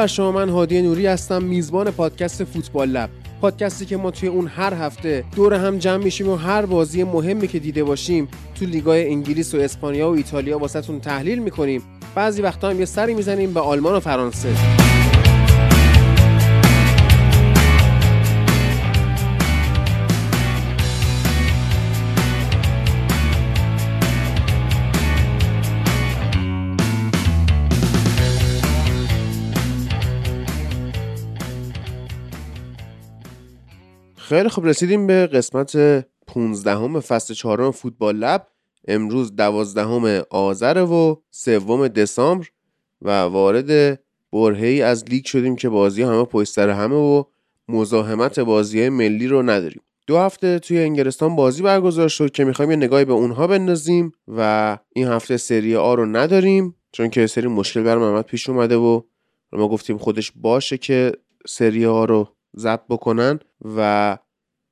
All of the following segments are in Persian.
بر شما من هادی نوری هستم میزبان پادکست فوتبال لب. پادکستی که ما توی اون هر هفته دور هم جمع میشیم و هر بازی مهمی که دیده باشیم تو لیگای انگلیس و اسپانیا و ایتالیا واسهتون تحلیل می‌کنیم. بعضی وقتا هم یه سری می‌زنیم به آلمان و فرانسه. خیلی خب رسیدیم به قسمت 15 همه فصل چهارم فوتبال لب. امروز دوازدهم آذر و سوم دسامبر و وارد برهه ای از لیگ شدیم که بازی همه پشت همه و مزاحمت بازی ملی رو نداریم. دو هفته توی انگلستان بازی برگزار شد که می‌خوایم یه نگاهی به اونها بندازیم و این هفته سری آ رو نداریم چون که سری مشکل بر محمد پیش اومده و ما گفتیم خودش باشه که سری آ رو ضبط بکنن و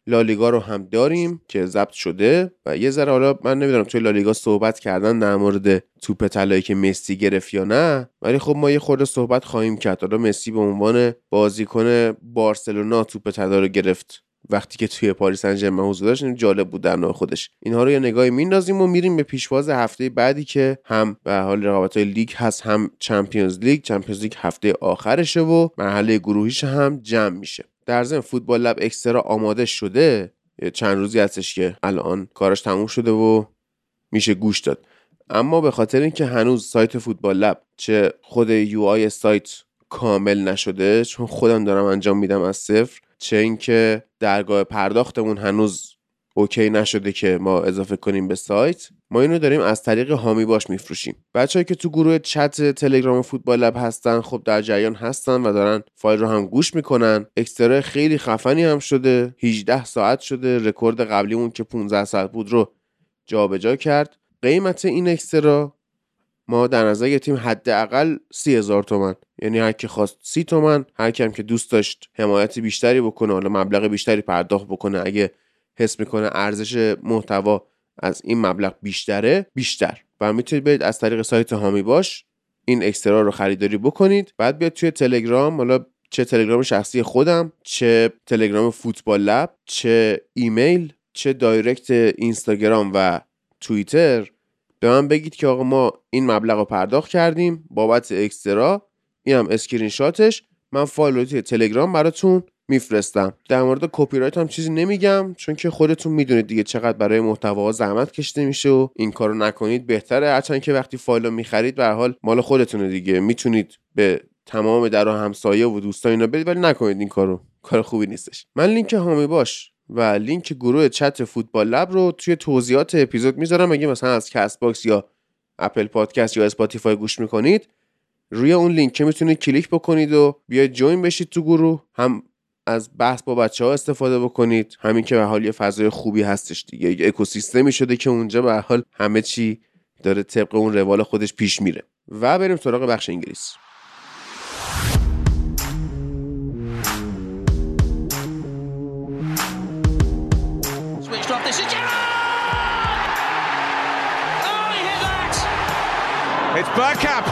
لالیگا رو هم داریم که ضبط شده و یه ذره حالا من نمی‌دونم توی لالیگا صحبت کردن در مورد توپ طلایی که مسی گرفت یا نه ولی خب ما یه خورده صحبت خواهیم کرد. حالا مسی به عنوان بازیکن بارسلونا توپ طلا رو گرفت. وقتی که توی پاریس سن حضور داشت جالب بود در نوع خودش. اینها رو یه نگاهی میندازیم و میریم به پیشواز هفته بعدی که هم به حال رقابت های لیگ هست هم Champions League. Champions League هفته آخرشه و مرحله گروهیش هم جمع میشه. در ضمن فوتبال لب extra آماده شده. چند روزی هستش که الان کارش تموم شده و میشه گوش داد. اما به خاطر اینکه هنوز سایت فوتبال لب چه خود UI سایت کامل نشده چون خودم دارم انجام میدم از صفر چه اینکه درگاه پرداختمون هنوز OK نشده که ما اضافه کنیم به سایت ما اینو داریم از طریق هامی باش میفروشیم. بچههایی که تو گروه چت تلگرام فوتبال لب هستن خب در جریان هستن و دارن فایل رو هم گوش می‌کنن. extra خیلی خفنی هم شده. 18 ساعت شده. رکورد قبلیمون که 15 ساعت بود رو جابجا کرد. قیمت این extra ما در نظر گرفتیم حداقل سی هزار تومن. یعنی هر کی خواست سی تومن هر کی که دوست داشت حمایت بیشتری بکنه حالا مبلغ بیشتری پرداخت بکنه. اگه حس می‌کنه ارزش محتوا از این مبلغ بیشتره بیشتر. و می‌تونید برید از طریق سایت هامی باش این extra رو خریداری بکنید. بعد بیاید توی تلگرام حالا چه تلگرام شخصی خودم چه تلگرام فوتبال لب چه ایمیل چه direct اینستاگرام و توییتر. به من بگید که آقا ما این مبلغ رو پرداخت کردیم بابت extra. این هم اسکرین شاتش من فایل رو تلگرام براتون میفرستم. در مورد کپی رایت هم چیزی نمیگم چون که خودتون می‌دونید دیگه چقدر برای محتوا زحمت کشیده میشه و این کارو نکنید بهتره. هرچند که وقتی فایل رو می‌خرید به حال مال خودتونه دیگه. می‌تونید به تمام در و همسایه و دوستان اینا بدید ولی نکنید این کارو. کار خوبی نیستش. من لینک هامی باش. و لینک گروه چت فوتبال لب رو توی توضیحات اپیزود می‌ذارم. اگه مثلا از کست باکس یا اپل پادکست یا اسپاتیفای گوش می‌کنید روی اون لینک می‌تونید کلیک بکنید و بیاید join بشید تو گروه. هم از بحث با بچه ها استفاده بکنید. همین که به حال یه فضای خوبی هستش دیگه. یه اکوسیستمی شده که اونجا به حال همه چی داره طبق اون روال خودش پیش میره. و بریم سراغ بخش انگلیس. Bergkamp.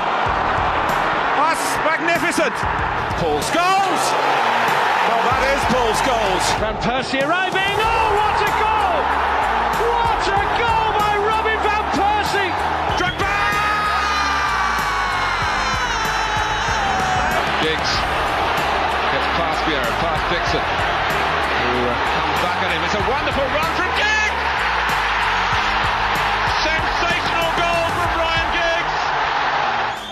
That's magnificent. Paul Scholes. Well, that is Paul's goals. Van Persie arriving. Oh, what a goal! What a goal by Robin Van Persie! Drogba! Giggs gets past Vieira, past Dixon, who uh, comes back at him. It's a wonderful run from Giggs!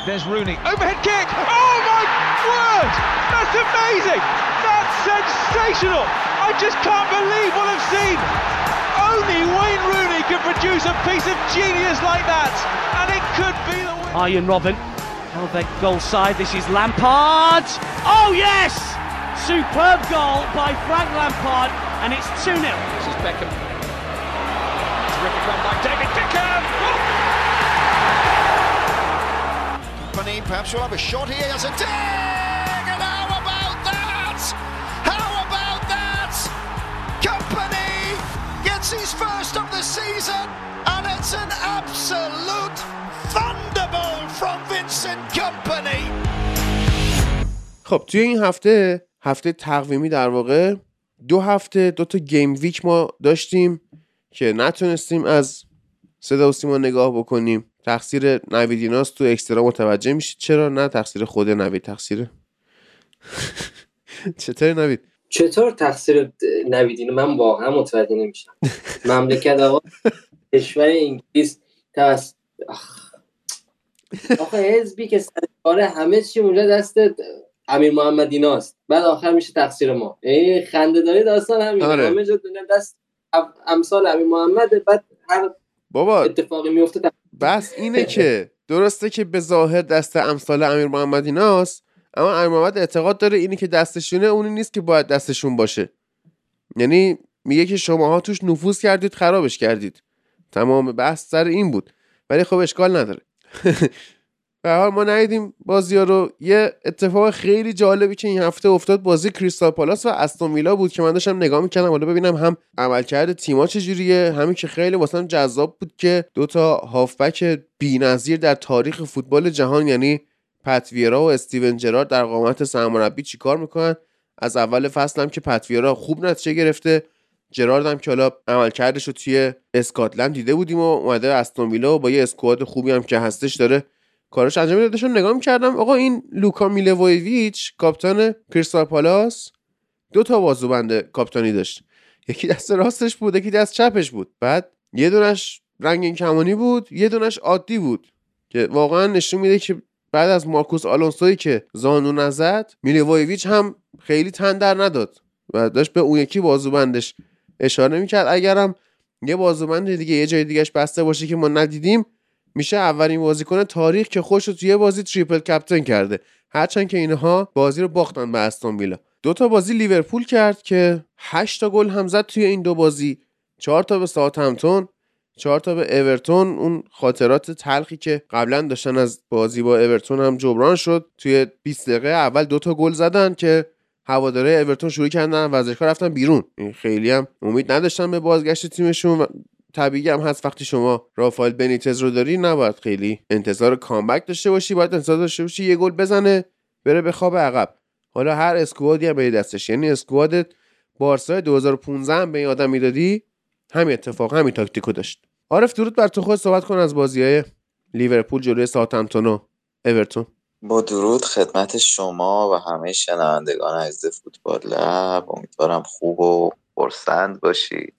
There's Rooney. Overhead kick! Oh my word! That's amazing! That's sensational! I just can't believe what I've seen! Only Wayne Rooney can produce a piece of genius like that! And it could be the win. Arjen Robben. Oh, their goal side. This is Lampard. Oh, yes! Superb goal by Frank Lampard. And it's 2 0. This is Beckham. Terrific run by David Beckham! Oh! Company perhaps will have a shot here as a dig! And how about that? How about that? Company gets his first of the season, and it's an absolute thunderbolt from Vincent Company. خب توی این هفته هفته تقویمی در واقع دو هفته دو تا گیم ویک ما داشتیم که نتونستیم از صدا و سیما نگاه بکنیم تقصیر نویدیناس تو اکسترا متوجه میشید چرا؟ نه تقصیر خود نوید تقصیر چطور نوید؟ چطور تقصیر نویدین من واقعا متوجه نمیشم. مملکت آقا کشور انگلیس توسط آخه حزبی که سر همه چی اونجا دست امیر محمد ایناست. بعد آخر میشه تقصیر ما. ای خنده داری داستان همین. آره. همه جا دست امثال امیر محمد بعد هر بابا. اتفاقی میفته بس اینه که درسته که به ظاهر دست امثال امیر محمد ایناست اما امیر محمد اعتقاد داره اینی که دستشونه اونی نیست که باید دستشون باشه. یعنی میگه که شماها توش نفوذ کردید خرابش کردید. تمام بحث سر این بود. ولی خب اشکال نداره. به حال ما ندیدیم بازی ها رو. یه اتفاق خیلی جالبی که این هفته افتاد بازی کریستال پالاس و استون ویلا بود که من داشتم نگاه می‌کردم. حالا ببینم هم عملکرد تیما چجوریه همین که خیلی واسم جذاب بود که دو تا هافبک بی‌نظیر در تاریخ فوتبال جهان یعنی پتویرا و استیون جرارد در قامت سرمربی چیکار می‌کنن؟ از اول فصل هم که پتویرا خوب نتیجه گرفته. جرارد هم که حالا عملکردش رو توی اسکاتلند دیده بودیم و اومده استون ویلا و با یه اسکواد خوبی هم که هستش داره کارش انجام میده داشتم نگاه می‌کردم. آقا این لوکا میلوویچ کاپیتان کریستال پالاس دو تا بازوبند کاپیتانی داشت. یکی دست راستش بود یکی دست چپش بود. بعد یه دونش رنگین کمانی بود یه دونش عادی بود که واقعا نشون میده که بعد از مارکوس آلونسوی که زانو نزد میلوویچ هم خیلی تن در نداد و داشت به اون یکی بازوبندش اشاره می‌کرد. اگرم یه بازوبند دیگه یه جای دیگهش بسته باشه که ما ندیدیم میشه اولین بازیکن تاریخ که خودش توی بازی triple captain کرده. هرچند که اینها بازی رو باختن به استون ویلا. دو تا بازی لیورپول کرد که 8 تا گل هم زد توی این دو بازی. 4 تا به ساوثهمپتون 4 تا به اورتون اون خاطرات تلخی که قبلا داشتن از بازی با اورتون هم جبران شد. توی 20 دقیقه اول دو تا گل زدن که هوادارای اورتون شروع کردن ورزشگاه رفتن بیرون. این خیلی هم امید نداشتن به بازگشت تیمشون طبیعی هم هست. وقتی شما رافائل بنیتز رو داری نباید خیلی انتظار comeback داشته باشی. باید انتظار داشته باشی یه گل بزنه بره بخوابه عقب. حالا هر squad ی هم به دستش. یعنی squad بارسا 2015 هم به این آدم می‌دادی. همین اتفاق همین تاکتیکو داشت. عارف درود بر تو. خود صحبت کن از بازی های لیورپول جلوی ساوثهمپتون و اورتون. با درود خدمت شما و همه شنوندگان عزیز فوتبال لب. امیدوارم خوب و خرسند باشید.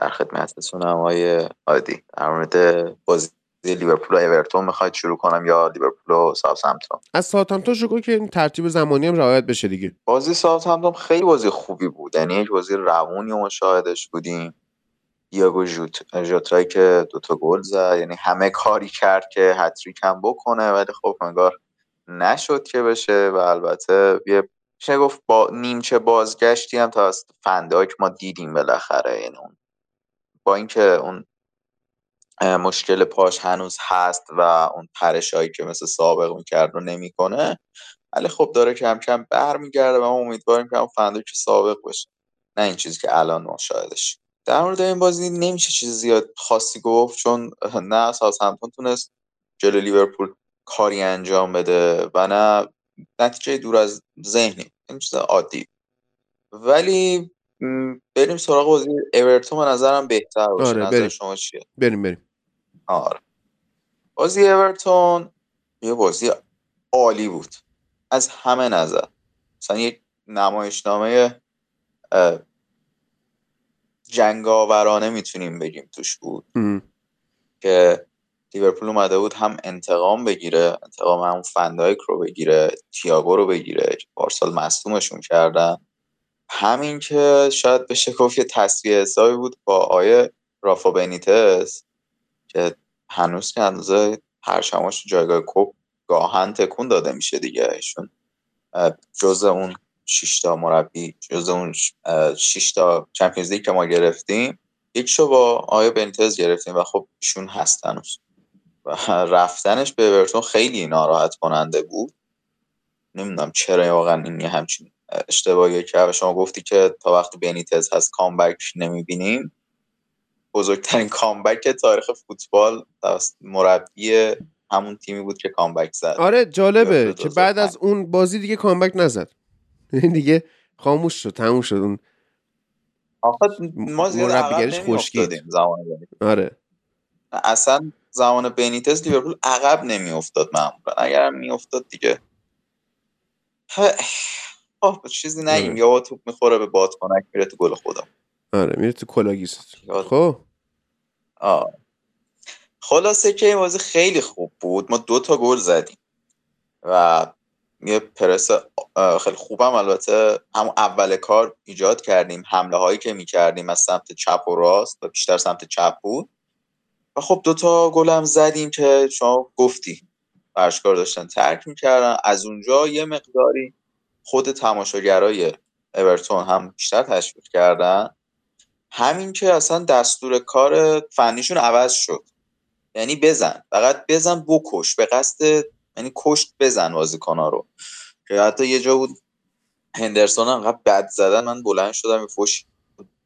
در خدمتتون آقای عادی. در مورد بازی لیورپول و اورتون می‌خواید شروع کنم یا لیورپول و ساوثهمپتون؟ از ساوثهمپتون شروع که این ترتیب زمانی هم رعایت بشه دیگه. بازی ساوثهمپتون خیلی بازی خوبی بود. یعنی یک بازی روونی و مشاهدش بودیم. دیاگو جوت ژوتایی که دوتا گل زد. یعنی همه کاری کرد که هتریک هم بکنه ولی خب انگار نشد که بشه و البته یه میشه گفت با نیمچه بازگشتی هم تا از فن‌دایک ما دیدیم بالاخره. یعنی اون با اینکه اون مشکل پاش هنوز هست و اون پرشایی که مثل سابق می‌کرد رو نمی‌کنه ولی خب داره کم کم برمیگرده و ما امیدواریم که اون فنداک سابق باشه. نه این چیزی که الان ما شاهدش در مورد این بازی نمیشه چیز زیاد خاصی گفت چون نه ساوثهمپتون تونست جلو لیورپول کاری انجام بده و نه نتیجه دور از ذهنی. این چیز عادی. ولی بریم سراغ بازی اورتون به نظرم بهتر باشه. آره، نظر بریم. شما چیه؟ بریم بریم. آره. بازی اورتون یه بازی عالی بود. از همه نظر. مثلا یک نمایشنامه جنگاورانه می‌تونیم بگیم توش بود. ام. که لیورپول اومده بود هم انتقام بگیره انتقام همون فندایک رو بگیره تییاگو رو بگیره. که پارسال مصدومشون کردن. همین که شاید بشه گفت یه تصویه حسابی بود با آیه رافا بنیتز که هنوز که اندازه پرچماش جایگاه کپ گاهن تکون داده میشه دیگه. ایشون جز اون شیشتا مربی جز اون شیشتا چمپیونز لیگ که ما گرفتیم یکیشو با آیه بنیتز گرفتیم و خب ایشون هست هنوز. و رفتنش به اورتون خیلی ناراحت کننده بود. نمی‌دونم چرا واقعا این همچین اشتباهی و شما گفتی که تا وقتی بنیتز هست کامبک نمی‌بینیم. بزرگترین کامبک تاریخ فوتبال توسط مربی همون تیمی بود که کامبک زد. آره جالبه که بعد از اون بازی دیگه کامبک نزد. یعنی دیگه خاموش شد تموم شد. اون آخه ما. نمیافتادیم زمان. آره. اصلا زمان بنیتز لیورپول عقب نمیافتاد معمولا. اگر میافتاد دیگه. آه چیزی نگیم. آره. یا توپ می‌خوره به بادکنک میره تو گل خودم آره میره تو کلاه‌گیس. خب. آه. خلاصه که این بازی خیلی خوب بود. ما دو تا گل زدیم. و یه پرس خیلی خوبم البته. همون اول کار ایجاد کردیم. حمله هایی که می‌کردیم از سمت چپ و راست و بیشتر سمت چپ بود. و خب دو تا گل هم زدیم که شما گفتی. ورشکار داشتن ترک می‌کردن. از اونجا یه مقداری خود تماشاگرای اورتون هم بیشتر تشویق کردن. همین که اصلا دستور کار فنیشون عوض شد. یعنی بزن فقط بزن بکش به قصد یعنی کشت بزن بازیکن‌ها رو. که حتی یه جا بود هندرسون انقدر بد زدن من بلند شدم یه فوش.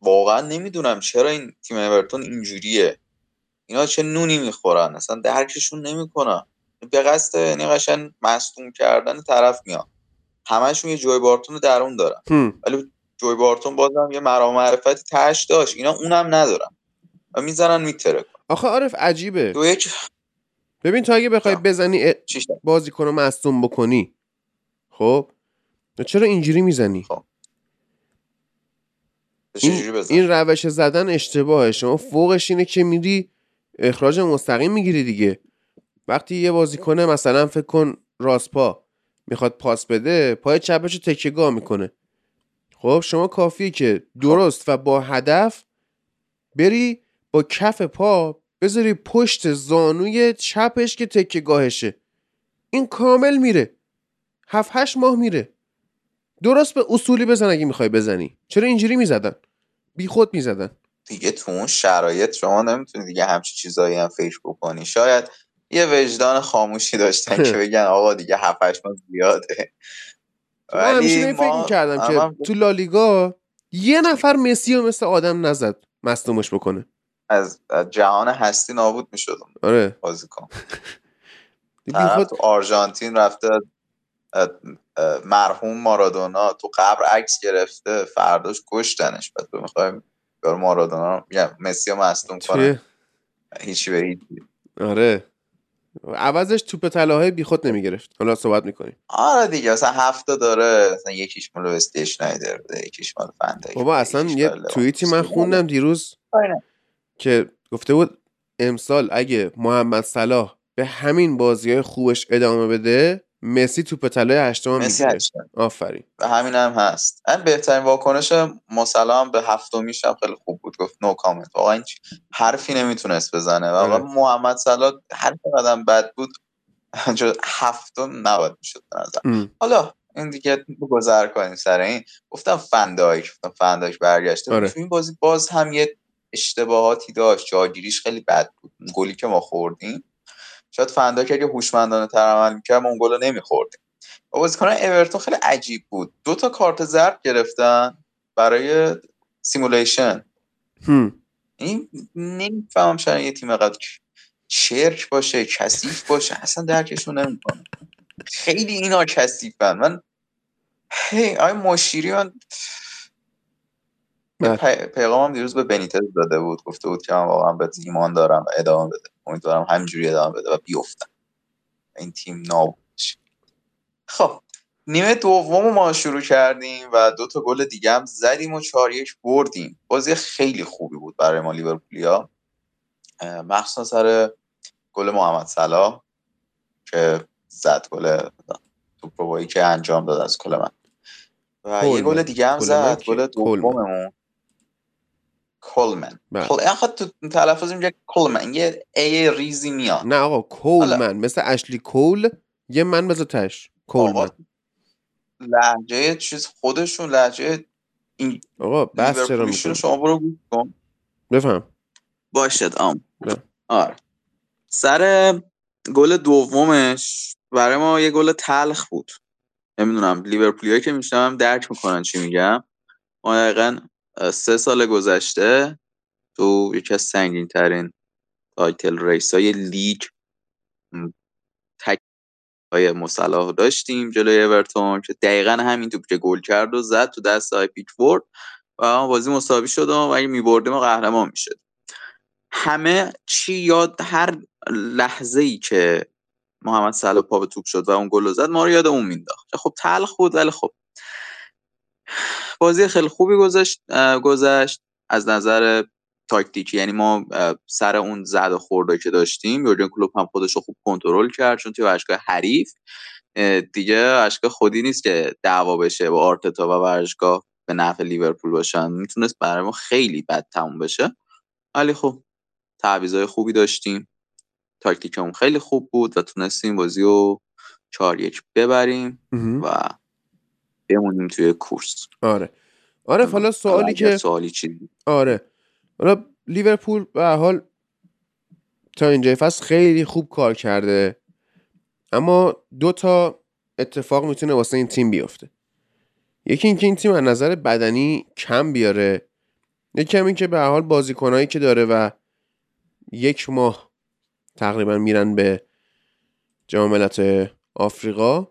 واقعا نمی‌دونم چرا این تیم اورتون اینجوریه. اینا چه نونی می‌خورن؟ اصلا درکشون نمی‌کنم به قصد یعنی قشنگ مصدوم کردن طرف میاد همشون یه جوی بارتون درون دارن. ولی جوی بارتون بازم یه مرام معرفتی تش داشت. اینا اونم ندارن. و می‌زنن میتره آخه عارف عجیبه. دو یک. ببین تو اگه بخوای. بزنی بازیکن رو مصدوم بکنی. خب؟ چرا اینجوری می‌زنی؟ خب. این, این روش زدن اشتباهه. شما فوقش اینه که میری اخراج مستقیم می‌گیری دیگه. وقتی یه بازیکن مثلا فکر کن راست پا می‌خواد پاس بده پای چپش رو تکیهگاه می‌کنه. خب شما کافیه که درست و با هدف بری با کف پا بذاری پشت زانوی چپش که تکیهگاهشه این کامل میره. هفت هشت ماه میره. درست به اصولی بزن اگه می‌خوای بزنی. چرا اینجوری می‌زدن؟ بی خود می‌زدن. دیگه تو اون شرایط شما نمی‌تونی دیگه همچی چیزایی هم فکر بکنی. شاید یه وجدان خاموشی داشتن که بگن آقا دیگه هفت هشت ماه زیاده. من همیشه به این فکر ما- می‌کردم که من تو لالیگا یه نفر مسی رو مثل آدم نزد مصدومش بکنه. از جهان هستی نابود می‌شدم آره. بازیکن. تو آرژانتین رفته مرحوم مارادونا تو قبر عکس گرفته فرداش کشتنش. بعد تو می‌خوایم مارادونا مسی رو مصدوم کنه. هیچی به هیچی. آره. عوضش توپ طلاهای بی خود نمی‌گرفت. حالا صحبت می‌کنیم. آره دیگه مثلا هفته داره مثلا یکیش مال وستی اشنایدر بوده یکیش مال فندک بابا اصلا یه توییتی من خوندم دیروز آره. که گفته بود امسال اگه محمد صلاح به همین بازی های خوبش ادامه بده مسی توپ طلای هشتم مسی هشتم. آفرین. و همین هم هست. من بهترین واکنش مسلم به هفتمیش هم خیلی خوب بود. گفت نو کامنت واقعا هیچ حرفی نمی‌تونست بزنه. و آره. واقعا محمد صلاح هر قدم بد بود هفتم نباید می‌شد به نظر. حالا این دیگه گذر کنیم سر این. گفتم فندایک گفتم فندایک برگشته. آره. تو این بازی باز هم یه اشتباهاتی داشت. جاگیریش خیلی بد بود. گلی که ما خوردیم شاید فندایک اگه هوشمندانه تر عمل می‌کرد ما اون گل رو نمیخوردیم و بازیکنان اورتون خیلی عجیب بود دو تا کارت زرد گرفتن برای سیمولیشن. این نمی‌فهمم چرا یه تیم قد چرک باشه کثیف باشه اصلا درکشون نمی‌کنه خیلی اینا کثیفن من هی آی مشیری من. پی- پیغامم دیروز به بنیتز داده بود گفته بود که من واقعا به ایمان دارم و ادامه بده امیدوارم همینجوری ادامه بده و بیفتن این تیم نابود. خب نیمه دوم ما شروع کردیم و دو تا گل دیگه هم زدیم و چهار یک بردیم بازی خیلی خوبی بود برای ما لیورپولیا مخصوصا سر گل محمد صلاح که زد گل توپروایی که انجام داد از کل من و یه. گل دیگه هم زد؟ گل. دوممون کولمن بله. کل... آخه تو تلفظ میگه کولمن یه ای ریزی میاد. نه آقا کولمن مثل اشلی کول یه من بذار تش. کولمن لحجه چیز خودشون لحجه این آقا بس چرا می‌کنی شما برو گوش کن. بفهم. باشد آم. نه. آره. سر گل دومش برای ما یه گل تلخ بود. نمی‌دونم لیورپولی که میشنم درک می‌کنن چی میگم. ما دقیقا سه سال گذشته تو یکی از سنگین ترین title race های لیگ تک های مصلاح داشتیم جلوی اورتون که دقیقا همین توپ که گل کرد و زد تو دست های پیکفورد و بازی مساوی شد و اگه میبردیم و قهرمان می‌شد. همه چی یاد هر لحظه ای که محمد صلاح پا به توپ شد و اون گل زد ما رو یاد اون مینداخت خب تلخ بود ولی خب. بازی خیلی خوبی گذشت گذشت از نظر تاکتیکی. یعنی ما سر اون زد و خورده که داشتیم یورگن کلوپ هم خودش رو خوب کنترل کرد چون توی ورزشگاه حریف دیگه ورزشگاه خودی نیست که دعوا بشه با آرتتا و ورزشگاه به نفع لیورپول باشن. می‌تونست برای ما خیلی بد تموم بشه. ولی خب تعویضای خوبی داشتیم. تاکتیکمون خیلی خوب بود و تونستیم بازی رو چهار یک ببریم و بمونیم توی کورس. آره. آره حالا سوالی که سوالی چی آره. حالا لیورپول به حال تا اینجای فصل خیلی خوب کار کرده. اما دو تا اتفاق می‌تونه واسه این تیم بیفته. یکی اینکه این تیم از نظر بدنی کم بیاره. یکی همین که به حال بازیکنایی که داره و یک ماه تقریبا میرن به جام ملت آفریقا.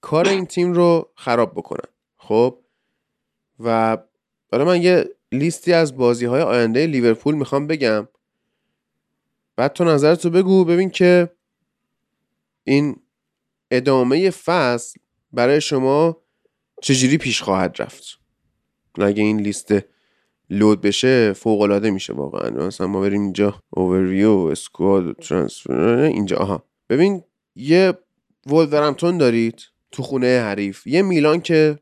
کار این تیم رو خراب بکنن. خب؟ و حالا من یه لیستی از بازی های آینده لیورپول می‌خوام بگم. بعد تو نظرتو بگو ببین که این ادامه فصل برای شما چجوری پیش خواهد رفت. اگه این لیست load بشه فوق العاده میشه واقعا. مثلا ما بریم اینجا overview squad transfer اینجا آها. ببین یه ولورهمپتون دارید. تو خونه حریف. یه میلان که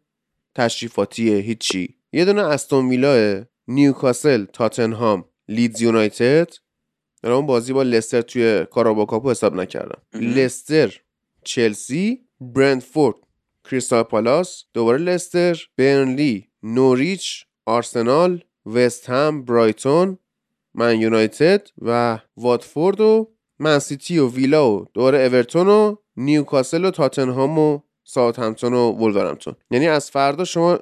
تشریفاتیه هیچی. یه دونه استون ویلا نیوکاسل تاتنهام لیدز یونایتد. اون بازی با لستر توی کاراباکاپو حساب نکردم. لستر چلسی برندفورد کریستال پالاس دوباره لستر برنلی نوریچ آرسنال وست هم برایتون من یونایتد و واتفورد و منسیتی و ویلا و دوباره اورتون و نیوکاسل و تاتنهام و ساوتهمپتون و ولورهمپتون یعنی از فردا شما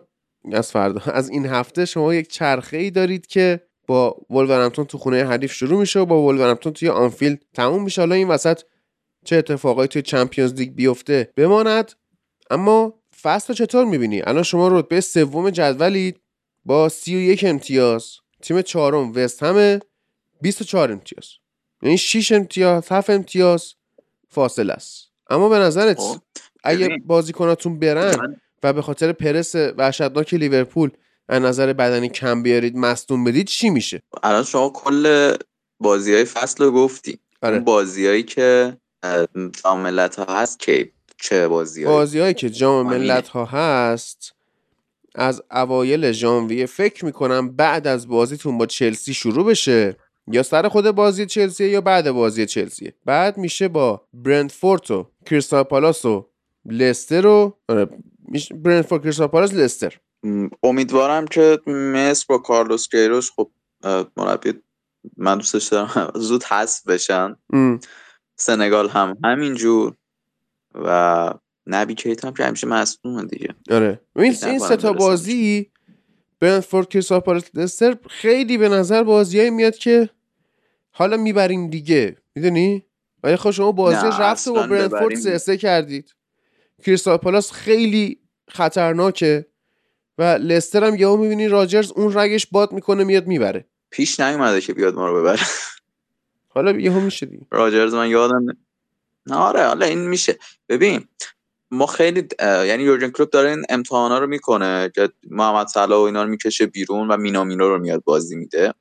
از فردا از این هفته شما یک چرخه ای دارید که با ولورهمپتون تو خونه حریف شروع میشه و با ولورهمپتون توی آنفیلد تموم میشه. حالا این وسط چه اتفاقایی توی چمپیونز لیگ بیفته بماند. اما فصل چطور می‌بینی؟ الان شما رتبه سوم جدولید با 31 امتیاز. تیم چهارم وست همه 24 امتیاز. یعنی 6 امتیاز 7 امتیاز فاصله است. اما به نظرت اگه بازیکناتون برن و به خاطر پرس وحشتناک لیورپول از نظر بدنی کم بیارید مصدوم بدید چی میشه؟ الان شما کل بازی های فصل رو گفتی. آره. بازیایی که جام ملت ها هست که چه بازی بازیایی که جام ملت ها هست از اوایل ژانویه فکر می‌کنم بعد از بازیتون با چلسی شروع بشه. یا سر خود بازی چلسی یا بعد بازی چلسی بعد میشه با برندفورد و کریستال پالاس و لستر و آره، برندفورد کریستال پالاس لستر. امیدوارم که مصر با کارلوس کیروش خب مربی من دوستش دارم زود حذف بشن. سنگال هم همینجور. و نبی کیت هم که همیشه مصدومه دیگه. آره. این این سه تا بازی برنفورد کریستال پالاس لستر خیلی به نظر بازیایی میاد که حالا می‌بریم دیگه. می‌دونی؟ ولی خب شما بازی رفت و با برنفورد سه سه کردید. کریستال پالاس خیلی خطرناکه و لستر هم یهو می‌بینی راجرز اون رگش باد می‌کنه میاد می‌بره. پیش نیومده که بیاد ما رو ببره. حالا یهو میشه دیگه. راجرز من یادم نه. آره حالا این میشه. ببین ما خیلی یعنی یورگن کلوپ داره این امتحانا رو می‌کنه که محمد صلاح و اینا رو می‌کشه بیرون و مینامینو رو میاد بازی میده.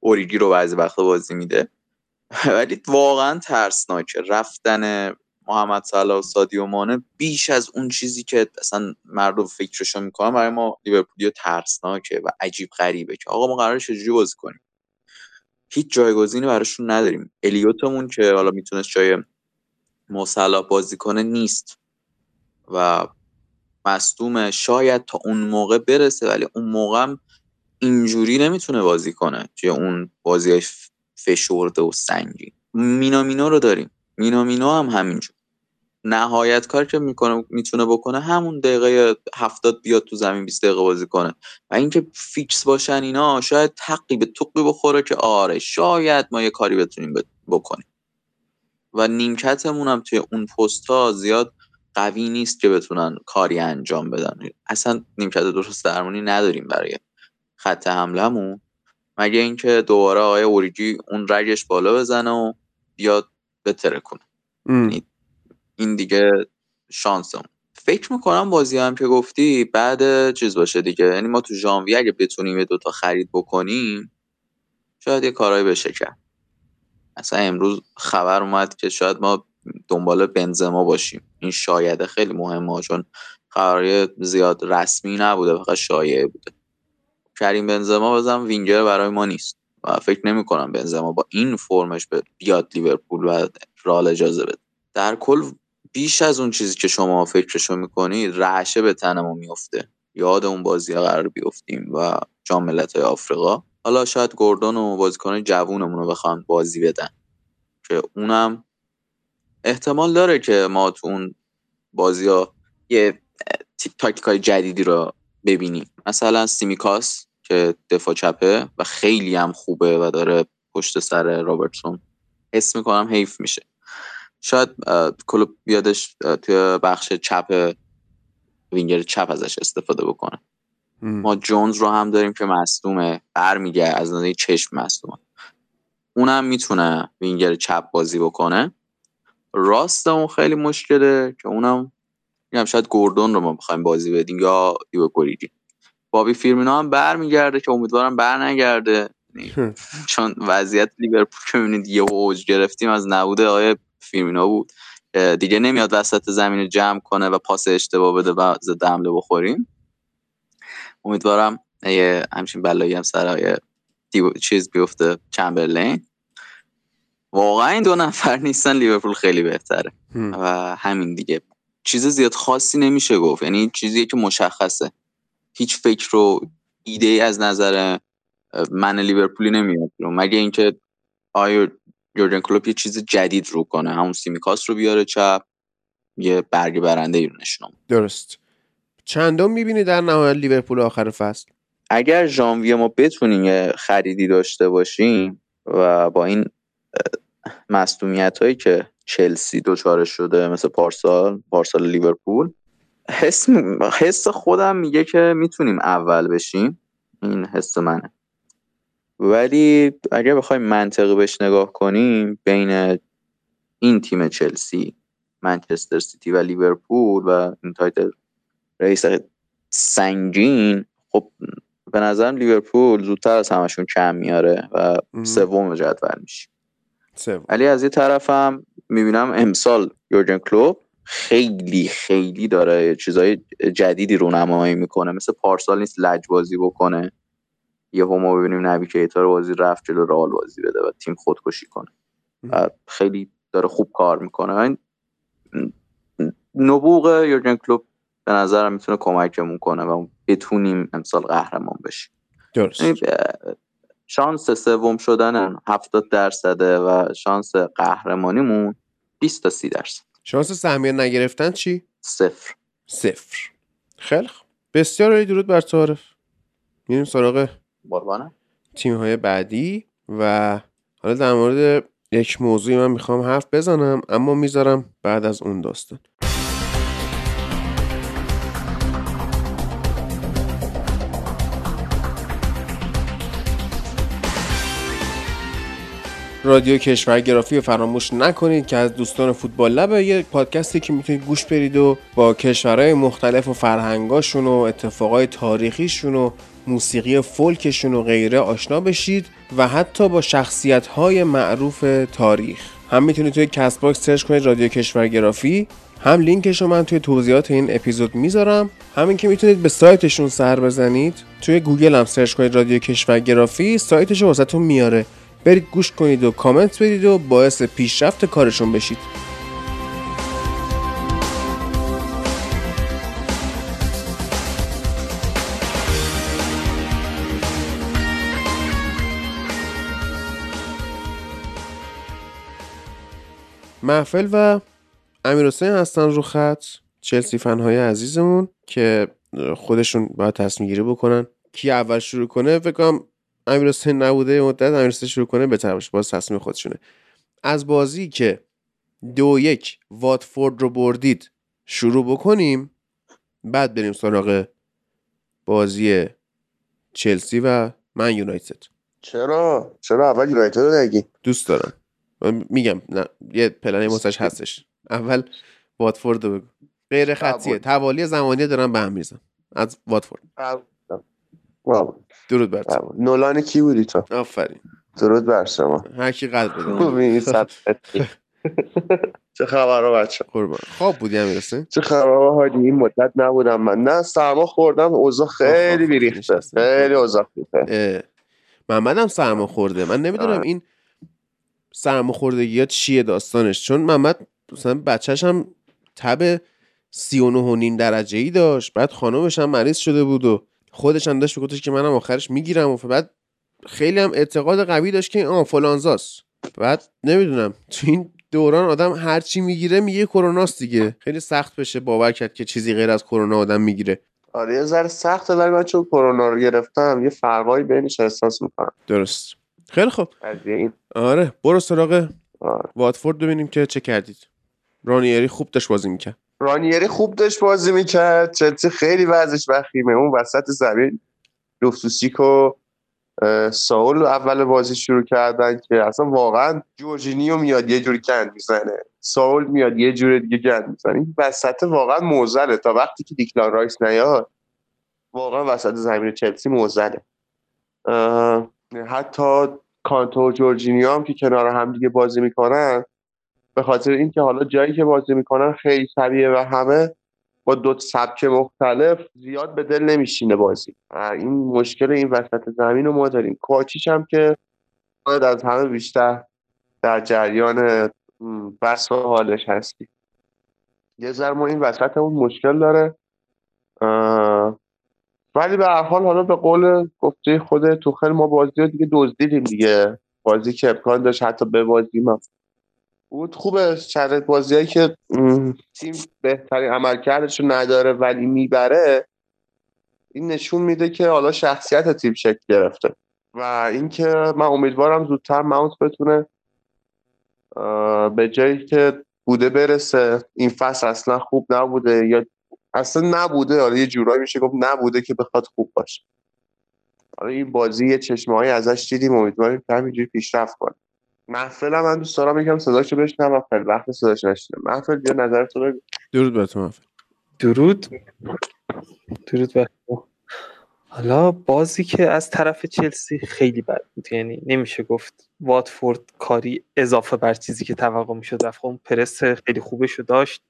اوریگی رو بعضی وقتا بازی میده. ولی واقعا ترسناکه. رفتن محمد صلاح و سادیو مانه بیش از اون چیزی که اصلا مردم فکرشو می‌کنن برای ما لیورپولی ترسناکه و عجیب غریبه که آقا ما قرار چجوری بازی کنیم. هیچ جایگزینی براشون نداریم. الیوتمون که حالا می‌تونست جای مصلا بازی کنه نیست. و مصدوم شاید تا اون موقع برسه ولی اون موقع هم اینجوری نمی‌تونه بازی کنه توی اون بازی فشرده و سنگین. مینامینو رو داریم. مینامینو هم همینجور. نهایت کار که می‌کنه می‌تونه بکنه همون دقیقه هفتاد بیاد تو زمین 20 دقیقه بازی کنه. و اینکه فیکس باشن اینا شاید تقی به توقی بخوره که آره شاید ما یه کاری بتونیم بکنیم. و نیمکتمون هم توی اون پست ها زیاد قوی نیست که بتونن کاری انجام بدن. اصلا نیمکت درست درمونی نداریم برای خط حملهمون. مگه اینکه دوباره آقای اوریجی اون رگش بالا بزنه و بیاد بتره کنه این دیگه شانسمون فکر می‌کنم بازی هم که گفتی بعد چیز باشه دیگه. یعنی ما تو ژانویه اگه بتونیم یه دوتا خرید بکنیم شاید یه کارهایی بشه کرد. اصلا امروز خبر اومد که شاید ما دنبال بنزما باشیم. این شایده خیلی مهمه چون قراری زیاد رسمی نبوده فقط شایعه بوده. کریم بنزما بزن وینگر برای ما نیست. و فکر نمی کنم بنزما با این فرمش بیاد لیورپول و رال اجازه بده. در کل بیش از اون چیزی که شما فکرشو می‌کنید رعشه به تنمون میفته یاد اون بازی قرار بیفتیم و جام ملت آفریقا. حالا شاید گوردون و بازیکن جوونمون رو بخوان بازی بدن. که اونم احتمال داره که ما تو اون بازی ها یه تاکتیک های جدیدی رو ببینیم. مثلا سیمیکاس که دفاع چپه و خیلی هم خوبه و داره پشت سر رابرتسون حس می‌کنم حیف میشه. شاید کلوب بیادش توی بخش چپ وینگر چپ ازش استفاده بکنه. ما جونز رو هم داریم که مصدومه برمیگه از نظر چشم مصدومه. اونم می‌تونه وینگر چپ بازی بکنه. راست اون خیلی مشکله که اونم میگم شاید گوردون رو ما بخوایم بازی بدیم یا دیو گوریجی بابی فیرمینا هم برمیگرده که امیدوارم بر نگرده یعنی چون وضعیت لیورپول که می‌بینید یه اوج گرفتیم از نبوده آقای فیرمینا بود. دیگه نمیاد وسط زمین رو جمع کنه و پاس اشتباه بده و ضد حمله بخوریم. امیدوارم یه همچین بلایی هم سر چیز بیفته چمبرلین. واقعا این دو نفر نیستن لیورپول خیلی بهتره. و همین دیگه. چیز زیاد خاصی نمیشه گفت. یعنی چیزی که مشخصه. هیچ فکر و ایده ای از نظر من لیورپولی نمیاد. مگه اینکه آیا یورگن کلوپ یه چیز جدید رو کنه همون سیمیکاس رو بیاره چپ یه برگ برنده ای رو نشونم درست. چندم می‌بینی در نهایت لیورپول آخر فصل؟ اگر ژانویه ما بتونیم یه خریدی داشته باشیم و با این مصدومیت هایی که چلسی دوچاره شده مثل پارسال پارسال لیورپول حس, حس خودم میگه که می‌تونیم اول بشیم. این حس منه. ولی اگر بخوایم منطقی بهش نگاه کنیم بین این تیم چلسی منچستر سیتی و لیورپول و این title race سنگین خب به نظرم لیورپول زودتر از همشون کم میاره و سوم جدول میشه. ولی از یه طرفم می‌بینم امسال یورگن کلوب خیلی خیلی داره چیزای جدیدی رو نمایی می‌کنه. مثل پارسال نیست لجبازی بکنه. یه ما ببینیم نبی کیتا بازی رفت جلو رئال بازی بده و تیم خودکشی کنه. و خیلی داره خوب کار می‌کنه. این نبوغ یورگن کلوب به نظرم می‌تونه کمکمون کنه و بتونیم امسال قهرمان بشیم. درست. شانس سوم شدن 70 درصده و شانس قهرمانیمون 20 تا 30 درصد. شانس سهمیه نگرفتن چی؟ صفر. صفر. خیلی خوب. بسیار عالی. درود بر تعارف. میریم سراغ قربانه تیم های بعدی و حالا در مورد یک موضوعی من می‌خوام حرف بزنم اما می‌ذارم بعد از اون داستان. رادیو کشورگرافی رو فراموش نکنید که از دوستان فوتبال لبه یه پادکستی که می‌تونید گوش برید و با کشورهای مختلف و فرهنگاشون و اتفاقای تاریخیشون و موسیقی فولکشون و غیره آشنا بشید و حتی با شخصیت های معروف تاریخ. هم می‌تونید توی کست باکس سرچ کنید رادیو کشورگرافی هم لینکش رو من توی توضیحات این اپیزود می‌ذارم. همین که می‌تونید به سایتشون سر بزنید توی گوگل هم سرچ کنید رادیو کشورگرافی سایتش رو واسهتون میاره. برید گوش کنید و کامنت بدید و باعث پیشرفت کارشون بشید. محفل و امیر حسین هستن رو خط. چلسی فنهای عزیزمون که خودشون باید تصمیم گیری بکنن. کی اول شروع کنه؟ فکر کنم امیر حسین نبوده مدت امیر حسین شروع کنه بهتر باشه. باز تصمیم خودشونه. از بازی که دو یک واتفورد رو بردید شروع بکنیم. بعد بریم سراغ بازی چلسی و من یونایتد. چرا؟ چرا اول یونایتد رو نگی؟ دوست دارم. من میگم نه یه پلنی واسش هستش. اول واتفورد رو بگو. غیر خطیه. توالی زمانی دارم به هم میزن از واتفورد. درود بر. نولان کی بودی تو؟ آفرین. درود بر شما. هر کی قلب بده. چه خبر بچه قربان. خواب بودی امیر حسین؟ چه خبر هادی این مدت نبودم من. نه سرما خوردم اوضاع خیلی بیریخته. خیلی اوضاع خوبه. محمد هم سرما خورده. من نمی‌دونم. این سرما خوردگی ها چیه داستانش؟ چون محمد مثلا بچهش هم تب سی و نه و نیم درجه ای داشت. بعد خانمش هم مریض شده بود و خودش هم داشت میگفتش که منم آخرش می‌گیرم و بعد خیلی هم اعتقاد قوی داشت که آه فلانزاست. بعد نمی‌دونم تو این دوران آدم هر چی می‌گیره میگه کروناست دیگه. خیلی سخت بشه باور کرد که چیزی غیر از کرونا آدم می‌گیره. آره یه ذره سخته ولی من چون کرونا رو گرفتم یه فرقایی بینش احساس می‌کنم درست. خیلی خوب. این آره برو سراغ آره. واتفورد ببینیم که چه کردید. رانیری خوب داشت بازی می‌کرد. رانیری خوب داشت بازی می‌کرد. چلسی خیلی وضعش وخیمه. اون وسط زمین لوفتوس‌چیک و ساول اول بازی شروع کردن که اصلا واقعا جورجینیو میاد یه جوری گند می‌زنه. ساول میاد یه جوری دیگه گند می‌زنه. این وسط واقعا معضله. تا وقتی که دیکلان رایس نیاد واقعا وسط زمین چلسی موزله. حتی کانتو و جورجینیو هم که کنار هم دیگه بازی می‌کنن به خاطر اینکه حالا جایی که بازی می‌کنن خیلی شبیه و همه با دو سبک مختلف زیاد به دل نمیشینه بازی. این مشکل این وسط زمین رو ما داریم. کوچیش هم که باید از همه بیشتر در جریان بس و حالش هستی یه ذره ما این وسط اون مشکل داره. ولی به هر حال حالا به قول گفته خود توخل ما بازی رو دیگه دزدیدیم دیگه. بازی که امکان داشت حتی به بازی ما بود خوبه شرط بازیایی که تیم بهترین عملکردش رو نداره ولی می‌بره. این نشون میده که حالا شخصیت تیم شکل گرفته. و اینکه من امیدوارم زودتر ماونت بتونه به جایی که بوده برسه. این فصل اصلا خوب نبوده. یا اصلا نبوده. حالا یه جورایی میشه گفت نبوده که بخواد خوب باشه. حالا این بازی یه چشمه ازش دیدیم. امیدواریم که همینجوری پیشرفت کنه. محفل هم من دوست دارم یکم صداشو بشنوم. خیلی وقت صداش نشنیدم محفل بیا نظرتو بگو. درود بر تو محمد. درود. درود بر شما. حالا بازی که از طرف چلسی خیلی بد بود. یعنی نمیشه گفت واتفورد کاری اضافه بر چیزی که توقع می‌شد رفت. خب اون پرس خیلی خوبش رو داشت.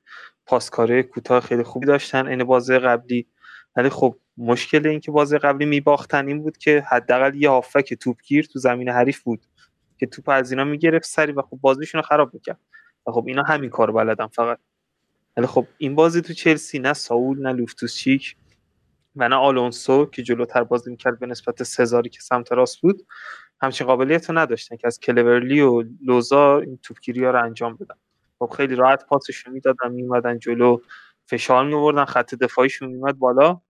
پاسکاره کوتاه خیلی خوبی داشتن این بازی قبلی. ولی خب مشکل این که بازی قبلی میباختن این بود که حداقل یه هافک توپگیر تو زمین حریف بود که توپ از اینا می‌گرفت سری و خب بازیشون رو خراب می‌کرد. و خب اینا همین کار بلدن فقط. ولی خب این بازی تو چلسی نه ساول نه لوفتوسچیک. و نه آلونسو که جلوتر بازی می‌کرد به نسبت سزاری که سمت راست بود همچین قابلیت رو نداشتن که از کلورلی و لوزا این توپگیری ها رو انجام بدن. خب خیلی راحت پاسشون می‌دادن میومدن جلو فشار میوردن خط دفاعیشون میومد بالا.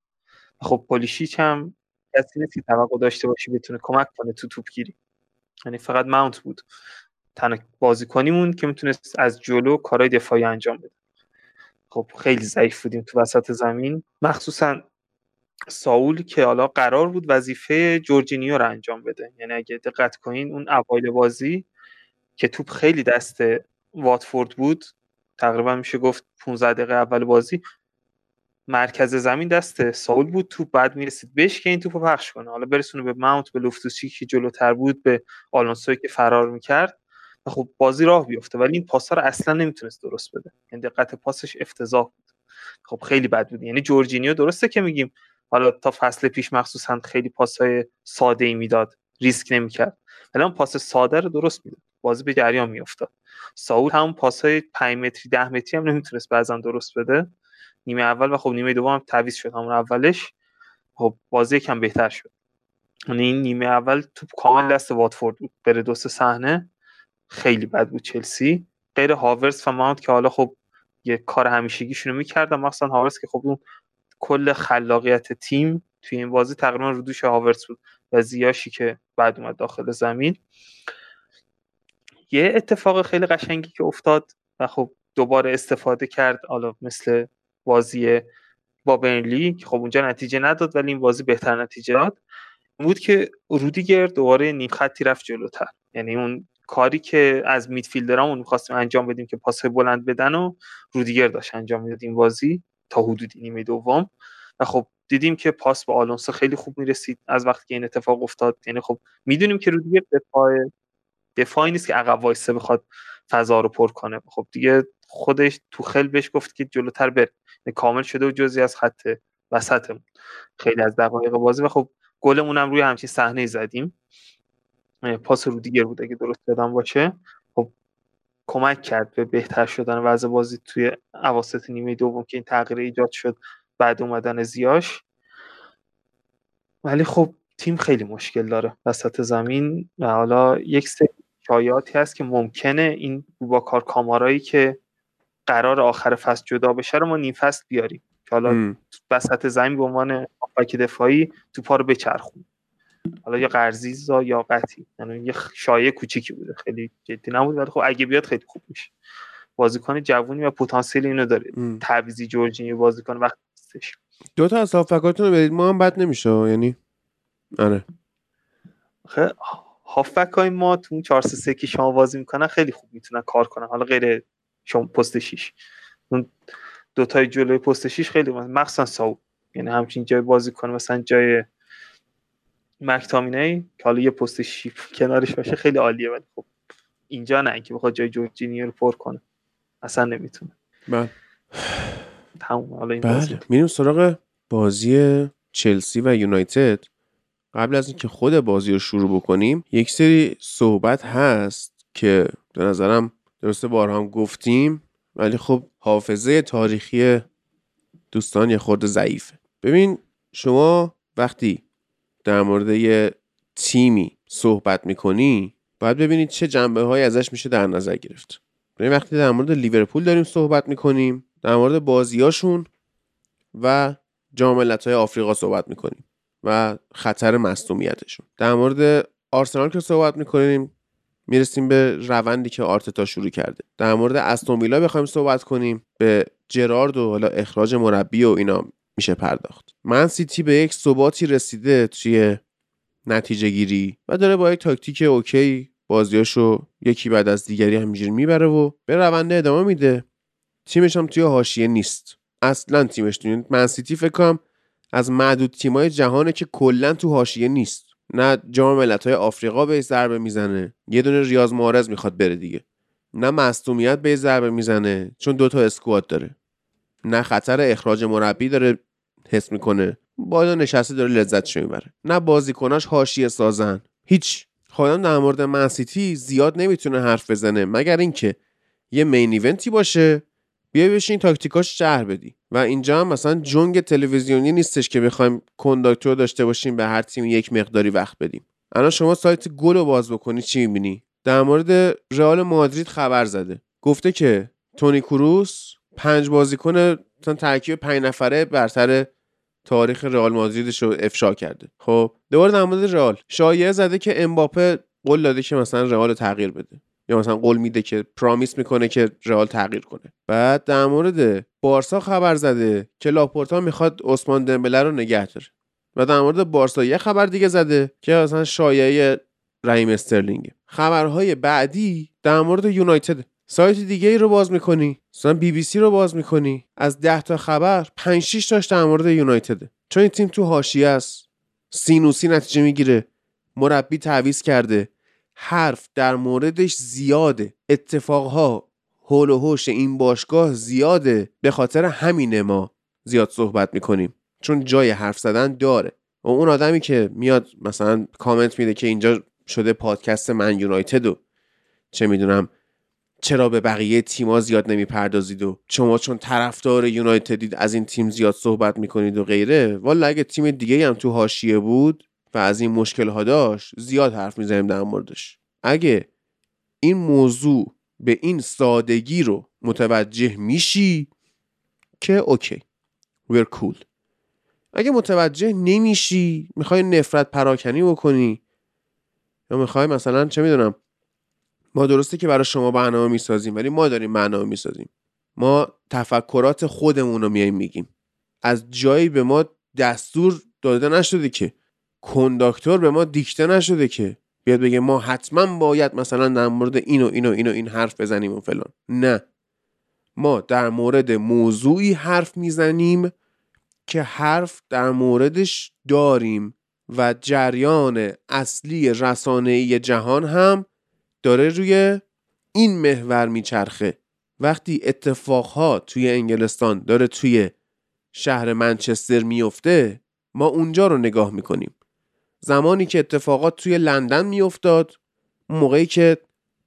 خب پولیشیچ هم کسی نیست توقع داشته باشی بتونه کمک کنه تو توپگیری. یعنی فقط ماونت بود. تنها بازیکنیمون که می‌تونست از جلو کارهای دفاعی انجام بده. خب خیلی ضعیف بودیم تو وسط زمین. مخصوصا ساول که حالا قرار بود وظیفه جورجینیو رو انجام بده. یعنی اگه دقت کنین اون اوایل بازی که توپ خیلی دست واتفورد بود تقریبا میشه گفت 15 دقیقه اول بازی مرکز زمین دست ساول بود. توپ بعد می‌رسید بهش که این توپ رو پخش کنه. حالا برسونه به ماونت به لوفتوسی که جلوتر بود به آلونسوی که فرار می‌کرد. و خب بازی راه بیفته ولی این پاسا رو اصلا نمی‌تونست درست بده. یعنی دقت پاسش افتضاح بود. خب خیلی بد بود. یعنی جورجینیو درسته که میگیم حالا تا فصل پیش مخصوصا خیلی پاسهای ساده ای می‌داد ریسک نمی‌کرد. ولی اون پاس ساده رو درست می‌داد. بازی به جریان میافتاد. ساول همون پاسهای 5 متری 10 متری هم نمی‌تونست بعضا درست بده. نیمه اول و خب نیمه دوم هم تعویض شد. همون اولش خب بازی کم بهتر شد. یعنی این نیمه اول توپ کامل دست واتفورد بود. بره دو سه صحنه. خیلی بد بود چلسی. غیر هاورس و ماونت که حالا خب یه کار همیشگیشونو می‌کردن. مخصوصا هاورس که خب اون کل خلاقیت تیم توی این بازی تقریبا رو دوش هاورس بود و زیاشی که بعد اومد داخل زمین. یه اتفاق خیلی قشنگی که افتاد و خب دوباره استفاده کرد حالا مثل بازی با برنلی که خب اونجا نتیجه نداد ولی این بازی بهتر نتیجه داد. بود که رودیگر دوباره نیم خطی رفت جلوتر. یعنی اون کاری که از میدفیلدرامون می‌خواستیم انجام بدیم که پاس بلند بدن و رودیگر داشت انجام می‌داد این بازی. تا حدودی نیمه دوم. و خب دیدیم که پاس به آلونسو خیلی خوب می‌رسید از وقتی که این اتفاق افتاد. یعنی خب می‌دونیم که رودیگر دفاع دفاعی نیست که عقب وایسه بخواد فضا رو پر کنه. خب دیگه خودش تو خل بهش گفت که جلوتر بر یعنی کامل شده و جزی از خط وسطمون. خیلی از دقایق بازی. و خب گلمون هم روی همچین صحنه زدیم. پاس رو دیگر بود اگه درست یادم باشه. کمک کرد به بهتر شدن وضع بازی توی اواسط نیمه دوم که این تغییر ایجاد شد بعد اومدن زیاش. ولی خب تیم خیلی مشکل داره وسط زمین و حالا یک سری شایعاتی هست که ممکنه این با کامارایی که قرار آخر فصل جدا بشه رو ما نیم فصل بیاریم. که حالا وسط زمین به عنوان آفک دفاعی تو پا رو بچرخون حالا یا قرضیزا یا قطی یعنی یه شایعه کوچیکی بوده. خیلی جدی نبود ولی خب اگه بیاد خیلی خوب میشه. بازیکن جوونی و پتانسیل اینو داره. تعویزی جورجینی بازیکن وقتی هستش دو تا از هافبکاتون رو برید ما هم بد نمیشه یعنی؟ آره. هافبک های ما تو اون 4 3 که شما بازی می‌کنن خیلی خوب می‌تونن کار کنن. حالا غیر شما پست 6 اون دو تای جلوی پست 6 خیلی مخصوصا ساو. یعنی همچین جای بازی کنه مثلا جای مکتامینه که حالا یه پست شیف کنارش باشه خیلی عالیه ولی خب اینجا نه که بخواد جای جورجینیو رو پر کنه. اصلا نمی‌تونه. بله. تموم حالا این بله. میریم سراغ بازی چلسی و یونایتد. قبل از اینکه خود بازی رو شروع بکنیم یک سری صحبت هست که به نظرم درسته بارها هم گفتیم ولی خب حافظه تاریخی دوستان یه خورده ضعیفه. ببین شما وقتی در مورد یه تیمی صحبت می‌کنی باید ببینید چه جنبه های ازش میشه در نظر گرفت. ببین وقتی در مورد لیورپول داریم صحبت می‌کنیم در مورد بازیاشون و جام های آفریقا صحبت می‌کنیم و خطر مصدومیتشون. در مورد آرسنال که صحبت می‌کنیم می‌رسیم به روندی که آرتتا شروع کرده. در مورد استون ویلا بخوایم صحبت کنیم به جرارد و حالا اخراج مربی و اینا. میشه پرداخت. من سیتی به یک ثباتی رسیده توی نتیجه گیری و داره با یک تاکتیک okay بازیاشو یکی بعد از دیگری همینجوری می‌بره و به رونده ادامه میده. تیمش هم توی حاشیه نیست. اصلا تیمش توی من سیتی فکر کنم از معدود تیمای جهانه که کلا تو حاشیه نیست. نه جام ملت‌های آفریقا به ضربه می‌زنه. یه دونه ریاض محرز می‌خواد بره دیگه. نه مصدومیت به ضربه می‌زنه چون دوتا squad داره. نه خطر اخراج مربی داره. حس می‌کنه. بالا نشسته داره لذتش می‌بره. نه بازیکناش حاشیه سازن. هیچ. خودم در مورد منسیتی زیاد نمی‌تونه حرف بزنه. مگر اینکه یه مین ایونتی باشه. بیا بشین تاکتیکاش شهر بدی. و اینجا هم مثلا جنگ تلویزیونی نیستش که بخوایم کنداکتور داشته باشیم به هر تیم یک مقداری وقت بدیم. الان شما سایت گل رو باز بکنی چی می‌بینی؟ در مورد رئال مادرید خبر زده. گفته که تونی کروس پنج بازیکن مثلا ترکیب پنج نفره برتر تاریخ رئال مادریدش رو افشا کرده. خب دوباره در مورد رئال. شایعه زده که امباپه قول داده که مثلا رئال تغییر بده. یا مثلا قول میده که promise می‌کنه که رئال تغییر کنه. بعد در مورد بارسا خبر زده که لاپورتا می‌خواد عثمان دمبله رو نگه داره. و در مورد بارسا یه خبر دیگه زده که مثلا شایعه رحیم استرلینگ خبرهای بعدی در مورد یونایتد. سایت دیگه ای رو باز می‌کنی؟ مثلا بی بی سی رو باز می‌کنی؟ از 10 تا خبر 5 6 تاش در مورد یونایتد. چون این تیم تو حاشیه است. سینوسی نتیجه می‌گیره. مربی تعویض کرده. حرف در موردش زیاده. اتفاقها هول و هوش این باشگاه زیاده. به خاطر همین ما زیاد صحبت می‌کنیم. چون جای حرف زدن داره. و اون آدمی که میاد مثلا کامنت میده که اینجا شده پادکست من یونایتد و چه می‌دونم چرا به بقیه تیما زیاد نمی‌پردازید و شما چون طرفدار یونایتدید از این تیم زیاد صحبت می‌کنید و غیره؟ والا اگه تیم دیگه هم تو حاشیه بود و از این مشکل ها داشت زیاد حرف می‌زنیم در موردش. اگه این موضوع به این سادگی رو متوجه میشی که اوکی. We're cool. اگه متوجه نمیشی می‌خوای نفرت پراکنی بکنی. یا می‌خوای مثلا چه می‌دونم ما درسته که برای شما برنامه می‌سازیم ولی ما داریم برنامه می‌سازیم. ما تفکرات خودمون رو میایم میگیم. از جایی به ما دستور داده نشده که کنداکتور به ما دیکته نشده که بیاد بگه ما حتما باید مثلا در مورد این و این و این و این حرف بزنیم و فلان. نه. ما در مورد موضوعی حرف می‌زنیم که حرف در موردش داریم و جریان اصلی رسانه‌ای جهان هم داره روی این محور میچرخه. وقتی اتفاقها توی انگلستان داره توی شهر منچستر میفته ما اونجا رو نگاه می‌کنیم. زمانی که اتفاقات توی لندن میافتاد موقعی که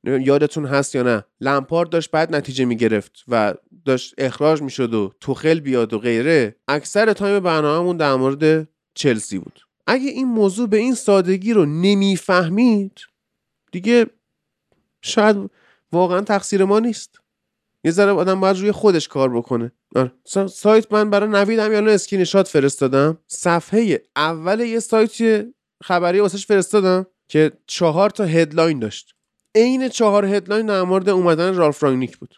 یادتون هست یا نه لمپارد داشت بعد نتیجه می‌گرفت و داشت اخراج می‌شد و توخل بیاد و غیره اکثر تایم برنامهمون در مورد چلسی بود. اگه این موضوع به این سادگی رو نمی‌فهمید دیگه شاید واقعا تقصیر ما نیست. یه ذره آدم باید روی خودش کار بکنه. آره. سایت من برای نوید هم یالو اسکرین شات فرستادم. صفحه اول یه سایت خبری واسش فرستادم که چهار تا headline داشت. عین چهار headline در مورد اومدن رالف رانگنیک بود.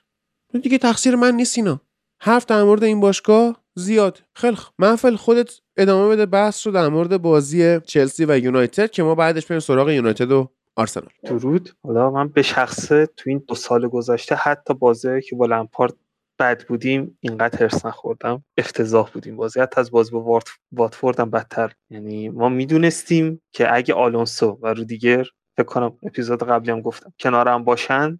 دیگه تقصیر من نیست اینا. حرف در مورد این باشگاه زیاد. خیلی محفل خودت ادامه بده. بحث رو در مورد بازی چلسی و یونایتد که ما بعدش بریم سراغ یونایتد و آرسنال. درود حالا من به شخصه تو این دو سال گذشته حتی بازی که با لمپارد بد بودیم اینقدر هرس نخوردم. افتضاح بودیم بازی. حتی از بازی با واتفورد هم بدتر. یعنی ما می‌دونستیم که اگه آلونسو و رودیگر فکر کنم اپیزود قبلی هم گفتم کنارم باشن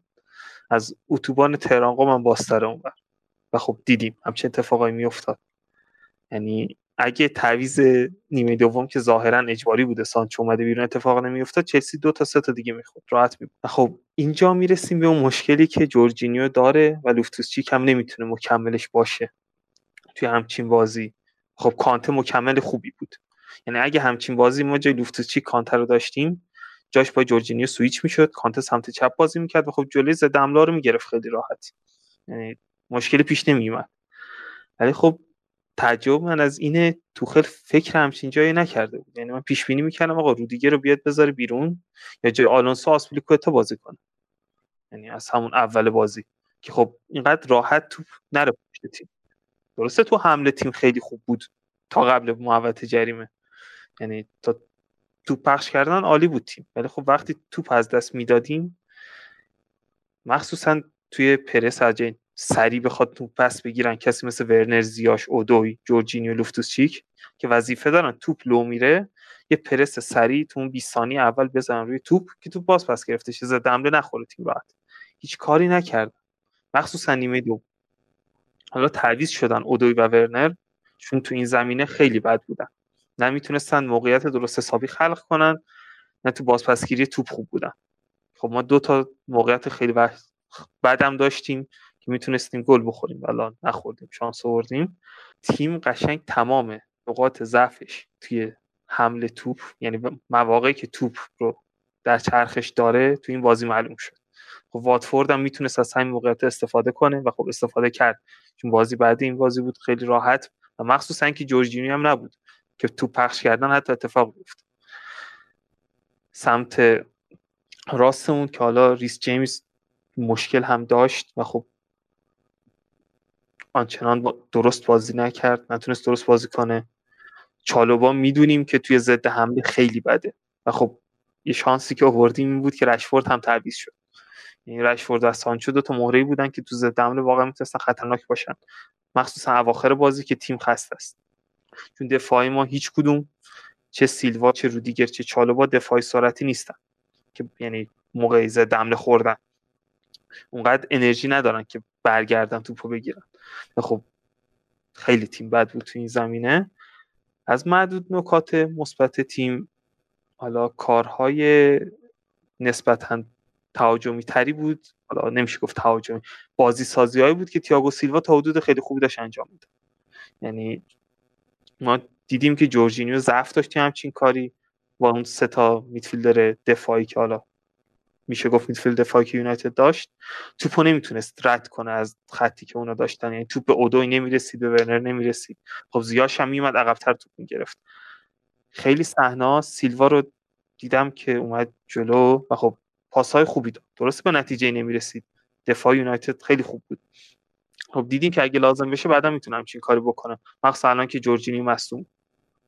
از اتوبان تهران قم باستره اونور. و خب دیدیم. همچه اتفاقایی میافتاد. یعنی اگه تعویز نیمه دوم که ظاهرا اجباری بوده سانچو اومده بیرون اتفاق نمیافتاد چلسی دو تا سه تا دیگه می‌خورد. راحت می خب اینجا می‌رسیم به اون مشکلی که جورجینیو داره و لوفتوس چیک هم نمی‌تونه مکملش باشه توی همچین بازی. خب کانته مکمل خوبی بود. یعنی اگه همچین بازی ما جای لوفتوس چیک کانته رو داشتیم جاش با جورجینیو سویچ می‌شد کانته سمت چپ بازی می‌کرد و خب جلوی ضد حمله رو می‌گرفت خیلی راحت. یعنی مشکلی پیش نمیومد ولی خب تعجب من از اینه توخل فکر همچین جایی نکرده بود. یعنی من پیش بینی می‌کردم آقا رودیگر رو بیاد بذاره بیرون یا جای آلونسو آسپلیکوتا بازی کنه. یعنی از همون اول بازی که خب اینقدر راحت توپ نره پشت تیم. درسته تو حمله تیم خیلی خوب بود تا قبل محوت جریمه. یعنی تا توپ پخش کردن عالی بود تیم. ولی خب وقتی توپ از دست می‌دادیم مخصوصا توی پرس از سری بخواد توپ پس بگیرن. کسی مثل ورنر زیاش اودوی جورجینیو چیک که وظیفه دارن توپ لو میره. یه پرس سری تو اون 20 ثانیه اول بزنن روی توپ که توپ باز پس گرفته شه زد حمله نخوره تیم راحت هیچ کاری نکرد. مخصوصا نیمه دو حالا تعویض شدن اودوی و ورنر چون تو این زمینه خیلی بد بودن. نمی‌تونستن موقعیت درست حسابی خلق کنن نه تو بازپسگیری توپ خوب بودن. خب ما دو تا موقعیت خیلی بعدم داشتیم. که می‌تونستیم گل بخوریم ولی نخوردیم شانس آوردیم. تیم قشنگ تمام نقاط ضعفش توی حمله توپ یعنی مواقعی که توپ رو در چرخش داره تو این بازی معلوم شد. خب واتفورد هم می‌تونست از همین موقعیت استفاده کنه و خب استفاده کرد. چون بازی بعدی این بازی بود خیلی راحت و مخصوصا که جورجینی هم نبود که توپ پخش کردن حتی اتفاق بیفته سمت راستمون که حالا ریس جیمز مشکل هم داشت و خب آنچنان درست بازی نکرد نتونست درست بازی کنه. چالوبا می‌دونیم که توی ضد حمله خیلی بده. و خب یه شانسی که آوردیم این بود که رشفورد هم تعویض شد. یعنی رشفورد و سانچو دو تا مهره بودن که تو ضد حمله واقعا می‌تونستن خطرناک باشن. مخصوصا اواخر بازی که تیم خسته است. چون دفاعی ما هیچ کدوم چه سیلوا چه رودیگر چه چالوبا دفاعی سرعتی نیستن. که یعنی موقعی ضد حمله خوردن. اونقدر انرژی ندارن که برگردن توپو بگیرن. خب خیلی تیم بد بود تو این زمینه. از معدود نکات مثبت تیم حالا کارهای نسبتا تهاجمی تری بود. حالا نمیشه گفت تهاجمی بازی سازی بود که تییاگو سیلوا تا حدود خیلی خوبی داشت انجام میده یعنی ما دیدیم که جورجینیو ضعف داشت همچین کاری با اون سه تا میدفیلدر دفاعی که حالا میشه گفت میدفیلد دفاعی که یونایتد داشت توپو نمی‌تونست رد کنه از خطی که اونا داشتن. یعنی توپ به اودوی نمی‌رسید به ورنر نمی‌رسید. خب زیاش هم میومد عقبتر توپ می‌گرفت. خیلی صحنه سیلوا رو دیدم که اومد جلو و خب پاسهای خوبی داد. درسته به نتیجه نمی‌رسید. دفاع یونایتد خیلی خوب بود. خب دیدیم که اگه لازم بشه بعدا می‌تونه همچین کاری بکنه. مخصوصا الان که جورجینی مصدوم.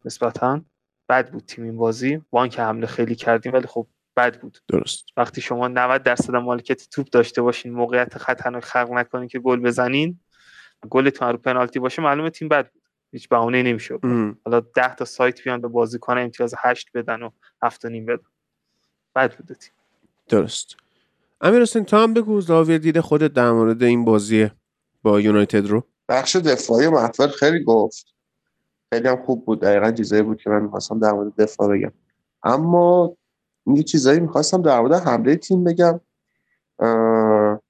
نسبتا بد بود تیم این بازی. بانک حمله خیلی کردیم ولی خب بد بود. درست. وقتی شما 90 درصد مالکیت توپ داشته باشین موقعیت خطرناک خلق نکنین که گل بزنین گلتون رو پنالتی باشه معلومه تیم بد بود. هیچ بهونه نمیشه. حالا 10 تا سایت بیان به بازیکن امتیاز 8 بدن و 7 و نیم بدن. بد بود تیم. درست. امیر حسین تو هم بگو زاویه دید خودت در مورد این بازی با یونایتد رو. بخش دفاعی محفل خیلی گفت. خیلی هم خوب بود. دقیقا چیزایی بود که من می‌خواستم در مورد دفاع بگم. اما یه چیزایی می‌خواستم در مورد حمله تیم بگم.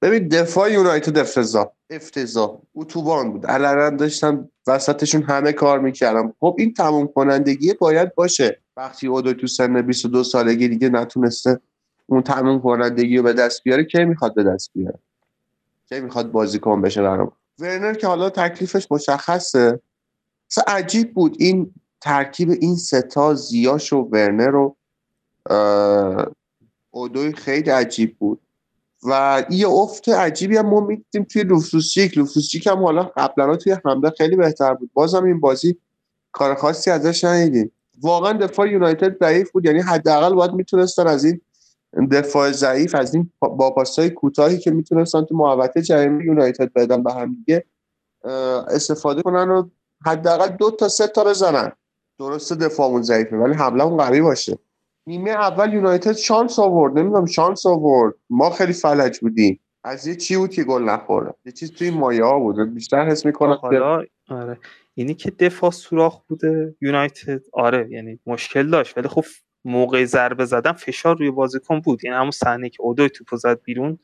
ببین دفاع یونایتد افتضاح. افتضاح. اتوبان بود. علنا داشتن وسطشون همه کار می‌کردم خب این تموم کنندگی باید باشه. وقتی اودو تو سن 22 سالگی دیگه نتونسته اون تموم کنندگی رو به دست بیاره کی می‌خواد به دست بیاره؟ کی می‌خواد بازیکن بشه برام؟ ورنر که حالا تکلیفش مشخصه. اصلا عجیب بود این ترکیب این ستا زیاش و ورنر و اه، اودوی خیلی عجیب بود. و یه افت عجیبی هم ما می‌دیدیم توی لوفسوسچیک لوفسوسچیک هم حالا قبلا توی حمله خیلی بهتر بود. بازم این بازی کار خاصی ازش ندیدیم. واقعا دفاع یونایتد ضعیف بود. یعنی حداقل باید می‌تونستن از این دفاع ضعیف از این با کوتاهی که می‌تونستن تو محوطه جریمه یونایتد بدن به هم دیگه استفاده کنن و حداقل دو تا سه تا بزنن. درسته دفاعمون ضعیفه ولی حملمون قوی باشه. نیمه اول یونایتد شانس آورد. نمی‌دونم شانس آورد. ما خیلی فلج بودیم. از یه چی بود که گل نخورد یه چیز توی مایه ها بود. بیشتر حس می‌کنم حالا آره. اینی که دفاع سوراخ بوده یونایتد. آره یعنی مشکل داشت. ولی خب موقع ضربه زدن فشار روی بازیکن بود. یعنی همون صحنه که اودوی توپو زد بیرون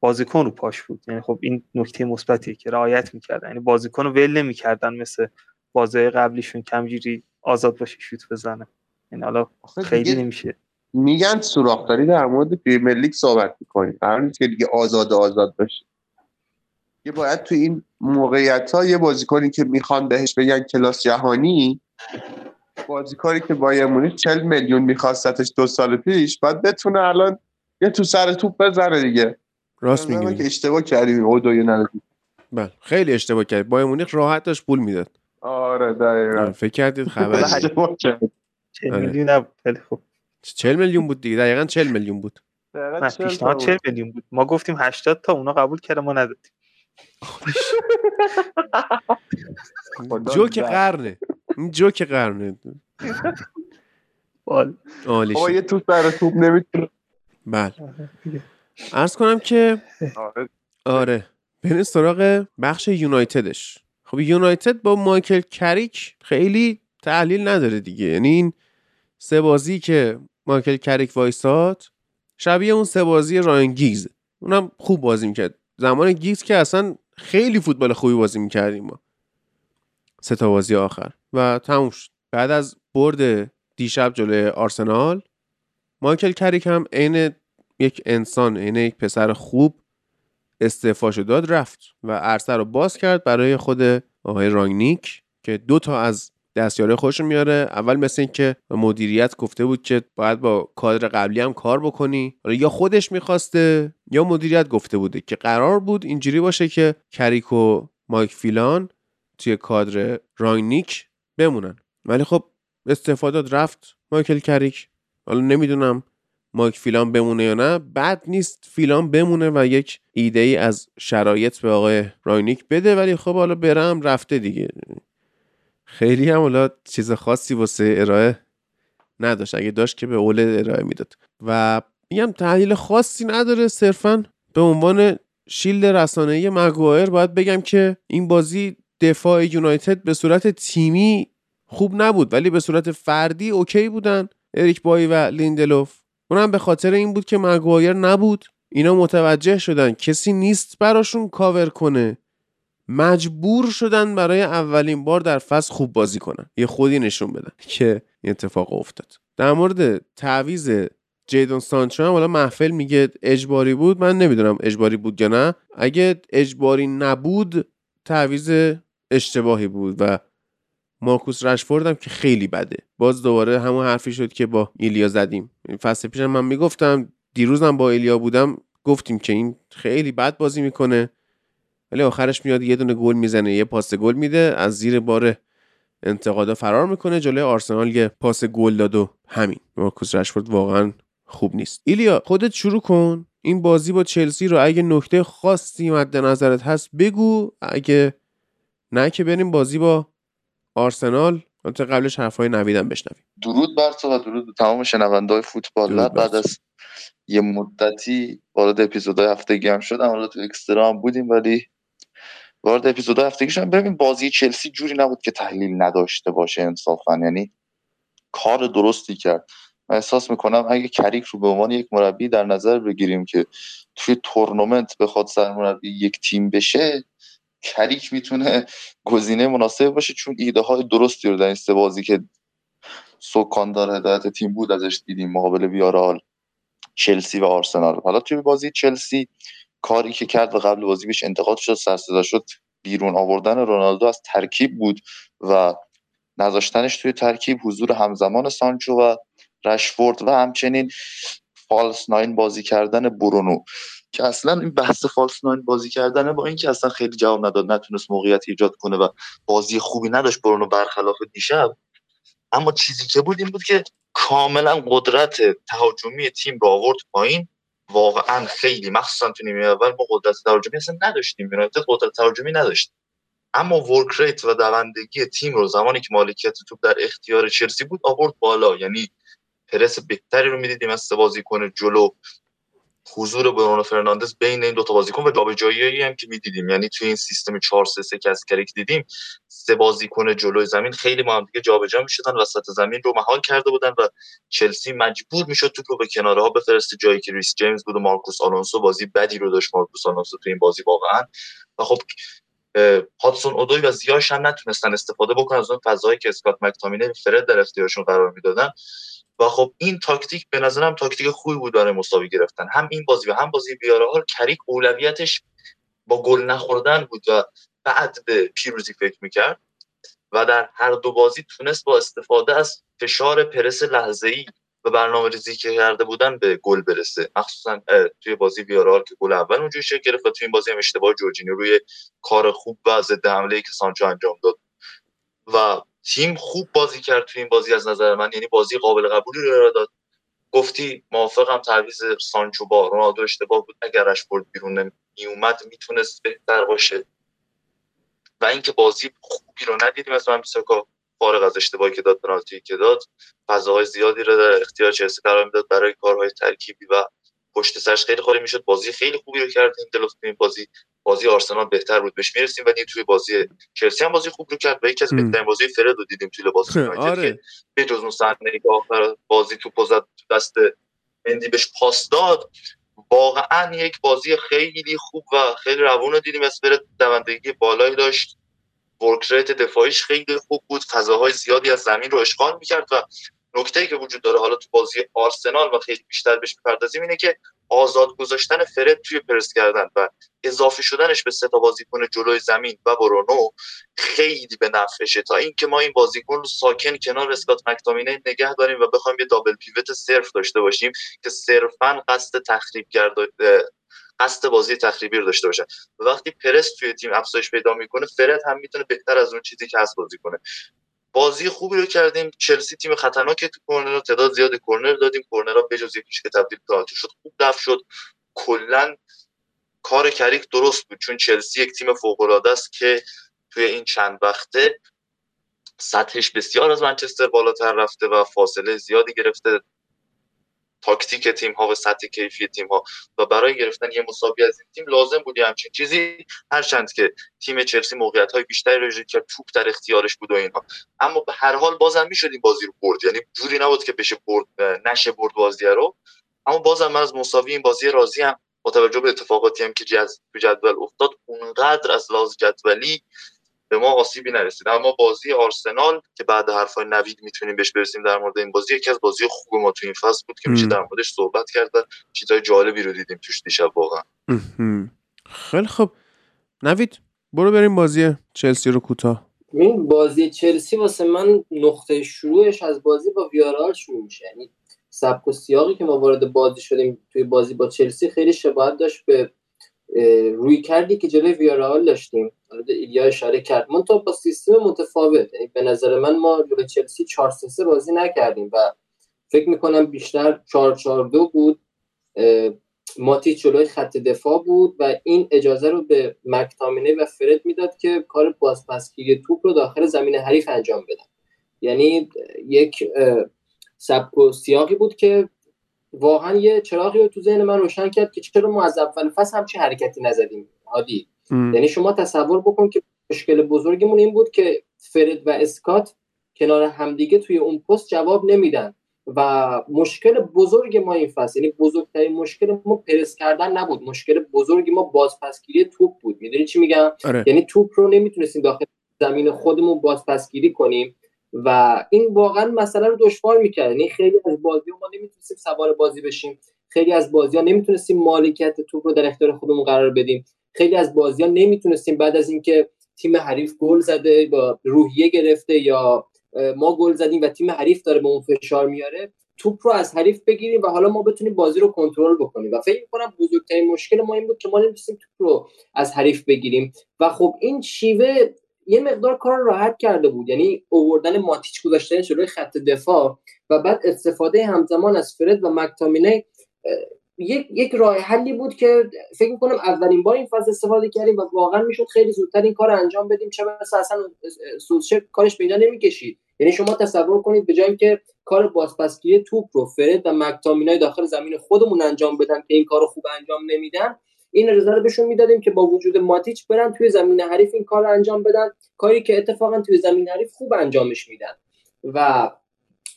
بازیکن رو پاش بود. یعنی خب این نکته مثبتیه که رعایت می‌کردن. یعنی بازیکن رو ول نمی‌کردن مثل بازی قبلیشون کمجوری آزاد باشه شوت بزنه. یعنی حالا خیلی نمیشه. میگن سوراخداری در مورد پریمیر لیگ صحبت می‌کنیم قرار نیست که دیگه آزاد آزاد باشه. یه باید تو این موقعیت ها یه بازیکنی که می‌خوان بهش بگن کلاس جهانی بازیکنی که بایر مونیخ 40 میلیون میخواستش دو سال پیش باید بتونه الان یه تو سر توپ بزنه دیگه. راست میگی. که اشتباه کردیم اودوی ندادیم بله خیلی اشتباه کرد بایر مونیخ راحت داشت پول می‌داد. آره دقیقا. فکر کردید کرد 40 آره. میلیون نبود خب 40 میلیون بود دیگه دقیقا 40 میلیون بود. دقیقاً نه چل تا پیشنهاد بود. 40 میلیون بود. ما گفتیم 80 تا اونا قبول کرده ما ندادیم. جوک. قرنه. این جوک قرنه. عالی. یه تو سر توپ نمی‌تونه. بله. عرض کنم که آره. آره. بریم سراغ بخش یونایتدش. خب یونایتد با مایکل کریک خیلی تحلیل نداره دیگه. یعنی این سه بازی که مایکل کریک وایساد شبیه اون سه بازی راین گیگز. اونم خوب بازی می‌کرد. زمان گیگز که اصلا خیلی فوتبال خوبی بازی می‌کردیم ما. سه تا بازی آخر. و تموم شد. بعد از برد دیشب جلوی آرسنال مایکل کریک هم عین یک انسان عین یک پسر خوب استعفاشو داد رفت. و عرصه رو باز کرد برای خود آقای رانگنیک که دو تا از دستیاره خوش میاره. اول مثل این که مدیریت گفته بود که باید با کادر قبلی هم کار بکنی. حالا یا خودش می‌خواسته یا مدیریت گفته بوده که قرار بود اینجوری باشه که کریک و مایک فیلان توی کادر رانگنیک بمونن. ولی خب استفاده رفت مایکل کریک. حالا نمی‌دونم مایک فیلان بمونه یا نه. بد نیست فیلان بمونه و یک ایده ای از شرایط به آقای راینیک بده ولی خب حالا برم رفته دیگه. خیلی هم حالا چیز خاصی واسه ارائه نداشت. اگه داشت که به اول ارائه می‌داد. و میگم تحلیل خاصی نداره. صرفا به عنوان shield رسانه‌ای مگوایر باید بگم که این بازی دفاع یونایتد به صورت تیمی خوب نبود. ولی به صورت فردی okay بودن. اریک بای و لیندلوف. اونم به خاطر این بود که مگوایر نبود. اینا متوجه شدن. کسی نیست براشون کاور کنه. مجبور شدن برای اولین بار در فصل خوب بازی کنن. یه خودی نشون بدن که این اتفاق افتاد. در مورد تعویض جیدون سانچو هم حالا محفل میگه اجباری بود. من نمی‌دونم اجباری بود یا نه. اگه اجباری نبود تعویز اشتباهی بود و مارکوس رشفورد هم که خیلی بده. باز دوباره همون حرفی شد که با ایلیا زدیم. فصل پیشم من می‌گفتم دیروز هم با ایلیا بودم گفتیم که این خیلی بد بازی می‌کنه. ولی آخرش میاد یه دونه گل می‌زنه یه پاس گل میده از زیر بار انتقادا فرار می‌کنه جلوی آرسنال یه پاس گل داد و همین. مارکوس رشفورد واقعا خوب نیست. ایلیا خودت شروع کن. این بازی با چلسی رو اگه نکته خاصی مد نظرت هست بگو. اگه نه که بریم بازی با آرسنال. تا قبلش حرفای نویدم بشنویم. درود بر تو و درود به تمام شنوندههای فوتبال. بعد. از یه مدتی وارد اپیزودهای هفتگی هم شدم. حالا تو اکسترا هم بودیم ولی وارد اپیزودهای هفتگی شدم. ببین بازی چلسی جوری نبود که تحلیل نداشته باشه انصافا. یعنی کار درستی کرد. من احساس می‌کنم اگه کریک رو به عنوان یک مربی در نظر بگیریم که توی تورنمنت بخواد سرمربی یک تیم بشه کریک می‌تونه گزینه مناسب باشه. چون ایده های درستی رو در این سه بازی که سکاندار هدایت تیم بود ازش دیدیم مقابل ویارال چلسی و آرسنال. حالا توی بازی چلسی کاری که کرد و قبل بازی بهش انتقاد شد سرصدا شد بیرون آوردن رونالدو از ترکیب بود و نذاشتنش توی ترکیب حضور همزمان سانچو و رشفورد و همچنین فالس ناین بازی کردن برونو. که اصلا این بحث فالس ناین بازی کردن با اینکه اصلا خیلی جواب نداد نتونست موقعیت ایجاد کنه و بازی خوبی نداشت برونو برخلاف دیشب. اما چیزی که بود این بود که کاملا قدرت تهاجمی تیم رو آورد پایین. واقعا خیلی مخصوصا تو نیمه اول ما قدرت تهاجمی اصلا نداشتیم یونایتد قدرت تهاجمی نداشت. اما work rate و دوندگی تیم رو زمانی که مالکیت توپ در اختیار چلسی بود آورد بالا. یعنی پرس بهتری رو می‌دیدیم از بازیکن جلو. حضور برونو فرناندز بین این دو تا بازیکن و جابجایی هم که می‌دیدیم. یعنی توی این سیستم 4 3 3 که از دیدیم سه بازیکن جلوی زمین خیلی با هم دیگه جابجا می‌شدن وسط زمین رو مهار کرده بودن و چلسی مجبور می‌شد توپ رو به کناره ها بفرسته جایی که ریس جیمز بود و مارکوس آلونسو بازی بدی رو داشت. مارکوس آلونسو تو این بازی واقعا. و خب هاتسون اودوی و زیاش هم نتونستن استفاده بکنن از اون فضایی که اسکات مکتامینه فرد در اختیارشون قرار می‌دادن. و خب این تاکتیک به نظرم تاکتیک خوبی بود برای مساوی گرفتن. هم این بازی و هم بازی بیارال کریک اولویتش با گل نخوردن بود و بعد به پیروزی فکر می‌کرد و در هر دو بازی تونست با استفاده از فشار پرس لحظه‌ای و برنامه ریزی که کرده بودن به گل برسه. مخصوصا توی بازی بیارال که گل اول اونجوری شکل گرفت و توی این بازی هم اشتباه جورجینیو روی کار خوب و ضد حمله که سانچو انجام داد و تیم خوب بازی کرد توی این بازی از نظر من. یعنی بازی قابل قبولی رو ارائه داد. گفتی موافقم تعویض سانچو با رونالدو اشتباه بود. اگر رشفورد بیرون میومد می‌تونست بهتر باشه. و اینکه بازی خوبی رو ندیدیم از بیساکا فارغ از اشتباهی که داد پنالتی که داد فضاهای زیادی رو در اختیار چلسی قرار می‌داد برای کارهای ترکیبی و پشت سرش خیلی خالی می‌شد. بازی خیلی خوبی رو کرد این دلوف این بازی بازی آرسنال بهتر بود. بهش می‌رسیم ولی توی بازی چلسی هم بازی خوب رو کرد و یکی از. بهترین بازی فرد رو دیدیم توی لباس یونایتد آره که به جز اون صحنه که آخر بازی تو زد تو دست مندی بهش پاس داد. واقعا یک بازی خیلی خوب و خیلی روون رو دیدیم. اسپرت دوندگی بالایی داشت. ورک ریت دفاعیش خیلی خوب بود. فضاهای زیادی از زمین رو اشغال می‌کرد و نکته که وجود داره حالا تو بازی آرسنال و خیلی بیشتر بهش می‌پردازیم اینه که آزاد گذاشتن فرد توی پرس کردن و اضافه شدنش به سه تا بازیکن جلوی زمین و برونو خیلی به نفعشه. تا اینکه ما این بازیکن رو ساکن کنار اسکات مکتامینه نگه داریم و بخوایم یه دابل پیوت صرف داشته باشیم که صرفا قصد تخریب کرد قصد بازی تخریبی رو داشته باشه و وقتی پرس توی تیم افزایش پیدا می‌کنه فرد هم می‌تونه بهتر از اون چیزی که هست بازی کنه. بازی خوبی رو کردیم. چلسی تیم خطرناکی تو کورنر تعداد زیاد کورنر دادیم. کورنرها بجز یکیش که تبدیل پنالتی شد خوب دفع شد. کلا کار کریک درست بود چون چلسی یک تیم فوق العاده است که توی این چند وقته سطحش بسیار از منچستر بالاتر رفته و فاصله زیادی گرفته. تاکتیک تیم ها و سطح کیفی تیم ها و برای گرفتن یه مساوی از این تیم لازم بود همچین چیزی هرچند که تیم چلسی موقعیت های بیشتری رو ایجاد کرد توپ در اختیارش بود و اینها. اما به هر حال بازم می‌شد این بازی رو برد. یعنی جوری نبود که بشه برد نشه برد بازی رو. اما بازم من از مساوی این بازی راضی هم با توجه به اتفاقاتی هم که جز... جدول افتاد اونقدر از لحاظ جدولی به ما آسیبی نرسید. اما بازی آرسنال که بعد حرفای نوید می‌تونیم بهش برسیم در مورد این بازی یکی از بازی خوب ما تو این فصل بود که میشه در موردش صحبت کرد و چیزای جالبی رو دیدیم توش دیشب واقعا. خیلی خب نوید برو بریم بازی چلسی رو کوتاه. این بازی چلسی واسه من نقطه شروعش از بازی با ویارال شروع میشه. یعنی سبک و سیاقی که ما وارد بازی شدیم توی بازی با چلسی خیلی شباهت داشت به روی کردی که جلوی ویارال داشتیم. ایلیا اشاره کرد. من تا با سیستم متفاوت یعنی به نظر من ما جلوی چلسی 4 3 بازی نکردیم و فکر می‌کنم بیشتر 4 4 2 بود. ماتی جلوی خط دفاع بود و این اجازه رو به مکتامینه و فرد می‌داد که کار بازپسگیری توپ رو داخل زمین حریف انجام بدن. یعنی یک سبک و سیاقی بود که واقعا یه چراغی رو تو ذهن من روشن کرد که چرا ما از اول فصل همچین حرکتی نزدیم. عادی. یعنی شما تصور بکن که مشکل بزرگمون این بود که فرد و اسکات کنار همدیگه توی اون پست جواب نمیدن و مشکل بزرگ ما این فصل یعنی بزرگترین مشکل ما پرس کردن نبود. مشکل بزرگ ما بازپسگیری توپ بود. می‌دونی چی میگم؟ آره. یعنی توپ رو نمی‌تونستیم داخل زمین خودمون بازپسگیری کنیم. و این واقعا مسئله رو دشوار می‌کرد. یعنی خیلی از بازی ما نمی‌تونستیم سوار بازی بشیم. خیلی از بازی ها نمی‌تونستیم مالکیت توپ رو در اختیار خودمون قرار بدیم. خیلی از بازی ها نمی‌تونستیم بعد از اینکه تیم حریف گل زده با روحیه گرفته یا ما گل زدیم و تیم حریف داره به اون فشار میاره توپ رو از حریف بگیریم و حالا ما بتونیم بازی رو کنترل بکنیم. و فکر کنم بزرگترین مشکل ما این بود که ما نمی‌تونستیم توپ رو از حریف بگیریم. و خب این شیوه یه مقدار کار راحت کرده بود. یعنی اووردن ماتیچ گذاشتن جلوی خط دفاع و بعد استفاده همزمان از فرد و مکتامینه یک یک راه حلی بود که فکر کنم اولین بار این فاز استفاده کردیم و واقعا می‌شد خیلی زودتر این کار انجام بدیم. چه مثلا اصلا سولشر کارش به نمی‌کشید. یعنی شما تصور کنید به جای که کار بازپسگیری توپ رو فرد و مکتامینای داخل زمین خودمون انجام بدن که این کارو خوب انجام نمیدن این رضا رو بهشون می‌دادیم که با وجود ماتیچ برن توی زمین حریف این کار رو انجام بدن. کاری که اتفاقا توی زمین حریف خوب انجامش میدن. و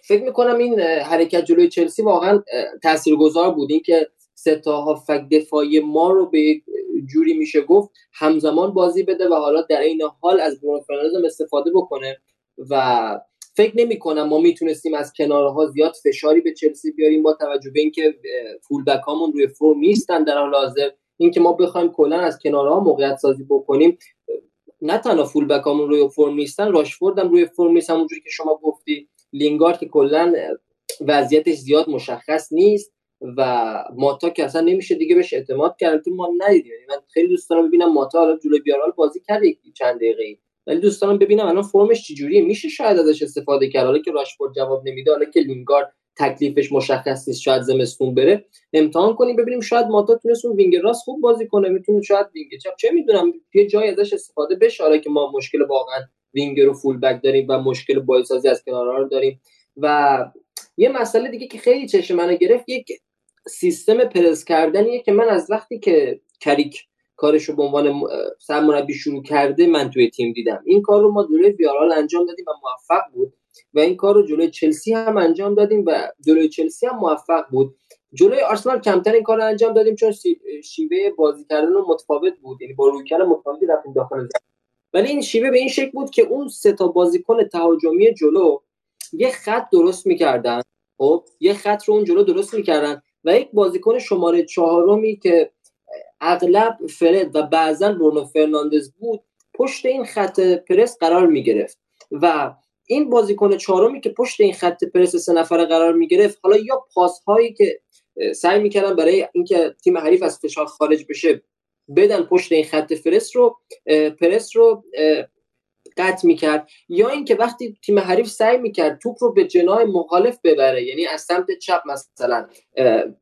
فکر می‌کنم این حرکت جلوی چلسی واقعا تاثیرگذار بود. این که ستا فک دفاعی ما رو به جوری میشه گفت همزمان بازی بده و حالا در این حال از برونو استفاده بکنه. و فکر نمی کنم ما می‌تونستیم از کنارها زیاد فشاری به چلسی بیاریم با توجه به اینکه فول بک هامون روی فرم نیستن در حال حاضر. اینکه ما بخوایم کلا از کنارها موقعیت سازی بکنیم نه تنها فول بک هامون روی فرم نیستن راشفورد هم روی فرم نیست همونجوری که شما گفتی. لینگارد که کلا وضعیتش زیاد مشخص نیست و ماتا که اصلا نمیشه دیگه بهش اعتماد کرد تو ما ندیدیم. یعنی من خیلی دوست دارم ببینم ماتا حالا جلوی ویارئال بازی کرده چند دقیقه ولی دوست دارم ببینم الان فرمش چجوریه؟ میشه شاید ازش استفاده کرد؟ حالا که راشفورد جواب نمیده حالا که لینگارد تکلیفش مشخص نیست شاید زمستون بره. امتحان کنیم ببینیم شاید ماتا تونست اون وینگ راست خوب بازی کنه. می‌تونه شاید وینگ چپ چه می‌دونم یه جای ازش استفاده بشه که ما مشکل واقعا وینگر و فول بک داریم و مشکل بازسازی از کنارها رو داریم. و یه مسئله دیگه که خیلی چشم منو گرفت یک سیستم پرس کردنیه که من از وقتی که کریک کارش رو به عنوان سرمربی شروع کرده من توی تیم دیدم. این کار رو ما جلوی ویارال انجام دادیم و موفق بود. و این کار رو جلوی چلسی هم انجام دادیم و جلوی چلسی هم موفق بود. جلوی آرسنال کمتر این کار رو انجام دادیم چون شیوه بازی کردن متفاوت بود. یعنی با رویکرد متفاوتی رفتیم داخل ولی این شیوه به این شکل بود که اون سه تا بازیکن تهاجمی جلو یه خط درست می‌کردن. خب یه خط رو اون جلو درست می‌کردن و یک بازیکن شماره چهارمی که اغلب فرد و بعضا برونو فرناندز بود پشت این خط پرس قرار می‌گرفت. و این بازیکن چهارمی که پشت این خط پرس سه نفره قرار می‌گرفت حالا یا پاس هایی که سعی می‌کردن برای اینکه تیم حریف از فشار خارج بشه بدن پشت این خط فرس رو پرس رو قطع می‌کرد. یا اینکه وقتی تیم حریف سعی می‌کرد توپ رو به جناه مخالف ببره یعنی از سمت چپ مثلا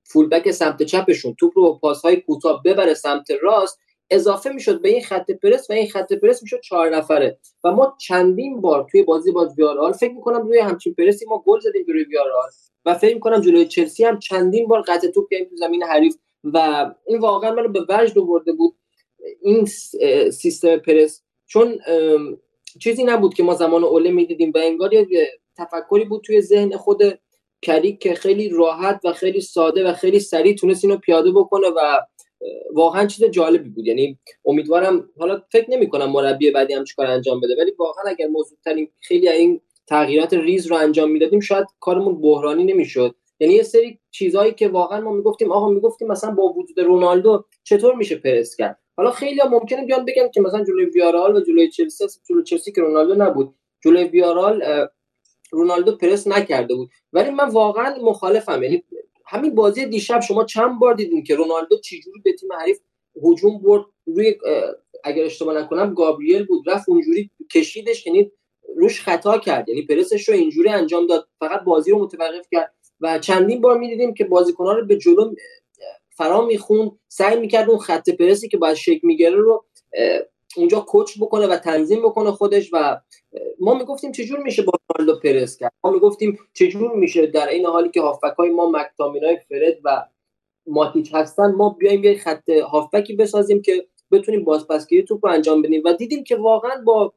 فولبک سمت چپشون توپ رو با پاسهای کوتاه ببره سمت راست اضافه می‌شد به این خط پرس و این خط پرس می‌شد چهار نفره. و ما چندین بار توی بازی با ویارال فکر می‌کنم روی همچین پرسی ما گل زدیم روی ویارال و فکر می‌کنم جلوی چلسی هم چندین بار قطع توپ کردیم تو زمین حریف. و این واقعا منو به وجد آورده بود این سیستم پرس. چون چیزی نبود که ما زمان اوله می‌دیدیم و انگار یه تفکری بود توی ذهن خود کریک که خیلی راحت و خیلی ساده و خیلی سریع تونست اینو پیاده بکنه و واقعا چیز جالبی بود. یعنی امیدوارم حالا فکر نمی کنم مربی بعدی هم چیکار انجام بده ولی واقعا اگر ما زودتر خیلی این تغییرات ریز رو انجام می‌دادیم شاید کارمون بحرانی نمی‌شد. یعنی یه سری چیزهایی که واقعا ما می‌گفتیم آقا می‌گفتیم مثلا با وجود رونالدو چطور میشه پرس کرد؟ حالا خیلی هم ممکنه بیان بگن که مثلا جلوی ویارال و جلوی چلسی جلوی چلسی که رونالدو نبود جلوی ویارال رونالدو پرس نکرده بود. ولی من واقعا مخالفم. یعنی همین بازی دیشب شما چند بار دیدین که رونالدو چجوری به تیم حریف هجوم برد روی اگر اشتباه نکنم گابریل بود رفت اونجوری کشیدش یعنی روش خطا کرد. یعنی پرسش رو اینجوری انجام داد. فقط بازی رو متوقف کرد. و چندین بار می‌دیدیم که بازیکن‌ها رو به جلو فرا می‌خوند سعی می‌کرد اون خط پرسی که باید شکل می‌گیره رو اونجا کوچ بکنه و تنظیم بکنه خودش و ما می‌گفتیم چجور میشه با رونالدو پرس کرد. ما می‌گفتیم چجور میشه در این حالی که هافبک های ما مکتامینای فرد و ماتیچ هستن ما بیایم یه خط هافبکی بسازیم که بتونیم بازپسگیری توپ رو انجام بدیم. و دیدیم که واقعا با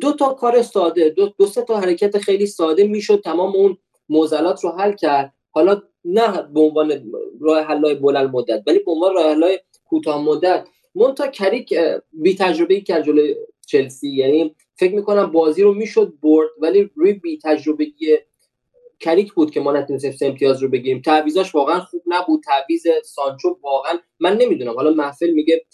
دو تا کار ساده دو, دو سه تا حرکت خیلی ساده می‌شد تمام اون معضلات رو حل کرد. حالا نه به عنوان راه حلای بلند مدت ولی به عنوان راه حلای کوتاه مدت. مونتا کریک بی تجربه کرد جلوی چلسی. یعنی فکر می‌کنم بازی رو می‌شد برد ولی روی بی تجربگی کریک بود که ما نتونستیم امتیاز رو بگیریم. تعویزاش واقعا خوب نبود. تعویز سانچو واقعا من نمی‌دونم. حالا محفل میگه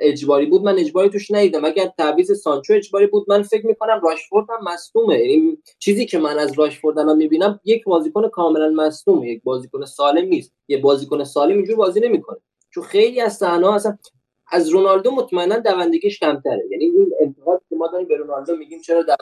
اجباری بود. من اجباری توش ندیدم اگر تعویز سانچو اجباری بود من فکر می‌کنم راشفورد هم مصدومه. یعنی چیزی که من از راشفورد الان می‌بینم یک بازیکن کاملا مصدومه. یک بازیکن سالم نیست. یه بازیکن سالم اینجور بازی نمی‌کنه. چون خیلی از صحنه اصلا از رونالدو مطمئنا دوندگیش کمتره. یعنی این انتقاد که ما داریم به رونالدو میگیم چرا دو...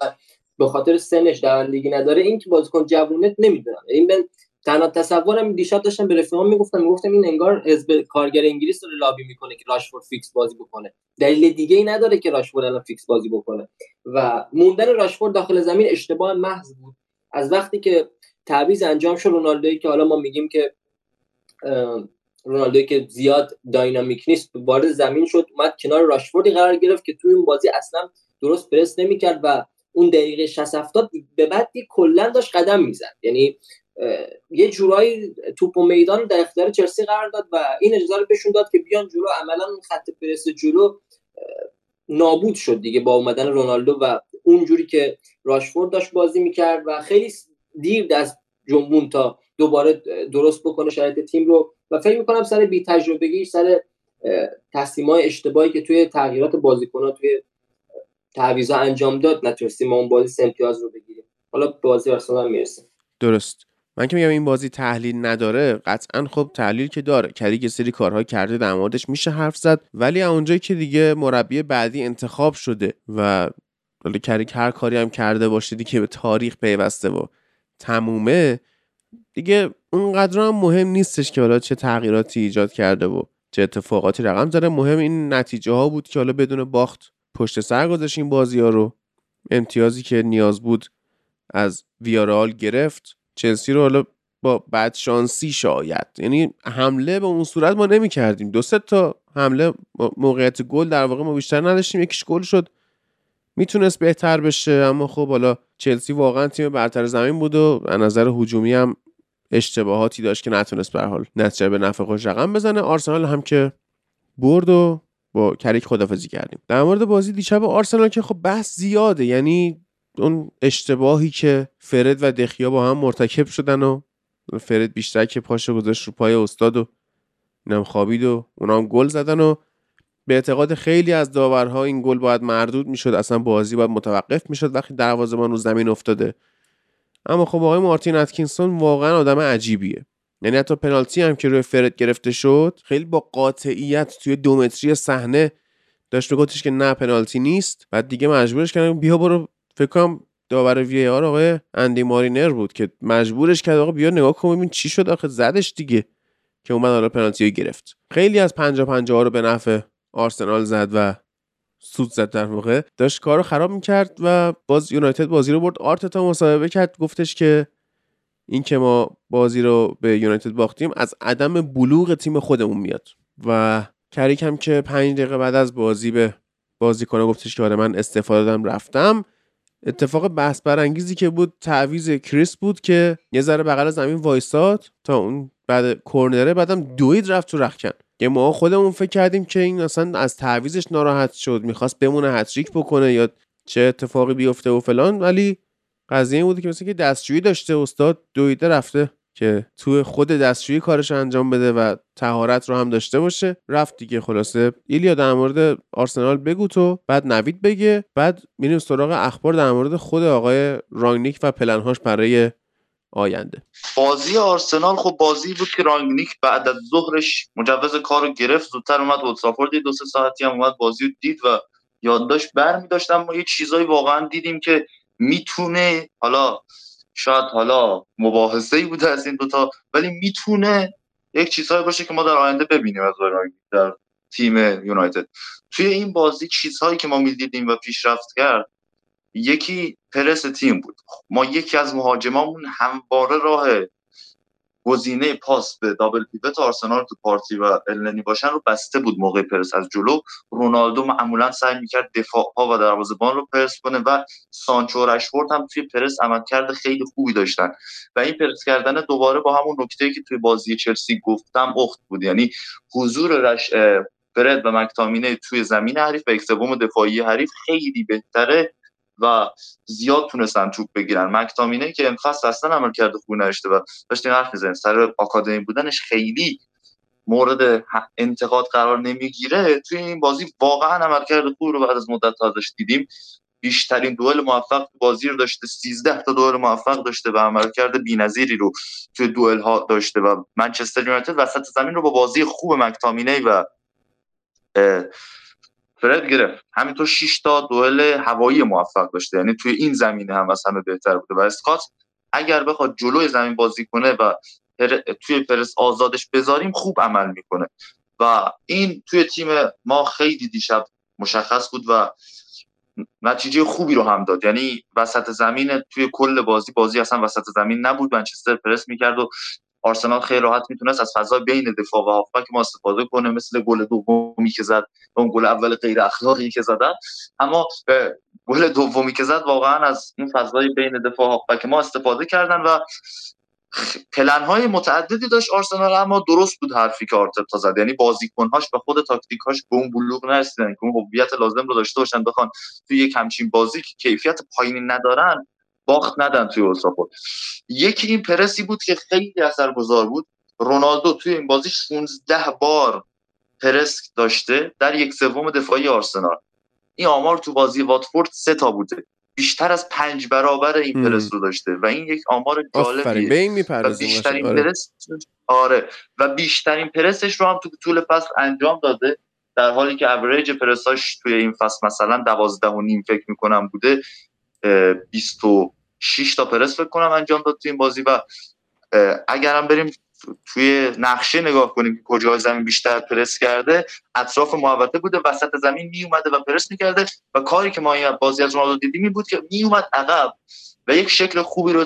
به خاطر سنش دوندگی نداره این که بازیکن جوونت نمی‌دونم. این من تنها تصورم دیشب داشتم به رفیقام می‌گفتم می‌گفتم این انگار حزب کارگر انگلیس رو لابی می‌کنه که راشفورد فیکس بازی بکنه. دلیل دیگه ای نداره که راشفورد الان فیکس بازی بکنه. و موندن راشفورد داخل زمین اشتباه محض بود. از وقتی که تعویض انجام شد رونالدوی که حالا ما میگیم که رونالدوی که زیاد داینامیک نیست وارد زمین شد اومد کنار راشفوردی قرار گرفت که توی این بازی اصلا درست پرس نمی‌کرد و اون دقیقه 60 70 به بعد کلا داشت قدم می‌زد. یعنی یه جورایی توپ و میدان در اختیار چلسی قرار داد و این اجازه رو بهشون داد که بیان جلو. عملا خط پرس جلو نابود شد دیگه با اومدن رونالدو و اونجوری که راشفورد داشت بازی می‌کرد و خیلی دیر دست جنبون تا دوباره درست بکنه شرایط تیم رو و فکر می‌کنم سر بی تجربگی سر تصمیم های اشتباهی که توی تغییرات بازیکن توی تعویضا انجام داد نتونستیم ما اون بازی امتیاز رو بگیریم. حالا بازی آرسنال می‌رسیم درست. من که میگم این بازی تحلیل نداره قطعا خب تحلیل که داره. کریک سری کارها کرده در موردش میشه حرف زد ولی اونجایی که دیگه مربی بعدی انتخاب شده و ولی کریک هر کاری هم کرده باشه دیگه به تاریخ پیوسته و تمومه دیگه اونقدر هم مهم نیستش که حالا چه تغییراتی ایجاد کرده و چه اتفاقاتی رقم زده. مهم این نتیجه ها بود که حالا بدون باخت پشت سر گذاشت این بازی ها رو. امتیازی که نیاز بود از ویارال گرفت. چلسی رو حالا با بد شانسی شاید. یعنی حمله به اون صورت ما نمی کردیم دو سه تا حمله موقعیت گل در واقع ما بیشتر نداشتیم. یکیش گل شد. می‌تونست بهتر بشه اما خب حالا چلسی واقعا تیم برتر زمین بود و از نظر هجومی هم اشتباهاتی داشت که نتونست به حال نتیجه به نفع خودش رقم بزنه. آرسنال هم که برد و با کریک خدافزی کردیم. در مورد بازی دیشب آرسنال که خب بحث زیاده. یعنی اون اشتباهی که فرد و دخیا با هم مرتکب شدن و فرد بیشتر که پاشو گذاشت رو پای استاد و اینم خوابید و اونا هم گل زدن و به اعتقاد خیلی از داورها این گل باید مردود می‌شد. اصلا بازی باید متوقف می‌شد. وقتی دروازه‌بان رو زمین افتاده اما خب آقای مارتین اتکینسون واقعا آدم عجیبیه. یعنی حتی پنالتی هم که روی فرد گرفته شد خیلی با قاطعیت توی دو متری صحنه داشت میگفتش که نه پنالتی نیست. بعد دیگه مجبورش کردن بیا برو. فکر کنم داور وی آر آقای اندی مارینر بود که مجبورش کرد آقا بیا نگاه کن ببین چی شد. آخه زدش دیگه که اومد حالا پنالتی گرفت. خیلی از پنجا پنجا ها رو به نفع آرسنال زد و سود زد در واقع. داشت کارو خراب می‌کرد و باز یونایتد بازی رو برد. آرتتا مصاحبه کرد. گفتش که این که ما بازی رو به یونایتد باختیم از عدم بلوغ تیم خودمون میاد. و کریک هم که پنج دقیقه بعد از بازی به بازی کنه گفتش که آره من استفاده دادم رفتم. اتفاق بحث برانگیزی که بود تعویز کریس بود که یه ذره بغل زمین وایساد تا اون بعد کرنره بعدم دوید رفت تو رخکن. که ما خودمون فکر کردیم که این اصلا از تعویزش ناراحت شد می‌خواست بمونه هتریک بکنه یا چه اتفاقی بیفته و فلان. ولی قضیه این بوده که مثلا که دستشویی داشته استاد دویده رفته که تو خود دستشویی کارش انجام بده و تهارت رو هم داشته باشه. رفت دیگه خلاصه. ایلیا در مورد آرسنال بگو تو بعد نوید بگه بعد میریم سراغ اخبار در مورد خود آقای رانگنیک و پلنهاش برای آینده. بازی آرسنال خب بازی بود که رانگنیک بعد از ظهرش مجوز کار رو گرفت زودتر اومد اولترافورد دو سه ساعتی هم اومد بازی رو دید و یادداشت بر می داشتم ما یه چیزایی واقعا دیدیم که می‌تونه حالا شاید حالا مباحثه ای بوده از این دوتا ولی می‌تونه یک چیزهایی باشه که ما در آینده ببینیم از در تیم یونایتد. توی این بازی چیزهایی که ما می‌دیدیم و پیشرفت کرد یکی پرس تیم بود. ما یکی از مهاجمامون همواره راه گزینه پاس به دابل پیوت آرسنال تو پارتی و النی باشن رو بسته بود موقع پرس از جلو. رونالدو معمولا سعی می‌کرد دفاع ها و دروازه‌بان رو پرس کنه و سانچو و هم توی پرس عملکرد خیلی خوبی داشتن. و این پرس کردن دوباره با همون نکته که توی بازی چلسی گفتم اخت بود. یعنی حضور رش فرد و مکتامینه توی زمین حریف و یک دفاعی حریف خیلی بهتره و زیاد تونستن توپ بگیرن. مکتامینه که امفصل اصلا عمل کرده خوب نشته و داشتیم حرف می‌زنیم. سر آکادمی بودنش خیلی مورد انتقاد قرار نمی‌گیره. توی این بازی واقعا عمل کرده خوب رو بعد از مدت ازش دیدیم. بیشترین دوئل موفق بازی رو داشته 13 تا دوئل موفق داشته و عمل کرده. بی‌نظیری رو توی دوئل ها داشته و منچستر یونایتد وسط زمین رو با بازی خوب مکتامینه و فرد گرفت. همینطور 6 تا دوئل هوایی موفق داشته. یعنی توی این زمینه هم از همه بهتر بوده. و اسکات اگر بخواد جلوی زمین بازی کنه و توی پرس آزادش بذاریم خوب عمل می‌کنه. و این توی تیم ما خیلی دیشب مشخص بود و نتیجه خوبی رو هم داد. یعنی وسط زمین توی کل بازی بازی اصلا وسط زمین نبود. منچستر پرس می‌کرد و آرسنال خیلی راحت می‌تونست از فضا بین دفاع و هافبک ما استفاده کنه مثل گل دومی که زد اون گل اول غیر اخلاقی که زدن. اما گل دومی که زد واقعا از این فضای بین دفاع و هافبک ما استفاده کردن و پلن های متعددی داشت آرسنال اما درست بود حرفی که آرتتا زد. یعنی بازیکنهاش به خود تاکتیکاش به اون بلوغ نرسیدن که اون هویت لازم رو داشته باشن بخوان توی یک همچین بازی که کیفیت پایینی ندارن باخت ندن توی اولترافورد یکی این پرسی بود که خیلی اثرگذار بود. رونالدو توی این بازی 16 بار پرس داشته در یک سوم دفاعی آرسنال. این آمار تو بازی واتفورد سه تا بوده. بیشتر از پنج برابر این پرس رو داشته و این یک آمار جالبیه. و بیشترین آره. پرس آره. و بیشترین پرسش رو هم تو طول فصل انجام داده در حالی که اوریج پرساش توی این فصل مثلا دوازده و نیم فکر می‌کنم بوده 26 تا پرس فکر کنم انجام داد تو این بازی و اگرم بریم توی نقشه نگاه کنیم که کجا زمین بیشتر پرس کرده اطراف محوطه بوده وسط زمین می اومده و پرس می‌کرده و کاری که ما این بازی از رونالدو دیدیم این بود که می اومد عقب و یک شکل خوبی رو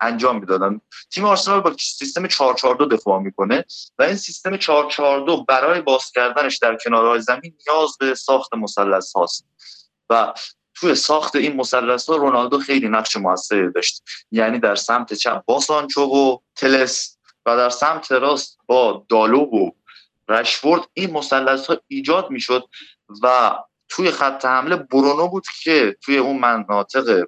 انجام می‌دادن. تیم آرسنال با سیستم 442 دفاع می‌کنه و این سیستم 442 برای باز کردنش در کنارهای زمین نیاز به ساخت مثلث هاست. و توی ساخت این مثلث رونالدو خیلی نقش موثری داشت. یعنی در سمت چپ با سانچو و تلس و در سمت راست با دالو و رشفورد این مثلث ایجاد می‌شد و توی خط حمله برونو بود که توی اون مناطق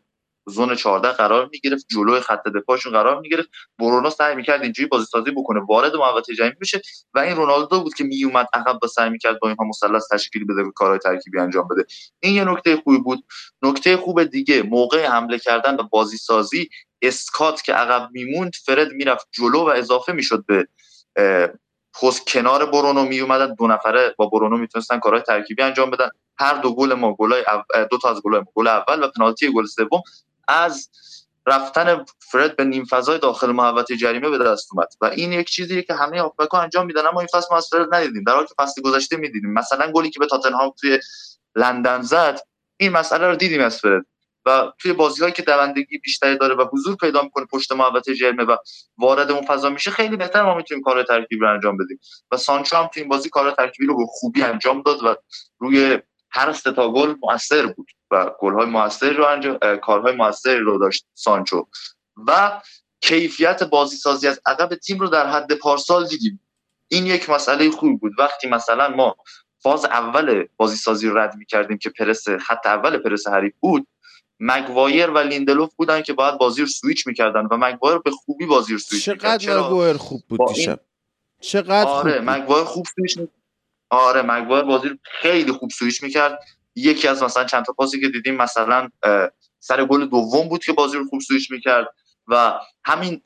زون 14 قرار می‌گرفت جلوی خط دفاعشون قرار می‌گرفت. برونو سعی می‌کرد اینجوری بازی سازی بکنه. وارد محوطه جمعی بشه و این رونالدو بود که میومد عقب با سعی می‌کرد با اینها مثلث تشکیل بده و کارهای ترکیبی انجام بده. این یه نکته خوبی بود. نکته خوب دیگه موقع حمله کردن و بازی سازی اسکات که عقب میموند فرد می‌رفت جلو و اضافه می‌شد به پست کنار برونو می اومدن دو نفره با برونو می‌تونستن کارهای ترکیبی انجام بدن. هر دو گل ما گلای دو تا از گلای گل اول و پنالتی گل سوم از رفتن فرد به نیم فضای داخل محوطه جریمه به دست اومد. و این یک چیزیه که همه هافبک‌ها انجام میدن اما این فصل ما از فرد ندیدیم. در حالی که فصل گذشته می‌دیدیم. مثلا گلی که به تاتنهام توی لندن زد این مسئله رو دیدیم از فرد. و توی بازی که دوندگی بیشتری داره و حضور پیدا می‌کنه پشت محوطه جرمه و وارد اون فضا میشه خیلی بهتر ما می‌تونیم کار ترکیبی رو انجام بدیم. و سانچو هم توی این بازی کار ترکیبی رو به خوبی انجام داد و روی هر سه تا گل موثر بود. و گل‌های موثر رو انجام کارهای موثری رو داشت سانچو. و کیفیت بازی سازی از عقب تیم رو در حد پارسال دیدیم. این یک مسئله خوب بود. وقتی مثلا ما فاز اول بازی سازی رو رد می کردیم که پرس خط اول پرس حریف بود مگوایر و لیندلوف بودن که باید بازی رو سویچ می‌کردن و مگوایر به خوبی بازی رو سویچ چقدر مگوایر خوب بود دیشب. چقدر آره خوب مگوایر خوب سویچ. آره مگوایر بازی رو خیلی خوب سویچ می‌کرد. یکی از مثلا چند تا پاسی که دیدیم مثلا سر گل دوم بود که بازی رو خوب سویچ می‌کرد و همین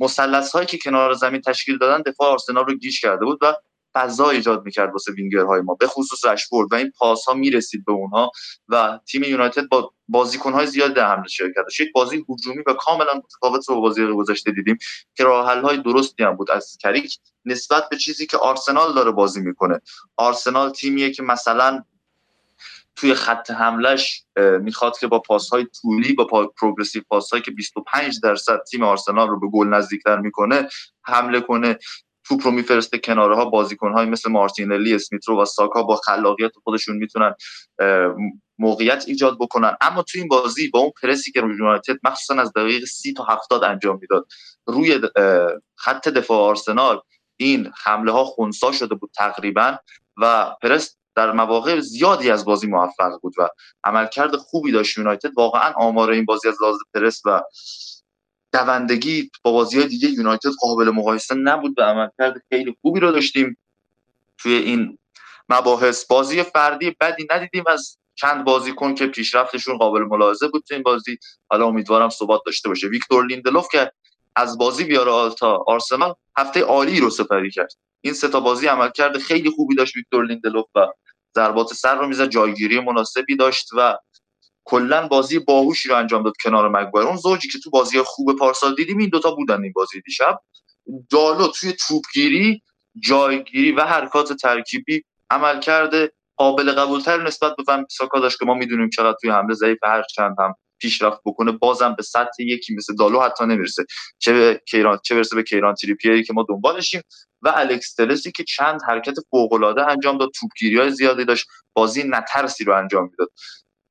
مثلث هایی که کنار زمین تشکیل دادن دفاع آرسنال رو گیج کرده بود و فضا ایجاد می‌کرد واسه وینگرهای ما به خصوص رشفورد و این پاس ها می‌رسید به اونها و تیم یونایتد با بازیکن های زیاد در حمله شرکت داشت. یک بازی هجومی و کاملا متفاوت با بازی گذشته دیدیم که راه های درستی هم بود از کریک نسبت به چیزی که آرسنال داره بازی می‌کنه. آرسنال تیمیه که مثلا توی خط حملش می‌خواد که با پاس های طولی با پروگرسیو پاس که 25 درصد تیم آرسنال رو به گل نزدیکتر می‌کنه حمله کنه. توپ رو میفرسته کناره ها بازیکن های مثل مارتینلی اسمیترو و ساکا با خلاقیت خودشون می‌تونن موقعیت ایجاد بکنن. اما تو این بازی با اون پرسی که یونایتد مخصوصا از دقیقه 30 تا 70 انجام می‌داد روی خط دفاع آرسنال این حمله ها خونسا شده بود تقریبا و پرس در مواقع زیادی از بازی موفق بود و عملکرد خوبی داشت یونایتد. واقعا آمار این بازی از لحاظ پرس و دوندگی با بازی های دیگه یونایتد قابل مقایسه نبود و عملکرد خیلی خوبی رو داشتیم توی این مباحث. بازی فردی بدی ندیدیم از چند بازیکن که پیشرفتشون قابل ملاحظه بود تو این بازی. حالا امیدوارم ثبات داشته باشه. ویکتور لیندلوف که از بازی بیاره آلتا آرسنال هفته عالی رو سپری کرد. این سه تا بازی عملکرد خیلی خوبی داشت ویکتور لیندلوف و ضربات سر رو می‌زد جایگیری مناسبی داشت و کلا بازی باهوشی رو انجام داد کنار مگوایر اون زوجی که تو بازی خوب پارسال دیدیم این دوتا بودن این بازی دیشب. دالو توی توپگیری جایگیری و حرکات ترکیبی عمل کرده. قابل قبولتر نسبت به ساکا داشت که ما می‌دونیم چقدر توی حمله ضعیف هر چند هم پیشرفت بکنه بازم به سطح یکی مثل دالو حتی نمی‌رسه. چه به کیران چه برسه به کیران تریپیری که ما دنبالشیم و الکس تلسی که چند حرکت فوق العاده انجام داد توپگیری های زیادی داشت بازی نترسی رو انجام می‌داد.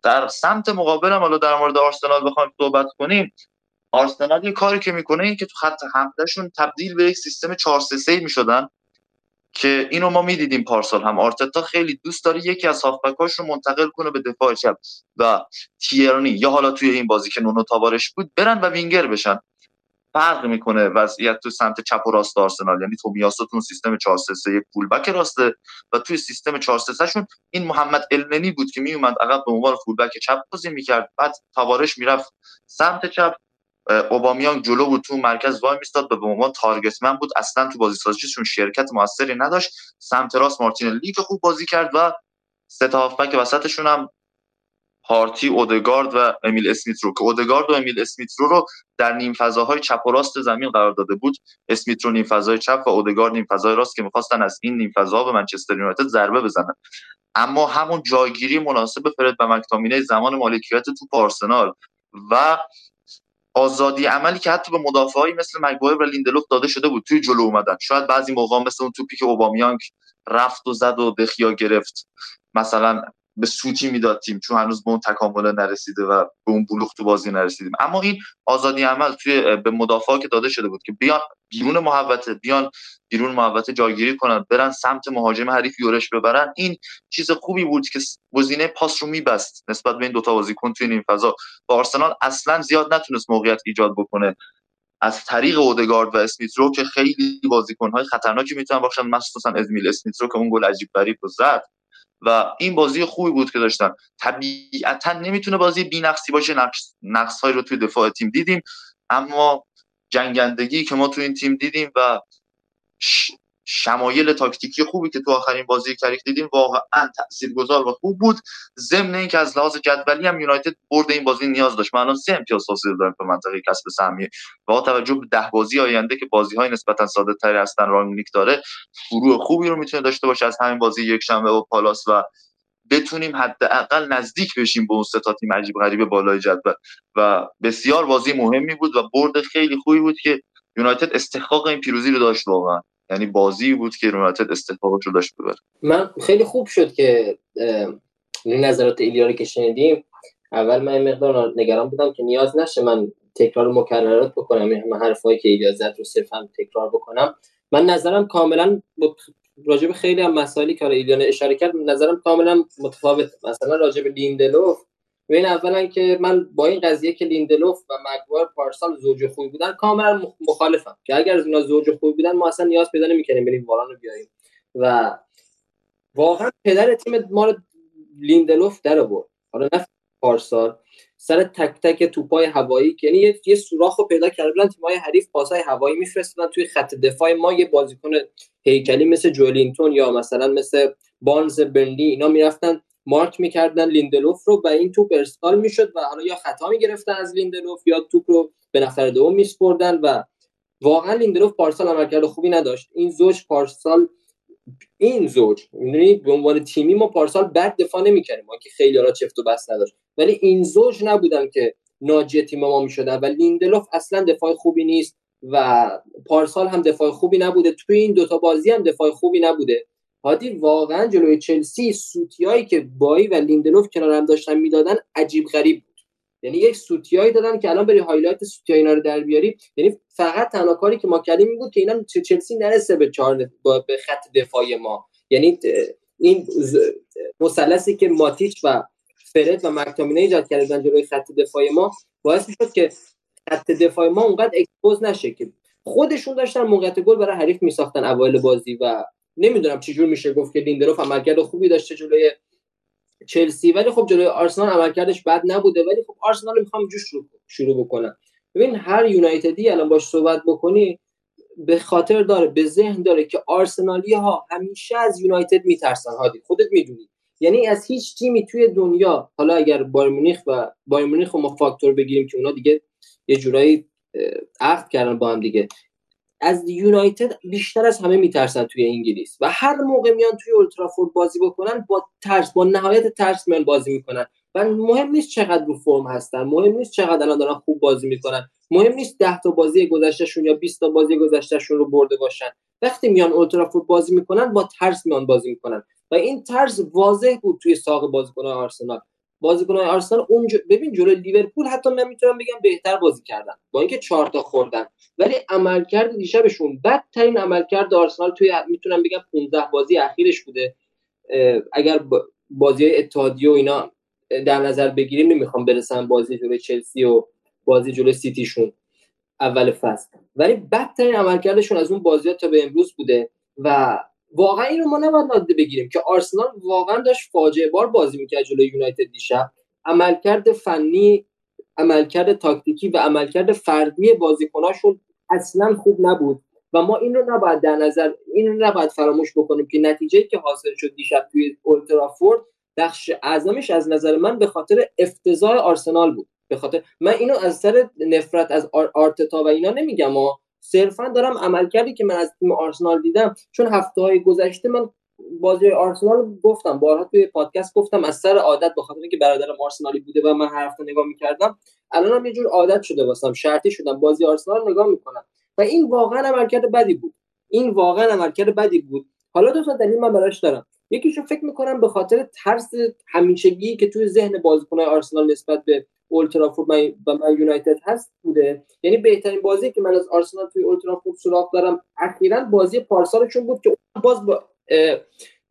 در سمت مقابلم حالا در مورد آرسنال بخوایم صحبت کنیم. آرسنال یه کاری که می‌کنه این که تو خط حملهشون تبدیل به یک سیستم 4 3 3 می‌شدن. که اینو ما می‌دیدیم پارسال هم. آرتتا خیلی دوست داره یکی از هافبکاش رو منتقل کنه به دفاع چپ و تیرنی یا حالا توی این بازی که نونو تاوارش بود برن و وینگر بشن. فرق می‌کنه وضعیت تو سمت چپ و راست آرسنال. یعنی تو سیستم 4 3 3 یک فولبک راسته و توی سیستم 4 3 شون این محمد النی بود که میومد عقب به عنوان فولبک چپ بازی می‌کرد. بعد تاوارش می‌رفت سمت چپ. اوبامیان جلو بود تو مرکز وای میستاد به عنوان تارگتمن بود. اصلا تو بازی سازیشون شرکت موثری نداشت. سمت راست مارتینلی که خوب بازی کرد و سه تا وسطشون هم هارتی اودگارد و امیل اسمیترو که اودگارد و امیل اسمیترو رو در نیم فضاهای چپ و راست زمین قرار داده بود. اسمیترو نیم فضای چپ و اودگارد نیم فضای راست که می‌خواستن از این نیم فضا به منچستر یونایتد ضربه بزنن. اما همون جایگیری مناسب فرد و مکتامینه زمان مالکیت تو آرسنال و آزادی عملی که حتی به مدافعایی مثل مگوایر و لیندلوف داده شده بود توی جلو اومدن. شاید بعضی موقع مثل اون توپی که اوبامیانگ رفت و زد و دخیا گرفت. مثلا به سوتی می‌داد تیم چون هنوز به اون تکامل نرسیده و به اون بلوغ تو بازی نرسیدیم. اما این آزادی عمل توی به مدافعا که داده شده بود که بیان بیرون محوطه بیان بیرون محوطه جایگیری کنن برن سمت مهاجم حریف یورش ببرن این چیز خوبی بود که گزینه پاس رو میبست نسبت به این دوتا بازیکن توی این فضا. با آرسنال اصلا زیاد نتونست موقعیت ایجاد بکنه. از طریق اودگارد و اسمیترو که خیلی بازیکن‌های خطرناکی می‌تونن باشن مخصوصا ازمیل اسمیترو که اون گل عجیب غریب زد. و این بازی خوبی بود که داشتن. طبیعتا نمی‌تونه بازی بی‌نقصی باشه نقص نقص رو توی دفاع تیم دیدیم. اما جنگندگی که ما توی این تیم دیدیم و شمایل تاکتیکی خوبی که تو آخرین بازی کریک دیدیم واقعا تاثیرگذار و خوب بود. ضمن اینکه از لحاظ جدولی هم یونایتد برد این بازی نیاز داشت. ما الان سه امتیاز حاصل داریم به منطقه کسب سهمیه. و با توجه به ده بازی آینده که بازی های نسبتا ساده تری هستن رانگنیک داره شروع خوبی رو می‌تونه داشته باشه از همین بازی یک شنبه و پالاس و بتونیم حداقل نزدیک بشیم به اون سه تا تیم عجیب غریب بالای جدول. و بسیار بازی مهمی بود و برد خیلی خوبی بود که یونایتد استحقاق این پیروزی رو داشت واقعا. یعنی بازی بود که یونایتد استحقاقش رو داشت ببره من خیلی خوب شد که این نظرات ایلیا که شنیدیم اول من مقدار نگران بودم که نیاز نشه من تکرار مکررات بکنم یعنی من حرفایی که ایلیا زد رو صرفا تکرار بکنم. من نظرم کاملا راجب خیلی هم مسائلی که ایلیان اشاره کرد نظرم کاملا متفاوت مثلا راجب لیندلوف ببین اولا که من با این قضیه که لیندلوف و مگوایر پارسال زوج خوبی بودن کاملا مخالفم که اگر از اینا زوج خوبی بودن ما اصلا نیاز پیدا نمی‌کردیم بریم واران رو بیاریم. و واقعا پدر تیم ما رو لیندلوف در آورد. حالا نه پارسال سر تک تک توپای هوایی یعنی یه, یه سوراخ رو پیدا کرده بودن تیم‌های حریف پاسای هوایی میفرستادن توی خط دفاع ما یه بازیکن هیکلی مثل جولینتون یا مثلا مثل بارنز برنلی اینا می‌رفتن مارک می‌کردن لیندلوف رو و این توپ ارسال می‌شد و حالا یا خطا می‌گرفتن از لیندلوف یا توپ رو به نفر دوم میسپردن و واقعا لیندلوف پارسال عملکرد خوبی نداشت. این زوج پارسال این زوج می‌دونی به عنوان تیمی ما پارسال بد دفاع نمی‌کردیم ما که خیلی را چفت و بس نداشت. ولی این زوج نبودن که ناجی تیم ما می‌شدن و لیندلوف اصلا دفاع خوبی نیست و پارسال هم دفاع خوبی نبوده. توی این دوتا بازی هم دفاع خوبی نبوده. هادی واقعا جلوی چلسی سوتیایی که بایی و لیندلوف کنار هم داشتن می‌دادن عجیب غریب بود. یعنی یک سوتیایی دادن که الان بری highlight سوتیای اینا رو در بیاری. یعنی فقط تنها کاری که ما کردیم بود که اینا چلسی نرسه به چهار به خط دفاعی ما. یعنی این مثلثی که ماتیچ و فرد و مکتامینه ایجاد کردن جلوی خط دفاعی ما باعث می‌شد که خط دفاعی ما اونقدر expose نشه که خودشون داشتن موقعیت گل برای حریف میساختن اوایل بازی و نمی‌دونم چجور میشه گفت که لیندلوف عملکرد خوبی داشته جلوی چلسی ولی خب جلوی آرسنال عملکردش بد نبوده. ولی خب آرسنال می‌خوام جوش شروع شروع بکنم. ببین هر یونایتدی الان باش صحبت بکنی به خاطر داره به ذهن داره که آرسنالی ها همیشه از یونایتد میترسن. هادی خودت می‌دونی. یعنی از هیچ تیمی توی دنیا حالا اگر بایر مونیخ و بایر مونیخ ما فاکتور بگیریم که اونا دیگه یه جورایی عقد کردن با هم دیگه. از یونایتد بیشتر از همه میترسن توی انگلیس و هر موقع میان توی اولترافورد بازی بکنن با ترس با نهایت ترس میان بازی می‌کنن. و مهم نیست چقدر رو فرم هستن مهم نیست چقدر الان دارن خوب بازی می‌کنن مهم نیست 10 تا بازی گذشتهشون یا 20 تا بازی گذشتهشون رو برده باشن. وقتی میان اولترافورد بازی می‌کنن با ترس میان بازی می‌کنن. و این ترس واضح بود توی ساق بازیکنان آرسنال. بازیکنان آرسنال اونجا ببین جلوی لیورپول حتی من می‌تونم بگم بهتر بازی کردن. با اینکه چهار تا خوردن. ولی عملکرد دیشبشون بدترین عملکرد آرسنال توی می‌تونم بگم 15 بازی اخیرش بوده. اگر بازی اتحادیه و اینا در نظر بگیریم نمی‌خوام برسم بازی جلوی چلسی و بازی جلوی سیتیشون. اول فصل. ولی بدترین عملکردشون از اون بازی تا به امروز بوده و واقعا اینو ما نباید نادیده بگیریم که آرسنال واقعا داشت فاجعه بار بازی می‌کرد جلوی یونایتد دیشب. عملکرد فنی عملکرد تاکتیکی و عملکرد فردی بازیکناشون اصلا خوب نبود. و ما این رو نباید در نظر این رو نباید فراموش بکنیم که نتیجه که حاصل شد دیشب توی اولترافورد بخش اعظمش از نظر من به خاطر افتضاح آرسنال بود. به خاطر من اینو از سر نفرت از آرتتا و اینا نمیگم صرفا دارم عملکردی که من از تیم آرسنال دیدم چون هفته های گذشته من بازی آرسنال گفتم بارها توی پادکست گفتم از سر عادت به خاطر اینکه برادرم آرسنالی بوده و من هر هفته نگاه می‌کردم الانم یه جور عادت شده واسم شرطی شدم بازی آرسنال نگاه می‌کنم. و این واقعا عملکرد بدی بود. این واقعا عملکرد بدی بود. حالا دو تا دلیل من براش دارم. یکیشو فکر می‌کنم به خاطر ترس همیشگی که توی ذهن بازیکن‌های آرسنال نسبت به اولترافورد و من یونایتد هست بوده. یعنی بهترین بازی که من از آرسنال توی اولترافورد سراغ دارم. اخیرا بازی پارسالشون بود که باز با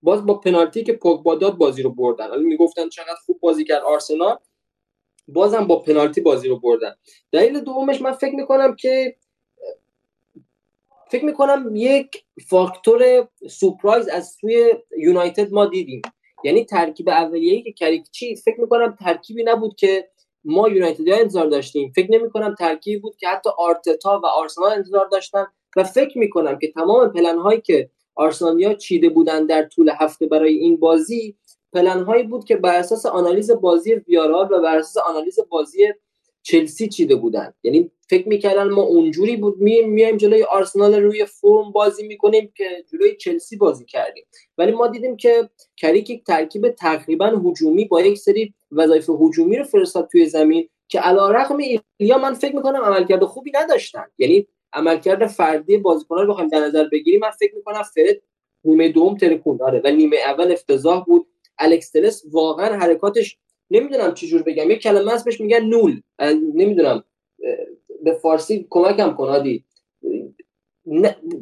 باز با پنالتی که پوگبا داد بازی رو بردن. حالا می‌گفتن چقدر خوب بازی کرد آرسنال بازم با پنالتی بازی رو بردن. دلیل دومش من فکر می‌کنم که فکر می‌کنم یک فاکتور سورپرایز از سوی یونایتد ما دیدیم. یعنی ترکیب اولیه‌ای که کریکچی فکر می‌کنم ترکیبی نبود که ما یونایتد انتظار داشتیم. فکر نمی کنم ترکیب بود که حتی آرتتا و آرسنال انتظار داشتن و فکر می کنم که تمام پلن هایی که آرسنالیا چیده بودن در طول هفته برای این بازی پلن هایی بود که بر اساس آنالیز بازی ویارال و بر اساس آنالیز بازی چلسی چیده بودن. یعنی فکر می‌کردن ما اونجوری بود میایم میایم جلوی آرسنال روی فرم بازی می‌کنیم که جلوی چلسی بازی کردیم. ولی ما دیدیم که کریک یک ترکیب تقریبا هجومی با یک سری وظایف هجومی رو فرستاد توی زمین که علی رغم ایلیا من فکر می‌کنم عملکرد خوبی نداشتن. یعنی عملکرد فردی بازیکنان رو بخوایم در نظر بگیریم من فکر می‌کنم فرد نیمه دوم ترکون. داره و نیمه اول افتضاح بود. الکس واقعا حرکاتش نمی‌دونم چجور بگم. یه کلمه هست بهش میگن نول. نمی‌دونم. به فارسی کمکم کنادی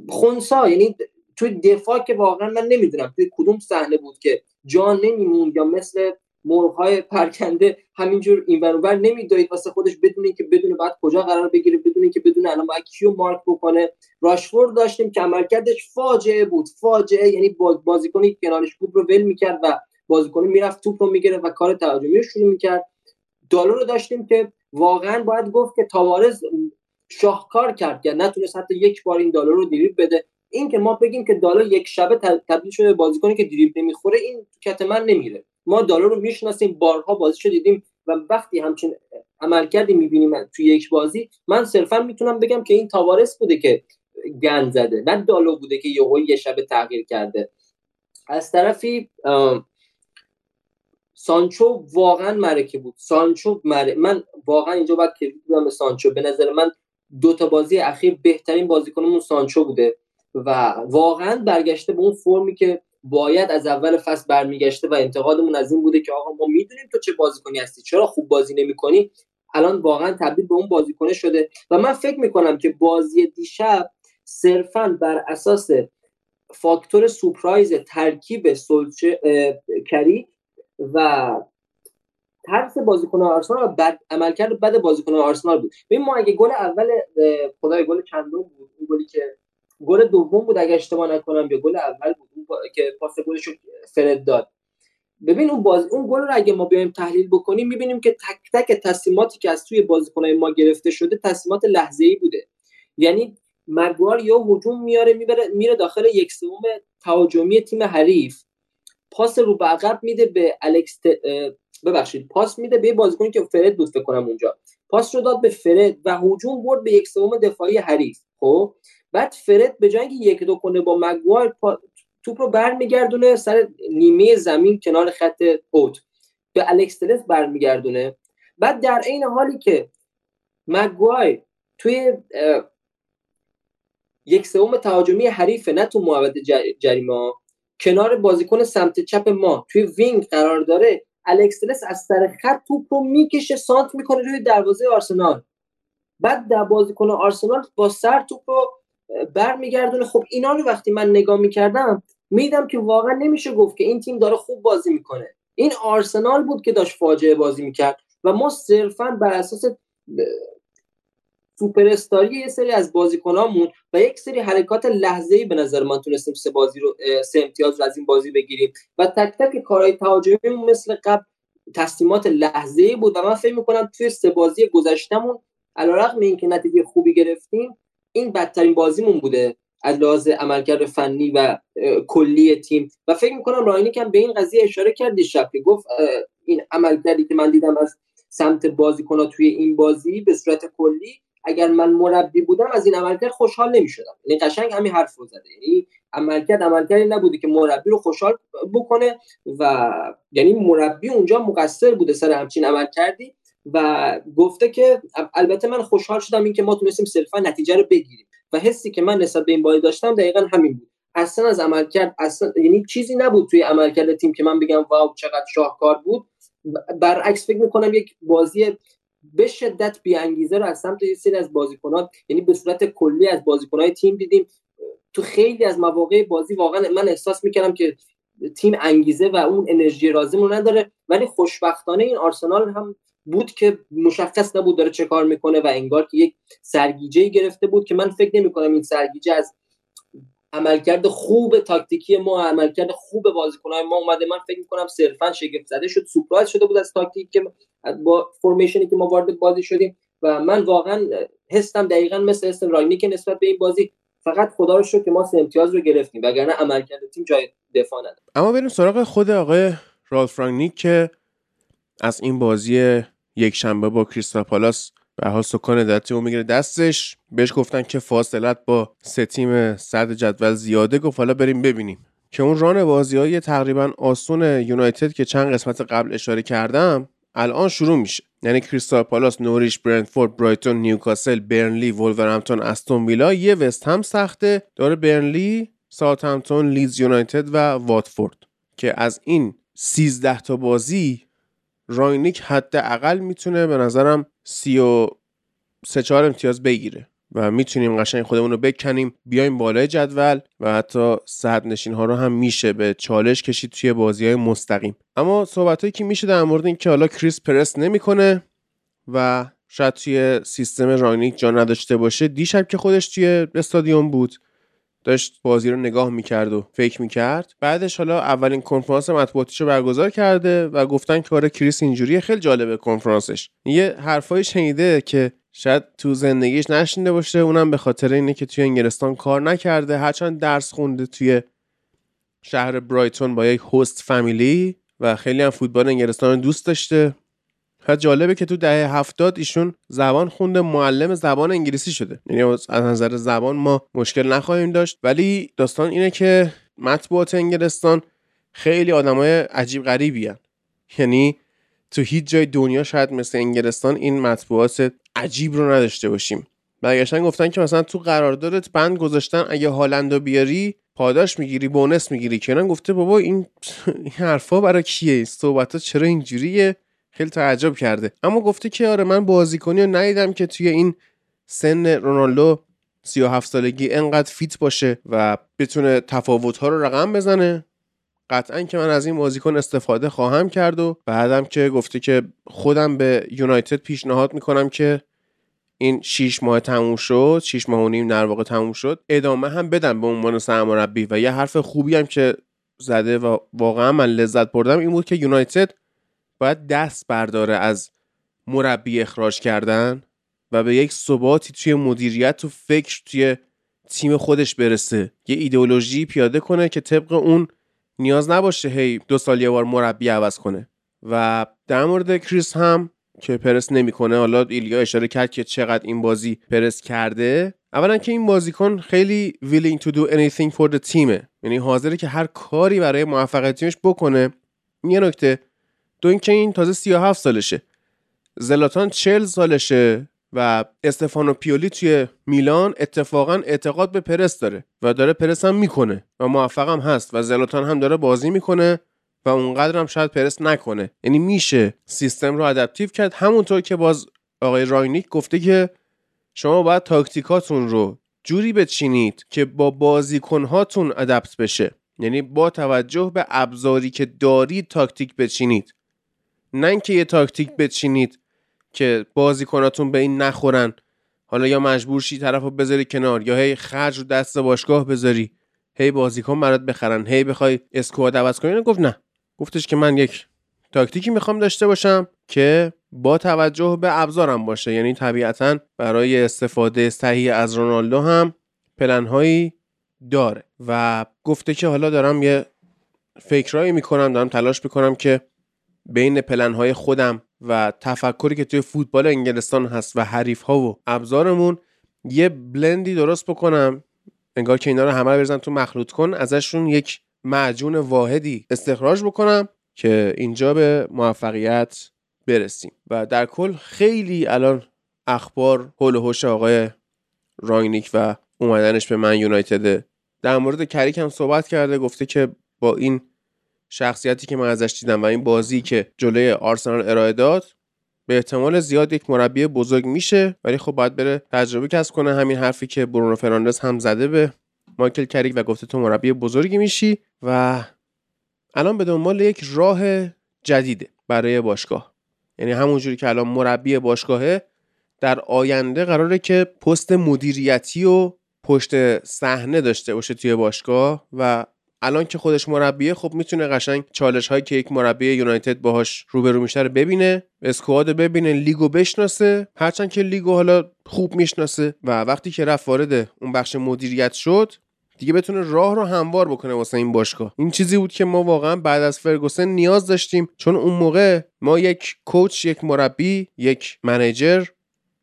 خونسا یعنی توی دفاع که واقعا من نمی‌دونم. توی کدوم صحنه بود که جان نمیمون یا مثل مرغ‌های پرکنده همینجور این ور نمیدوید واسه خودش بدونه که بدونه بعد کجا قرار بگیره بدونه که بدونه الان باید کیو مارک بکنه. راشفورد داشتیم که عملکردش فاجعه بود. فاجعه یعنی بازیکنی کنارش بود رو ول می‌کرد و بازیکنی می‌رفت توپ رو می‌گیره و کار تهاجمی رو شروع می‌کرد. دالو رو داشتیم که واقعا باید گفت که تاوارز شاهکار کرد که نتونست حتی یک بار این دالو رو دیریب بده. این که ما بگیم که دالو یک شبه تبدیل شده بازیکنی که دریبل نمی‌خوره این کت من نمیره. ما دالو رو می‌شناسیم بارها بازیشو دیدیم و وقتی همچین عملکردی می‌بینیم توی یک بازی. من صرفا می‌تونم بگم که این تاوارس بوده که گند زده نه دالو بوده که یهو یه شب تغییر کرده. از طرفی سانچو واقعا مرکه بود. سانچو مره من واقعا اینجا باید کردیت بدم به سانچو به نظر من دو تا بازی اخیر بهترین بازیکنمون سانچو بوده و واقعا برگشته به اون فرمی که باید از اول فصل برمیگشته و انتقادمون از این بوده که آقا ما می‌دونیم تو چه بازیکنی هستی چرا خوب بازی نمی‌کنی؟ الان واقعا تبدیل به اون بازیکنه شده و من فکر می‌کنم که بازی دیشب صرفا بر اساس فاکتور سورپرایز ترکیب سولچه کری و ترس بازیکن آرسنال بد عملکرد بد بازیکن آرسنال بود. ببین ما اگه گل اول خدای گل چندم بود؟ اون گلی که گل دوم بود اگه اشتباه نکنم یا گل اول بود اون که پاس گلش فرد داد. ببین اون باز اون گل رو اگه ما بیایم تحلیل بکنیم می‌بینیم که تک تک تصمیماتی که از توی بازیکنای ما گرفته شده تصمیمات لحظه‌ای بوده. یعنی مگوار یا هجوم میاره می‌بره میره داخل یک سوم تهاجمی تیم حریف. پاس رو به عقب میده به الکس ببخشید پاس میده به بازیکنی که فرد بود کنم اونجا. پاس رو داد به فرد و هجوم برد به یک سوم دفاعی حریف خب؟ بعد فرد به جای یک دو کنه با مگوایر پا... توپ رو برمیگردونه سر نیمه زمین کنار خط اوت. به الکس تلس برمیگردونه. بعد در عین حالی که مگوایر توی یک سوم تهاجمی حریف نه تو محوطه جریمه کنار بازیکن سمت چپ ما. توی وینگ قرار داره الکس تلس از سر خط توپ رو می‌کشه سانتر می‌کنه روی دروازه آرسنال. بعد در بازیکن آرسنال با سر توپ رو برمیگردونه. خب اینا رو وقتی من نگاه می‌کردم می‌دیدم که واقعا نمیشه گفت که این تیم داره خوب بازی می‌کنه. این آرسنال بود که داشت فاجعه بازی می‌کرد و ما صرفا بر اساس سوپر استاری یه سری از بازیکنامون و یک سری حرکات لحظه‌ای به نظر من تونستیم سه بازی رو سه امتیاز رو از این بازی بگیریم. و تک تک کارهای تهاجمی مثل قبل تصمیمات لحظه‌ای بود و من فکر می‌کنم توی سه بازی گذشتهمون علیرغم اینکه نتیجه خوبی گرفتیم این بدترین بازیمون بوده از لحاظ عملکرد فنی و کلی تیم. و فکر می‌کنم راینیک هم به این قضیه اشاره کرد دیشب که گفت این عملکردی که من دیدم از سمت بازیکن‌ها توی این بازی به صورت کلی اگر من مربی بودم از این عملکرد خوشحال نمی‌شدم. یعنی قشنگ همین حرف رو زده. یعنی عملکرد عملکردی نبوده که مربی رو خوشحال بکنه و یعنی مربی اونجا مقصر بوده سر همچین عمل کردی و گفته که البته من خوشحال شدم اینکه ما تونستیم صرفا نتیجه رو بگیریم. و حسی که من نسبت به این بازی داشتم دقیقا همین بود. اصلا از عملکرد اصلا یعنی چیزی نبود توی عملکرد تیم که من بگم واو چقدر شاهکار بود. برعکس فکر می‌کنم یک بازی به شدت انگیزه رو از سمت یه سری از بازیکنان یعنی به صورت کلی از بازیکنهای تیم دیدیم. تو خیلی از مواقع بازی واقعا من احساس می‌کردم که تیم انگیزه و اون انرژی رو نداره ولی خوشبختانه این آرسنال هم بود که مشخص نبود داره چه کار می‌کنه و انگار که یک سرگیجه گرفته بود که من فکر نمی کنم این سرگیجه از عملکرد خوب تاکتیکی ما عملکرد خوب بازیکنهای ما اومده. من فکر می‌کنم صرفا شگفت زده شد سورپرایز شده بود از تاکتیک که با فرمیشنی که ما وارد بازی شدیم و من واقعا حسم دقیقا مثل اسم راینی که نسبت به این بازی فقط خدا رو شکر که ما سه امتیاز رو گرفتیم وگرنه عملکرد تیم جای دفاع نداره. اما بریم سراغ خود آقای رالف رانگنیک که از این بازی یک شنبه با کریستال پالاس به حال سکان دتی می‌گیره. دستش بهش گفتن که فاصلت با سه تیم صد جدول زیاده. گفت حالا بریم ببینیم. که اون ران بازی های تقریبا آسون یونایتد که چند قسمت قبل اشاره کردم الان شروع میشه. یعنی کریستال پالاس نوریچ برنتفورد برایتون نیوکاسل برنلی ولورهمپتون استون ویلا یه وست هم سخته. داره برنلی ساوثهمپتون لیدز یونایتد و واتفورد که از این 13 تا بازی رانگنیک حداقل می‌تونه به نظرم 33 4 امتیاز بگیره. و می‌تونیم قشنگ خودمون رو بکنیم. بیایم بالای جدول و حتی صدرنشین ها رو هم میشه به چالش کشید توی بازی های مستقیم. اما صحبت هایی که میشه در مورد اینکه حالا کریس پرس نمی‌کنه و شاید توی سیستم رانیک جا نداشته باشه دیشب که خودش توی استادیوم بود داشت بازی رو نگاه می‌کرد و فکر می‌کرد. بعدش حالا اولین کنفرانس مطبوعاتیش رو برگزار کرده و گفتن که آره کریس اینجوری خیلی جالبه کنفرانسش. یه حرفای شنیده که شاید تو زندگیش نشینده باشه. اونم به خاطر اینه که توی انگلستان کار نکرده. هرچند درس خونده توی شهر برایتون با یک هست فامیلی و خیلی هم فوتبال انگلستان رو دوست داشته. و جالبه که تو دهه هفتاد ایشون زبان خونده. معلم زبان انگلیسی شده. یعنی از نظر زبان ما مشکل نخواهیم داشت. ولی داستان اینه که مطبوعات انگلستان خیلی آدمای عجیب غریبی هن. یعنی تو هیچ جای دنیا شاید مثل انگلستان این مطبوعات عجیب رو نداشته باشیم. برگشتن گفتن که مثلا تو قراردادت بند گذاشتن اگه هالندو بیاری پاداش می‌گیری بونس می‌گیری. کنان گفته بابا این این حرفا برای کیه؟ صحبت چرا اینجوریه؟ خیلی تعجب کرده. اما گفته که آره من بازیکنی رو ندیدم که توی این سن رونالدو 37 سالگی انقدر فیت باشه و بتونه تفاوت ها رو رقم بزنه. قطعا که من از این بازیکن استفاده خواهم کرد و بعدم که گفته که خودم به یونایتد پیشنهاد می‌کنم که این 6 ماه تموم شد 6 ماه و نیم در واقع تموم شد ادامه هم بدم به عنوان سرمربی و یه حرف خوبی هم که زده و واقعا من لذت بردم این بود که یونایتد باید دست برداره از مربی اخراج کردن و به یک ثباتی توی مدیریت و فکر توی تیم خودش برسه یه ایدئولوژی پیاده کنه که طبق اون نیاز نباشه هی دو سال یه بار مربی عوض کنه. و در مورد کریس هم که پرس نمی‌کنه حالا ایلیا اشاره کرد که چقدر این بازی پرس کرده. اولا که این بازیکن خیلی willing to do anything for the team یعنی حاضره که هر کاری برای موفقیت تیمش بکنه. یه نکته دو اینکه این تازه 37 سالشه. زلاتان 40 سالشه. و استفانو پیولی توی میلان اتفاقا اعتقاد به پرس داره و داره پرس هم می‌کنه و موفق هم هست و زلاتان هم داره بازی می‌کنه و اونقدر هم شاید پرس نکنه. یعنی میشه سیستم رو adaptive کرد. همونطور که باز آقای رانگنیک گفته که شما باید تاکتیکاتون رو جوری بچینید که با بازیکنهاتون adapt بشه. یعنی با توجه به ابزاری که دارید تاکتیک بچینید. نه اینکه یه تاکتیک بچینید که بازیکناتون به این نخورن. حالا یا مجبور شی طرفو بذاری کنار یا هی خرج رو دست باشگاه بذاری. هی بازیکن برات بخرن هی بخوای اسکواد عوض کنی. گفت نه. گفتش که من یک تاکتیکی می‌خوام داشته باشم که با توجه به ابزارم باشه. یعنی طبیعتا برای استفاده صحیح از رونالدو هم پلنهایی داره. و گفته که حالا دارم یه فکرایی می‌کنم دارم تلاش می‌کنم که بین پلنهای خودم و تفکری که توی فوتبال انگلستان هست و حریف ها و ابزارمون یه بلندی درست بکنم. انگار که اینا رو همه بریزم تو مخلوط کن ازشون یک معجون واحدی استخراج بکنم که اینجا به موفقیت برسیم. و در کل خیلی الان اخبار حول و حوش آقای راینیک و اومدنش به من یونایتد. در مورد کریک هم صحبت کرده گفته که با این شخصیتی که من ازش دیدم و این بازی که جلوی آرسنال ارائه داد به احتمال زیاد یک مربی بزرگ میشه. ولی خب باید بره تجربه کسب کنه. همین حرفی که برونو فرناندز هم زده به مایکل کریک و گفته تو مربی بزرگی میشی و الان به دنبال یک راه جدیده برای باشگاه. یعنی همونجوری که الان مربی باشگاهه در آینده قراره که پست مدیریتی و پشت صحنه داشته باشه توی باشگاه و الان که خودش مربیه خب می‌تونه قشنگ چالش هایی که یک مربی یونایتد باهاش روبرو میشه رو ببینه اسکواد ببینه لیگو بشناسه. هرچند که لیگو حالا خوب می‌شناسه و وقتی که رفت وارد اون بخش مدیریت شد دیگه بتونه راه رو هموار بکنه واسه این باشگاه. این چیزی بود که ما واقعا بعد از فرگوسن نیاز داشتیم چون اون موقع ما یک کوچ یک مربی یک منیجر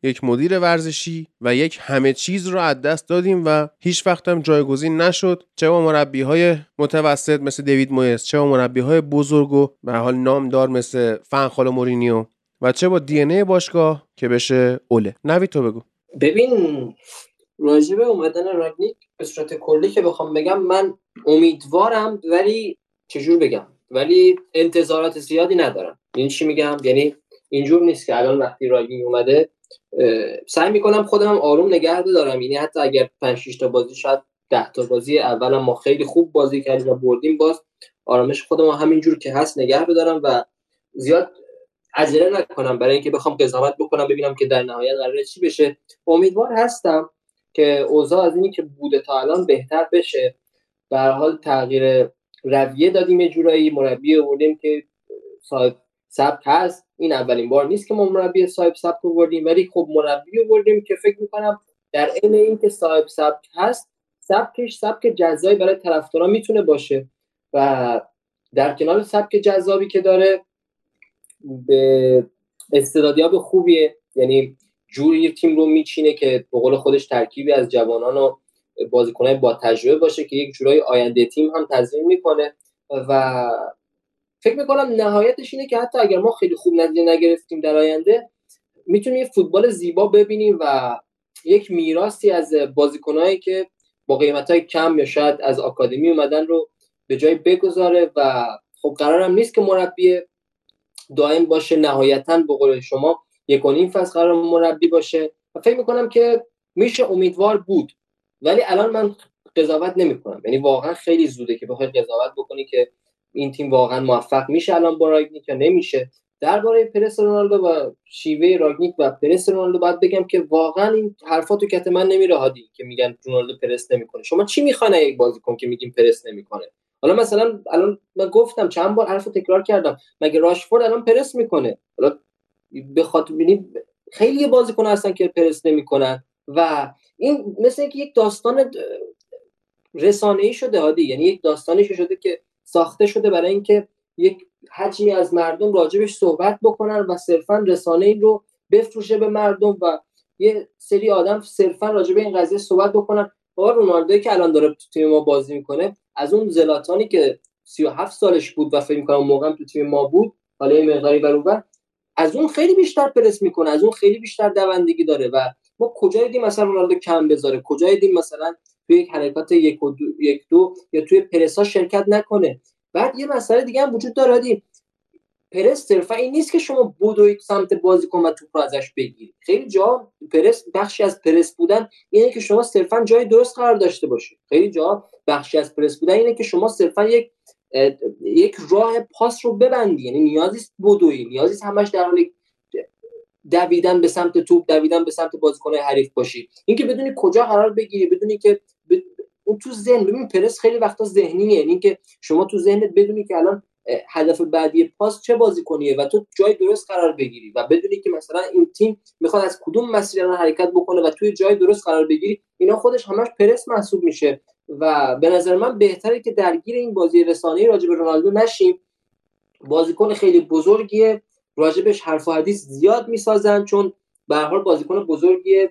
یک مدیر ورزشی و یک همه چیز رو از دست دادیم و هیچ وقت هم جایگزین نشد. چه با مربی های متوسط مثل دیوید مویس چه با مربی های بزرگ و به حال نامدار مثل فنخال مورینیو و چه با دی ای باشگاه که بشه اوله. نوید تو بگو. ببین راجب اومدن راگنیک به صورت کلی که بخوام بگم من امیدوارم ولی چجور بگم؟ ولی انتظارات زیادی ندارم. این چی میگم؟ یعنی اینجور نیست که الان وقتی راگنیک اومده سعی می‌کنم خودم آروم نگه دارم. یعنی حتی اگر 5 6 تا بازی شاید 10 تا بازی اول ما خیلی خوب بازی کردیم و بردیم باز آرامش خودم همینجور که هست نگه بدارم و زیاد عجله نکنم برای اینکه بخوام قضاوت بکنم ببینم که در نهایت قراره چی بشه. امیدوار هستم که اوضاع از اینی که بوده تا الان بهتر بشه. به حال تغییر رویه دادیم یه جورایی مربی آوردیم که صاحب سبک هست. این اولین بار نیست که ما مربی صاحب سبک آوردیم ولی خب مربی آوردیم که فکر می‌کنم در عین اینکه صاحب سبک هست سبکش سبک جذابی برای طرفدارا می‌تونه باشه و در کنار سبک جذابی که داره به استعدادیاب خوبیه. یعنی جوری تیم رو میچینه که به قول خودش ترکیبی از جوانان و بازیکنان با تجربه باشه که یک جورای آینده تیم هم تضمین می‌کنه و فکر می‌کنم نهایتش اینه که حتی اگر ما خیلی خوب نتیجه نگرفتیم در آینده می‌تونیم یه فوتبال زیبا ببینیم و یک میراثی از بازیکنهایی که با قیمت کم یا شاید از آکادمی اومدن رو به جای بگذاره و خب قرارم نیست که مربی دائم باشه نهایتا به قول شما یک و نیم فصل قرار مربی باشه. و فکر می‌کنم که میشه امیدوار بود. ولی الان من قضاوت نمی‌کنم. یعنی واقعا خیلی زوده که بخوای قضاوت بکنی که این تیم واقعا موفق میشه. الان با راگنیک یا نمیشه. درباره پرس رونالدو و شیوه راگنیک و پرس رونالدو باید بگم که واقعا این حرفا تو کت من نمیره هادی که میگن رونالدو پرس نمی‌کنه. شما چی می‌خواین یک بازیکن که میگیم پرس نمی‌کنه؟ حالا مثلا الان من گفتم چند بار حرفو تکرار کردم. مگه راشفورد الان پرس می‌کنه؟ حالا به خاطر خیلی بازیکن هستن که پرس نمی‌کنن. و این مثل اینکه یک داستان رسانه ای شده هادی. یعنی یک داستانی شده که ساخته شده برای اینکه یک حجمی از مردم راجبش صحبت بکنن و صرفا رسانه ای رو بفروشه به مردم و یه سری آدم صرفا راجب این قضیه صحبت بکنن. با رونالدوی که الان داره تو تیم ما بازی می‌کنه از اون زلاتانی که 37 سالش بود و فکر می‌کنم موقع تو تیم ما بود حالا یه مقداری برابر از اون خیلی بیشتر پرس می‌کنه از اون خیلی بیشتر دوندگی داره و ما کجا دیدیم مثلا رونالدو کم بذاره کجا دیدیم مثلا توی یک حرکات یک دو, یک دو یا توی پرسا شرکت نکنه. بعد یه مسئله دیگه هم وجود داره پرس صرفا این نیست که شما بدوید سمت بازیکن و توپ رو ازش بگیرید خیلی جا پرس بخشی از پرس بودن اینه که شما صرفا جای درست قرار داشته باشید. خیلی جا بخشی از پرس بودن اینه که شما صرفا یک یک راه پاس رو ببندی. یعنی نیازی بدوی نیازی همش در حال دویدن به سمت توپ دویدن به سمت بازیکن حریف باشی. اینکه بدونی کجا قرار بگیری بدونی که اون تو ذهن ببین پرس خیلی وقتا ذهنیه. یعنی اینکه شما تو ذهنت بدونی که الان هدف بعدی پاس چه بازیکنیه و تو جای درست قرار بگیری و بدونی که مثلا این تیم می‌خواد از کدوم مسیر الان حرکت بکنه و توی جای درست قرار بگیری. اینا خودش همش پرس محسوب میشه و به نظر من بهتره که درگیر این بازی رسانه‌ای راجع به رونالدو نشیم. بازیکن خیلی بزرگیه. راجبش حرف و حدیث زیاد می‌سازن چون به حال بازیکن بزرگی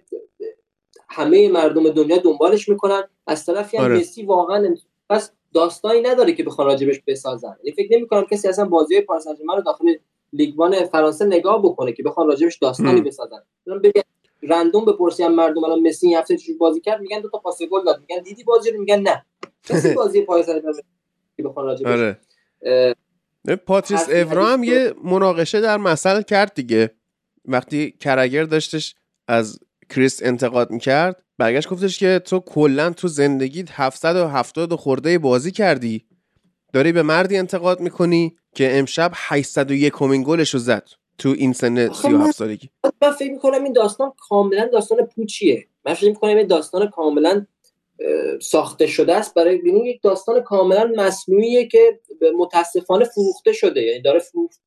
همه مردم دنیا دنبالش می‌کنن. از طرفی هم آره. مسی واقعا پس داستانی نداره که بخوان راجبش بسازن. یعنی فکر نمی‌کنم کسی اصلا بازی پاریس رو داخل لیگ فرانسه نگاه بکنه که بخوان راجبش داستانی بسازن. بگن random بپرسی هم مردم الان مسی این هفته چجوری بازی کرد میگن دو تا پاس گل داد. میگن دیدی بازی رو؟ میگن نه. کسی بازی پاریس که بخوان راجبش آره. پاتریس اورا هم یه مناقشه در مسئله کرد دیگه. وقتی کرگر داشتش از کریس انتقاد می‌کرد برگشت گفتش که تو کلا تو زندگیت 770 خورده بازی کردی. داری به مردی انتقاد می‌کنی که امشب 801 امین گلش رو زد تو این سن 37 سالگی. من فکر می‌کنم این داستان کاملا داستان پوچیه. من فکر می‌کنم این داستان کاملا ساخته شده است برای ببینید یک داستان کاملا مصنوعیه که متاسفانه فروخته شده یعنی داره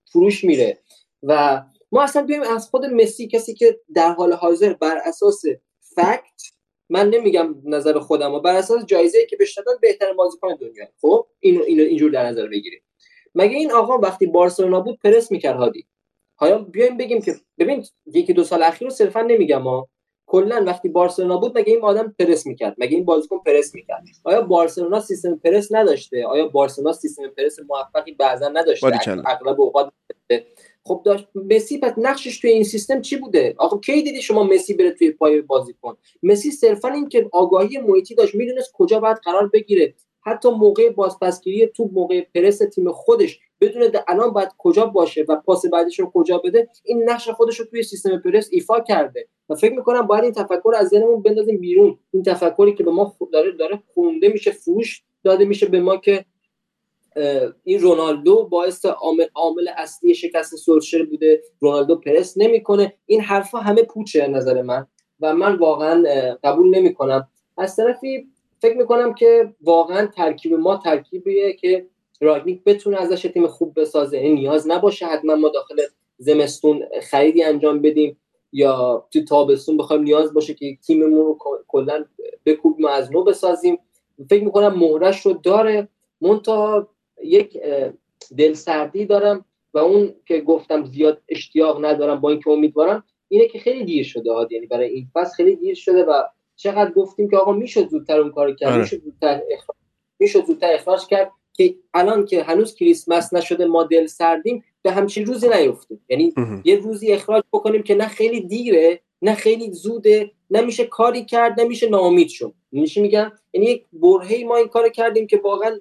فروش میره. و ما اصلا بیایم از خود مسی کسی که در حال حاضر بر اساس فکت من نمیگم نظر خودم و بر اساس جایزه که بهش دادن بهترین بازیکن دنیا. خب؟ اینو اینو اینجور در نظر بگیریم. مگه این آقا وقتی بارسلونا بود پرس می‌کرد هادی؟ حالا بیایم بگیم که ببین یکی دو سال اخیر رو صرفا نمیگم ما کلا وقتی بارسلونا بود مگه این آدم پرس می‌کرد؟ مگه این بازیکن پرس می‌کرد؟ آیا بارسلونا سیستم پرس نداشته؟ آیا بارسلونا سیستم پرس موفقی بعضا نداشته؟ اغلب اوقات خب داشت مسی پس نقشش توی این سیستم چی بوده؟ آقا کی دیدی شما مسی بره توی پای بازیکن؟ مسی صرفا این که آگاهی محیطی داشت می‌دونست کجا باید قرار بگیره. حتی موقع بازپسگیری توپ موقع پرس تیم خودش بدون الان باید کجا باشه و پاس بعدش رو کجا بده این نقش خودش رو توی سیستم پرس ایفا کرده. و فکر می‌کنم باید این تفکر از ذهنمون بندازیم بیرون. این تفکری که به ما داره داره خونده میشه فروش داده میشه به ما که این رونالدو باعث عامل عامل اصلی شکست سولشر بوده. رونالدو پرس نمی‌کنه. این حرفا همه پوچه نظر من. و من واقعا قبول نمی‌کنم. از طرفی فکر می‌کنم که واقعا ترکیب ما ترکیبیه که راگنیک بتونه ازش تیم خوب بسازه. این نیاز نباشه حتما ما داخل زمستون خریدی انجام بدیم یا تو تابستون بخوایم نیاز باشه که تیممون رو کلا بکوبیم از نو بسازیم. فکر می‌کنم مهرش رو داره. مونتا یک دلسردی دارم و اون که گفتم زیاد اشتیاق ندارم با اینکه امیدوارم اینه که خیلی دیر شده ها یعنی برای این فصل خیلی دیر شده و چقدر گفتیم که آقا می‌شد زودتر اون کار کرد آره. می‌شد زودتر اخراج می‌شد زودتر اخراج کرد که الان که هنوز کریسمس نشده ما دل سردیم به همچین روزی نیفتیم. یعنی یه روزی اخراج بکنیم که نه خیلی دیره نه خیلی زوده نمیشه کاری کرد نمیشه ناامید شد. میشه میگم؟ یعنی یک برهی ما این کار کردیم که واقعا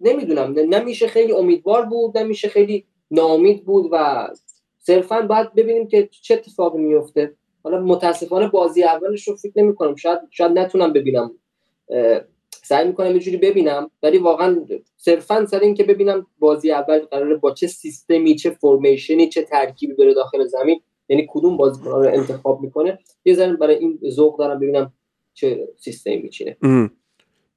نمی‌دونم نمیشه خیلی امیدوار بود نمیشه خیلی ناامید بود و صرفا باید ببینیم که چه اتفاقی میفته حالا متاسفانه بازی اولش رو فکر نمی کنم شاید شاید نتونم ببینم. سعی می‌کنم یه جوری ببینم. ولی واقعا صرفا سر این که ببینم بازی اول قراره با چه سیستمی چه فرمیشنی چه ترکیبی بره داخل زمین یعنی کدوم بازیکن رو انتخاب می‌کنه. یه ذره برای این ذوق دارم ببینم چه سیستمی میچینه.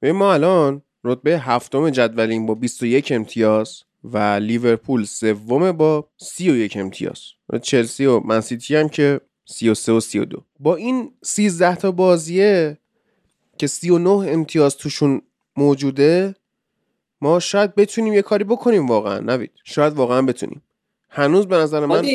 ما الان رتبه هفتم جدولیم با 21 امتیاز و لیورپول سوم با 31 امتیاز. چلسی و منسیتی هم که 33 و 32 با این 13 تا بازیه که 39 امتیاز توشون موجوده ما شاید بتونیم یه کاری بکنیم واقعا نوید. شاید واقعا بتونیم. هنوز به نظر من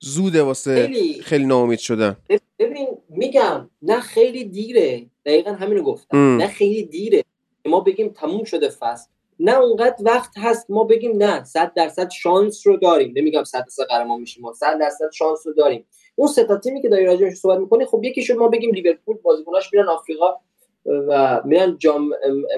زوده واسه خیلی, خیلی ناامید شدن. ببین میگم نه خیلی دیره. دقیقا همینو گفتم. نه خیلی دیره ما بگیم تموم شده فصل. نه اونقدر وقت هست ما بگیم نه صد درصد شانس رو داریم. نمیگم صد درصد قهرمان میشیم ما صد درصد شانس رو داریم. اون سه تا تیمی که داری راجعش صحبت می‌کنی خب یکی شد ما بگیم لیورپول بازیکناش میرن آفریقا و میرن جام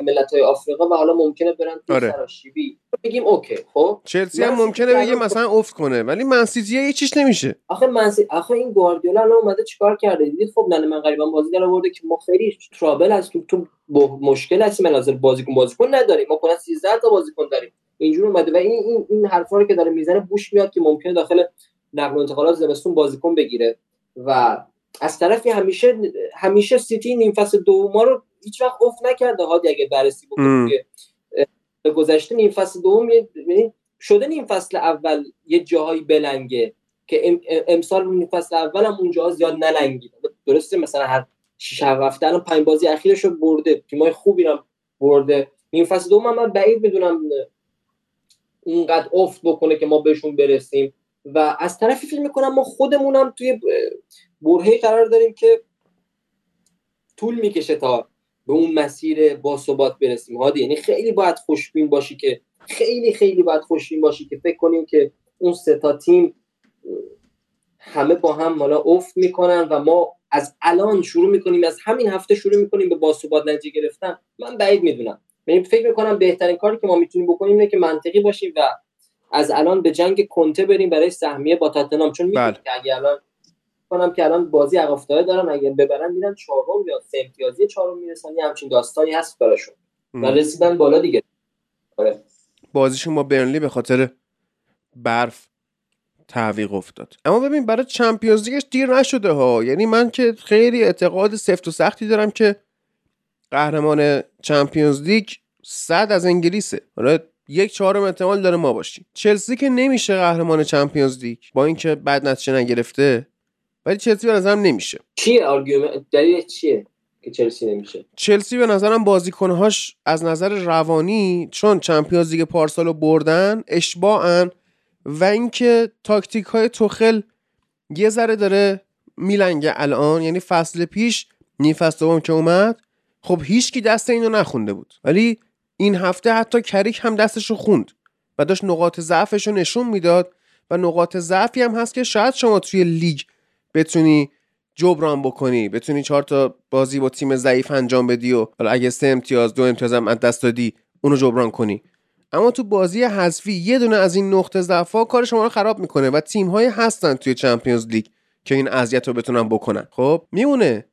ملت های آفریقا و حالا ممکنه برن تو آره. سراشیبی. بگیم اوکی خب؟ چلسی هم ممکنه بگه مثلا افت کنه ولی منسیتی یه چیش نمیشه. آخه منسی آخه این گواردیولا الان اومده چیکار کرده؟ دیدید خب نه من غریبا بازی در آورده که ما خیلی ترابل از تو تو مشکل هستیم لازم بازیکن بازیکن نداریم. ما کلا 13 تا بازیکن داریم. اینجوری اومده و این این, این حرفا رو که داره می‌زنه بوش میاد که ممکنه داخل نقل و انتقالات زمستون بازیکن بگیره. و از طرفی همیشه همیشه سیتی نیم فصل دوم رو هیچ وقت افت نکرده ها اگه بررسی بکنیم. گذشته نیم فصل دوم یعنی شده نیم فصل اول یه جاهایی بلنگه که امسال نیم فصل اول هم اونجا زیاد نلنگید. درسته مثلا هر شش هفته الان پنج بازی اخیرش رو برده. تیمای خوبی رو برده. نیم فصل دوم هم من بعید بدونم اونقدر افت بکنه که ما بهشون برسیم. و از طرفی فکر می‌کنم ما خودمونم توی برهه قرار داریم که طول می‌کشه تا به اون مسیر با ثبات برسیم. هادی یعنی خیلی باید خوشبین باشی که خیلی خیلی باید خوشبین باشی که فکر کنیم که اون سه تا تیم همه با هم حالا افت می‌کنن و ما از الان شروع می‌کنیم از همین هفته شروع می‌کنیم به باثبات نتیجه گرفتن. من بعید می‌دونم. یعنی فکر می‌کنم بهترین کاری که ما می‌تونیم بکنیم اینه که منطقی باشیم و از الان به جنگ کنته بریم برای سهمیه با تاتنهام چون می‌دونیم بله. که اگه الان کنم که الان بازی عقب افتاده دارن اگر ببرن میرن چهارم یا سه امتیازی چهارم می‌رسن. یه همچین داستانی هست براشون. و رسیدن بالا دیگه. آره. بازیشون با برنلی به خاطر برف تعویق افتاد. اما ببین برای چمپیونز لیگش دیر نشده ها. یعنی من که خیلی اعتقاد سفت و سختی دارم که قهرمان Champions League صد از انگلیسه. حالا یک چهارم احتمال داره ما باشیم. چلسی که نمیشه قهرمان Champions League با اینکه بعد نتیجه نگرفته ولی چلسی به نظرم نمیشه. چیه argument دلیل چیه که چلسی نمیشه؟ چلسی به نظرم بازیکنهاش از نظر روانی چون Champions League پارسالو بردن اشباعن و اینکه تاکتیک های توخل یه ذره داره میلنگه الان. یعنی فصل پیش نی فصل که اومد خب هیچکی دست اینو نخونده بود. ولی این هفته حتی کریک هم دستش رو خوند و داشت نقاط ضعفش رو نشون می‌داد و نقاط ضعفی هم هست که شاید شما توی لیگ بتونی جبران بکنی بتونی چهار تا بازی با تیم ضعیف انجام بدی و حالا اگه سه امتیاز دو امتیاز هم از دست دادی اونو جبران کنی. اما تو بازی حذفی یه دونه از این نقطه ضعفا کار شما رو خراب می‌کنه و تیم های هستن توی چمپیونز لیگ که این اذیت رو بتونن بکنن. خب میمونه.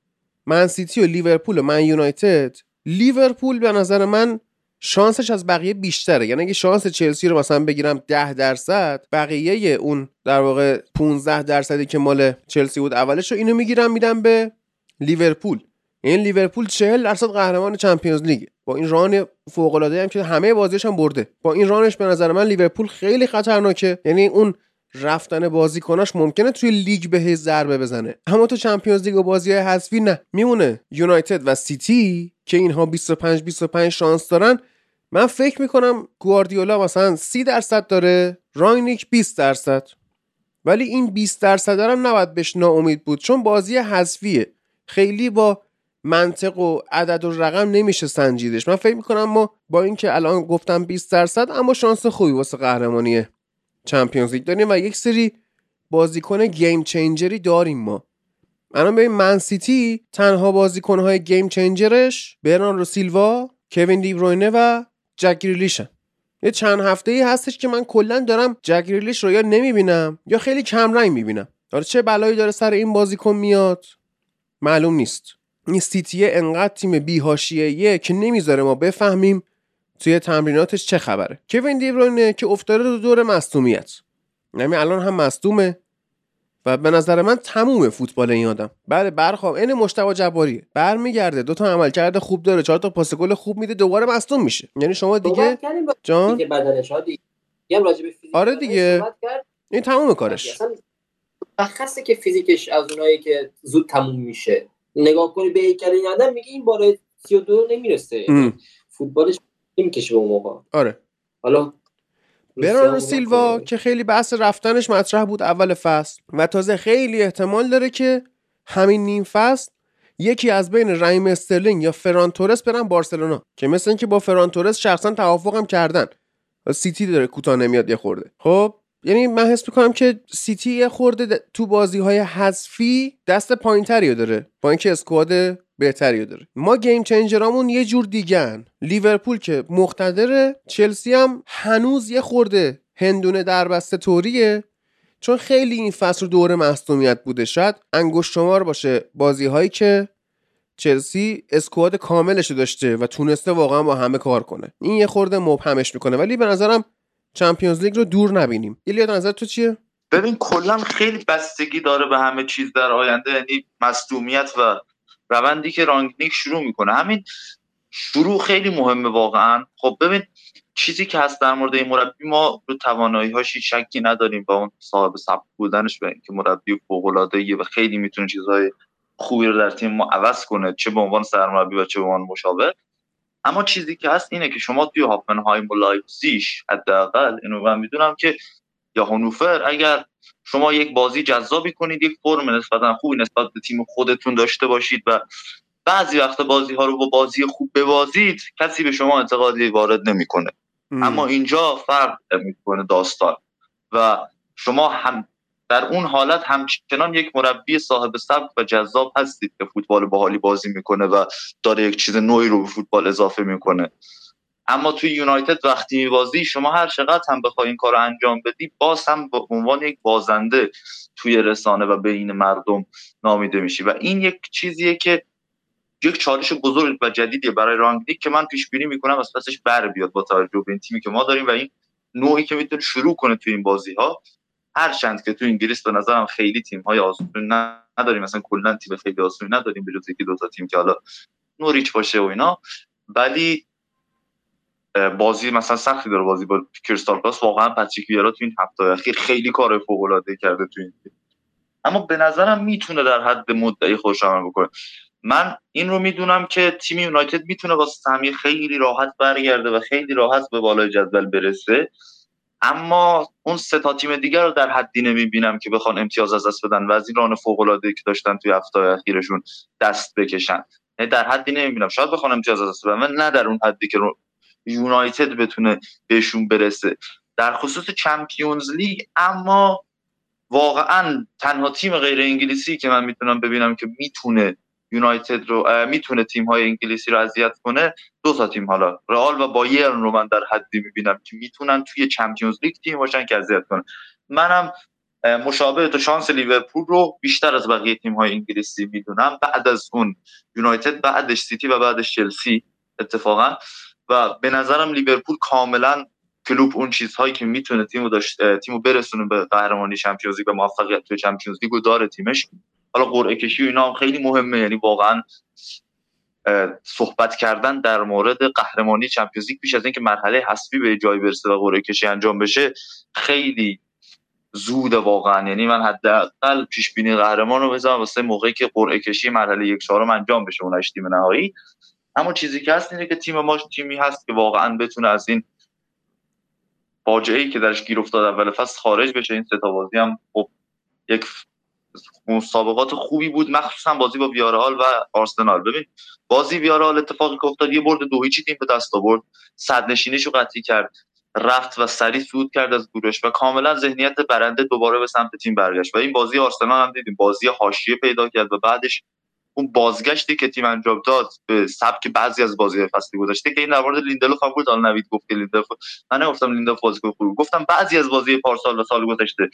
من سیتی و لیورپول و من یونایتد. لیورپول به نظر من شانسش از بقیه بیشتره. یعنی اگه شانس چلسی رو مثلا بگیرم 10 درصد بقیه اون در واقع 15 درصدی که مال چلسی بود اولش رو اینو می‌گیرم میدم به لیورپول. این لیورپول 40 درصد قهرمان Champions League با این run فوق العاده هم که همه بازیش هم برده. با این run ش به نظر من لیورپول خیلی خطرناکه. یعنی اون رفتن بازیکناش ممکنه توی لیگ به ضربه بزنه. اما تو Champions League و بازی حذفی نه. میمونه یونایتد و سیتی که اینها 25 25 شانس دارن. من فکر می‌کنم گواردیولا مثلا 30 درصد داره رانگنیک 20 درصد. ولی این 20 درصد هم نباید بهش ناامید بود چون بازی حذفیه. خیلی با منطق و عدد و رقم نمیشه سنجیدش. من فکر می‌کنم ما با اینکه الان گفتم 20 درصد اما شانس خوبی واسه قهرمانی Champions League داریم و یک سری بازیکن game changer ی داریم ما. الان ببین من سیتی تنها بازیکنهای game changer ش برناردو سیلوا کوین دیبروینه و جک گریلیشن یه چند هفته ای هستش که من کلا دارم جک گریلیش رو یا نمی‌بینم یا خیلی کم رنگ می‌بینم. داره چه بلایی داره سر این بازیکن میاد؟ معلوم نیست. این سیتیه انقدر تیم بی‌حاشیه که نمی‌ذاره ما بفهمیم توی تمریناتش چه خبره. کوین دیبروینه که افتاده دو دور مصدومیت. یعنی الان هم مصدومه. و به نظر من تموم فوتبال این آدم. بله برخواب این مشتبه جباریه. برمیگرده. دو تا عملکرد خوب داره. چهار تا پاس گل خوب میده. دوباره مصدوم میشه. یعنی شما دیگه جان؟ آره دیگه. این تموم کارش. مشخصه که فیزیکش از اونایی که زود تموم میشه. نگاه کنی به هیکل این آدم میگه این بالای 32 نمی‌رسه. فوتبالش نمی‌کشه به اون موقع. آره. حالا برناردو سیلوا که خیلی بحث رفتنش مطرح بود اول فصل و تازه خیلی احتمال داره که همین نیم فصل یکی از بین رحیم استرلینگ یا فران تورس برن بارسلونا که مثل اینکه با فران تورس شخصا توافقم کردن. سیتی داره کوتاه نمیاد یه خورده. خب؟ یعنی من حس می‌کنم که سیتی یه خورده تو بازی های حذفی دست پایینتری داره. با اینکه squad بهتری داره. ما game changer امون یه جور دیگن لیورپول که مقتدره چلسی هم هنوز یه خورده هندونه در بسته طوریه. چون خیلی این فصل دور مصدومیت بوده. شاید انگشت شمار باشه بازی هایی که چلسی اسکواد کاملش داشته و تونسته واقعا با همه کار کنه. این یه خورده مبهمش می‌کنه. ولی به نظرم چمپیونز لیگ رو دور نبینیم. ایلیا نظر تو چیه؟ ببین کلا خیلی بستگی داره به همه چیز در آینده یعنی مصدومیت و روندی که رانگنیک شروع می‌کنه. همین شروع خیلی مهمه واقعا. خب ببین چیزی که هست در مورد این مربی ما رو توانایی هاش شکی نداریم با اون صاحب سبک بودنش به اینکه مربی فوق العاده و خیلی می‌تونه چیزهای خوبی رو در تیم ما عوض کنه چه به عنوان سرمربی و چه به عنوان مشاور. اما چیزی که هست اینه که شما توی هافنهایم و لایپزیش حداقل اینو من می‌دونم که یا هنوفر اگر شما یک بازی جذابی کنید یک فرم نسبتا خوبی نسبت به تیم خودتون داشته باشید و بعضی وقت بازی ها رو با بازی خوب ببازید کسی به شما انتقادی وارد نمی‌کنه. اما اینجا فرق می‌کنه داستان. و شما هم در اون حالت همچنان یک مربی صاحب سبک و جذاب هستید که فوتبال باحالی بازی می‌کنه و داره یک چیز نوعی رو به فوتبال اضافه می‌کنه. اما توی یونایتد وقتی میبازی شما هر چقدر هم بخوای این کار انجام بدی باز هم به عنوان یک بازنده توی رسانه و بین مردم نامیده میشی. و این یک چیزیه که یک چالش بزرگ و جدیدیه برای رانگنیک که من پیش بینی می‌کنم از پسش بر بیاد با توجه به این تیمی که ما داریم و این نوعی که می‌تونه شروع کنه توی این بازی ها هرچند که تو انگلیس به نظرم خیلی تیم های آسون نداریم. مثلا کلا تیم خیلی آسونی نداریم به جز یکی دو تا تیم که حالا نوریچ باشه و اینا. ولی بازی مثلا سختی داره بازی با کریستال پالاس واقعا پاتریک ویرا تو این هفته اخیر خیلی کار فوق العاده کرده تو این اما به نظرم می‌تونه در حد مدعی خوش عمل بکنه. من این رو می‌دونم که تیم یونایتد می‌تونه با سهمیه خیلی راحت برگرده و خیلی راحت به بالای جدول برسه. اما اون سه تا تیم دیگر رو در حدی نمی‌بینم که بخوان امتیاز از دست بدن و از این ران فوق العاده که داشتن توی هفته اخیرشون دست بکشن. در حدی نمی‌بینم. شاید بخوان امتیاز از دست بدن نه در اون حدی که یونایتد بتونه بهشون برسه. در خصوص Champions League اما واقعا تنها تیم غیر انگلیسی که من می‌تونم ببینم که می‌تونه یونایتد رو می‌تونه تیم های انگلیسی رو اذیت کنه دو تا تیم حالا رئال و بایرن رو من در حدی می‌بینم که می‌تونن توی Champions League تیم باشن که اذیت کنه منم مشابه تو شانس لیورپول رو بیشتر از بقیه تیم های انگلیسی می‌دونم. بعد از اون یونایتد بعدش سیتی و بعدش چلسی اتفاقا. و به نظرم لیورپول کاملا کلوب اون چیزهایی که می‌تونه تیمو داشت تیمو برسونه به قهرمانی Champions League و موفقیت تو Champions League داره تیمش. حالا قرعه کشی و اینا هم خیلی مهمه. یعنی واقعا صحبت کردن در مورد قهرمانی Champions League پیش از اینکه مرحله حذفی به جایی برسه و قرعه کشی انجام بشه خیلی زود واقعا. یعنی من حداقل پیش بینی قهرمان رو بزنم واسه موقعی که قرعه کشی مرحله یک چهارم انجام بشه اون تیم نهایی. اما چیزی که هست اینه که تیم ما تیمی هست که واقعا بتونه از این فاجعه ای که درش گیر افتاد اول فصل خارج بشه. این سه بازی هم خب یک مسابقات خوبی بود مخصوصا بازی با ویارال و آرسنال. ببین بازی ویارال اتفاقی که افتاد یه برد دو هیچی تیم به دست آورد. صد نشینیشو قطعی کرد. رفت و سریع صعود کرد از گروش و کاملا ذهنیت برنده دوباره به سمت تیم برگشت. و این بازی آرسنال هم دیدیم. بازی حاشیه پیدا کرد و بعدش اون بازگشتی که تیم انجام داد به سبک بعضی از بازی فصل گذشته که این در مورد لیندلوف هم بود. حالا نوید گفت لیندلوف من نگفتم لیندلوف بازیکن گفتم بعضی از بازی پارسال و سال گذشته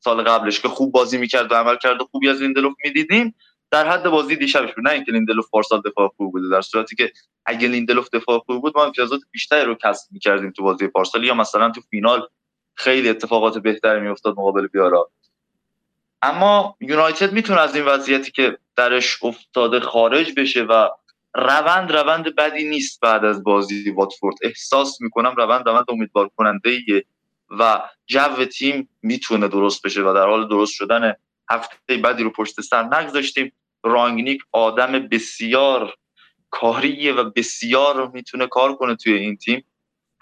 سال قبلش که خوب بازی می‌کرد و عملکرد خوبی از لیندلوف می‌دیدیم در حد بازی دیشبش بود. نه اینکه لیندلوف پارسال دفاع خوب بوده در صورتی که اگه لیندلوف دفاع خوب بود ما امتیازات بیشتری رو کسب می‌کردیم تو بازی پارسال. یا مثلا تو فینال خیلی اتفاقات بهتری میافتاد مقابل ویارئال. اما یونایتد می‌تونه از این وضعیتی که درش افتاده خارج بشه و روند روند بدی نیست بعد از بازی واتفورد. احساس می‌کنم روند روند امیدوار کننده و جو تیم می‌تونه درست بشه و در حال درست شدن هفته بعدی رو پشت سر نگذاشتیم. رانگنیک آدم بسیار کاریه و بسیار می‌تونه کار کنه توی این تیم.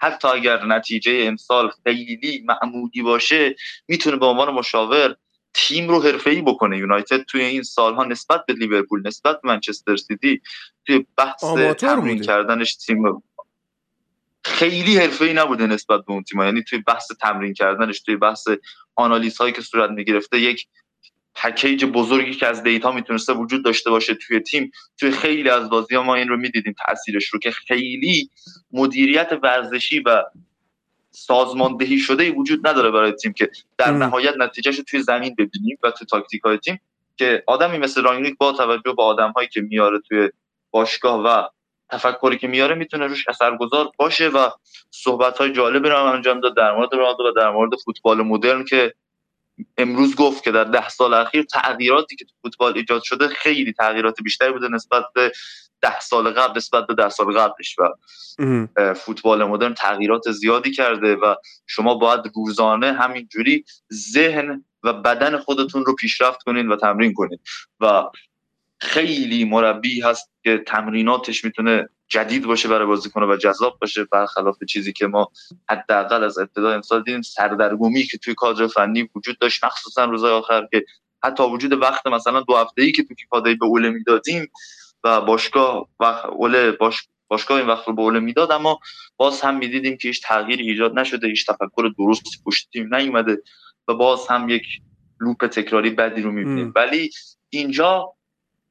حتی اگر نتیجه امسال خیلی معمولی باشه می‌تونه به عنوان مشاور تیم رو حرفه‌ای بکنه. یونایتد توی این سالها نسبت به لیورپول نسبت به منچستر سیتی توی بحث تمرین کردنش تیم خیلی حرفه‌ای نبوده نسبت به اون تیم یعنی توی بحث تمرین کردنش توی بحث آنالیز هایی که صورت می‌گرفته یک پکیج بزرگی که از data می‌تونسته وجود داشته باشه توی تیم. توی خیلی از بازی ها ما این رو می‌دیدیم تاثیرش رو که خیلی مدیریت ورزشی و سازماندهی شده ای وجود نداره برای تیم که در نهایت نتیجهش رو توی زمین ببینیم و توی تاکتیک های تیم. که آدمی مثل رانگنیک با توجه به آدم هایی که میاره توی باشگاه و تفکری که میاره می‌تونه روش اثرگذار باشه و صحبت های جالبی رو هم انجام داد در مورد رونالدو و در مورد فوتبال مدرن که امروز گفت که در ده سال اخیر تغییراتی که تو فوتبال ایجاد شده خیلی تغییرات بیشتری بوده نسبت به ده سال قبل نسبت به ده سال قبلش و فوتبال مدرن تغییرات زیادی کرده و شما باید روزانه همینجوری ذهن و بدن خودتون رو پیشرفت کنین و تمرین کنین. و خیلی مربی هست که تمریناتش می‌تونه جدید باشه برای بازیکن و جذاب باشه برخلاف چیزی که ما حداقل از ابتدا امسال دیدیم سردرگمی که توی کادر فنی وجود داشت مخصوصا روزهای آخر که حتی وجود وقت مثلا دو هفته ای که توی کادر به اوله می‌دادیم و باشگاه و اوله باش باشگاه این وقت رو به اوله می‌داد اما باز هم می‌دیدیم که هیچ تغییری ایجاد نشده هیچ تفکر درستی پشت تیم نیومده و باز هم یک لوپ تکراری بدی رو می‌بینیم. ولی اینجا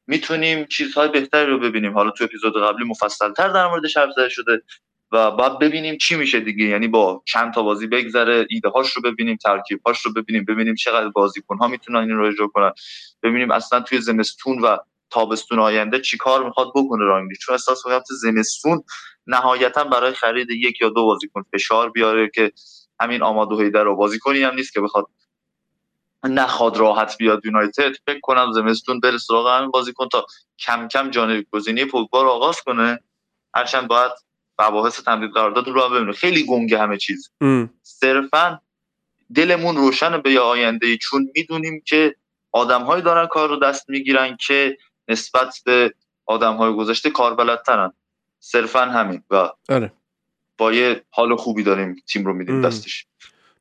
می‌تونیم چیزهای بهتری رو ببینیم. حالا تو اپیزود قبلی مفصلتر در موردش حرف زده شده و بعد ببینیم چی میشه دیگه. یعنی با چند تا بازی بگذره ایده هاش رو ببینیم ترکیب هاش رو ببینیم ببینیم چقدر بازیکن ها می‌تونن این رو اجرا کنن. ببینیم اصلا توی زمستون و تابستون آینده چی کار می‌خواد بکنه رانگلی چون احساس می‌کنم زمستون نهایتا برای خرید یک یا دو بازیکن فشار بیاره که همین آمادو هیدر رو بازیکنی هم نیست که بخواد نخواد راحت بیاد یونایتد فکر کنم زمستون بره سراغ همین بازیکن تا کم کم جانب گزینی پوگبا رو آغاز کنه. هرچند باید مباحث تمدید قرارداد رو ببینه. خیلی گنگه همه چیز. صرفا دلمون روشن به یه آینده چون می‌دونیم که آدمهایی دارن کار رو دست می‌گیرن که نسبت به آدمهای گذشته کار بلدترن. صرفا همین. و آره. با یه حال خوبی داریم تیم رو میدیم دستش.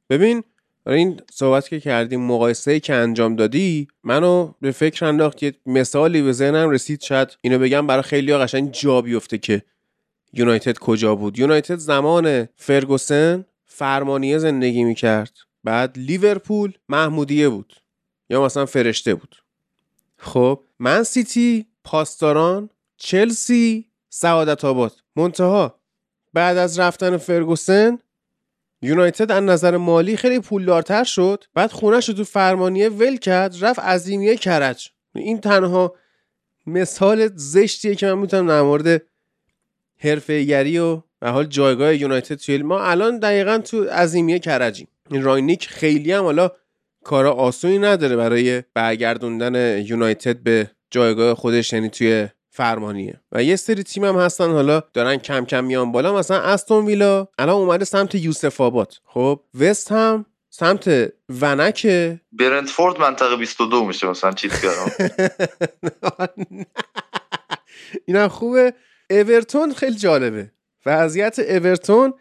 ببین این صحبت که کردیم مقایسه که انجام دادی منو به فکر انداخت یه مثالی به ذهنم رسید شاید اینو بگم برای خیلی قشنگ جا بیفته که یونایتد کجا بود. یونایتد زمان فرگوسن فرمانیه زندگی می‌کرد. بعد لیورپول محمودیه بود یا مثلا فرشته بود. خب من سیتی پاسداران چلسی سعادت آباد. منتها بعد از رفتن فرگوسن یونایتد از نظر مالی خیلی پولدارتر شد. بعد خونش رو تو فرمانیه ول کرد رفت عظیمیه کرج. این تنها مثال زشتیه که من می‌تونم در مورد حرفه‌گری و به حال جایگاه یونایتد توی ما الان دقیقا تو عظیمیه کرجیم. این رانگنیک خیلی هم حالا کارا آسونی نداره برای برگردوندن یونایتد به جایگاه خودش یعنی توی فرمانیه. و یه سری تیم هم هستن حالا دارن کم کم میان بالا. مثلا استون ویلا الان اومده سمت یوسف آباد. خب وست هم سمت ونک برنتفورد منطقه 22 میشه مثلا چیز کردم اینم خوبه. اورتون خیلی جالبه. وضعیت اورتون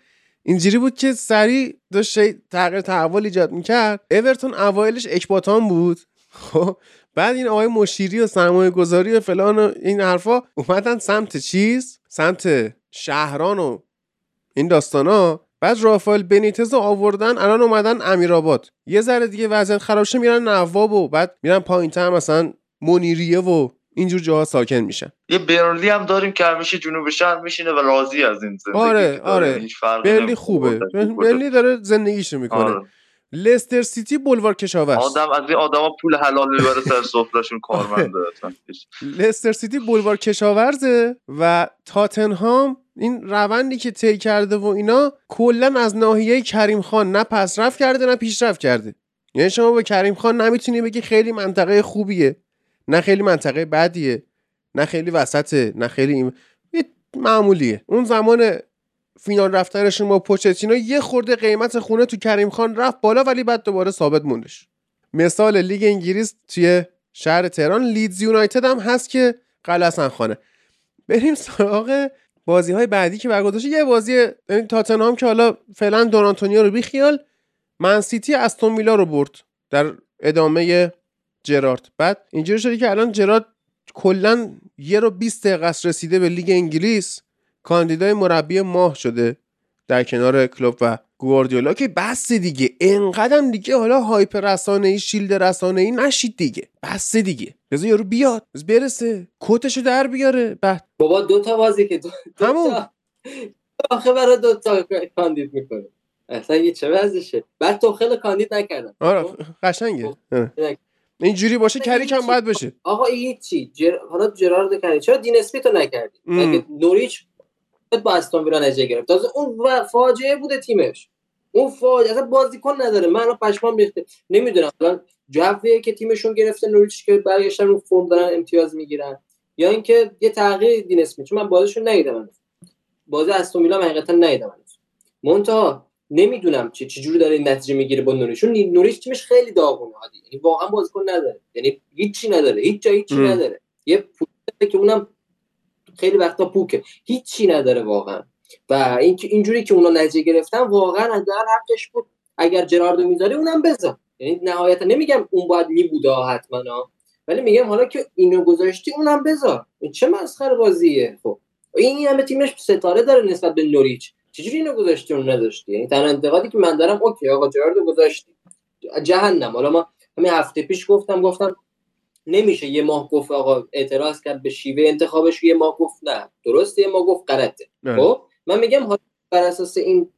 اینجوری بود که سریع داشت تغییر تحول ایجاد می‌کرد. اورتون اوایلش اکباتان بود. خب بعد این آقای مشیری و سرمایه گذاری و فلان و این حرفا اومدن سمت چیز؟ سمت شهران و این داستانا؟ بعد رافائل بنیتز رو آوردن الان اومدن امیرآباد یه ذره دیگه وضعیت خراب شه میرن نواب و بعد میرن پایینتر مثلا منیریه و اینجور جاها ساکن میشن. یه برلی هم داریم که همیشه جنوب شهر میشینه و راضی از این زندگی آره. آره. برلی. خوبه. کجا- برلی داره زندگیشو می‌کنه. آره. لستر سیتی بلوار کشاورز. آدم از این آدما پول حلال می‌بره سر سفرهشون کارمنده. لستر سیتی بلوار کشاورزه و تاتنهام این روندی که طی کرده و اینا کلا از ناحیه کریم خان نه پسرفت کرده نه پیشرفت کرده. یعنی شما به کریم خان نمی‌تونی بگی خیلی منطقه خوبیه. نه خیلی منطقه بدیه. نه خیلی وسطه. نه خیلی این یه معمولیه. اون زمان فینال رفتنشون با پوچتینو یه خورده قیمت خونه تو کریم خان رفت بالا ولی بعد دوباره ثابت موندش. مثال لیگ انگلیس توی شهر تهران لیدز یونایتد هم هست که قلعه حسن خانه. بریم سراغ بازی های بعدی که برگزار. یه بازی تاتنهام که حالا فعلا دون آنتونیو رو بیخیال من سیتی استون ویلا رو برد در ادامه جرارد. بعد اینجوری شده که الان جرارد کلا یه رو 20 دقیقه رسیده به لیگ انگلیس. کاندیدای مربی ماه شده در کنار کلوب و گواردیولا که بس دیگه انقدرم دیگه حالا hype رسانه ای shield رسانه ای نشید دیگه بس دیگه. بذار یارو بیاد برسه کتشو در بیاره. بعد بابا دو تا بازی که دو, دو همون. تا آخه برای دو تا کاندید می‌کنه. اصلا یه چه وضعشه. بعد تو خیلی کاندید نکردم آره قشنگه. آره. اینجوری باشه کریک هم باید بشه. آقا هیچی جر... حالا جرارد کردی چرا دین اسمیتو نکردی. مگه نوریچ با استون ویلا نتیجه گرفت. تازه اون فاجعه بوده تیمش. اون فاجعه اصلا بازیکن نداره. من الان پشمام ریخته. نمی‌دونم. الان جویه که تیمشون گرفته نوریچ که برگشتن رو فرم دارن امتیاز می‌گیرن. یا اینکه یه تغییر دین اسمیت چون من بازیشون ندیدم. بازی استون ویلا من حقیقتا ندیدم. منتها نمی‌دونم چه چجوری داره این نتیجه می‌گیره با نوریچ چون نوریچ تیمش خیلی داغونه عادی. یعنی واقعا بازیکن نداره. یعنی هیچی نداره. هیچ جا هیچی. نداره. یه پوکه که اونم خیلی وقتا پوکه. هیچی نداره واقعا. و این اینجوری که اونا نتیجه گرفتن واقعا حداقل حقش بود. اگر جراردو می‌ذاری اونم بذار یعنی نهایتا نمیگم اون باید میبوده حتما. ولی میگم حالا که اینو گذاشتی اونم بذار. این چه مسخره بازیه؟ خب. این همه تیمش ستاره داره نسبت به نوریچ. چجوری اینو گذاشتی اون نداشتی؟ یعنی تنها انتقادی که من دارم اوکی آقا جراردو گذاشتی. جهنم. حالا ما همین هفته پیش گفتم گفتم نمیشه یه ماه گفت آقا اعتراض کرد به شیوه انتخابش یه ماه گفت نه. درسته یه ماه گفت غلطه. آره. خب؟ من میگم حالا بر اساس این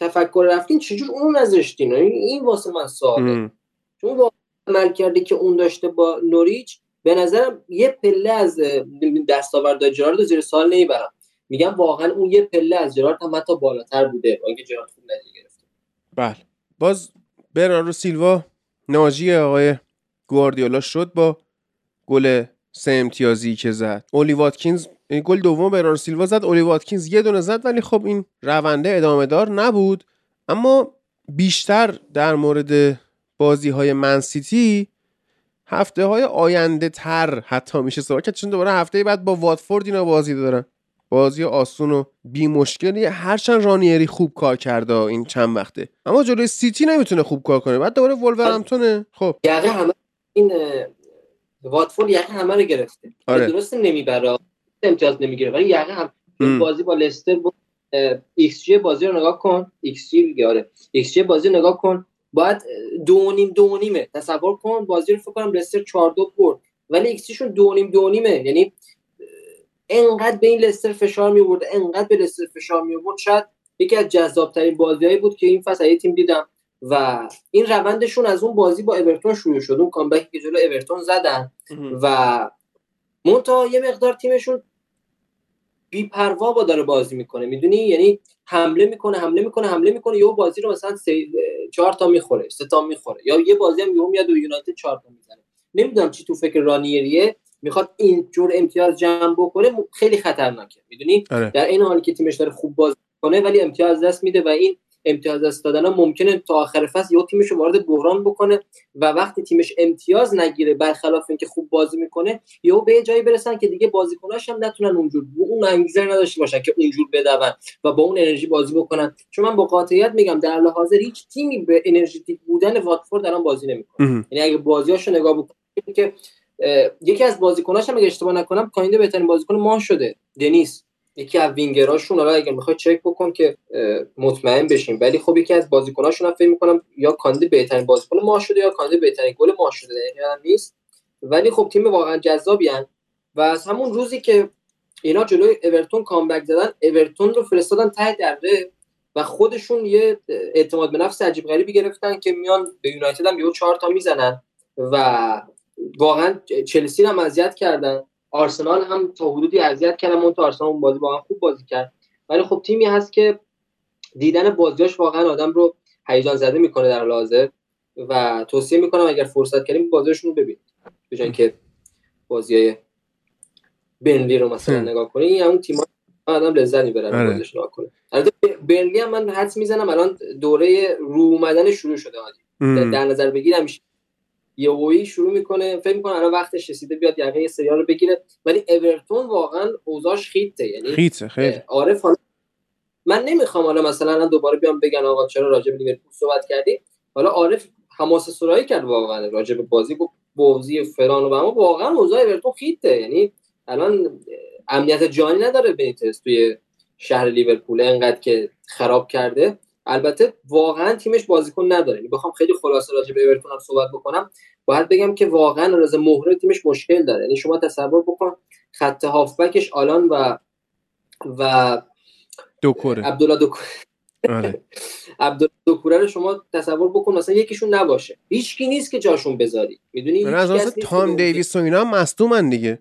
تفکر رفتین چجور اونو نذاشتین؟ این, این واسه من سواله. چون واقعا عمل کرده که اون داشته با نوریچ به نظرم یه پله از دستاورد جرارد زیر سوال نمی‌برم. میگم واقعا اون یه پله از جرارد هم حتی بالاتر بوده. اینکه جرارد خوب نتیجه گرفته. بله. باز برناردو سیلوا ناجی آقای گواردیولا شد با گل سه امتیازی که زد. اولی واتکینز این گل دوم برناردو سیلوا زد. اولی واتکینز یه دونه زد ولی خب این رونده ادامه دار نبود. اما بیشتر در مورد بازی های منسیتی هفته های آینده تر حتی میشه صحبت کرد. چون دوباره هفته بعد با واتفورد اینا بازی دارن. بازی آسون و بی مشکلی هرچند رانیری خوب کار کرده این چند وقته. اما جلوی سیتی نمی‌تونه خوب کار کنه. بعد دوباره ولورهمپتونه خب. یقه همه این واتفورد یقه همه رو گرفته. آره. درست نمی‌بره. امتیاز نمی‌گیره. ولی یقه هم ام. بازی با لستر بود ایکس جی بازی رو نگاه کن. ایکس جی آره. ایکس جی بازی رو نگاه کن. باید دو نیم دو نیمه تصور کن. بازی رو فکر کنم لستر 4 دو برد. ولی ایکسیشون دو و نیم دو نیمه. یعنی انقدر به این لستر فشار می انقدر به لستر فشار می شاید یکی از جذاب ترین بازیایی بود که این فصل تیم دیدم. و این روندشون از اون بازی با اورتون شروع شد. اون comeback ی که جلو اورتون زدن. و منتها یه مقدار تیمشون بیپروا با داره بازی می‌کنه. می‌دونی؟ یعنی حمله می‌کنه حمله می‌کنه حمله می‌کنه. یه بازی رو مثلا سه چهار تا می‌خوره سه تا می‌خوره. یا یه بازی هم یهو میاد و یونایتد چهار تا می‌زنه. نمی‌دونم چی تو فکر رانیریه. می‌خواد این جور امتیاز جمع بکنه خیلی خطرناکه. می‌دونی؟ آره. در این حالی که تیمش داره خوب بازی کنه ولی امتیاز دست میده و این امتیاز دست دادن ممکنه تا آخر فصل یا تیمش رو وارد بحران بکنه و وقتی تیمش امتیاز نگیره برخلاف اینکه خوب بازی می‌کنه یا به جایی برسن که دیگه بازیکناش هم نتونن اونجور اون انگیزه نداشته باشن که اونجور بدون و با اون انرژی بازی بکنن. چون من با قاطعیت میگم در حال حاضر هیچ تیمی به انرژیتیک بودن واتفورد الان بازی نمی‌کنه. یعنی اگه بازیاشو نگاه بکنید که یکی از بازیکناش هم اگه اشتباه نکنم کاینده بهترین بازیکن ماه شده دنیس. یکی از وینگراشون حالا اگه می‌خوای چک بکن که مطمئن بشیم. ولی خب یکی از بازیکناشون هم فکر می‌کنم یا کاندید بهترین بازیکن ما شده یا کاندید بهترین گل ما شده یعنی نیست. ولی خب تیم واقعا جذابی هن. و از همون روزی که اینا جلوی اورتون کامبک زدن اورتون رو فرستادن ته دره و خودشون یه اعتماد به نفس عجیب غریبی گرفتن که میان به یونایتد هم یهو 4 تا می‌زنن و واقعا چلسی هم اذیت کردن. آرسنال هم تا حدودی اذیت کردن اون آرسنال اون بازی واقعا خوب بازی کرد. ولی خب تیمی هست که دیدن بازیاش واقعا آدم رو هیجان زده می‌کنه در حاضر و توصیه می‌کنم اگر فرصت کردیم بازیشون رو ببینید به که بازیای بنلی رو مثلا نگاه کنید این اون تیم آدم لذت می‌بره. بازیش نگاه کنه البته بنلی هم من حدس می‌زنم الان دوره رو اومدن شروع شده. عادی در نظر بگیرم یهویی شروع می‌کنه فکر می‌کنه الان وقتش رسیده بیاد یقه سریال رو بگیره. ولی اورتون واقعا اوضاعش خیته یعنی خیته خیلی عارف حالا من نمی‌خوام حالا مثلا دوباره بیام بگن آقا چرا راجع به لیورپول صحبت کردی. حالا عارف حماسه سرایی کرد واقعا راجع به بازی گفت بازی فران و اما واقعا اوضاع اورتون خیته یعنی الان امنیت جانی نداره بنیتس توی شهر لیورپول انقدر که خراب کرده. البته واقعا تیمش بازیکن نداره. یعنی بخوام خیلی خلاصه راجع به اورتون هم صحبت بکنم. باید بگم که واقعا راز مهره تیمش مشکل داره. یعنی شما تصور بکن خط هافبکش آلان و و دوکوره. عبدالله دوکوره آره. عبدالله دوکوره رو شما تصور بکن مثلا یکیشون نباشه. هیچکی نیست که جاشون بذاری. می‌دونی؟ از اصلا تام دیویس و اینا مصدومن دیگه.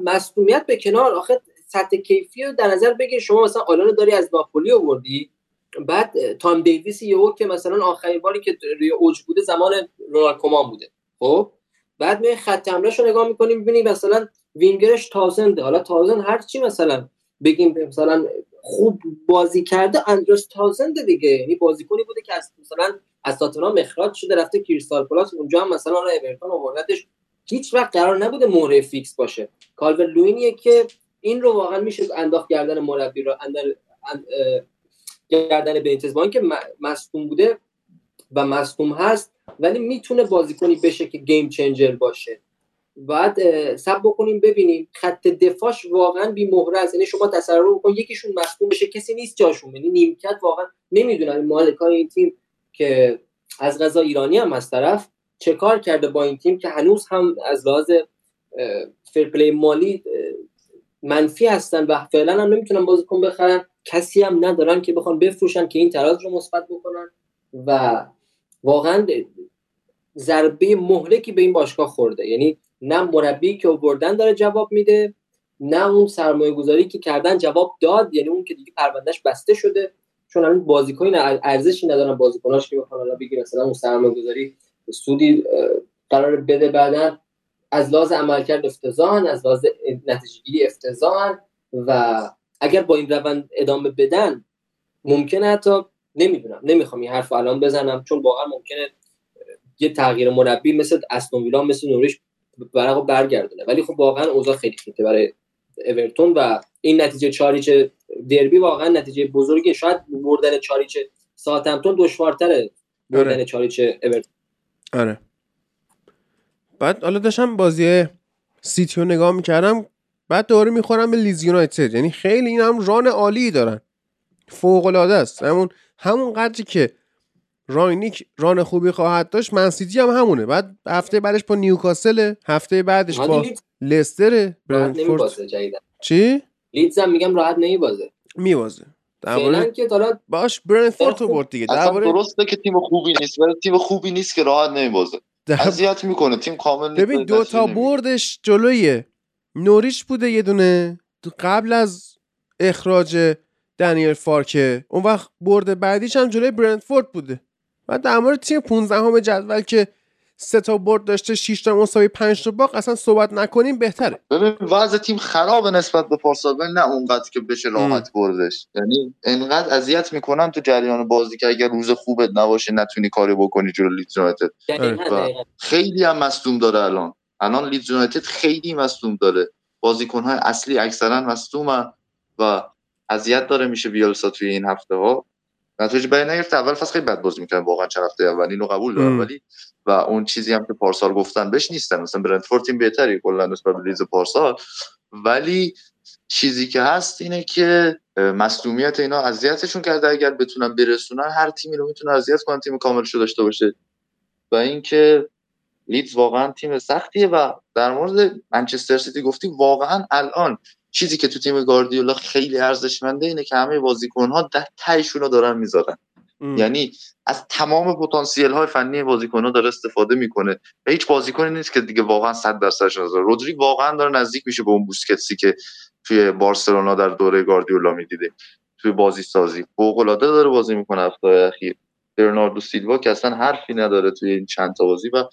مصدومیت به کنار. آخه سطح کیفی رو در نظر بگیر. شما مثلا آلان داری از ناپولی آوردی. بعد تام دیویس یهو که مثلا آخرین باری که روی اوج بوده زمان رونالد کومان بوده. خب؟ بعد می خط حمله رو نگاه می‌کنیم می‌بینیم مثلا وینگرش تازنده. حالا تاونزند هر چی مثلا بگیم مثلا خوب بازی کرده اندروس تاونزنده دیگه. یعنی بازیکنی بوده که از مثلا از تاتنهام اخراج شده رفته کریستال پالاس اونجا هم مثلا اون اورتون آوردتش هیچ وقت قرار نبوده مهره فیکس باشه. کالورت لوینیه که این رو واقعا میشه انداخت گردن مربی رو اندر گردن بنیتز با اینکه مصدوم بوده و مصدوم هست ولی می‌تونه بازیکنی بشه که گیم چنجر باشه. بعد سب بکنیم ببینیم. خط دفاعش واقعا بی مهره است. یعنی شما تصور بکن یکیشون مصدوم بشه کسی نیست جاشون. یعنی نیمکت واقعا نمی‌دونن مالکای این تیم که از غذا ایرانی هم از طرف چه کار کرده با این تیم که هنوز هم از لحاظ فرپلی مالی منفی هستن و فعلا هم نمی‌تونن بازیکن بخرن. کسی هم ندارن که بخوان بفروشن که این تراز رو مثبت بکنن و واقعا ضربه مهلکی به این باشگاه خورده. یعنی نه مربی که بردن داره جواب میده نه اون سرمایه گذاری که کردن جواب داد یعنی اون که دیگه پروندهش بسته شده. چون الان بازیکن ارزشی ندارن بازیکناش که بخوان حالا بگی مثلا اون سرمایه گذاری سودی قرار بده بعدا از لحاظ عملکرد افتضاحن از لحاظ نتیجهگیری افتضاحن و اگر با این روند ادامه بدن ممکنه حتی نمی‌دونم نمی‌خوام این حرف الان بزنم چون واقعا ممکنه یه تغییر مربی مثل استون ویلا مثل نوریش برای برگردونه. ولی خب واقعا اوضاع خیلی خیته برای اورتون و این نتیجه چاریچ دربی واقعا نتیجه بزرگی شاید بردن چاریچ ساعتمتون دشوارتره بردن آره. چاریچ اورتون. آره. بعد حالا داشتم بازی سیتی رو نگاه می‌کردم بعد دوباره می‌خورم به لیدز یونایتد. یعنی خیلی این هم run عالی دارن. فوق العاده است. همون همون قدری که رانگنیک run خوبی خواهد داشت منسیتی هم همونه. بعد هفته بعدش با نیوکاسل هفته بعدش با لستر جدیدن چی؟ لیدز هم میگم راحت نمیبازه. میبازه فعلا درباره که حالا باش برنتفورد تو برد دیگه. اصلا درباره درسته که تیم خوبی نیست ولی تیم خوبی نیست که راحت نمیبازه. اذیت می‌کنه تیم کامل ببین دو تا. بردش جلوی نوریچ بوده یه دونه تو قبل از اخراج دنیل فارکه. اون وقت برد بعدیش هم جلوی برنتفورد بوده. و در مورد تیم 15 همه جدول که سه تا برد داشته 6 تا مساوی 5 تا باخت اصلا صحبت نکنیم بهتره. ببین وضع تیم خرابه نسبت به پارسال ولی نه اونقدر که بشه راحت بردش. یعنی انقدر اذیت می‌کنن تو جریان بازی که اگر روز خوبت نباشه نتونی کاری بکنی جلو لیدز دقیقاً. خیلی هم مصدوم داره الان. الان لیدز یونایتد خیلی مصدوم داره. بازیکن‌های اصلی اکثرا مصدومن و اذیت داره میشه بیالسا توی این هفته ها نتیجه برای نگرفت اول فصل خیلی بد بازی می‌کنن واقعا چند هفته اول. اینو قبول دارم. ولی و اون چیزی هم که پارسال گفتن بهش نیستن. مثلا برنتفورد تیم بهتری کلا نسبت به لیز پارسال. ولی چیزی که هست اینه که مصدومیت اینا اذیتشون کرده. اگر بتونن برسونن هر تیمی رو می‌تونه اذیت کنن تیم کاملش رو داشته باشه. و اینکه لیدز واقعا تیم سختیه و در مورد منچستر سیتی گفتی واقعا الان چیزی که تو تیم گاردیولا خیلی ارزشمنده اینه که همه بازیکن‌ها ده تهشون رو دارن می‌ذارن. یعنی از تمام پتانسیل های فنی بازیکن ها داره استفاده می‌کنه. و هیچ بازیکنی نیست که دیگه واقعا 100 درصدش نذاره. رودری واقعا داره نزدیک میشه به اون بوسکتسی که توی بارسلونا در دوره گاردیولا می‌دیده. توی بازی سازی فوق العاده داره بازی می‌کنه هفته اخیر. برناردو سیلوا که اصلا حرفی نداره توی این چند تا بازی و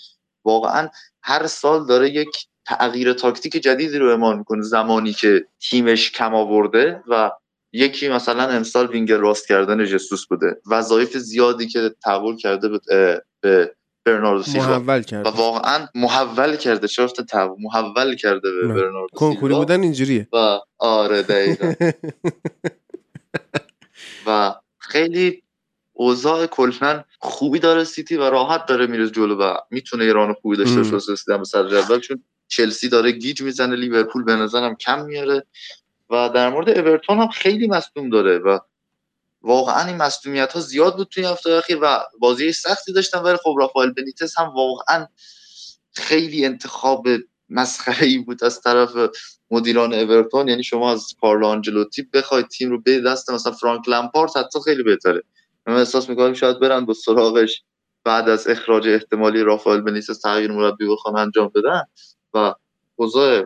واقعا هر سال داره یک تغییر تاکتیک جدیدی رو اعمال می‌کنه زمانی که تیمش کم آورده و یکی مثلا امسال وینگر راست کردن جسوس بوده. وظایف زیادی که تحول کرده به, برناردو سیلوا. محول و کرد واقعا محول کرده. چرا تحول محول کرده به. برناردو کنکوری بودن اینجوریه. و آره دقیقا. و خیلی اوضاع کلا خوبی داره سیتی و راحت داره میره جلو و می‌تونه ایران خوبی داشته باشه رسیدن به صدر جدول. چون چلسی داره گیج می‌زنه لیورپول به نظرم کم میاره و در مورد اورتون هم خیلی مصدوم داره و واقعا این مصدومیت ها زیاد بود توی هفته اخیر و بازی سختی داشتن ولی خب رافائل بنیتس هم واقعا خیلی انتخاب مسخره ای بود از طرف مدیران اورتون. یعنی شما از کارلو آنجلوتی بخواید تیم رو به دست مثلا فرانک لمپارت حتی خیلی بهتره. من احساس می‌کنم شاید برن با سراغش بعد از اخراج احتمالی رافائل بنیتس تغییر مربی بخوان انجام بدن و اوضاع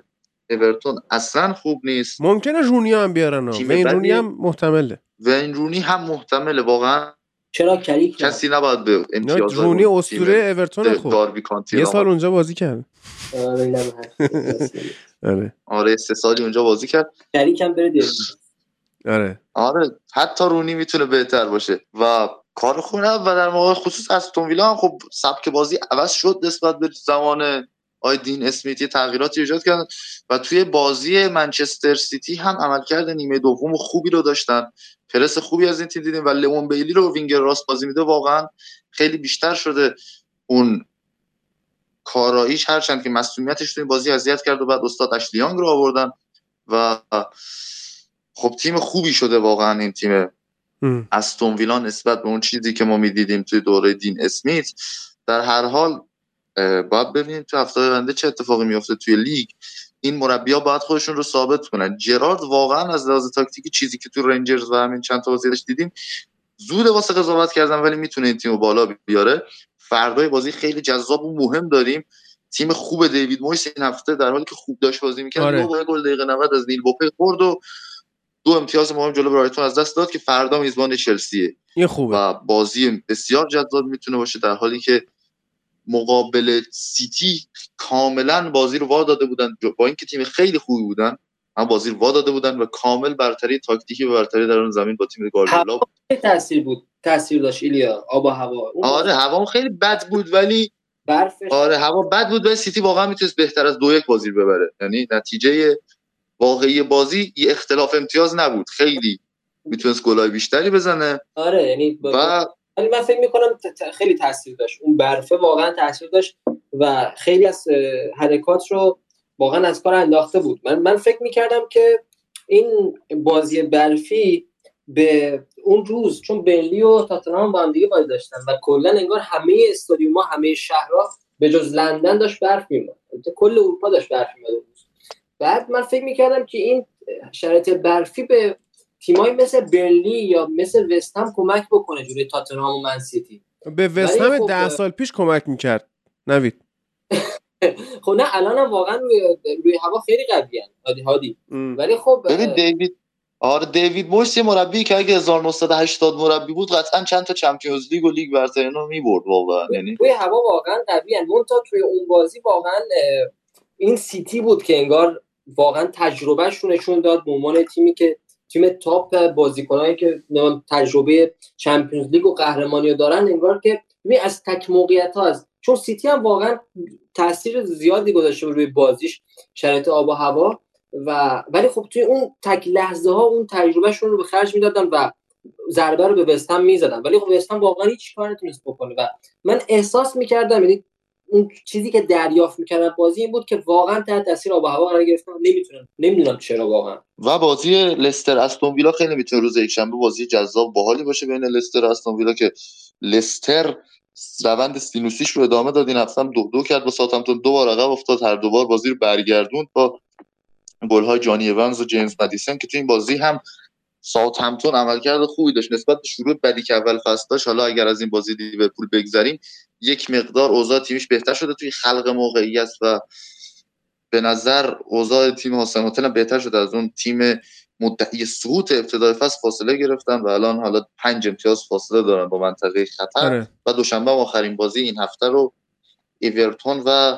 اورتون اصلا خوب نیست ممکنه رونی هم بیارن ها. تیم و این رونی. هم محتمله وین رونی هم محتمله واقعا چرا کلیک نه؟ کسی نباید به نه، امتیاز رونی اسطوره اورتون خوب داربی کانتی یه. سال اونجا بازی کرد آره،. آره آره سه سالی اونجا بازی کرد کلیک هم بره. آره. آره حتی رونی می‌تونه بهتر باشه و کار خونه و در موقع خصوص از ویلا هم خب سبک بازی عوض شد نسبت به زمان دین اسمیت یه تغییراتی ایجاد کردن و توی بازی منچستر سیتی هم عملکرد نیمه دوم خوبی رو داشتن. پرس خوبی از این تیم دیدیم و لئون بیلی رو وینگر راست بازی میده واقعا خیلی بیشتر شده. اون کاراییش هرچند که مسئولیتش توی بازی اذیت کرد و بعد استاد اشلیانگ رو آوردن و خب تیم خوبی شده واقعا این تیم. استون ویلا نسبت به اون چیزی که ما می‌دیدیم توی دوره دین اسمیت در هر حال باید ببینیم تو هفته آینده چه اتفاقی میفته توی لیگ. این مربی‌ها باید خودشون رو ثابت کنن. جرارد واقعا از لحاظ تاکتیکی چیزی که تو رنجرز و همین چند تا بازی دیدیم زود واسه قضاوت کردن ولی می‌تونه این تیم رو بالا بیاره. فردای بازی خیلی جذاب و مهم داریم. تیم خوب دیوید مویس این هفته در حالی که خوب داشت بازی می‌کرد. آره. گل دقیقه 90 از نیل بوپه خورد و دو امتیاز مهم جلو برایتون از دست داد که فردا میزبان چلسیه. این خوبه. و بازی بسیار جذاب می‌تونه باشه در حالی که مقابل سیتی کاملا بازی رو وا داده بودن. با اینکه تیم خیلی خوبی بودن هم بازی رو وا داده بودن و کامل برتری تاکتیکی و برتری در اون زمین با تیم بود. چه تاثیر بود. تاثیر داشت ایلیا. آب و هوا. آره هوا خیلی بد بود ولی برفش آره هوا بد بود ولی سیتی واقعا می‌تونست بهتر از دو یک بازی رو ببره. یعنی نتیجه واقعی بازی یه اختلاف امتیاز نبود. خیلی می‌تونست گلای بیشتری بزنه. آره یعنی با- و ولی من فکر می‌کنم خیلی تاثیر داشت. اون برفه واقعا تاثیر داشت و خیلی از حرکات رو واقعا از کار انداخته بود. من من فکر می‌کردم که این بازی برفی به اون روز چون برلی و تاتنهام با هم دیگه بازی داشتن و کلا انگار همه استادیوم همه شهرها به جز لندن داشت برف میومد کل اروپا داشت برف میومد بعد من فکر می‌کردم که این شرایط برفی به تیمایی مثل برلی یا مثل وستهم کمک بکنه جوری تاتنهام و منسیتی به وستهم خب ده سال پیش کمک می‌کرد. نوید. خب نه الان هم واقعا روی, روی هوا خیلی قوی هادی هادی. ولی خب ببین دیوید آره دیوید مویس یه مربی که اگه 1980 مربی بود قطعا چند تا Champions League و لیگ برتر اینا می‌برد واقعا یعنی روی هوا واقعا قوی ان تا توی اون بازی واقعا این سیتی بود که انگار واقعا تجربهش رو نشون داد به عنوان تیمی که تیم top بازیکنایی که تجربه Champions League و قهرمانی دارن انگار که از تک موقعیت ها از چون سیتی هم واقعا تاثیر زیادی گذاشته روی بازیش شرایط آب و هوا و ولی خب توی اون تک لحظه ها اون تجربهشون رو به خرج می‌دادن و ضربه رو به وستهم می‌زدن. ولی خب وستهم واقعا هیچ کار نتونست بکنه و من احساس می‌کردم یعنی اون چیزی که دریافت می‌کردن بازی این بود که واقعا تحت تاثیر آب و هوا قرار گرفتن. نمی‌تونن نمی‌دونم چرا واقعا. و بازی لستر استون ویلا خیلی می‌تونه روز یکشنبه بازی جذاب باحالی باشه بین لستر استون ویلا که لستر روند سینوسیش رو ادامه داد. این هفته دو دو کرد با ساتمتون دو بار عقب افتاد هر دو بار بازی رو برگردوند با گل های جانی اونز و جیمز مدیسن که تو این بازی هم ساوت همتون عملکرد خوبی داشت. نسبت به شروع بدی که اول فصل داشت حالا اگر از این بازی لیورپول بگذریم یک مقدار اوضاع تیمش بهتر شده. توی خلق موقعیت و به نظر اوضاع تیم حسن بهتر شده. از اون تیم مدعی سقوط ابتدای فصل فاصله گرفتن و الان حالا پنج امتیاز فاصله دارن با منطقه خطر. آره. و دوشنبه آخرین بازی این هفته رو ایورتون و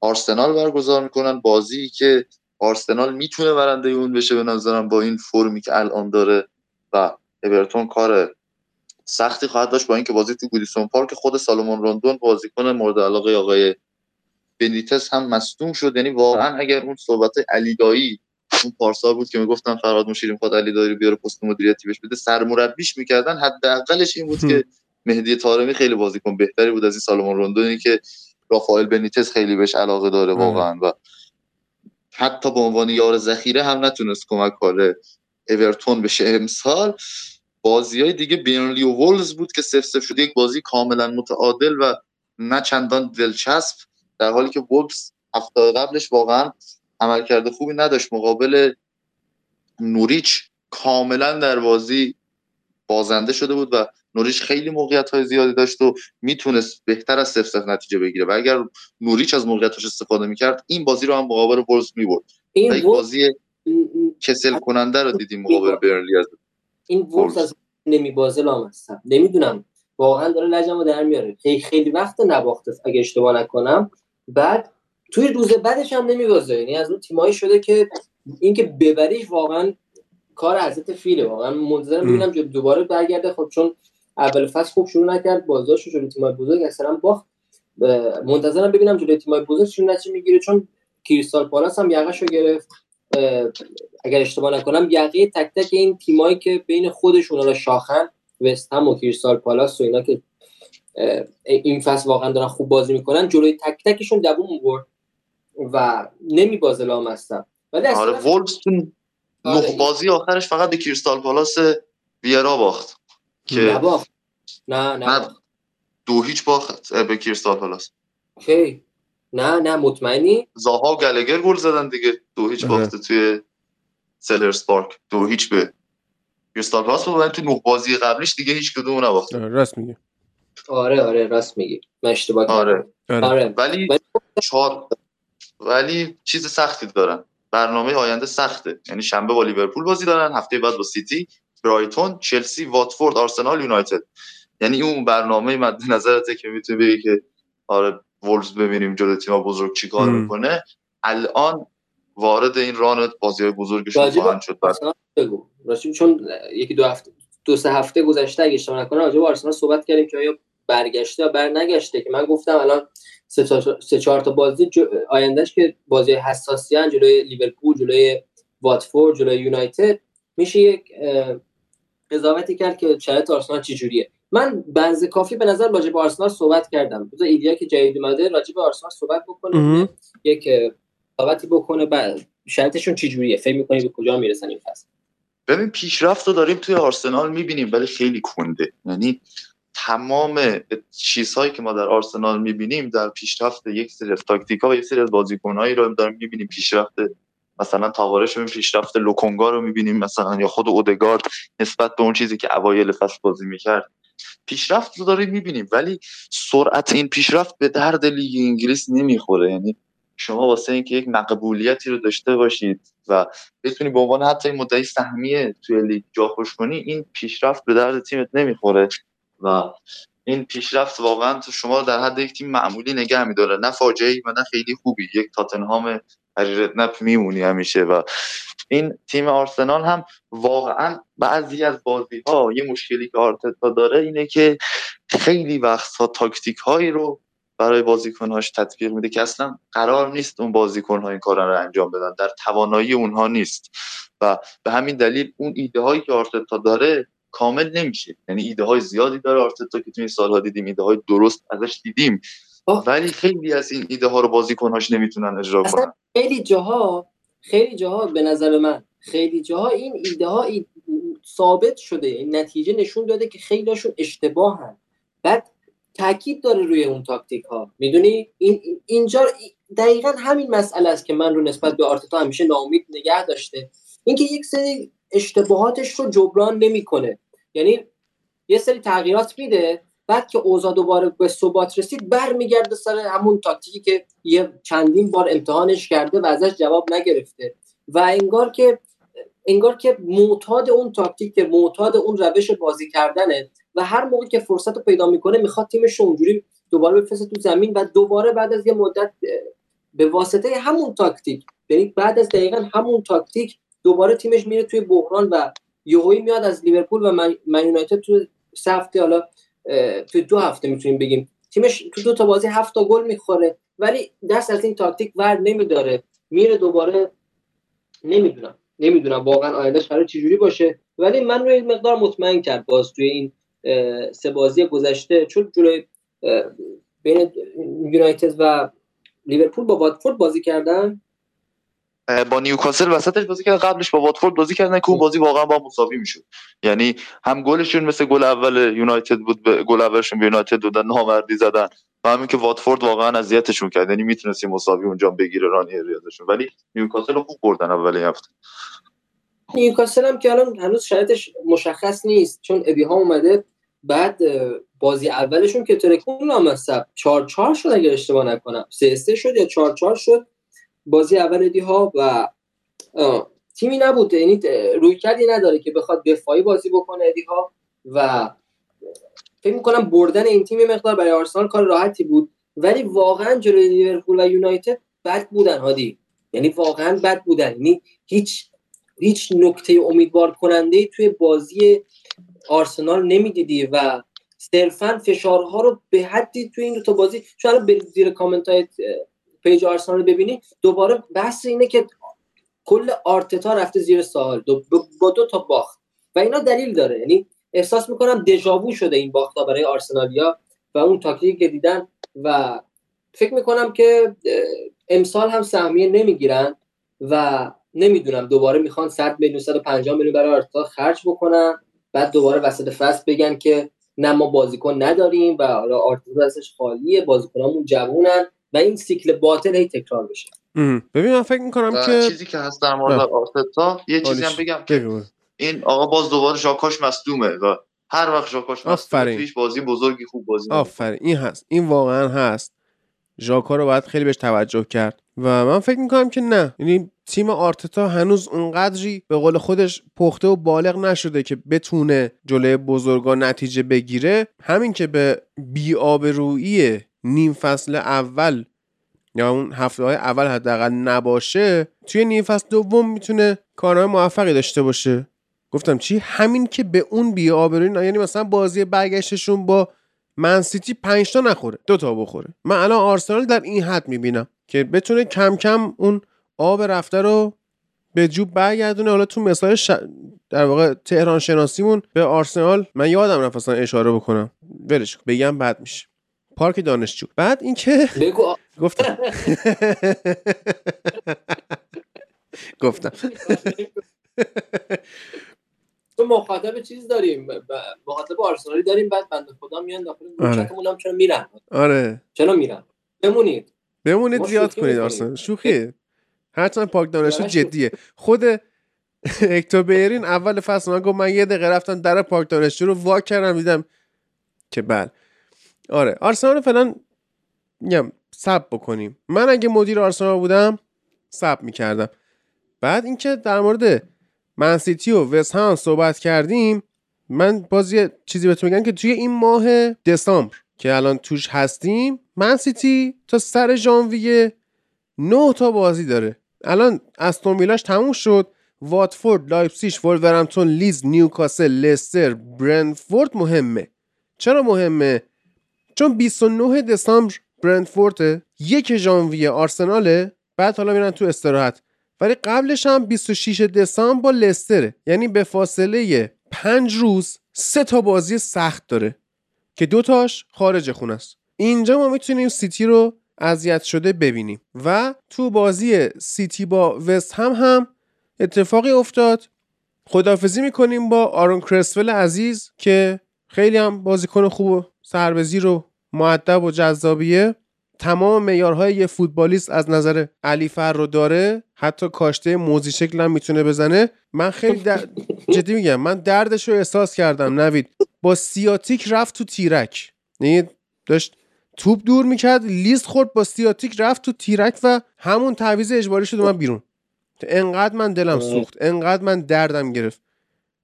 آرسنال برگزار می‌کنن. بازی که آرسنال می‌تونه برنده اون بشه به نظرم با این فرمی که الان داره و اورتون کار سختی خواهد داشت با اینکه بازی تو گودیسون پارک خود سالمون روندون بازیکن مورد علاقه آقای بنیتس هم مصدوم شد. یعنی واقعا اگر اون صحبت علی دایی اون پارسال بود که می‌گفتن فرهاد مشیری می‌خواد علی دایی رو بیاره پست مدیریتی بهش بده سرمربیش می‌کردن. حداقلش این بود که مهدی طارمی خیلی بازیکن بهتری بود از این سالمون روندونی که رافائل بنیتس خیلی بهش علاقه داره واقعا و حتی به عنوان یار ذخیره هم نتونست کمک کنه اورتون بشه. امسال بازی های دیگه بینلی و وولز بود که سف سف شده. یک بازی کاملا متعادل و نه چندان دلچسب در حالی که وولز هفته قبلش واقعا عملکرد خوبی نداشت. مقابل نوریچ کاملا در بازی بازنده شده بود و نوریچ خیلی موقعیت های زیادی داشت و می‌تونست بهتر از سف نتیجه بگیره. و اگر نوریچ از موقعیتش استفاده می‌کرد این بازی رو هم مقابل ورز می‌برد. این بازی کسل کننده رو دیدیم مقابل برنلی از این ورز از نمیبازه لامستم نمی‌دونم. واقعا داره لجمو در میاره. خیلی خیلی وقت نباخته اگه اشتباه نکنم. بعد توی روز بعدش هم نمیبازه. یعنی از اون تیمایی شده که اینکه ببریش واقعا کار حضرت فیله. واقعا منتظرم ببینم دوباره برگرده. خب چون اول فصل خوب شروع نکرد بازداشت جلوی تیمای بزرگ اصلا باخت. منتظرم ببینم جلوی تیمای بزرگ چون نتیجه می‌گیره چون کریستال پالاس هم یقهشو گرفت. اگر اشتباه نکنم یقه تک تک این تیمایی که بین خودشون حالا شاخن وست هم و کریستال پالاس و اینا که این فصل واقعا دارن خوب بازی می‌کنن جلوی تک تکشون دووم برد و نمیبازه لامصب. ولی آره وولفز آره. بازی آخرش فقط به کریستال پالاس ویرا باخت. که نباخت نه نه دو هیچ باخت به کریستال پالاس اوکی. نه نه مطمئنی؟ زاها و گالاگر گل زدن دیگه. دو هیچ باخته توی سلهرست پارک. دو هیچ به کریستال پالاس بود تو نه بازی قبلش دیگه هیچ کدوم نباخت. راست میگی. آره آره راست میگی. من اشتباه آره. آره. آره. ولی چهار ولی چیز سختی دارن. برنامه آینده سخته. یعنی شنبه با لیورپول بازی دارن هفته بعد با سیتی. برایتون چلسی واتفورد آرسنال یونایتد. یعنی اون برنامه مد نظرته که می‌تونی بگی که آره وولز ببینیم جلوی تیم بزرگ چیکار می‌کنه. الان وارد این ران بازی های بزرگشون خواهند شد. بگو چون یکی دو هفته دو سه هفته گذشته اگه اشتباه نکنم راجع به آرسنال صحبت کردیم که آیا برگشته یا بر نگشته که من گفتم الان سه چهار تا بازی آیندهش که بازی حساسی جلوی لیورپول جلوی واتفورد جلوی یونایتد میشه یک قضاوتی کرد که شرایط آرسنال چجوریه. من بنز کافی به نظر راجع به آرسنال صحبت کردم. بذار ایدیا که جدید اومده راجع به آرسنال صحبت بکنه. یک قضاوتی بکنه. بعد شرایطشون چجوریه؟ فکر می‌کنی به کجا می‌رسن این فصل؟ ببین پیشرفت رو داریم توی آرسنال می‌بینیم ولی خیلی کنده. یعنی تمام چیزهایی که ما در آرسنال می‌بینیم در پیشرفت یک سری از تاکتیک ها و یک سری از بازیکنهایی رو داریم می‌بینیم. پیشرفت مثلا تاوارش رو پیشرفت لوکونگا رو می‌بینیم مثلا یا خود اودگارد نسبت به اون چیزی که اوایل فصل بازی می‌کرد. پیشرفت رو داریم می‌بینیم ولی سرعت این پیشرفت به درد لیگ انگلیس نمی‌خوره. یعنی شما واسه اینکه یک مقبولیتی رو داشته باشید و بتونی به عنوان حتی این مدعی سهمیه توی لیگ جا خوش کنی این پیشرفت به درد تیمت نمی‌خوره. و این پیشرفت واقعا تو شما در حد یک تیم معمولی نگه میداره. نه فاجعه و نه خیلی خوبی. یک تاتنهام نپ میمونی همیشه و این تیم آرسنال هم واقعا بعضی از بازی ها یه مشکلی که آرتتا داره اینه که خیلی وقتها تاکتیک هایی رو برای بازیکنهاش تطبیق میده که اصلا قرار نیست اون بازیکنها این کارا رو انجام بدن. در توانایی اونها نیست و به همین دلیل اون ایده هایی که آرتتا داره کامل نمیشه. یعنی ایده های زیادی داره آرتتا که توی سالها دیدیم ایده های درست ازش دیدیم. ولی خیلی از این ایده ها رو بازیکنهاش نمی‌تونن اجرا کنن. خیلی جاها خیلی جاها به نظر من خیلی جاها این ایده ها ثابت شده این نتیجه نشون داده که خیلیشون اشتباهن. بعد تاکید داره روی اون تاکتیک ها می‌دونی؟ این اینجا دقیقا همین مسئله است که من رو نسبت به آرتتا همیشه ناامید نگه داشته. اینکه یک سری اشتباهاتش رو جبران نمی‌کنه. یعنی یه سری تغییرات میده بعد که اوضاع دوباره به ثبات رسید برمیگرده سر همون تاکتیکی که یه چندین بار امتحانش کرده و ازش جواب نگرفته. و انگار که انگار که معتاد اون تاکتیک معتاد اون روش بازی کردنه و هر موقع که فرصت رو پیدا می‌کنه می‌خواد تیمش اونجوری دوباره بفرسته تو زمین و دوباره بعد از یه مدت به واسطه همون تاکتیک یعنی بعد از دقیقا همون تاکتیک دوباره تیمش میره توی بحران و یهویی میاد از لیورپول و من‌یونایتد تو سه حالا تو دو هفته می‌تونیم بگیم. تیمش تو دو تا بازی هفت تا گل می‌خوره ولی دست از این تاکتیک ور نمیداره. میره دوباره نمی‌دونم نمی‌دونم واقعا آیندهش قرار چجوری باشه. ولی من روی این مقدار مطمئن کرد باز توی این سه بازی گذشته چون جلوی بین یونایتد و لیورپول با واتفورد بازی کردن. با نیوکاسل وسطش بازی کردن قبلش با واتفورد بازی کردن که اون بازی واقعا با مساوی می‌شد. یعنی هم گلشون مثل گل اول یونایتد بود به گل اولشون به یونایتد دادن نامردی زدن. و همین که واتفورد واقعا اذیتشون کرد. یعنی می‌تونست مساوی اونجا بگیره رانی ریاضشون ولی نیوکاسل رو خوب بردن اول هفته. نیوکاسل هم که الان هنوز شرایطش مشخص نیست. چون ابی ها اومده بعد بازی اولشون که ترکون لامصب 4 4 شد اگر اشتباه نکنم. 3 3 شد یا 4 4 شد؟ بازی اول ادی ها و تیمی نبود یعنی روی کردی نداره که بخواد دفاعی بازی بکنه ادی ها و فکر می‌کنم بردن این تیم مقدار برای آرسنال کار راحتی بود. ولی واقعا جلوی لیورپول و یونایتد بد بودن هادی. یعنی واقعا بد بودن. یعنی هیچ هیچ نکته امیدوار کننده توی بازی آرسنال نمی‌دیدی و صرفا فشارها رو به حدی توی این دو تا بازی چون به زیر کامنت های page آرسنال رو ببینی دوباره بحث اینه که کل آرتتا رفته زیر سوال با دو تا باخت. و اینا دلیل داره. یعنی احساس می‌کنم دژاوو شده این باخت برای آرسنالیا و اون تاکتیکی که دیدن و فکر می‌کنم که امسال هم سهمیه نمی‌گیرن و نمی‌دونم دوباره می‌خوان 100 میلیون 150 میلیون برای آرتتا خرج بکنن. بعد دوباره وسط فصل بگن که نه ما بازیکن نداریم و حالا آرتتا ازش خالیه بازیکنامون جوونن. و این سیکل باطل هی تکرار بشه. ببین من فکر می‌کنم که چیزی که هست در مورد آرتتا یه چیزی هم بگم این آقا باز دوباره ژاکاش مصدومه و هر وقت ژاکاش مصدومه تویش بازی بزرگی خوب بازی آفرین. این هست. این واقعا هست. ژاکا رو باید خیلی بهش توجه کرد. و من فکر می‌کنم که نه. یعنی تیم آرتتا هنوز اونقدری به قول خودش پخته و بالغ نشده که بتونه جلوی بزرگا نتیجه بگیره. همین که به بی‌آبرویی نیم فصل اول یا اون هفته های اول حداقل نباشه توی نیم فصل دوم می‌تونه کارهای موفقی داشته باشه. گفتم چی؟ همین که به اون بی‌آبرویی یعنی مثلا بازی برگشتشون با من سیتی 5 تا نخوره دو تا بخوره. من الان آرسنال در این حد می‌بینم که بتونه کم کم اون آب رفته رو به جوب برگردونه. حالا تو مثال ش... در واقع تهران شناسیمون به آرسنال من یادم رفت اشاره بکنم. ولش بگم بد میشه. پارک دانشجو. بعد اینکه بگو. گفتم. گفتم. مخاطب چیز داریم. مخاطب آرسنالی داریم بعد بنده خدا میان داخل آره. هم چرا میرن؟ آره. چرا میرن؟ بمونید. بمونید زیاد کنید. آرسنال. شوخی. هرچند پاک دانشجو. جدیه. خود هکتور بیرین اول فصل من گفت من یه دقیقه رفتم در پاک دانشجو رو وا کردم دیدم که بله. آره. آرسنال فعلا میگم sub بکنیم. من اگه مدیر آرسنال بودم sub می‌کردم. بعد اینکه در مورد منسیتی و وست هم صحبت کردیم من باز یه چیزی بهتون میگم که توی این ماه دسامبر که الان توش هستیم منسیتی تا سر ژانویه نه تا بازی داره. الان استون ویلاش تموم شد. واتفورد لایپسیش ولورهمپتون لیدز نیوکاسل لستر برنتفورد مهمه. چرا مهمه؟ چون 29 دسامبر برنتفورد یک ژانویه آرسناله بعد حالا میرن تو استراحت. ولی قبلش هم 26 دسامبر با لستره یعنی به فاصله پنج روز سه تا بازی سخت داره که دوتاش خارج خونه است. اینجا ما می‌تونیم سیتی رو اذیت شده ببینیم. و تو بازی سیتی با وست هم هم اتفاقی افتاد. خدافزی می‌کنیم با آرون کرسول عزیز که خیلی هم بازیکن خوب و سربزیر و معدب و جذابیه. تمام معیارهای یه فوتبالیست از نظر علی فر رو داره. حتی کاشته موزی شکل هم می‌تونه بزنه. من خیلی در... جدی میگم من دردش رو احساس کردم نوید. با سیاتیک رفت تو تیرک. یعنی داشت توپ دور می‌کرد لیست خورد با سیاتیک رفت تو تیرک و همون تعویض اجباری شد من بیرون. انقدر من دلم سوخت انقدر من دردم گرفت.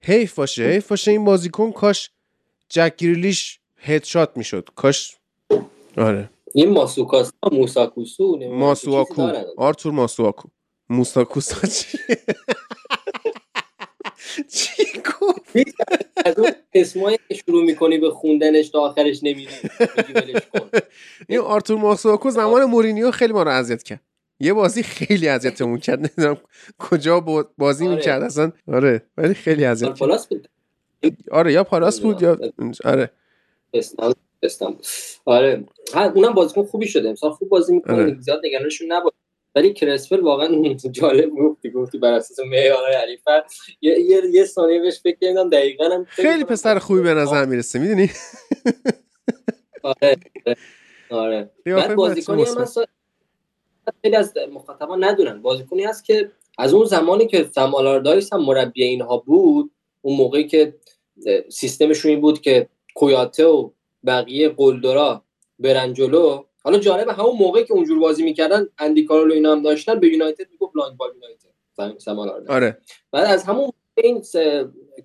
حیف باشه حیف باشه این بازیکن کاش جک گریلیش هدشات می‌شد. کاش. آره. این ماسوکاسا موساکوسو ماسواکو. آرتور ماسواکو. موساکوسا چی؟ چی از اون اسمایی که شروع می‌کنی به خوندنش تا آخرش نمیری کن. این آرتور ماسواکو زمان مورینیو خیلی ما رو اذیت کرد. یه بازی خیلی اذیتمون کرد. نمی‌دونم کجا با- بازی آره. می‌کرد اصلا. آره ولی خیلی اذیت آره یا پالاس بود یا آره. استانبول استانبول آره. اونم بازیکن خوبی شده. امسال خوب بازی می‌کنه آره. زیاد نگرانشون نباش ولی کرسفل واقعا جالب گفتی گفتی بر اساس معیارهای علیفر یه یه یه ثانیه بهش فکر کردم. دقیقاً هم خیلی پسر خوبی به نظر می‌رسه می‌دونی؟ آره آره. قیافه بعد بازیکنی هم خیلی از مخاطبان ندونن. بازیکنی هست که از اون زمانی که سم آلاردایس هم مربی اینها بود اون موقعی که سیستمشون این بود که کویاته و بقیه قلدرا برن جلو. حالا جالب همون موقعی که اونجور بازی می‌کردن اندی کرول اینا هم داشتن به یونایتد می‌گفت long ball یونایتد. آره. بعد از همون این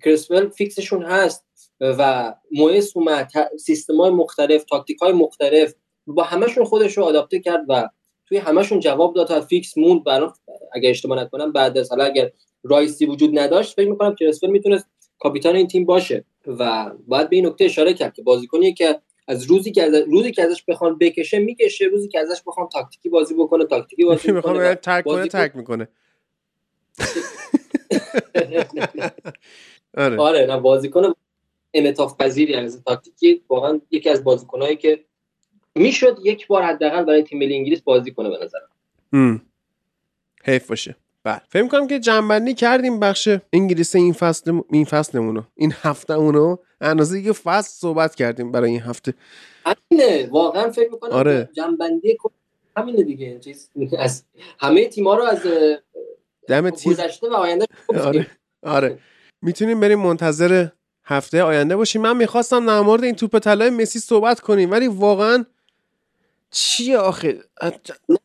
کریسول فیکسشون هست و مویز اومد سیستم های مختلف تاکتیک های مختلف با همشون خودش رو آداپته کرد و توی همشون جواب داد تا فیکس موند. برای اگه اشتباه نکنم بعد از حالا اگر رایسی وجود نداشت فکر می‌کنم کریسول می‌تونست کاپیتان این تیم باشه. و باید به این نکته اشاره کرد که بازیکنی که از روزی که از روزی که ازش بخوان بکشه می‌کشه. روزی که ازش بخوان تاکتیکی بازی بکنه تاکتیکی بازی می‌کنه ترک کنه ترک می‌کنه. آره. آره نه بازیکن انعطاف پذیری از تاکتیکی واقعا یکی از بازیکنایی که می‌شد یک بار حداقل برای تیم ملی انگلیس بازی کنه به نظرم. حیف باشه. بله. فکر کنم که جنبندی کردیم بخش انگلیس این فصل این فصلمونو این هفتهمونو اندازه دیگه فصل صحبت کردیم برای این هفته. همینه. واقعا فکر می‌کنم آره. جنبندی کل همینه دیگه. چیز از همه تیم‌ها رو از دم گذشته و آینده آره. آره. می‌تونیم بریم منتظر هفته آینده باشیم. من می‌خواستم در مورد این توپ طلای مسی صحبت کنیم ولی واقعا چیه آخه؟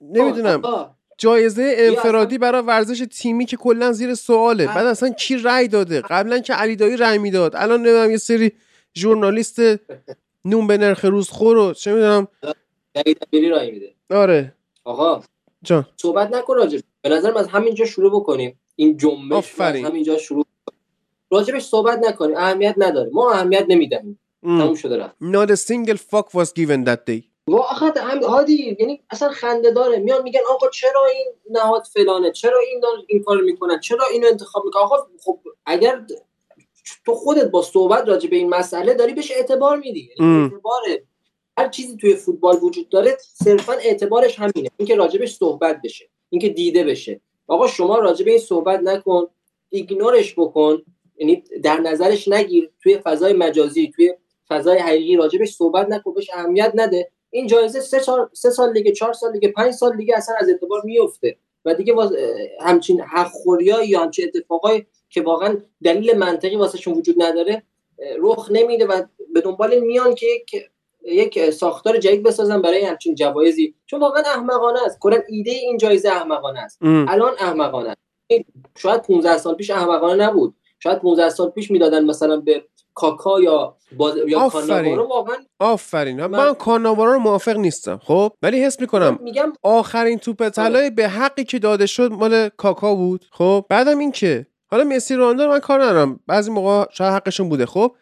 نمی‌دونم. جایزه انفرادی برای ورزش تیمی که کلا زیر سواله. اه. بعد اصلا کی رأی داده؟ قبلا که علی دایی رأی می‌داد. الان نمی‌دونم یه سری ژورنالیست نون به نرخ روز خور و چه می‌دونم. رای میده. آره. آقا جان. صحبت نکن راجب به نظرم از همینجا شروع بکنیم. این جنبش از آفرین. همینجا شروع راجبش صحبت نکنیم. اهمیت نداره. ما اهمیت نمی‌دهیم. تموم شده رفت. Not a single fuck was given that day. واقعا هم هادی یعنی اصلا خنده داره. میان میگن آقا چرا این نهاد فلانه؟ چرا این دار این کار می‌کنن چرا اینو انتخاب می‌کنن آقا خب اگر تو خودت با صحبت راجع به این مسئله داری بهش اعتبار میدی. یعنی ام. اعتبار هر چیزی توی فوتبال وجود داره صرفا اعتبارش همینه. اینکه راجبش صحبت بشه اینکه دیده بشه. آقا شما راجع به این صحبت نکن ایگنورش بکن. یعنی در نظرش نگیر. توی فضای مجازی توی فضای حقیقی راجبش صحبت نکن بهش اهمیت نده. این جایزه سه, چار، سه سال دیگه چهار سال دیگه پنج سال دیگه اصلا از اعتبار میفته و دیگه باز همچین حقخوریا یا همچین اتفاقای که واقعا دلیل منطقی واسهشون وجود نداره رخ نمیده و به دنبال میان که یک یک ساختار جدید بسازن برای همچین جوایزی. چون واقعا احمقانه است. کلا ایده این جایزه احمقانه است. الان احمقانه است. شاید 15 سال پیش احمقانه نبود. شاید 15 سال پیش می‌دادن مثلا به کاکا یا باز... یا آفرین. واقعا آفرین. من, من- کاناوارا رو موافق نیستم. خب؟ ولی حس می‌کنم میگم آخرین توپ طلای به حقی که داده شد مال کاکا بود. خب؟ بعدم این که حالا مسی رونالدو رو من کار ندارم. بعضی موقع شاید حقشون بوده. خب؟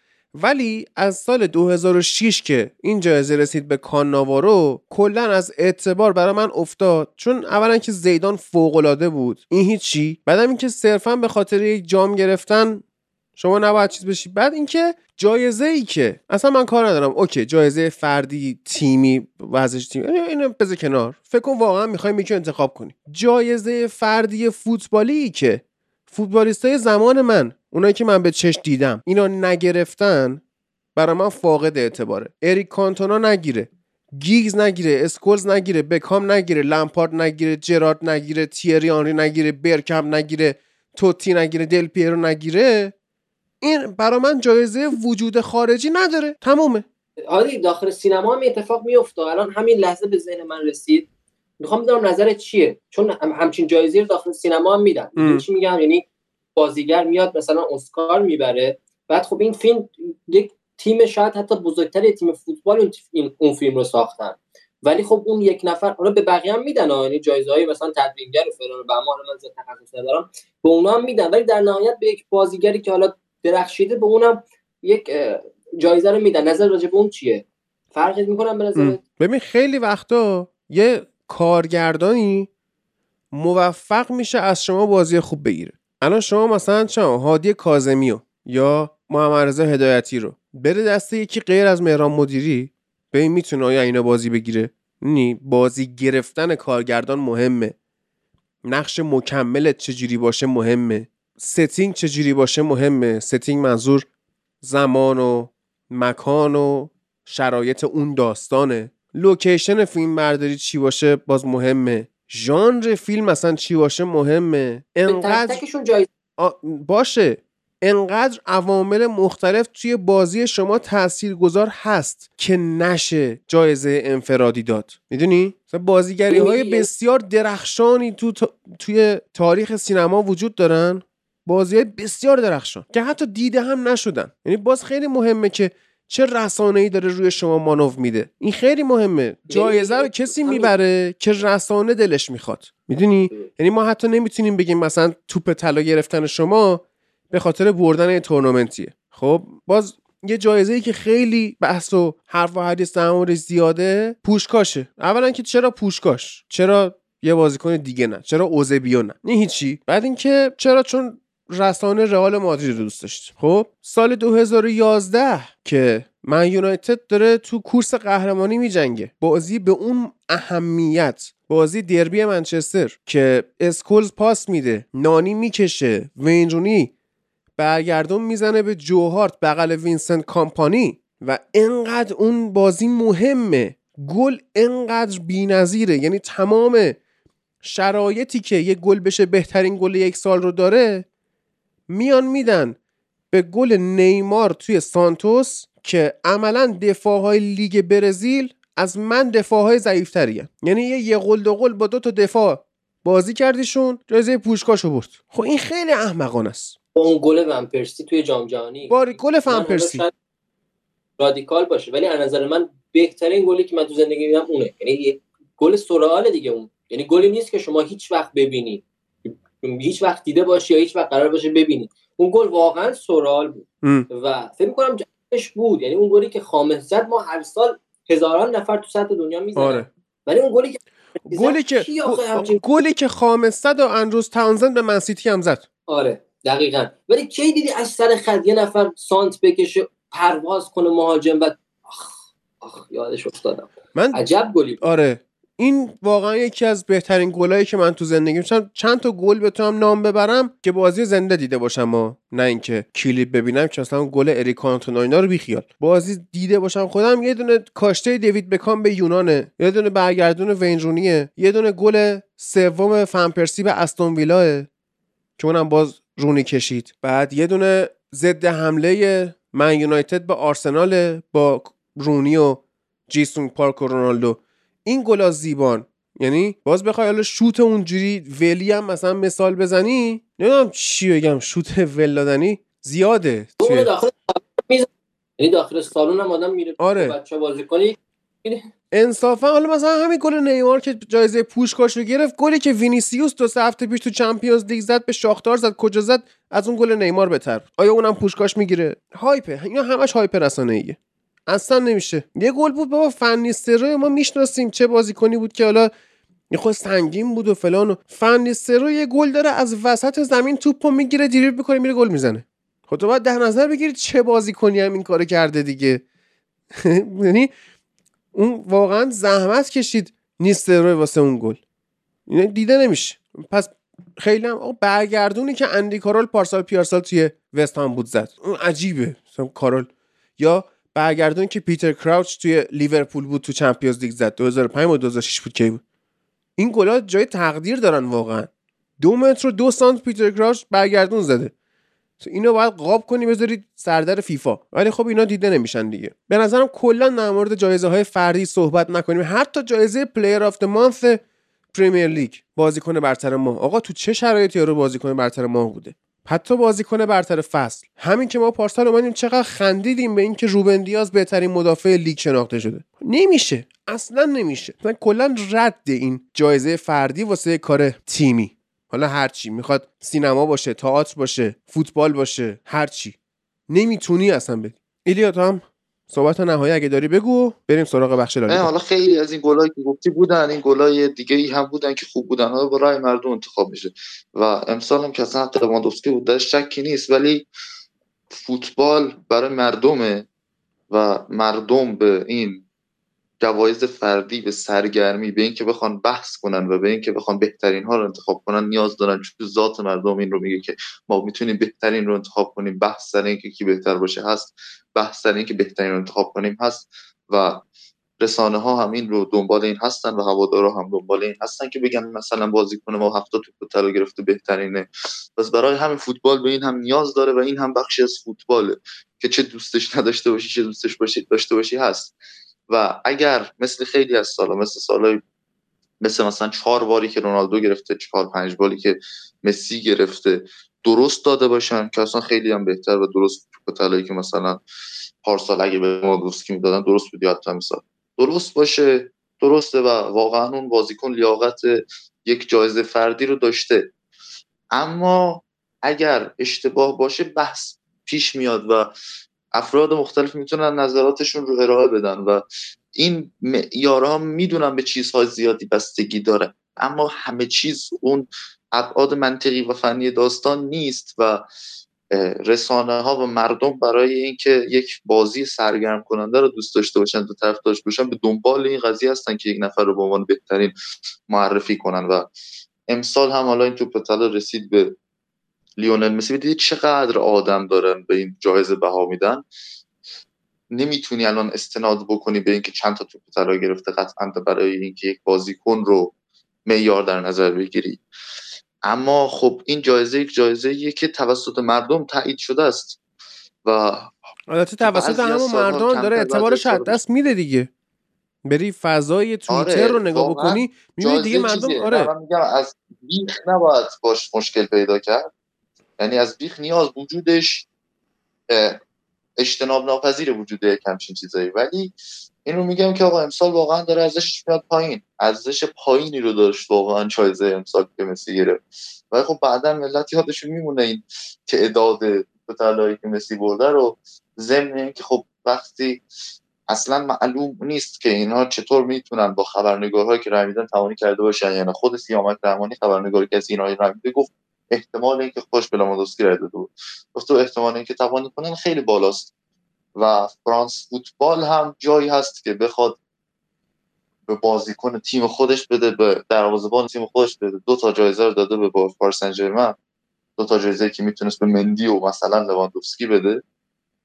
ولی از سال 2006 که این جایزه رسید به کاناوارو کلا از اعتبار برای من افتاد. چون اولا که زیدان فوق العاده بود. این هیچی. بعدم اینکه صرفا به خاطر یک جام گرفتن شما نباید چیز بشی. بعد اینکه جایزه ای که اصلا من کار ندارم. اوکی جایزه فردی تیمی ورزش تیمی اینو- بذار کنار. فکر کن واقعا می‌خوایم یکی رو انتخاب کنی. جایزه فردی فوتبالی که فوتبالیستای زمان من اونایی که من به چش دیدم اینا نگرفتن برای من فاقد اعتباره. اریک کانتونا نگیره. گیگز نگیره. اسکولز نگیره. بکام نگیره. لمپارد نگیره. جرارد نگیره. تیری آنری نگیره. برکم نگیره. توتی نگیره. دل پیرو نگیره. این برا من جایزه وجود خارجی نداره. تمومه. آره داخل سینما هم اتفاق میفته الان همین لحظه به ذهن من رسید. می‌خوام بدونم نظرت چیه؟ چون هم همچین جایزه رو داخل سینما هم میدن. می‌دونی چی میگم؟ یعنی بازیگر میاد مثلا اسکار می‌بره. بعد خب این فیلم یک تیم شاید حتی بزرگتر تیم فوتبال اون, اون فیلم رو ساختن. ولی خب اون یک نفر حالا به بقیه هم میدن. یعنی جایزه های مثلا تدوینگر و فلان و بهمان من زیاد تخصص ندارم. به اونا هم میدن. ولی در نهایت به یک بازیگری که حالا درخشیده به اونم یک جایزه رو میدن. نظر راجع به اون چیه؟ فرقی می‌کنه به نظرت؟ ببین خیلی وقتا یه کارگردانی موفق میشه از شما بازی خوب بگیره. الان شما مثلا چه هادی کاظمیو یا محمد رضا هدایتی رو بره دست یکی غیر از مهران مدیری ببین می‌تونه آیا اینا بازی بگیره؟ نی بازی گرفتن کارگردان مهمه. نقش مکملت چجوری باشه مهمه. setting چجوری باشه مهمه. setting منظور زمان و مکان و شرایط اون داستانه. لوکیشن فیلم برداری چی باشه؟ باز مهمه. ژانر فیلم مثلا چی باشه؟ مهمه. انقدر باشه. انقدر عوامل مختلف توی بازی شما تاثیرگذار هست که نشه جایزه انفرادی داد. می‌دونی؟ بازیگری های بسیار درخشانی تو تا- توی تاریخ سینما وجود دارن. بازی های بسیار درخشان که حتی دیده هم نشدن. یعنی باز خیلی مهمه که چه رسانه ای داره روی شما مانو میده. این خیلی مهمه. جایزه رو کسی می‌بره که رسانه دلش می‌خواد. می‌دونی؟ یعنی ما حتی نمی‌تونیم بگیم مثلا توپ طلا گرفتن شما به خاطر بردن یه تورنمنتیه. خب باز یه جایزه ای که خیلی بحث و حرف و حدیث در زیاده پوشکاشه. اولا که چرا پوشکاش؟ چرا یه بازیکن دیگه نه؟ چرا اوسبیو نه؟ نه هیچی. بعد اینکه چرا چون رسانه رئال مادرید رو دوست داشت خب؟ سال 2011 که Man United داره تو کورس قهرمانی میجنگه. بازی به اون اهمیت بازی دربی منچستر که اسکولز پاس میده نانی می‌کشه وین رونی برگردون می‌زنه به جو هارت بغل وینسنت کامپانی و انقدر اون بازی مهمه. گل انقدر بی‌نظیره. یعنی تمام شرایطی که یه گل بشه بهترین گل یک سال رو داره میان میدن به گل نیمار توی سانتوس که عملا دفاعهای لیگ برزیل از من دفاعهای ضعیفتری یعنی یه یه گل دو گل با دو تا دفاع بازی کردیشون جایزه پوشکاشو برد. خب این خیلی احمقانه است. با اون گل ون پرسی توی جام جهانی. با گل من فن حالا پرسی. شاید رادیکال باشه ولی از نظر من بهترین گلی که من تو زندگی دیدم اونه. یعنی گل سورئال دیگه اون. یعنی گلی نیست که شما هیچ وقت ببینی. هیچ وقت دیده باشی یا هیچ وقت قرار باشه ببینی. اون گل واقعا سورئال بود. ام. و فکر می‌کنم جایش بود. یعنی اون گلی که خامس زد ما هر سال هزاران نفر تو سطح دنیا می‌زنن. آره. ولی اون گلی که گلی که آخه همچین گلی که خامس زد و اندروز تاونزند به منسیتی هم زد. آره دقیقا. ولی کی دیدی از سر خط یه نفر سانت بکشه پرواز کنه مهاجم و آخ آخ یادش افتادم. من عجب گلی. آره. این واقعا یکی از بهترین گلایی که من تو زندگی چند چند تا گل بتونم نام ببرم که بازی زنده دیده باشم و نه اینکه کلیپ ببینم که مثلا گل اریک کانتونا اینا رو بیخیال. بازی دیده باشم. خودم یه دونه کاشته دیوید بکام به یونانه یه دونه برگردون وینرونیه یه دونه گل سوم فنپرسی به استون ویلاه که اونم باز رونی کشید. بعد یه دونه ضد حمله Man United به آرسنال با رونی و جی سونگ پارک و رونالدو. این گلا زیبان. یعنی باز بخوای حالا شوت اونجوری ولی هم مثلا مثال بزنی نمی‌دونم چی بگم شوت ول دادنی زیاده. توی داخل یعنی داخل سالن هم آدم میره آره. بچه بازی کنی. انصافا حالا مثلا همین گل نیمار که جایزه پوشکاش رو گرفت گلی که وینیسیوس دو سه هفته پیش تو Champions League زد به شاختار زد کجا زد از اون گل نیمار بهتر آیا اونم پوشکاش می‌گیره؟ هایپه. اینا همش هایپ رسانه ایه اصلا نمیشه. یه گل بود بابا فنیستروی ما می‌شناسیم چه بازیکنی بود که حالا خود سنگین بود و فلان و فنیسترو یه گل داره از وسط زمین توپو می‌گیره دریبل می‌کنه میره گل می‌زنه. خب تو باید در نظر بگیرید چه بازیکنی هم این کارو کرده دیگه. یعنی اون واقعا زحمت کشید نیستروی واسه اون گل. اینا دیده نمیشه. پس خیلی هم برگردونی که اندی کارول پارسال پیارسال توی وست هم بود زد. اون عجیبه. مثلا کارول. یا برگردون که پیتر کراوچ توی لیورپول بود تو Champions League زد. 2005 و 2006 بود کی بود این گلا جای تقدیر دارن واقعا. دو متر و دو سانت پیتر کراوچ برگردون زده. تو اینو باید قاب کنی بذارید سردر فیفا. ولی خب اینا دیده نمیشن دیگه. به نظرم کلا در مورد جایزه های فردی صحبت نکنیم. حتی جایزه player of the month پریمیر لیگ بازیکن برتر ماه. آقا تو چه شرایطی رو بازیکن برتر ماه بوده؟ حتی بازیکن برتر فصل. همین که ما پارسال اومدیم چقدر خندیدیم به اینکه روبن دیاز بهترین مدافع لیگ شناخته شده. نمیشه. اصلا نمیشه. مثلا کلا رد این جایزه فردی واسه کار تیمی. حالا هر چی. می‌خواد سینما باشه تئاتر باشه فوتبال باشه هر چی. نمی‌تونی اصلا بدی ایلیا تو هم صحبت نهایی اگه داری بگو بریم سراغ بخش لالیگا. حالا خیلی از این گلایی که گفتی بودن این گلای دیگه ای هم بودن که خوب بودن. حالا با رای مردم انتخاب میشه. و امسال هم که اصلا لواندوفسکی بود درش شکی نیست ولی فوتبال برای مردمه و مردم به این جوایز فردی به سرگرمی به اینکه بخوان بحث کنن و به اینکه بخوان بهترین ها رو انتخاب کنن نیاز دارن. چون ذات مردم این رو میگه که ما می‌تونیم بهترین رو انتخاب کنیم. بحث سر اینکه کی بهتر باشه هست. بحث سر اینکه بهترین رو انتخاب کنیم هست. و رسانه ها هم این رو دنبال این هستن و هوادارا هم دنبال این هستن که بگن مثلا بازیکن ما هفته توپ طلا گرفته بهترینه. پس برای همین فوتبال به این هم نیاز داره و این هم بخشی از فوتباله. که چه دوستش نداشته باشی چه دوستش باشی داشته باشی هست. و اگر مثل خیلی از سالا مثل سالای مثل مثلا چهار باری که رونالدو گرفته چهار پنج باری که مسی گرفته درست داده باشن که اصلا خیلی هم بهتر و درست طلایی که مثلا پارسال اگه به مادوفسکی می‌دادن درست بود یا مثال درست باشه درسته و واقعا اون بازیکن لیاقت یک جایزه فردی رو داشته. اما اگر اشتباه باشه بحث پیش میاد و افراد مختلف می‌تونن نظراتشون رو ارائه بدن و این معیارها می‌دونن به چیزهای زیادی بستگی داره. اما همه چیز اون ابعاد منطقی و فنی داستان نیست و رسانه ها و مردم برای اینکه یک بازی سرگرم کننده رو دوست داشته باشن و طرف داشته باشن به دنبال این قضیه هستن که یک نفر رو به عنوان بهترین معرفی کنن و امسال هم حالا این توپ طلا رسید به لیونل مسی دیدی چقدر آدم دارن به این جایزه بها میدن. نمی‌تونی الان استناد بکنی به اینکه چند تا توپ طلا گرفته قطعا برای اینکه یک بازیکن رو معیار در نظر بگیری. اما خب این جایزه یک جایزه که توسط مردم تایید شده است و البته توسط همون سالها مردم داره اعتبارش از دست میده دیگه. بری فضای توییتر آره، رو نگاه بکنی می‌بینی دیگه مردم چیزیه. آره. من میگم از بیخ نباید باش مشکل پیدا کرد. یعنی از بیخ نیاز وجودش اجتناب ناپذیر وجود یک همچین چیزایی. ولی اینو میگم که آقا امسال واقعا داره ارزشش میاد پایین. ارزش پایینی رو داشت واقعا جایزه امسال که مسی گرفت. ولی خب بعدا ملت یادشون میمونه این تعداد طلایی که مسی برده رو. ضمن اینکه خب وقتی اصلا معلوم نیست که اینها چطور می‌تونن با خبرنگارهایی که رای میدن توانی کرده باشن. یعنی خود سیامک رحمانی خبرنگاری که از اینها رای میده گفت احتمال اینکه خوش به لامادوسکی رای داده بود. گفت احتمال اینکه توانی کنن خیلی بالاست. و فرانس فوتبال هم جایی هست که بخواد به بازیکن تیم خودش بده به دروازه‌بان تیم خودش بده. دو تا جایزه رو داده به پاریس سن ژرمن دو تا جایزه که می‌تونست به مندی و مثلا لواندوفسکی بده.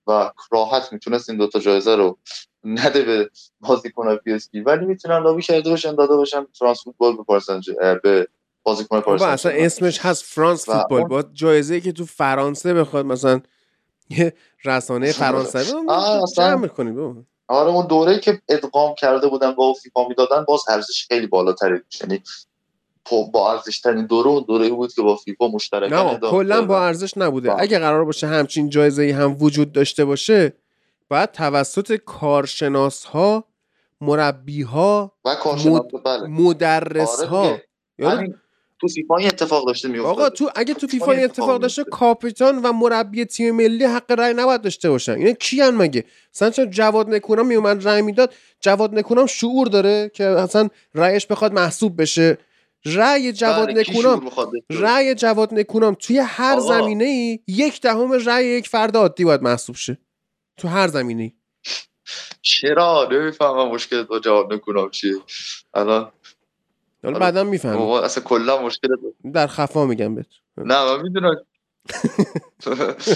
و راحت می‌تونست این دو تا جایزه رو نده به بازیکن PSG ولی می‌تونن لابی کرده باشن داده باشن فرانس فوتبال به پاریس به بازیکن سن اصلا. اسمش هست فرانس فوتبال. با جایزه که تو فرانسه بخواد مثلا یه رسانه فرانسوی اصلا- جمع می‌کنی بابا. آره اون دوره که ادغام کرده بودن با فیفا می‌دادن باز ارزش خیلی بالاتری داشت یعنی با ارزش ترین دوره اون دوره بود که با فیفا مشترکاً نه کلا. با ارزش نبوده. با- اگه قرار باشه همچین جایزه ای هم وجود داشته باشه باید توسط کارشناس ها مربی ها و کارشناس مد- بله. مدرس آره ها دیگه. تو فیفا این اتفاق داشته میافتاد. آقا تو اگه تو فیفا این اتفاق اتفاق داشته میفته. کاپیتان و مربی تیم ملی حق رأی نباید داشته باشن. اینا کیان مگه؟ مثلا چرا جواد نکونام میومد رأی می‌داد؟ جواد نکونام شعور داره که اصلا رأیش بخواد محسوب بشه. رأی جواد بله، شعور نکونام؟ رأی جواد نکونام توی هر آقا. زمینه ای یک دهم رأی یک فرد عادی باید محسوب شه. تو هر زمینه ای چرا؟ نمی‌فهمم مشکلت با جواب نکنم چیه. الان حالا. بعدا می‌فهمی بابا اصلا کلا مشکلت در خفا میگم بهت نه من می‌دونم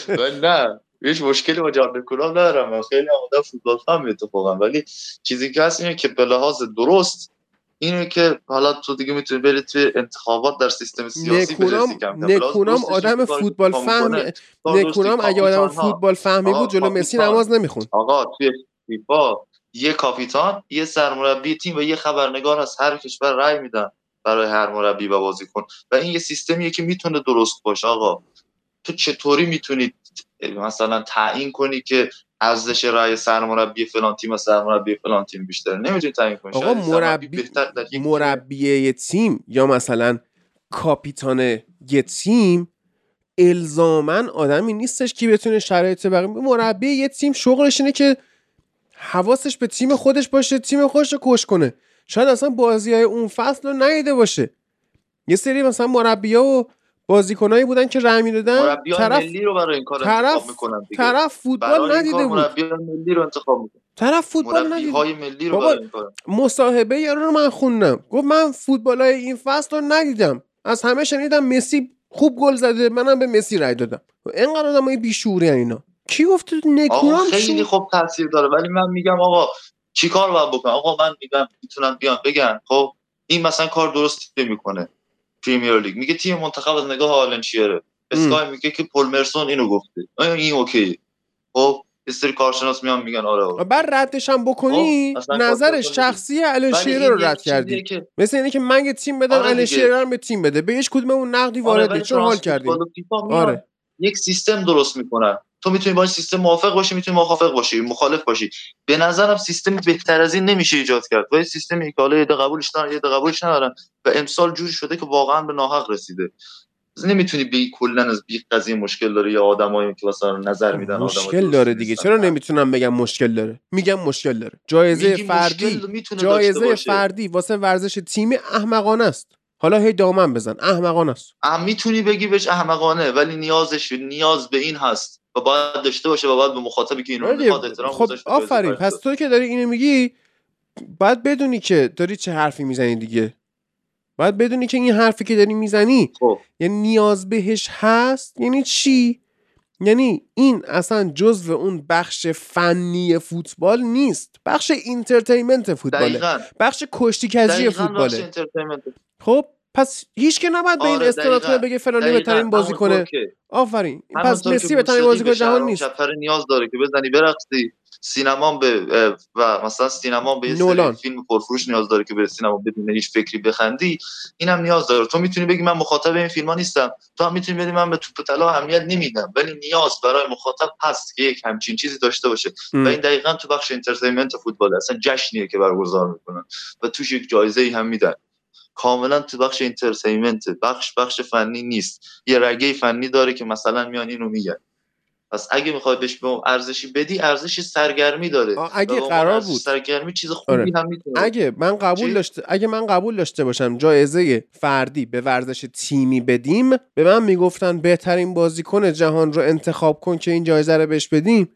من نه هیچ مشکلی با جان نکنم ندارم من خیلی آدم فوتبال فهم اتفاقا ولی چیزی که هست اینه که به لحاظ درست اینه که حالا تو دیگه می‌تونی بری توی انتخابات در سیستم سیاسی نکونام نکونام آدم فوتبال درستی. نکونام اگه آدم. فوتبال فهمی بود جلو مسی. نماز نمیخون آقا توی فیفا یه کاپیتان یه سرمربی تیم و یه خبرنگار از هر کشور رای میدن برای هر مربی و بازیکن. و این یه سیستمیه که می‌تونه درست باشه. آقا تو چطوری می‌تونی مثلا تعیین کنی که ارزش رای سرمربی فلان تیم و سرمربی فلان تیم بیشتره؟ نمی‌تونی تعیین کنی. آقا مربی مربی یه تیم یا مثلا کاپیتان یه تیم الزاما آدمی نیستش که بتونه شرایط بقیه مربی یه تیم شغلش اینه که حواسش به تیم خودش باشه تیم خودش رو کش کنه. شاید اصلا بازی های اون فصل رو ندیده باشه. یه سری مثلا مربی و بازیکنایی بودن که می‌دادن مربیان طرف ملی رو برای این کار طرف می‌کنن دیگه. طرف فوتبال ندیده بود. مربیان ملی رو انتخاب می‌کنن. طرف فوتبال ندیده های ملی رو برای این کار مصاحبه یارو رو من خوندم. گفت من فوتبال های این فصل رو ندیدم. از همه شنیدم مسی خوب گل زده منم به مسی رای دادم. اینقدر آدم های بیشعوری اینا. کی گفت نکونام خیلی چی؟ خوب تاثیر داره. ولی من میگم آقا چیکار باید بکنم؟ آقا من میگم می‌تونم بیان بگن خب این مثلا کار درستی می‌کنه پریمیر لیگ. میگه تیم منتخب از نگاه آلن شیرر. اسکای میگه که پل مرسون اینو گفته. این اوکی؟ خب یه سری کارشناس میان میگن آره آقا. بعد ردش هم بکنی خب، نظر کار شخصی آلن شیرر رو رد کردی. که مثل اینه که من یه تیم بدم آره آلن. شیرر هم به تیم بده. به هیچ کدوم اون نقدی آره وارد نیست چون حال کردیم. میان. آره. یک سیستم درست می‌کنن. تو می‌تونی با این سیستم موافق باشی می‌تونی موافق باشی مخالف باشی. به نظرم سیستم بهتر از این نمیشه ایجاد کرد. و این سیستمی که حالا یه قبولش دارن یه قبولش ندارن و امسال جوری شده که واقعا به ناحق رسیده. نمی‌تونی به کلا از بیخ قضیه مشکل داره یا آدمایی که مثلا نظر میدن مشکل داره دیگه. چرا نمی‌تونم بگم مشکل داره؟ میگم مشکل داره. جایزه فردی جایزه. فردی واسه ورزش تیمی احمقانه است. حالا هی دامن بزن. احمقانه است. می‌تونی بگی بهش احمقانه ولی نیازش نیاز به این هست. و باید داشته باشه و باید به مخاطبی که اینو آره می‌خواد. احترام خب آفرین پرداخت. پس تو که داری اینو میگی باید بدونی که داری چه حرفی می‌زنی دیگه. باید بدونی که این حرفی که داری می‌زنی خب. یعنی نیاز بهش هست یعنی چی؟ یعنی این اصلا جزو اون بخش فنی فوتبال نیست. بخش entertainment فوتباله. دقیقاً. بخش کشتی کجی فوتباله. خب پس هیچ که نباید به این آره، کنه دقیقاً. بگه فلانی. بهترین بازی کنه. آفرین. پس مسی بهترین موسیقی بازیکن به جهان نیست. شفر نیاز داره که بزنی برقصی. سینما به و مثلا سینما به یه. فیلم پرفروش نیاز داره که به سینما بدون هیچ فکری بخندی. اینم نیاز داره. تو می‌تونی بگی من مخاطب این فیلم ها نیستم. تو هم می‌تونی بگی من به توپ طلا اهمیت نمیدم. ولی نیاز برای مخاطب هست که یک همچین چیزی داشته باشه. ام. و این دقیقا تو بخش entertainment فوتبال. اصلا جشنیه که برگزار می‌کنن. و توش یک جایزه ای هم میدن. کاملا تو بخش entertainment بخش بخش فنی نیست. یه رگه فنی داره که مثلا میان اینو میگن. پس اگه می‌خوای بهش به ارزشی بدی ارزش سرگرمی داره. اگه قرار بود. سرگرمی چیز خوبی آره. هم می‌تونه اگه من قبول چی؟ داشته اگه من قبول داشته باشم جایزه فردی به ورزش تیمی بدیم به من می‌گفتن بهترین بازیکن جهان رو انتخاب کن که این جایزه رو بهش بدیم.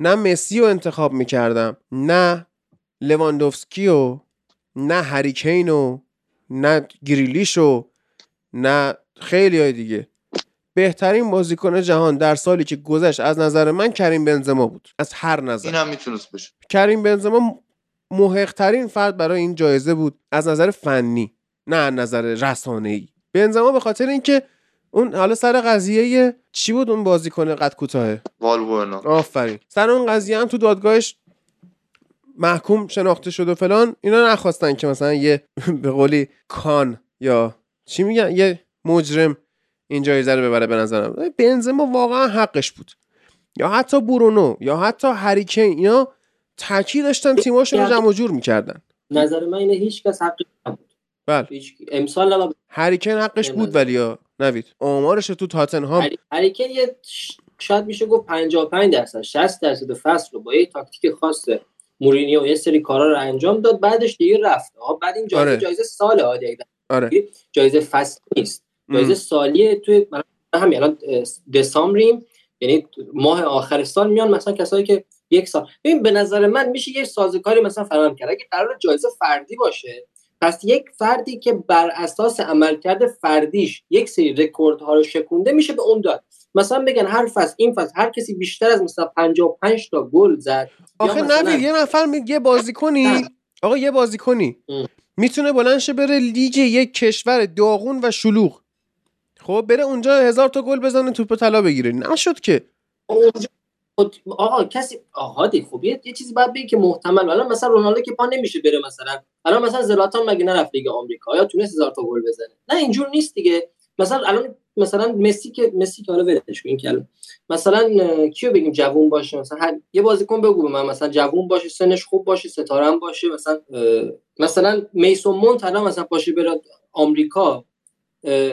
نه مسی رو انتخاب می‌کردم نه لواندوفسکی و نه هریکین و نه گریلیش و نه خیلی های دیگه. بهترین بازیکن جهان در سالی که گذشت از نظر من کریم بنزما بود. از هر نظر. این هم می‌تونست بشه. کریم بنزما محقترین فرد برای این جایزه بود. از نظر فنی نه از نظر رسانه ای بنزما به خاطر اینکه اون حالا سر قضیه چی بود اون بازیکن قد کوتاه والبورنا آفرین. سر اون قضیه هم تو دادگاهش محکوم شناخته شد و فلان اینا نخواستن که مثلا یه به قولی کان یا چی میگن؟ یه مجرم این جایزه رو ببره به نظرم. بنزما واقعا حقش بود. یا حتی برونو یا حتی هریکین اینا تاکید داشتن تیماشون رو جمع و جور می‌کردن. نظر من اینه هیچ کس حقی نبود. بله. امسال نبود هریکین حقش بود ولی یا نوید؟ آمارش تو تاتنهام. هری- هریکن یه شاید میشه گفت 55 درصد 60 درصد فصل رو با یه تاکتیک خاص مورینیو یه سری کارا رو انجام داد بعدش دیگه رفت. بعد این جایزه آره. جایزه سال آره. جایزه فصل نیست. ام. جایزه سالیه توی همین الان دسامبریم. یعنی ماه آخر سال میان مثلا کسایی که یک سال. ببین به نظر من میشه یه سازوکاری مثلا فراهم کرد. اگه قرار جایزه فردی باشه پس یک فردی که بر اساس عملکرد فردیش یک سری رکوردها رو شکونده میشه به اون داد. مثلا بگن هر فصل این فصل هر کسی بیشتر از مثلا 55 تا گل زد آخه نوید یه نفر می- یه بازیکنی آقا یه بازیکنی. می‌تونه بلند شه بره لیگ یک کشور داغون و شلوغ. خب بره اونجا هزار تا گل بزنه توپ طلا بگیره. نشد که. اونجا آقا کسی آقا دی خب یه, یه چیزی باید بگی که محتمل. الان مثلا رونالدو که پا نمیشه بره مثلا. الان مثلا زلاتان مگه نرفت لیگ آمریکا؟ یا تونست هزار تا گل بزنه؟ نه اینجور نیست دیگه. مثلا الان مثلا مسی که مسی که حالا ولش کن این الان. مثلا کیو بگیم جوون باشه؟ مثلا هر یه بازیکن بگو به من. مثلا جوون باشه سنش خوب باشه ستاره هم باشه مثلا مثلا میسون ماونت الان مثلا باشه بره آمریکا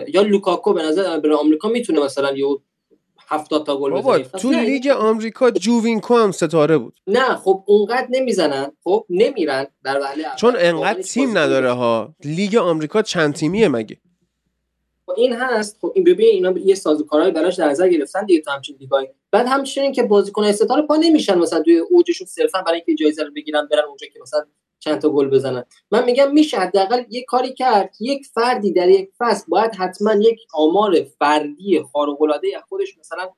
یا لوکاکو به نظر بره آمریکا می‌تونه مثلا یه 70 تا گل بزنه. تو لیگ آمریکا جووینکو هم ستاره بود. نه خب اونقدر نمی‌زنن. خب نمیرن در. چون واقعا انقدر تیم نداره ها. لیگ آمریکا چند تیمیه مگه؟ خب این هست خب این ببین اینا یه سازوکارهای براش در نظر گرفتن دیگه تو همچین لیگای بعد همچنین که بازیکن ستاره پا نمیشن مثلا توی اوجشون صرفا برای اینکه جایزه رو بگیرن برن اونجا که مثلا چند تا گل بزنن. من میگم میشه حداقل یه کاری کرد یک فردی در یک فصل باید حتما یک آمار فردی خارق العاده خودش مثلا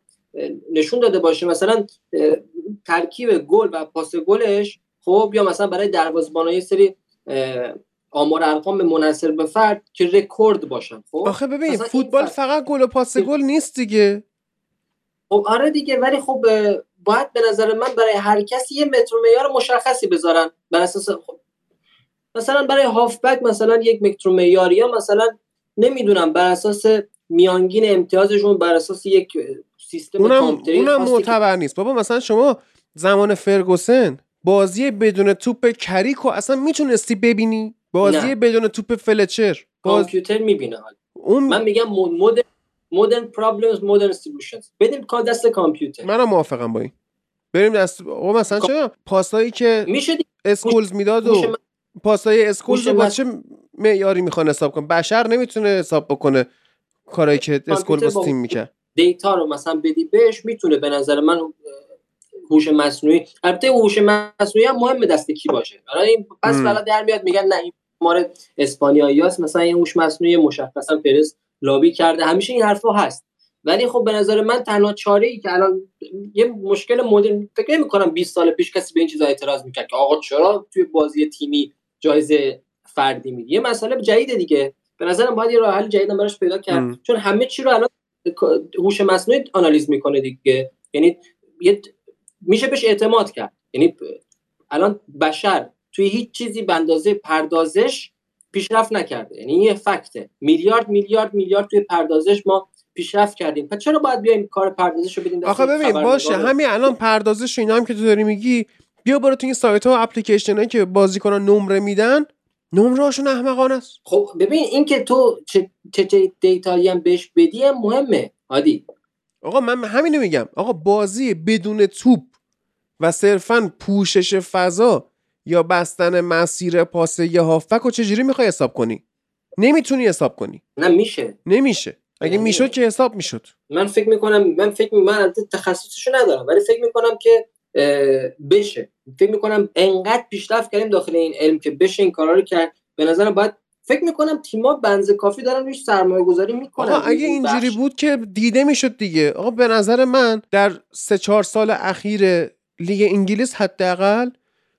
نشون داده باشه. مثلا ترکیب گل و پاس گلش خب یا مثلا برای دروازه‌بانای سری آمار ارقام منحصر به فرد که رکورد باشن خب؟ آخه ببین فوتبال فقط گل و پاس گل نیست دیگه. خب آره دیگه ولی خب باید به نظر من برای هر کسی یه متر معیار مشخصی بذارن. بر اساس خب مثلا برای هافبک مثلا یک متر معیار یا مثلا نمی‌دونم بر اساس میانگین امتیازشون بر اساس یک سیستم اونم اونم معتبر نیست. بابا مثلا شما زمان فرگوسن بازی بدون توپ کریکو اصلا می‌تونستی ببینی؟ بازی نه. بدون توپ فلچر. باز کامپیوتر می‌بینه حالا. اون من میگم مدرن مدرن پرابلمز مدرن سولوشنز بدیم کار دست کامپیوتر. منم موافقم با این. بریم دست آقا مثلا چه پاسایی که میشه اسکولز می‌داد و من- پاسای اسکولز رو با چه معیاری می‌خوان حساب کنه بشر نمی‌تونه حساب بکنه کارایی که اسکول با- تیم می‌کرد. دیتا رو مثلا بدی بهش می‌تونه به نظر من هوش مصنوعی البته هوش مصنوعی هم مهم دست کی باشه. برای این پس مم. حالا در میاد میگن نه این ماره اسپانیایی هست مثلا این هوش مصنوعی مشخصا پرس لابی کرده. همیشه این حرفا هست. ولی خب به نظر من تنها چاره ای که الان یه مشکل مدرن فکر نمی کنم 20 سال پیش کسی به این چیزا اعتراض می‌کرد که آقا چرا توی بازی تیمی جایزه فردی میدی؟ یه مسئله جدیده دیگه. به نظرم باید یه راه حل جدید هم براش پیدا کرد. مم. چون همه چی رو الان هوش مصنوعی آنالیز می‌کنه دیگه. یعنی یه میشه بهش اعتماد کرد. یعنی الان بشر توی هیچ چیزی به اندازه پردازش پیشرفت نکرده. یعنی این یه فکته. میلیارد میلیارد میلیارد توی پردازش ما پیشرفت کردیم. پس چرا باید بیایم کار پردازش رو بدیم آخه ببین باشه؟ همین الان پردازش اینا هم که تو داری میگی بیا برو تو این سایت ها و اپلیکیشن هایی که بازیکنان نمره میدن نمره هاشون احمقانه است. خب ببین این که تو چه چه, دیتایی هم بهش بدی هم مهمه عادی. آقا من همینو میگم. آقا بازی بدون توپ و صرفا پوشش فضا یا بستن مسیر پاس یه هافبک رو چجوری می‌خوای حساب کنی؟ نمی‌تونی حساب کنی. نه میشه. نمیشه. اگه یعنی- می‌شد که حساب می‌شد. من فکر می‌کنم من فکر من تخصصشو ندارم ولی فکر می‌کنم که بشه. فکر می‌کنم انقدر پیشرفت کردیم داخل این علم که بشه این کارا رو کرد. به نظرم باید فکر می‌کنم تیما بنز کافی دارن روش سرمایه گذاری می‌کنن. آقا اگه اینجوری بود که دیده می‌شد دیگه. آقا به نظر من در سه چهار سال اخیر لیگ انگلیس حداقل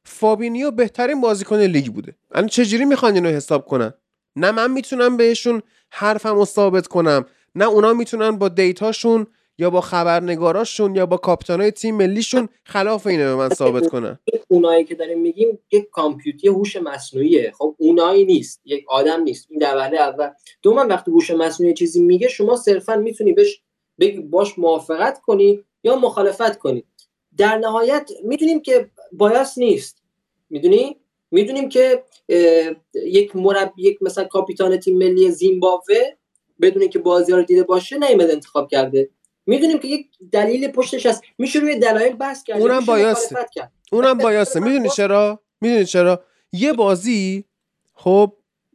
فابینیو بهترین بازیکن لیگ بوده. الان چجوری می‌خوان اینو حساب کنن؟ نه من می‌تونم بهشون حرفم ثابت کنم نه اونا می‌تونن با دیتاشون یا با خبرنگاراشون یا با کاپیتانای تیم ملیشون خلاف اینو به من ثابت کنن. اونایی که داریم میگیم یک کامپیوتر هوش مصنوعیه. خب اونایی نیست. یک آدم نیست. این در اول. دوم وقتی هوش مصنوعی چیزی میگه شما صرفا می‌تونی بهش باش موافقت کنی یا مخالفت کنی. در نهایت می‌دونیم که بایاس نیست. می‌دونی؟ می‌دونیم که یک مربی یک مثلا کاپیتان تیم ملی زیمبابوه بدون اینکه بازی رو دیده باشه نیومد انتخاب کرده. می‌دونیم که یک دلیل پشتش هست. میشه روی دلایل بحث کرد. اونم بایاسته. اونم بایاسته. می‌دونی چرا؟ می‌دونی چرا؟ یه بازی خب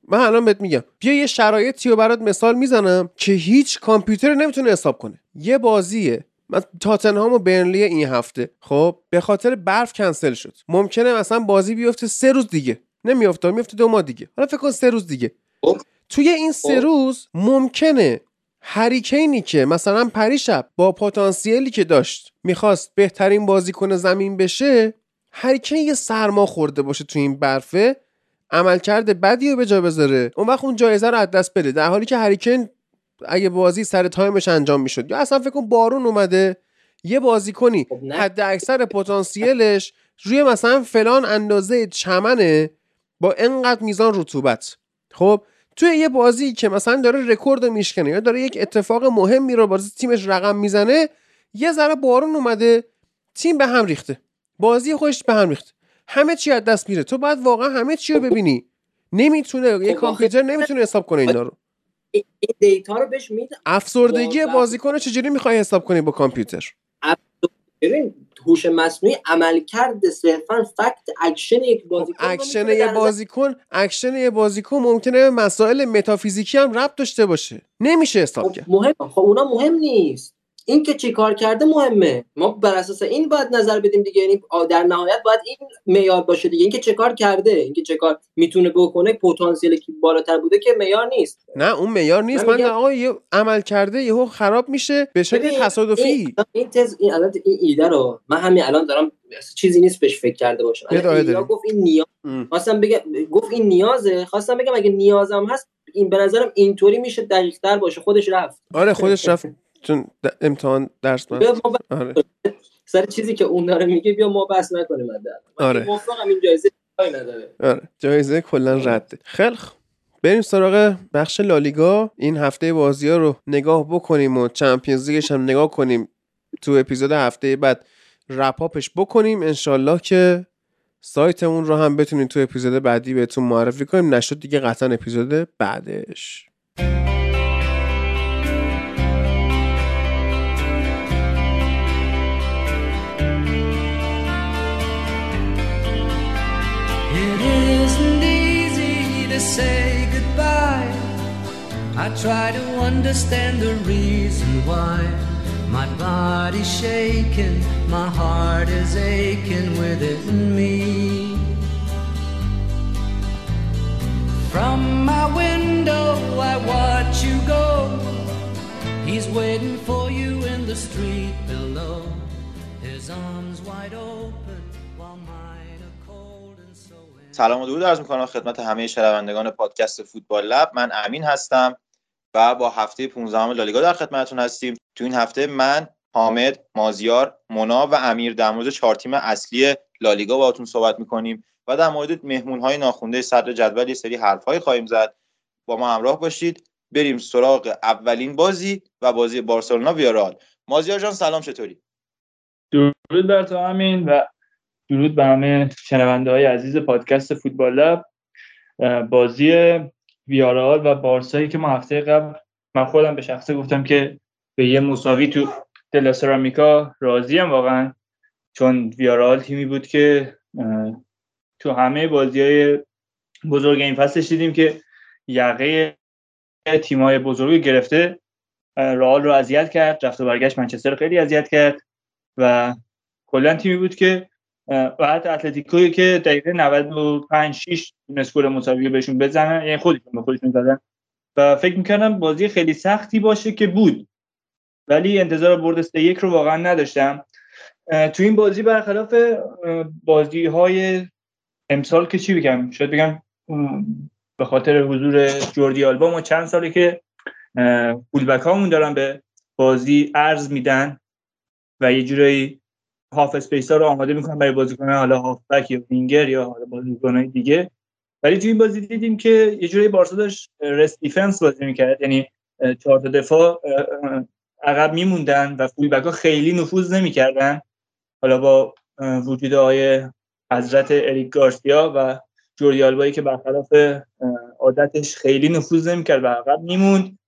من الان بهت میگم. بیا یه شرایطی رو برات مثال می‌زنم که هیچ کامپیوتر نمی‌تونه حساب کنه. یه بازیه. من تاتنهام و برنلی این هفته. خب به خاطر برف کنسل شد. ممکنه مثلا بازی بیفته سه روز دیگه. نمیافته میفته دو ماه دیگه. حالا فکر کن سه روز دیگه. خب. توی این سه خب. روز ممکنه هریکینی که مثلا پریشب با پتانسیلی که داشت می‌خواست بهترین بازیکن زمین بشه هری کین یه سرما خورده باشه تو این برفه. عملکرد بدی رو به جا بذاره. اون وقت اون جایزه رو از دست بده. در حالی که هری کین اگه بازی سر تایمش انجام می‌شد. یا اصلا فکر کن بارون اومده یه بازیکنی خب نه. حد اکثر پتانسیلش روی مثلا فلان اندازه چمنه با انقدر میزان رطوبت. خب توی یه بازی که مثلا داره رکورد میشکنه یا داره یک اتفاق مهمی رو بازی تیمش رقم می‌زنه یه ذره بارون اومده تیم به هم ریخته. بازی خودش به هم ریخته. همه چی از دست میره. تو باید واقعا همه چی رو ببینی. نمی‌تونه یه خب آخه- کامپیوتر نمی‌تونه حساب کنه اینا رو. این دیتا رو بهش میده افسردگی. بازیکن رو چجوری می‌خوای حساب کنی با کامپیوتر؟ ببین هوش مصنوعی عملکرد صرفا fact action یک بازیکن خب، اکشن می‌تونه یه بازیکن اکشن یه بازیکن ممکنه مسائل متافیزیکی هم ربط داشته باشه. نمیشه حساب خب کرد. مهم خب اونا مهم نیست. این که چی کار کرده مهمه. ما بر اساس این باید نظر بدیم دیگه. یعنی در نهایت باید این معیار باشه دیگه. این که چه کار کرده این که چه کار می‌تونه بکنه پتانسیل که بالاتر بوده که معیار نیست. نه اون معیار نیست. من من آقا یه عمل کرده یهو خراب میشه به شکل تصادفی. این, این تز این الان این ایده رو من همین الان دارم چیزی نیست بهش فکر کرده باشم. گفت این نیاز. خواستم بگم گفت این نیازه. خواستم بگم اگه نیازم هست این به نظرم اینطوری میشه دقیق تر باشه. خودش رفت. آره خودش رفت. چون امتحان درس بیا من ما ب- آره. سر چیزی که اون داره میگه بیا ما بحث نکنیم آره. موافقم این جایزه نداره. آره. جایزه کلا رده. خیلی. بریم سراغ بخش لالیگا. این هفته بازی ها رو نگاه بکنیم و چمپیونز لیگش هم نگاه کنیم تو اپیزود هفته بعد. رپاپش بکنیم. انشالله که سایتمون رو هم بتونیم تو اپیزود بعدی بهتون معرفی کنیم. نشد دیگه قطعا اپیزود بعدش. Say goodbye. I try to understand the reason why. My body's shaking, my heart is aching within me. From my window, I watch you go. He's waiting for you in the street below. His arms wide open سلام و درود عرض می‌کنم خدمت همه شنوندگان پادکست فوتبال لب. من امین هستم و با هفته 15 لالیگا در خدمتتون هستیم. تو این هفته من حامد مازیار مونا و امیر در مورد چهار تیم اصلی لالیگا باهاتون صحبت می‌کنیم و در مورد مهمون های ناخونده صدر جدول یه سری حرف خواهیم زد. با ما همراه باشید. بریم سراغ اولین بازی و بازی بارسلونا ویارال مازیار جان سلام چطوری؟ درود بر تو امین و درود به همه شنونده های عزیز پادکست فوتبال لب بازی ویارال و بارسایی که ما هفته قبل من خودم به شخصه گفتم که به یه مساوی تو دل سرامیکا راضیم واقعا چون ویارال تیمی بود که تو همه بازی های بزرگ این فصلش دیدیم که یقه تیمای بزرگ گرفته رئال رو اذیت کرد رفت و برگشت منچستر خیلی اذیت کرد و کلا تیمی بود که و حتی اتلتیکوی که دقیقه 95 6 تونست مساوی بهشون بزنن یعنی خودشون به خودشون زدن. و فکر می‌کردم بازی خیلی سختی باشه که بود. ولی انتظار برد سه یک رو واقعا نداشتم. تو این بازی برخلاف بازی های امسال که چی بگم؟ شاید بگم به خاطر حضور جوردی آلبا ما چند ساله که fullback هامون دارن به بازی عرض میدن و یه جورایی half space ها رو آماده می‌کنن برای بازیکنان حالا هافبک یا وینگر یا حالا بازیکنان دیگه. ولی تو این بازی دیدیم که یه جوری بارسا داشت رست دیفنس بازی می‌کرد. یعنی چهار تا دفاع عقب میموندن و فولبک ها خیلی نفوذ نمی‌کردن. حالا با وجود آقای حضرت اریک گارسیا و جوردی آلبایی که برخلاف عادتش خیلی نفوذ نمی‌کرد و عقب میموند.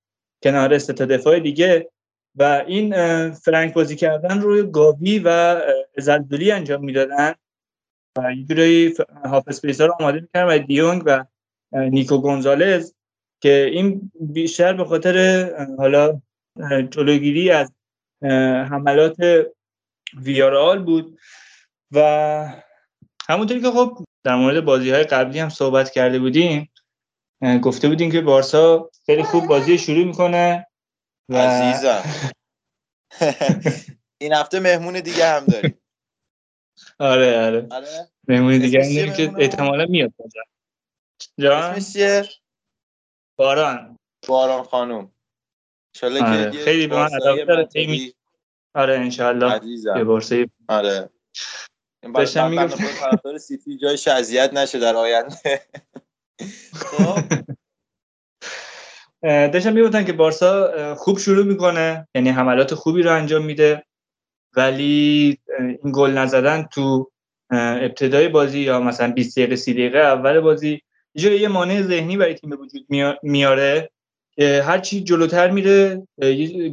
کنار سه تا دفاع دیگه و این فرانک بازی کردن روی گاوی و زلدولی انجام می‌دادن. و یه جورایی هاف اسپیس رو آماده می‌کردن و دیونگ و نیکو گونزالز که این بیشتر به خاطر حالا جلوگیری از حملات ویارال بود و همونطوری که خب در مورد بازی های قبلی هم صحبت کرده بودیم گفته بودیم که بارسا خیلی خوب بازی شروع می‌کنه. و... عزیزم. این هفته مهمون دیگه هم داریم. آره آره, آره؟ مهمون دیگه هم داریم که احتمالا میاد جان؟ اسمش باران. باران خانوم آره. که خیلی به من علاقه داره. تیمی آره انشالله. یه بارسه آره. داشتم میگم طرفدار سیتی جایش اذیت نشه در آینده. خب؟ داشتم می‌گفتن که بارسا خوب شروع می‌کنه. یعنی حملات خوبی رو انجام میده. ولی این گل نزدن تو ابتدای بازی یا مثلا 20 دقیقه 30 دقیقه اول بازی یه یه مانع ذهنی برای تیم وجود میاره که هر چی جلوتر میره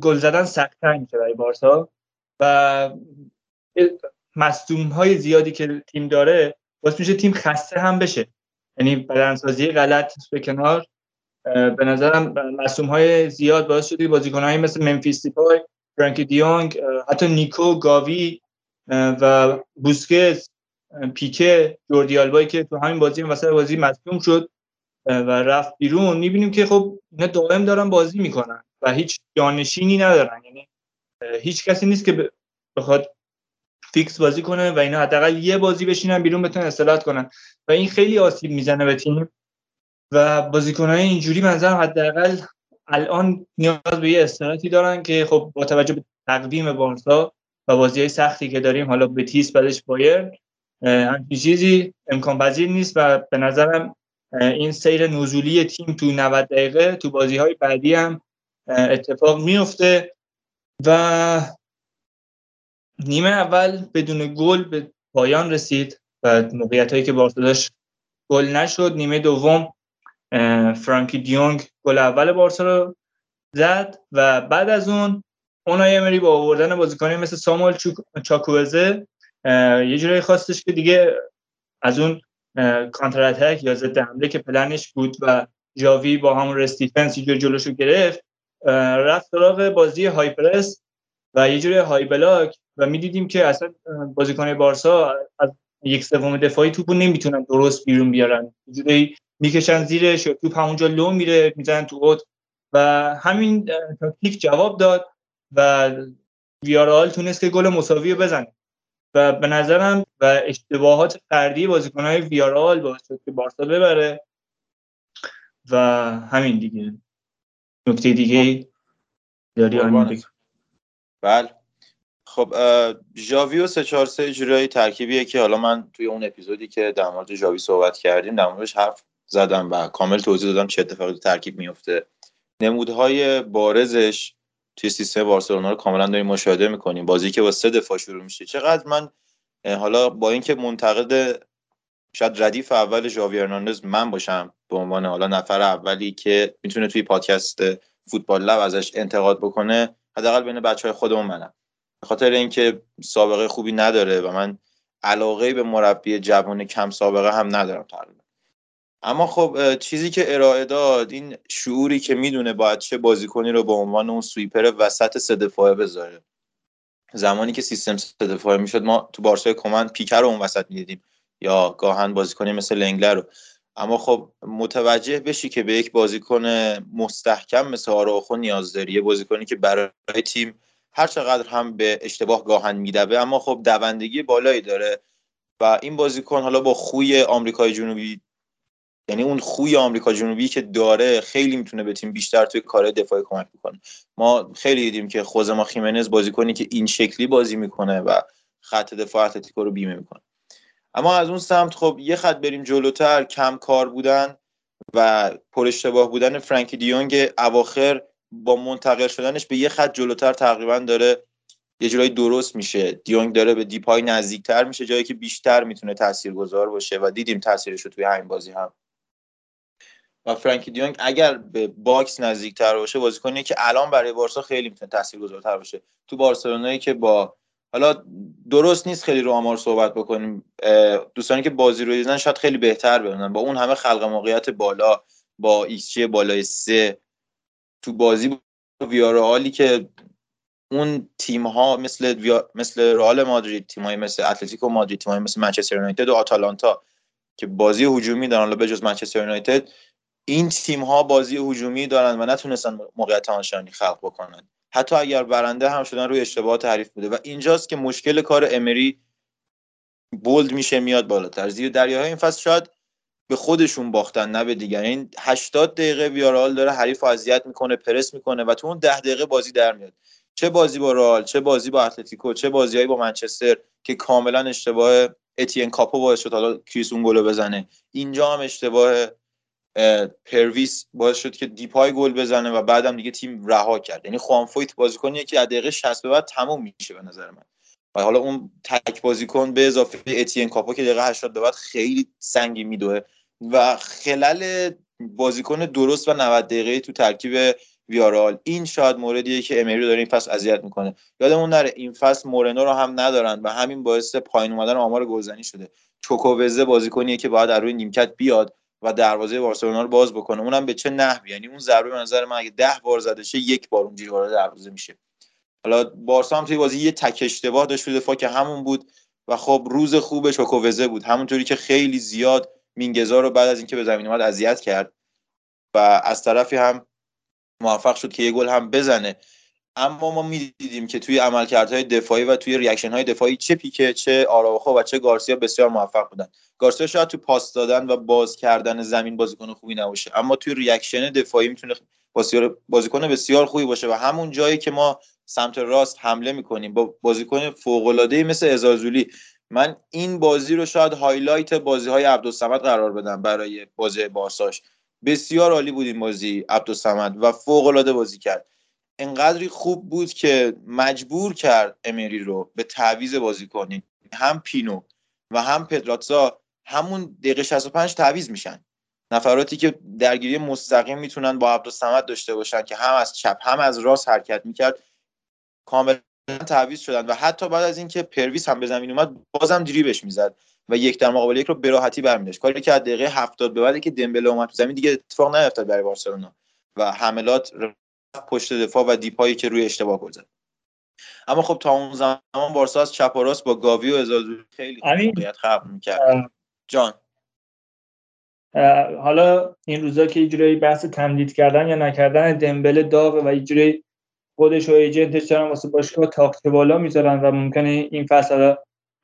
گل زدن سختتر میشه برای بارسا. و مصدوم های زیادی که تیم داره باعث میشه تیم خسته هم بشه. یعنی بدنسازی غلط به کنار. به نظرم مصوم های زیاد باعث شده بازیکن های مثل منفیس دیپای فرانکی دیونگ حتی نیکو گاوی و بوسکت پیکه جوردی آلبایی که تو همین بازی وسط بازی مصدوم شد و رفت بیرون. می‌بینیم که خب اینا دائم دارن بازی می‌کنن و هیچ جانشینی ندارن. یعنی هیچ کسی نیست که بخواد فیکس بازی کنه و اینا حداقل یه بازی بشینن بیرون بتونن استراحت کنن. و این خیلی آسیب می‌زنه به تیم. و بازیکنهای اینجوری منظرم حداقل الان نیاز به یه استراحتی دارن که خب با توجه به تقویم بارسا و بازی های سختی که داریم حالا به تیس بعدش بایر همچین چیزی امکان پذیر نیست و به نظرم این سیر نزولی تیم تو 90 دقیقه تو بازی های بعدی هم اتفاق میفته و نیمه اول بدون گل به پایان رسید و موقعیت هایی که بارسا داشت گل نشد. نیمه دوم فرانکی دیونگ گل اول بارسا رو زد و بعد از اون اونای امری با آوردن بازیکنی مثل ساموئل چاکوزه یه جوری خواستش که دیگه از اون کانتر اتک یا ضد حمله که پلنش بود و جاوی با همون رستیفنس یه جلوشو گرفت رفت سراغ بازی های پرس و یه جوری های بلاک و می‌دیدیم که اصلا بازیکن بارسا از یک سوم دفاعی توپو نمی‌تونن درست بیرون بیارن. یه می‌کشن زیرش یا توپ همونجا لو میره می‌زنن تو اوت. و همین تاکتیک جواب داد و ویارال تونست که گل مساوی بزنه. و به نظرم و اشتباهات فردی بازیکنهای ویارال باعث شد که بارسا ببره. و همین دیگه. نکته دیگه داری بله. خب ژاوی و 3 4 3 جورایی ترکیبیه که حالا من توی اون اپیزودی که در مورد ژاوی صحبت کردیم در موردش حرف زدم و کامل توضیح دادم چه اتفاقی ترکیب میفته نمودهای بارزش توی سیستم بارسلونا رو کاملا داریم مشاهده می‌کنیم. بازی که با سه دفاع شروع میشه. چقدر من حالا با اینکه منتقد شاید ردیف اول ژاوی هرناندز من باشم به عنوان حالا نفر اولی که می‌تونه توی پادکست فوتبال لب ازش انتقاد بکنه حداقل بین بچه های خودمون منم. به خاطر اینکه سابقه خوبی نداره و من علاقه به مربی جوان کم سابقه هم ندارم تقریبا. اما خب چیزی که ارائه داد این شعوری که می‌دونه باید چه بازیکنی رو به عنوان اون سویپر وسط سه دفاعه بذاره. زمانی که سیستم سه دفاعه می‌شد ما تو بارسای کمن پیکر رو اون وسط می‌دیدیم. یا گاهن بازیکنی مثل لنگلر رو. اما خب متوجه بشی که به یک بازیکن مستحکم مثل آراخو نیاز داری. یه بازیکنی که برای تیم هر چقدر هم به اشتباه گاهن میدوه اما خب دوندگی بالایی داره. و این بازیکن حالا با خوی آمریکای جنوبی یعنی اون خوی آمریکا جنوبی که داره خیلی می‌تونه به تیم بیشتر توی کار دفاعی کمک بکنه. ما خیلی دیدیم که خوزما خیمنز بازیکنی که این شکلی بازی می‌کنه و خط دفاع اتلتیکو رو بیمه می‌کنه. اما از اون سمت خب یه خط بریم جلوتر کم کار بودن و پر اشتباه بودن فرانکی دی‌یونگ اواخر با منتقل شدنش به یه خط جلوتر تقریبا داره یه جورایی درست میشه. دی‌یونگ داره به دیپای نزدیکتر میشه جایی که بیشتر می‌تونه تاثیرگذار باشه و دیدیم تاثیرش رو توی همین بازی هم و فرانکی دی‌یونگ اگر به box نزدیکتر باشه بازیکنی که الان برای بارسا خیلی می‌تونه تاثیرگذارتر باشه تو بارسلونایی که با حالا درست نیست خیلی رو آمار صحبت بکنیم دوستانی که بازی رو دیدن شاید خیلی بهتر ببینن با اون همه خلق موقعیت بالا با x بالای سه تو بازی ویارئال که اون تیم ها مثل. مثل رئال مادرید تیم های مثل اتلتیکو مادرید تیم های مثل منچستر یونایتد و آتالانتا که بازی هجومی دارن حالا بجز منچستر یونایتد این تیم ها بازی هجومی دارن و نتونستن موقعیت آنچنانی خلق بکنن. حتی اگر برنده هم شدن روی اشتباهات حریف بوده. و اینجاست که مشکل کار امری bold میشه میاد بالاتر. زیر دریایی‌های این فصل شاید به خودشون باختن نه به دیگر این 80 دقیقه ویارئال داره حریف اذیت می‌کنه پرس می‌کنه و تو اون 10 دقیقه بازی در میاد. چه بازی با رئال چه بازی با اتلتیکو چه بازیهایی با منچستر که کاملا اشتباه اتین کاپوئه باعث شد حالا کریس اون گل رو بزنه. اینجا هم اشتباه پرویس باعث شد که دیپای گل بزنه و بعدم دیگه تیم رها کرد. یعنی خوان فویت بازیکنیه که از دقیقه 60 به بعد تموم میشه به نظر من. و حالا اون تک بازیکن به اضافه اتین کاپو که دقیقه 80 به بعد خیلی سنگی میدوه. و خلل بازیکن درست و 90 دقیقه تو ترکیب ویارال این شاید موردیه که امری داره این فصل اذیت می‌کنه. یادمون نره این فصل مورنو رو هم ندارن و همین باعث پایین اومدن آمار گلزنی شده. چوکووزه بازیکنیه که باید در روی نیمکت بیاد. و دروازه بارسلونا رو باز بکنه. اونم به چه نحوی؟ یعنی اون ضربه به نظر من اگه ده بار زده شه یک بار اونجوری وارد دروازه میشه. حالا بارسا هم توی بازی یه تک اشتباه داشت تو دفاع که همون بود و خب روز خوب چوکوئزه بود. همونطوری که خیلی زیاد مینگزا رو بعد از اینکه به زمین اومد اذیت کرد و از طرفی هم موفق شد که یه گل هم بزنه. اما ما می‌دیدیم که توی عملکردهای دفاعی و توی reaction دفاعی چه پیکه چه آرائوخو و چه گارسیا بسیار موفق بودن. گارسیا شاید تو پاس دادن و باز کردن زمین بازیکن خوبی نباشه. اما توی reaction دفاعی می‌تونه بازیکن بسیار خوبی باشه و همون جایی که ما سمت راست حمله می‌کنیم با بازیکن فوق العاده مثل ازالزولی من این بازی رو شاید highlight بازی های عبدالصمد قرار بدم برای بازی بارساش. بسیار عالی بود این بازی عبدالصمد و فوق العاده بازی کرد. انقدری خوب بود که مجبور کرد امری رو به تعویض بازیکنی هم پینو و هم پدرازا همون دقیقه 65 تعویض میشن. نفراتی که درگیری مستقیم می‌تونن با عبدالصمد داشته باشن که هم از چپ هم از راست حرکت می‌کرد کاملا تعویض شدن. و حتی بعد از اینکه پرویس هم به زمین اومد بازم دریبش می‌زد و یک در مقابل یک رو به راحتی برمیداشت. کاری که از دقیقه 70 به بعد که دمبله اومد تو زمین دیگه اتفاق نیفتاد برای بارسلونا. و حملات پشت دفاع و دیپایی که روی اشتباه گل اما خب تا اون زمان بارسا از چپ و راست با گاوی و ازازولی خیلی موقعیت خلق می‌کرد. جان. حالا این روزا که اینجوری بحث تمدید کردن یا نکردن دمبله داغ و اینجوری خودش و ایجنتش دارن واسه باشگاه تاکت بالا می‌ذارن و ممکنه این فصل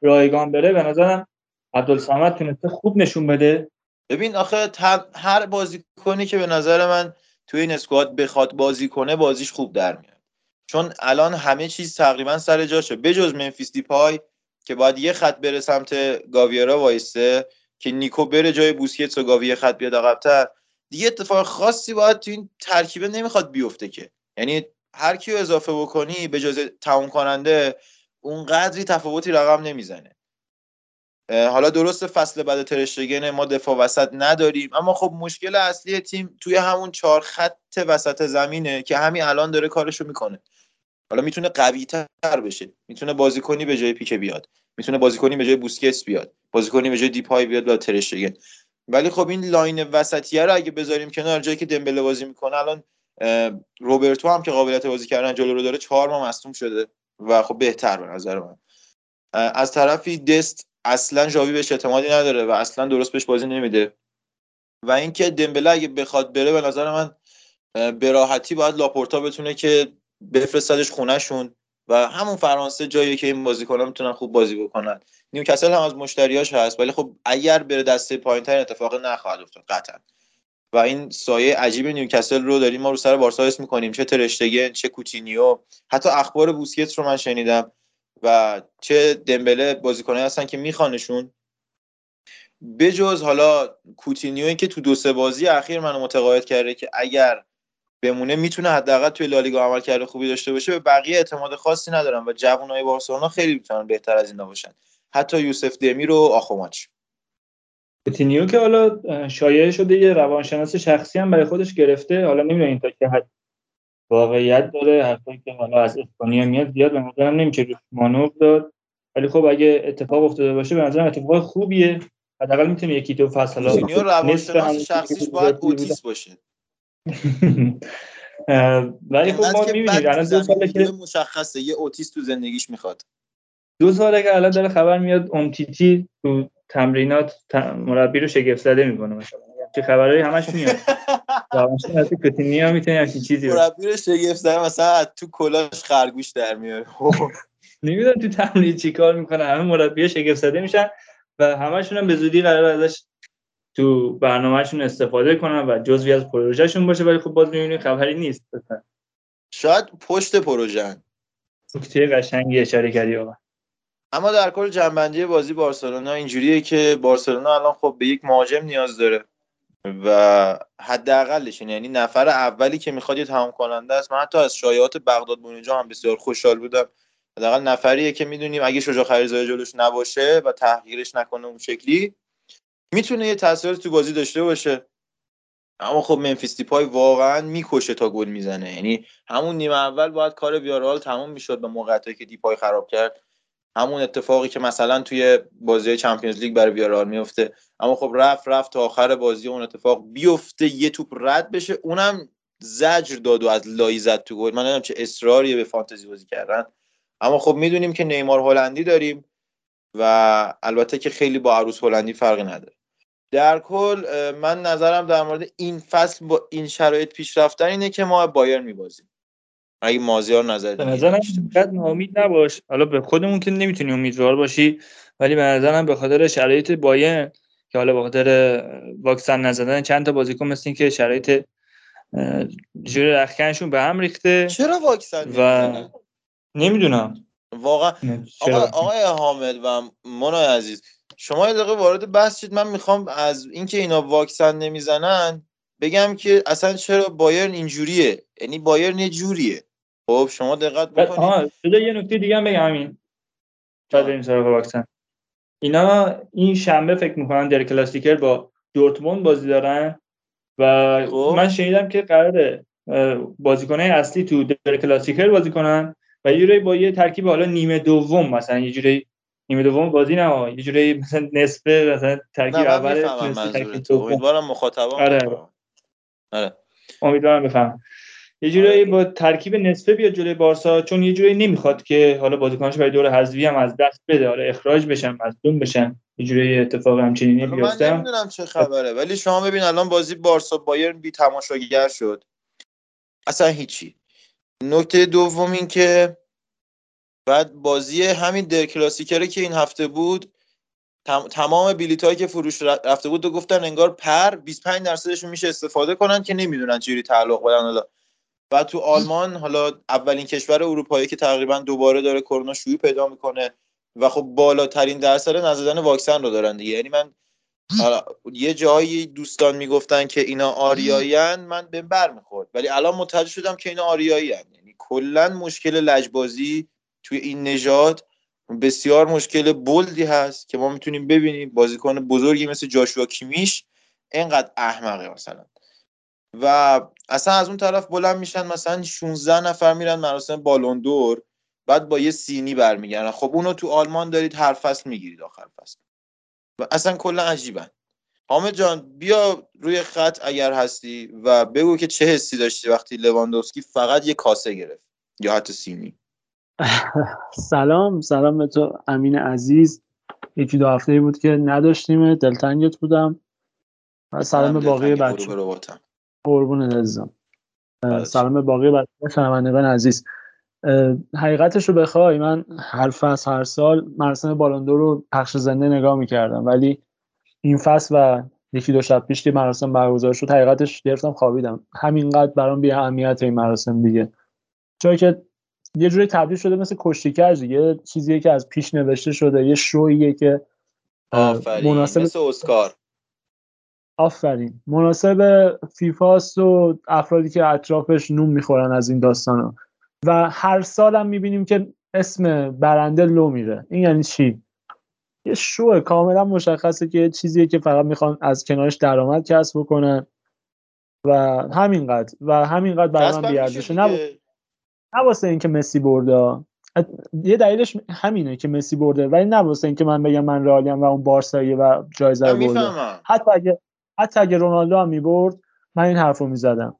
رایگان بره. به نظرم عبدالصمد تونسته خوب نشون بده. ببین آخه هر بازیکنی که به نظر من توی این اسکواد بخواد بازی کنه بازیش خوب در میاد. چون الان همه چیز تقریبا سر جاشه. بجز منفیس دیپای که باید یه خط بره سمت گاویرا وایسته که نیکو بره جای بوسکتس و گاوی خط بیاد عقب‌تر. دیگه اتفاق خاصی باید تو این ترکیبه نمی‌خواد بیفته که. یعنی هر کیو اضافه بکنی به جز تموم کننده اون قدری تفاوتی رقم نمی‌زنه. حالا درست فصل بعد ترشتگن ما دفاع وسط نداریم اما خب مشکل اصلی تیم توی همون چهار خط وسط زمینه که همین الان داره کارشو می‌کنه. حالا می‌تونه قوی تر بشه. می‌تونه بازیکنی به جای پیکه بیاد. می‌تونه بازیکنی به جای بوسکتس بیاد. بازیکنی به جای دیپای بیاد و تراشتگن ولی خب این line وسطیه رو اگه بذاریم کنار جایی که دمبله بازی می‌کنه الان روبرتو هم که قابلیت بازی کردن جلو رو داره چهار ماه مصدوم شده و خب بهتر به نظر من. از طرفی دست اصلا ژاوی بهش اعتمادی نداره و اصلا درست بهش بازی نمیده. و اینکه دمبله اگه بخواد بره به نظر من به راحتی باید لاپورتا بتونه که بفرستادش خونهشون و همون فرانسه جایی که این بازیکن‌ها می‌تونن خوب بازی بکنن. نیوکاسل هم از مشتریاش هست ولی خب اگر بره دسته پایینتر اتفاق نخواهد افتاد قطعا. و این سایه عجیب نیوکاسل رو داریم ما رو سر بارسا اسم می‌کنیم. چه تراشتگن چه کوتینیو. حتی اخبار بوسکتس رو من شنیدم و چه دمبله بازیکنایی هستن که میخوانشون. بجز حالا کوتینیو که تو دو سه بازی اخیر منو متقاعد کرده که اگر بمونه می‌تونه حداقل توی لالیگا عمل کرده خوبی داشته باشه. به بقیه اعتماد خاصی ندارم و جوانای بارسلونا خیلی می‌تونن بهتر از این باشن. حتی یوسف دمیر و آخوماچ کوتینیو که حالا شایعه شده یه روانشناس شخصی هم برای خودش گرفته. حالا نمی‌دونم تا که حد واقعیت داره حرفایی که حالا از اسپانیا میاد زیاد به نظرم نمیشه مانور داد. ولی خب اگه اتفاق افتاده باشه به نظرم اتفاق خوبیه. حداقل می‌تونه یکی دو فصل حالا روانشناس شخصیش باید اوتیس باشه. ولی خب ما می‌بینید الان دو ساله که مشخصه یه اوتیست تو زندگیش می‌خواد. دو ساله که الان داره خبر میاد امتیتی تو تمرینات مربی رو شگفت زده می‌کنه مثلا. چه خبرایی همش میاد. از کوتینیو می‌تونه همچین چیزی مربی رو شگفت زده مثلا تو کلاش خرگوش در میاره. نمی‌دونم تو تمرین چیکار می‌کنه. همه مربی شگفت زده میشن و همشون هم به زودی قرار ازش تو برنامهشون استفاده کنن و جزوی از پروژهشون باشه ولی خب باز می‌بینید خبری نیست. بسن. شاید پشت پروژه نکته قشنگی اشاره کردی آقا. اما در کل جنبندی بازی بارسلونا اینجوریه که بارسلونا الان خب به یک مهاجم نیاز داره و حداقلش یعنی نفر اولی که می‌خواد یه تمام کننده است. من حتی از شایعات بغداد بونجا هم بسیار خوشحال بودم. حداقل نفریه که می‌دونیم اگه شجاع خریزای جلوش نباشه و تحقیرش نکنه اون شکلی می‌تونه یه تاثیر تو بازی داشته باشه. اما خب منفیس دیپای واقعا می‌کشه تا گل می‌زنه. یعنی همون نیمه اول باید کار بیارال تموم می‌شد به موقعیتی که دیپای خراب کرد. همون اتفاقی که مثلا توی بازی چمپیونز لیگ برای بیارال میفته اما خب رفت رفت تا آخر بازی اون اتفاق بیفته یه توپ رد بشه. اونم زجر داد و از لای زد تو گل. من نمی‌دونم چه اصراریه به فانتزی بازی کردن. اما خب می‌دونیم که نیمار هلندی داریم. و البته که خیلی با عروس هلندی فرقی نداره. در کل من نظرم در مورد این فصل با این شرایط پیش رفتن اینه که ما بایر میبازیم. اگه مازیار نظر به نظرم قد امید نباش. حالا به خودمون که نمی‌تونی امیدوار باشی ولی به نظرم به خاطر شرایط بایر که حالا به خاطر واکسن نزدن چند تا بازیکن مثل که شرایط جوری رخکنشون به هم ریخته چرا واکسن و نمی‌دونم. واقعا آقا آقای حامد و منای عزیز شما یه دقیقه وارد بحث شید من می‌خوام از اینکه اینا واکسن نمی‌زنن بگم که اصلا چرا بایرن اینجوریه. یعنی بایرن یه جوریه. خب شما دقت بکنید. آها یه نکته دیگه هم بگم همین. بعد بریم سراغ واکسن. اینا این شنبه فکر می‌کنن در کلاسیکر با دورتموند بازی دارن و خب. من شنیدم که قراره بازیکنهای اصلی تو در کلاسیکر بازی کنن. و یه جوری با یه ترکیب حالا نیمه دوم مثلا یه جوری نیمه دوم بازی نه یه جوری مثلا نصفه مثلا ترکیب اول ترکیب دوم. امیدوارم مخاطبان آره آره. امیدوارم بفهم یه جوری با ترکیب نصفه بیاد جلوی بارسا چون یه جوری نمی‌خواد که حالا بازیکناش برای دور حذفی هم از دست بده. حالا اخراج بشن مصدوم بشن. یه جوری اتفاق همچنینی بیفته من نمی‌دونم چه خبره ولی شما ببین الان بازی بارسا بایرن بی تماشاگر شد. اصلا هیچی. نکته دوم این که بعد بازی همین در کلاسیکره که این هفته بود تمام بلیط هایی که فروش رفته بود و گفتن انگار پر 25 درصدشون میشه استفاده کنن که نمی‌دونن چجوری تعلق بدن. حالا و تو آلمان حالا اولین کشور اروپایی که تقریبا دوباره داره کرونا شیوع پیدا می‌کنه و خب بالاترین درصد نزدن واکسن رو دارن دیگه. یعنی من یه جایی دوستان می‌گفتن که اینا آریایین من به بر می‌خورد. ولی الان متوجه شدم که اینا آریایی یعنی کلا مشکل لجبازی توی این نژاد بسیار مشکل بلدی هست که ما می‌تونیم ببینیم. بازیکن بزرگی مثل جاشوا کیمیش اینقدر احمقه مثلا. و اصلا از اون طرف بلند میشن مثلا 16 نفر میرن مراسم بالون دور بعد با یه سینی برمیگردن. خب اونو تو آلمان دارید هر فصل می‌گیرید آخر فصل. و اصلا کلا عجیبن. حامد جان بیا روی خط اگر هستی و بگو که چه حسی داشتی وقتی لواندوفسکی فقط یه کاسه گرفت یا حتی سینی سلام سلام به تو امین عزیز. یکی دو هفته بود که نداشتیم دلتنگت بودم. و سلام به باقی بچه قربون عزیزم. سلام به باقی بچه شنوندگان عزیز. حقیقتش رو بخوای من هر فصل هر سال مراسم بالاندو رو پخش زنده نگاه می‌کردم. ولی این فصل و یکی دو شب پیش که مراسم برگزار شد حقیقتش گرفتم خوابیدم. همینقدر برام بی اهمیت این مراسم دیگه. چون که یه جوری تبدیل شده مثل کشتیکج دیگه. چیزیه که از پیش نوشته شده یه شویه که آفرین مناسب مثل اسکار. آفرین. مناسب فیفاست و افرادی که اطرافش نوم می‌خورن از این داستانا. و هر سال هم می‌بینیم که اسم برنده لو میره. این یعنی چی؟ یه شو کاملا مشخصه که چیزیه که فقط می‌خوان از کنارش درآمد کسب بکنن و همینقدر. و همینقدر برای من بیارزشه. نه نه واسه اینکه مسی برده. یه دلیلش همینه که مسی برده ولی نه واسه اینکه من بگم من رئالیم و اون بارساییه و جایزه رو برده. حتی اگه حتی اگه رونالدو هم می‌برد من این حرفو می‌زدم.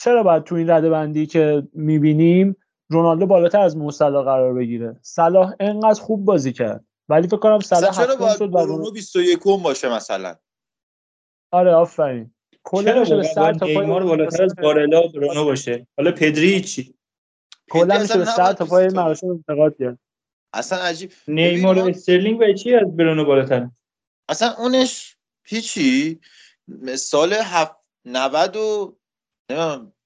چرا باید تو این رده بندی که می‌بینیم رونالدو بالاتر از موسلا قرار بگیره؟ صلاح انقدر خوب بازی کرد. ولی فکر کنم صلاح چرا باید برونو 21 باشه مثلا؟ آره آفرین. کلا به سر تا پای بالاتر از بارلا برونو باشه؟ حالا پدری چی کلا میشه به سر تا پای مراسم انتقاد کرد. اصلا عجیب. نیمار و استرلینگ به چی از برونو بالاتر؟ اصلا اونش هیچی. سال هفت 90 و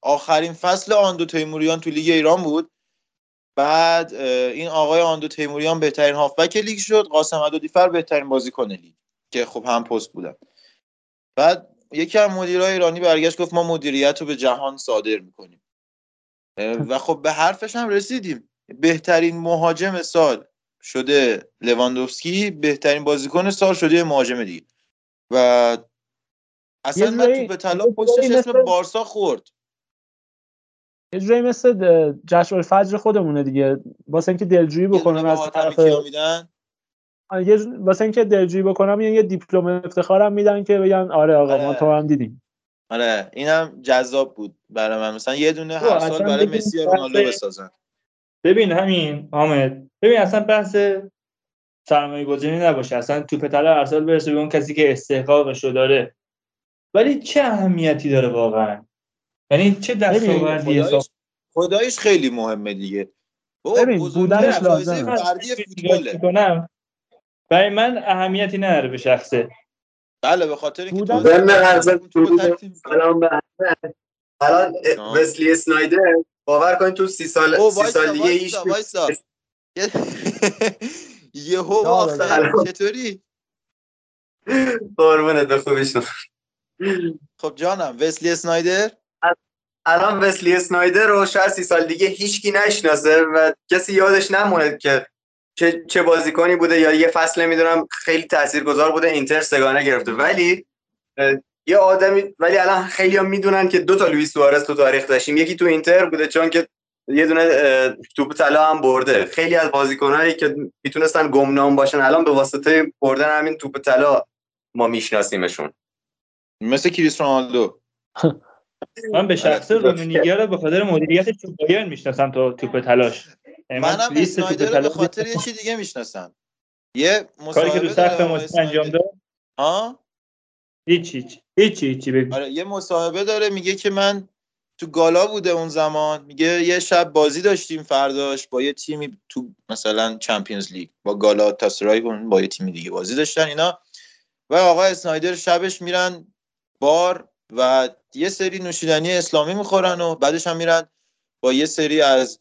آخرین فصل آندو تیموریان تو لیگ ایران بود. بعد این آقای آندو تیموریان بهترین هافبک لیگ شد. قاسم عدودیفر بهترین بازیکن لیگ که خب هم پست بودن. بعد یکی از مدیرای ایرانی برگشت گفت ما مدیریت رو به جهان صادر می‌کنیم. و خب به حرفش هم رسیدیم. بهترین مهاجم سال شده لواندوفسکی بهترین بازیکن سال شده مهاجم دیگه. و اصلا من تو طلا پشتش اسم بارسا خورد. یه جوری مثل جشن الفجر خودمونه دیگه. واسه اینکه دلجویی بکنم از طرف میدن؟ یه واسه اینکه دلجویی بکنم یه دیپلم افتخارم میدن که بگن آره آقا ما تو هم دیدیم. آره اینم جذاب بود برای من. مثلا یه دونه هر سال برای مسی و رونالدو بسازن. ببین همین حامد. ببین اصلا بحث سرمایه گذاری نباشه. اصلا توپ طلا هر سال برسه به اون کسی که استحقاقش رو داره. ولی چه اهمیتی داره واقعا؟ یعنی چه دستاوردی خدایش, خدایش خیلی مهمه دیگه. ببین بودنش لازمه. کنم برای من اهمیتی نداره به شخصه. بله به خاطر اینکه بودن سلام به الان وسلی اسنایدر باور کنید تو سی سال سی سال دیگه ایش یهو آخر چطوری؟ قربونت به خوبیشون. خب جانم وسلی اسنایدر؟ الان وسلی اسنایدر رو شاید سی سال دیگه هیچکی نشناسه و کسی یادش نمونه که چه, چه بازیکنی بوده یا یه فصل می‌دونم خیلی تاثیرگذار بوده اینتر سگانه گرفته. ولی یه آدمی ولی الان خیلی هم می‌دونن که دو تا لوئیس سوارز تو تاریخ داشتیم. یکی تو اینتر بوده چون که یه دونه توپ طلا هم برده. خیلی از بازیکنایی که می‌تونستن گمنام باشن الان به واسطه بردن همین توپ طلا ما میشناسیمشون. مثل کریس رونالدو. من به شخص رومنیگیا رو به خاطر مدیریت تو بایرن می‌شناسم تا توپ تلاش. منم اسنایدر رو به خاطر یه چی دیگه می‌شناسم. یه کاری که تو سخت انجام داد؟ ها؟ هیچ هیچ هیچ هیچ بگو آره یه مصاحبه داره میگه که من تو گالا بوده اون زمان. میگه یه شب بازی داشتیم فرداش با یه تیمی تو مثلا چمپیونز لیگ با گالا تاسرای با یه تیمی دیگه بازی داشتن اینا. و آقا اسنایدر شبش میرن بار و یه سری نوشیدنی اسلامی می‌خورن و بعدش هم میرن با یه سری از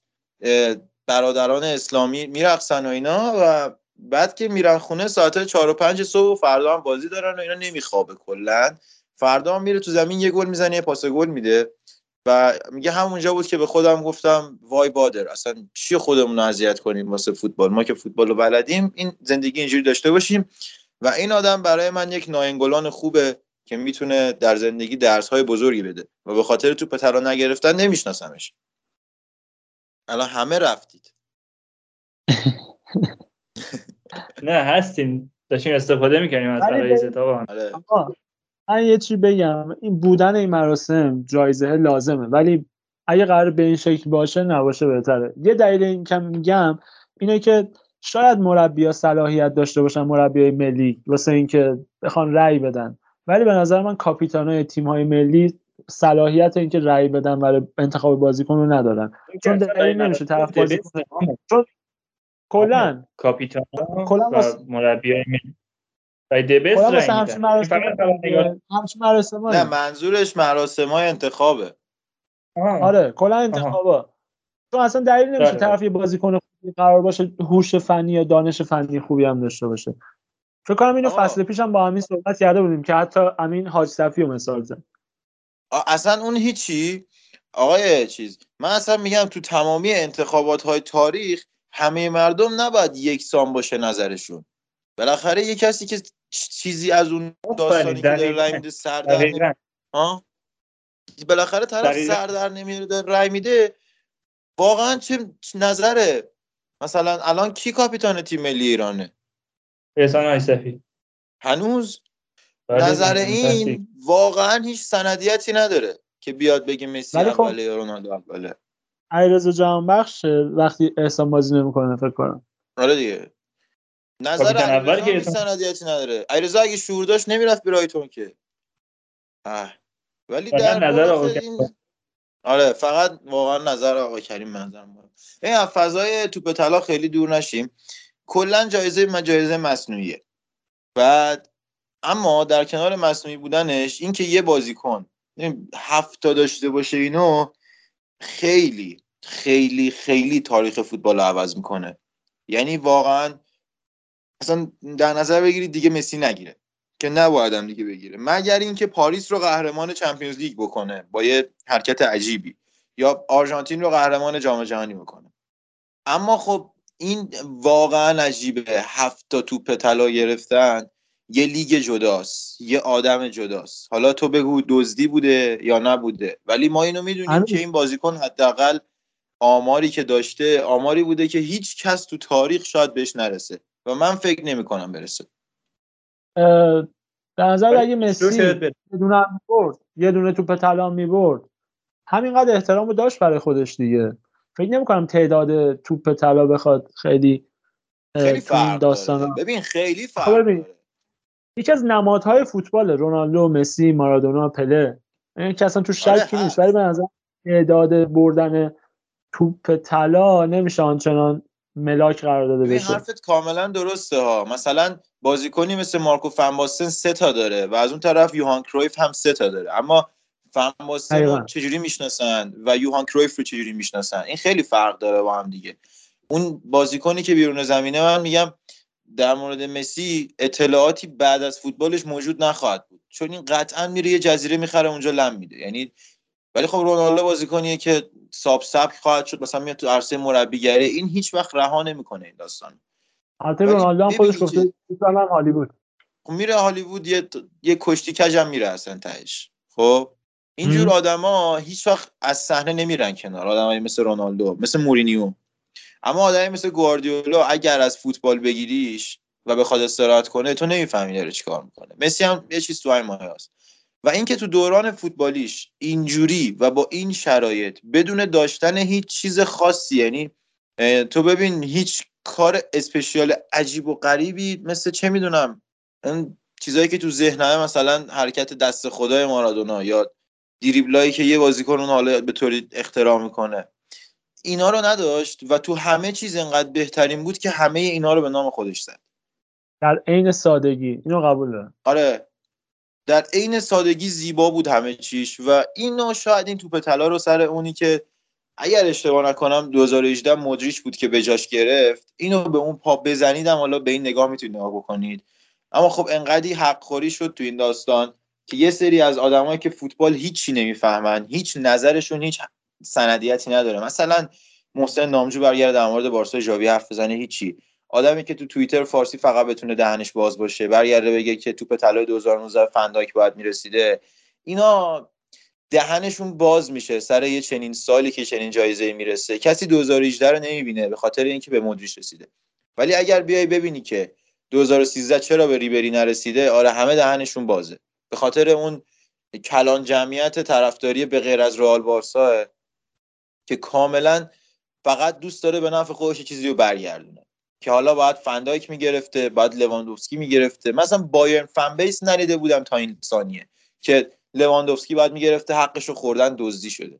برادران اسلامی میرقصن و اینا و بعد که میرن خونه ساعت چهار و پنج صبح و فردا هم بازی دارن و اینا نمیخوابه کلا. فردا هم میره تو زمین یه گل می‌زنه یه پاس گل میده و میگه همونجا بود که به خودم گفتم وای بادر اصلا چی خودمون رو اذیت کنیم واسه فوتبال؟ ما که فوتبال رو بلدیم این زندگی اینجوری داشته باشیم. و این آدم برای من یک ناینگلان خوبه. که می‌تونه در زندگی درس های بزرگی بده و به خاطر تو پترا نگرفتن نمیشناسمش. الان همه رفتید. نه هستیم. داشتیم استفاده می‌کنیم از فرایز آره. من یه چی بگم. این بودن این مراسم جایزه لازمه ولی اگه قرار به این شکل باشه نباشه بهتره. یه دلیل این که میگم اینه که شاید مربی صلاحیت داشته باشن مربی ملی واسه اینکه بخوان رأی بدن. ولی به نظر من کاپیتانای تیم های ملی صلاحیت اینکه رأی بدن برای انتخاب بازیکن رو ندارن. چون دلیل نمیشه طرف بازی چون کلا کاپیتان کلا و مربی ملی. و دبس مراسم نه منظورش مراسم های انتخابه. آها. آره کلا انتخابا. چون اصلا دلیل نمیشه بله. طرف یه بازیکن خوبی قرار باشه هوش فنی یا دانش فنی خوبی هم داشته باشه. فکر کنم اینو آقا. فصل پیش هم با همین صحبت کرده بودیم که حتی امین حاج صفی رو مثال زد. اصلا اون هیچی؟ آقای چیز من اصلا میگم تو تمامی انتخابات های تاریخ همه مردم نباید یکسان باشه نظرشون. بالاخره یه کسی که چیزی از اون داستانی که داره. رای میده سر در ها؟ بالاخره طرف. سر در نمیاره رای میده. واقعا چه چه نظره؟ مثلا الان کی کاپیتان تیم ملی ایرانه؟ احسان آیسفی. هنوز بله، نظر. این واقعا هیچ سندیتی نداره که بیاد بگه مسی خب- اوله یا رونالدو اوله. علیرضا جهانبخش وقتی احسان بازی نمی‌کنه فکر کنم. آره دیگه. نظر اول که سندیتی نداره. علیرضا اگه شعور داشت نمی‌رفت برایتون که. اه. ولی در نظر آقا این آره فقط واقعا نظر آقا کریم منظر مهم این فضای توپ طلا خیلی دور نشیم. کلا جایزه من جایزه مصنوعیه. بعد اما در کنار مصنوعی بودنش این که یه بازیکن این هفت تا داشته باشه اینو خیلی خیلی خیلی تاریخ فوتبال رو عوض می‌کنه. یعنی واقعا اصلا در نظر بگیرید دیگه مسی نگیره که نباید هم دیگه بگیره. مگر اینکه پاریس رو قهرمان چمپیونز لیگ بکنه با یه حرکت عجیبی یا آرژانتین رو قهرمان جام جهانی بکنه. اما خب این واقعا عجیبه. هفت تا توپ طلا گرفتن. یه لیگ جداست. یه آدم جداست. حالا تو بگو دزدی بوده یا نبوده. ولی ما اینو می‌دونیم. که این بازیکن حداقل آماری که داشته آماری بوده که هیچ کس تو تاریخ شاید بهش نرسه. و من فکر نمی کنم برسه به نظر اگه مسی. یه دونه می‌برد یه دونه توپ طلا می‌برد همینقدر احترام رو داشت برای خودش دیگه. فکر نمی کنم تعداد توپ طلا بخواد خیلی خیلی این فرق داستان ببین خیلی خب فرق ببین. یکی از نمادهای فوتبال رونالدو مسی مارادونا پله. این که اصلا تو آره، شکی نیست. ولی به نظر تعداد بردن توپ طلا نمیشه آنچنان ملاک قرار داده ببین بشه. حرفت کاملا درسته ها. مثلا بازیکنی مثل مارکو فنباستن سه تا داره و از اون طرف یوهان کرویف هم سه تا داره. اما فنباستن رو. چجوری می‌شناسن و یوهان کرویف رو چجوری می‌شناسن؟ این خیلی فرق داره با هم دیگه. اون بازیکنی که بیرون زمینه من میگم در مورد مسی اطلاعاتی بعد از فوتبالش موجود نخواهد بود. چون این قطعا میره یه جزیره می‌خره اونجا لم میده. یعنی ولی خب رونالدو بازیکنیه که ساب سبک خواهد شد مثلا میاد تو عرصه مربیگری. این هیچ وقت رها نمی‌کنه این داستان. البته رونالدو هم خودش گفته هالیوود. خب میره هالیوود یه یه کشتی کجم میره اصلا تهش. خب؟ اینجور. آدما هیچ وقت از صحنه نمیرن کنار. آدمایی مثل رونالدو مثل مورینیو. اما آدمی مثل گواردیولا اگر از فوتبال بگیریش و بخواد استراحت کنه تو نمی‌فهمی داره چیکار می‌کنه. مسی هم یه چیز تو همین مایه هست. و اینکه تو دوران فوتبالیش اینجوری و با این شرایط بدون داشتن هیچ چیز خاصی یعنی تو ببین هیچ کار اسپشیال عجیب و غریبی مثل چه می‌دونم چیزایی که تو ذهنه مثلا حرکت دست خدای مارادونا یا دریبلایی که یه بازیکن اون حالا به طوری اختراع می‌کنه. اینا رو نداشت و تو همه چیز انقدر بهترین بود که همه اینا رو به نام خودش زد. در عین سادگی. اینو قبول دارم. آره. در عین سادگی زیبا بود همه چیش و اینو شاید این توپ طلا رو سر اونی که اگر اشتباه نکنم 2018 مدریچ بود که به جاش گرفت اینو به اون پا بزنیدم حالا به این نگاه می‌تونید نگاه بکنید. اما خب انقدی حق خوری شد تو این داستان. که یه سری از آدمایی که فوتبال هیچی نمی‌فهمن هیچ نظرشون هیچ سندیتی نداره. مثلا محسن نامجو برگرده در مورد بارسا ژاوی حرف بزنه هیچی. آدمی که تو توییتر فارسی فقط بتونه دهنش باز باشه برگرده بگه که توپ طلای 2019 فنداک باید می‌رسیده. اینا دهنشون باز میشه سر یه چنین سالی که چنین جایزه می‌رسه. کسی 2018 رو نمی‌بینه به خاطر اینکه به مدریش رسیده. ولی اگر بیای ببینی که 2013 چرا به ریبری نرسیده آره همه دهنشون بازه. به خاطر اون کلان جمعیت طرفداری به غیر از رئال بارسا که کاملا فقط دوست داره به نفع خودش چیزی رو برگردونه. که حالا باید فندایک می‌گرفته باید لواندوفسکی می‌گرفته. مثلا بایرن فن بیس ندیده بودم تا این ثانیه که لواندوفسکی باید می‌گرفته حقش رو خوردن دزدی شده.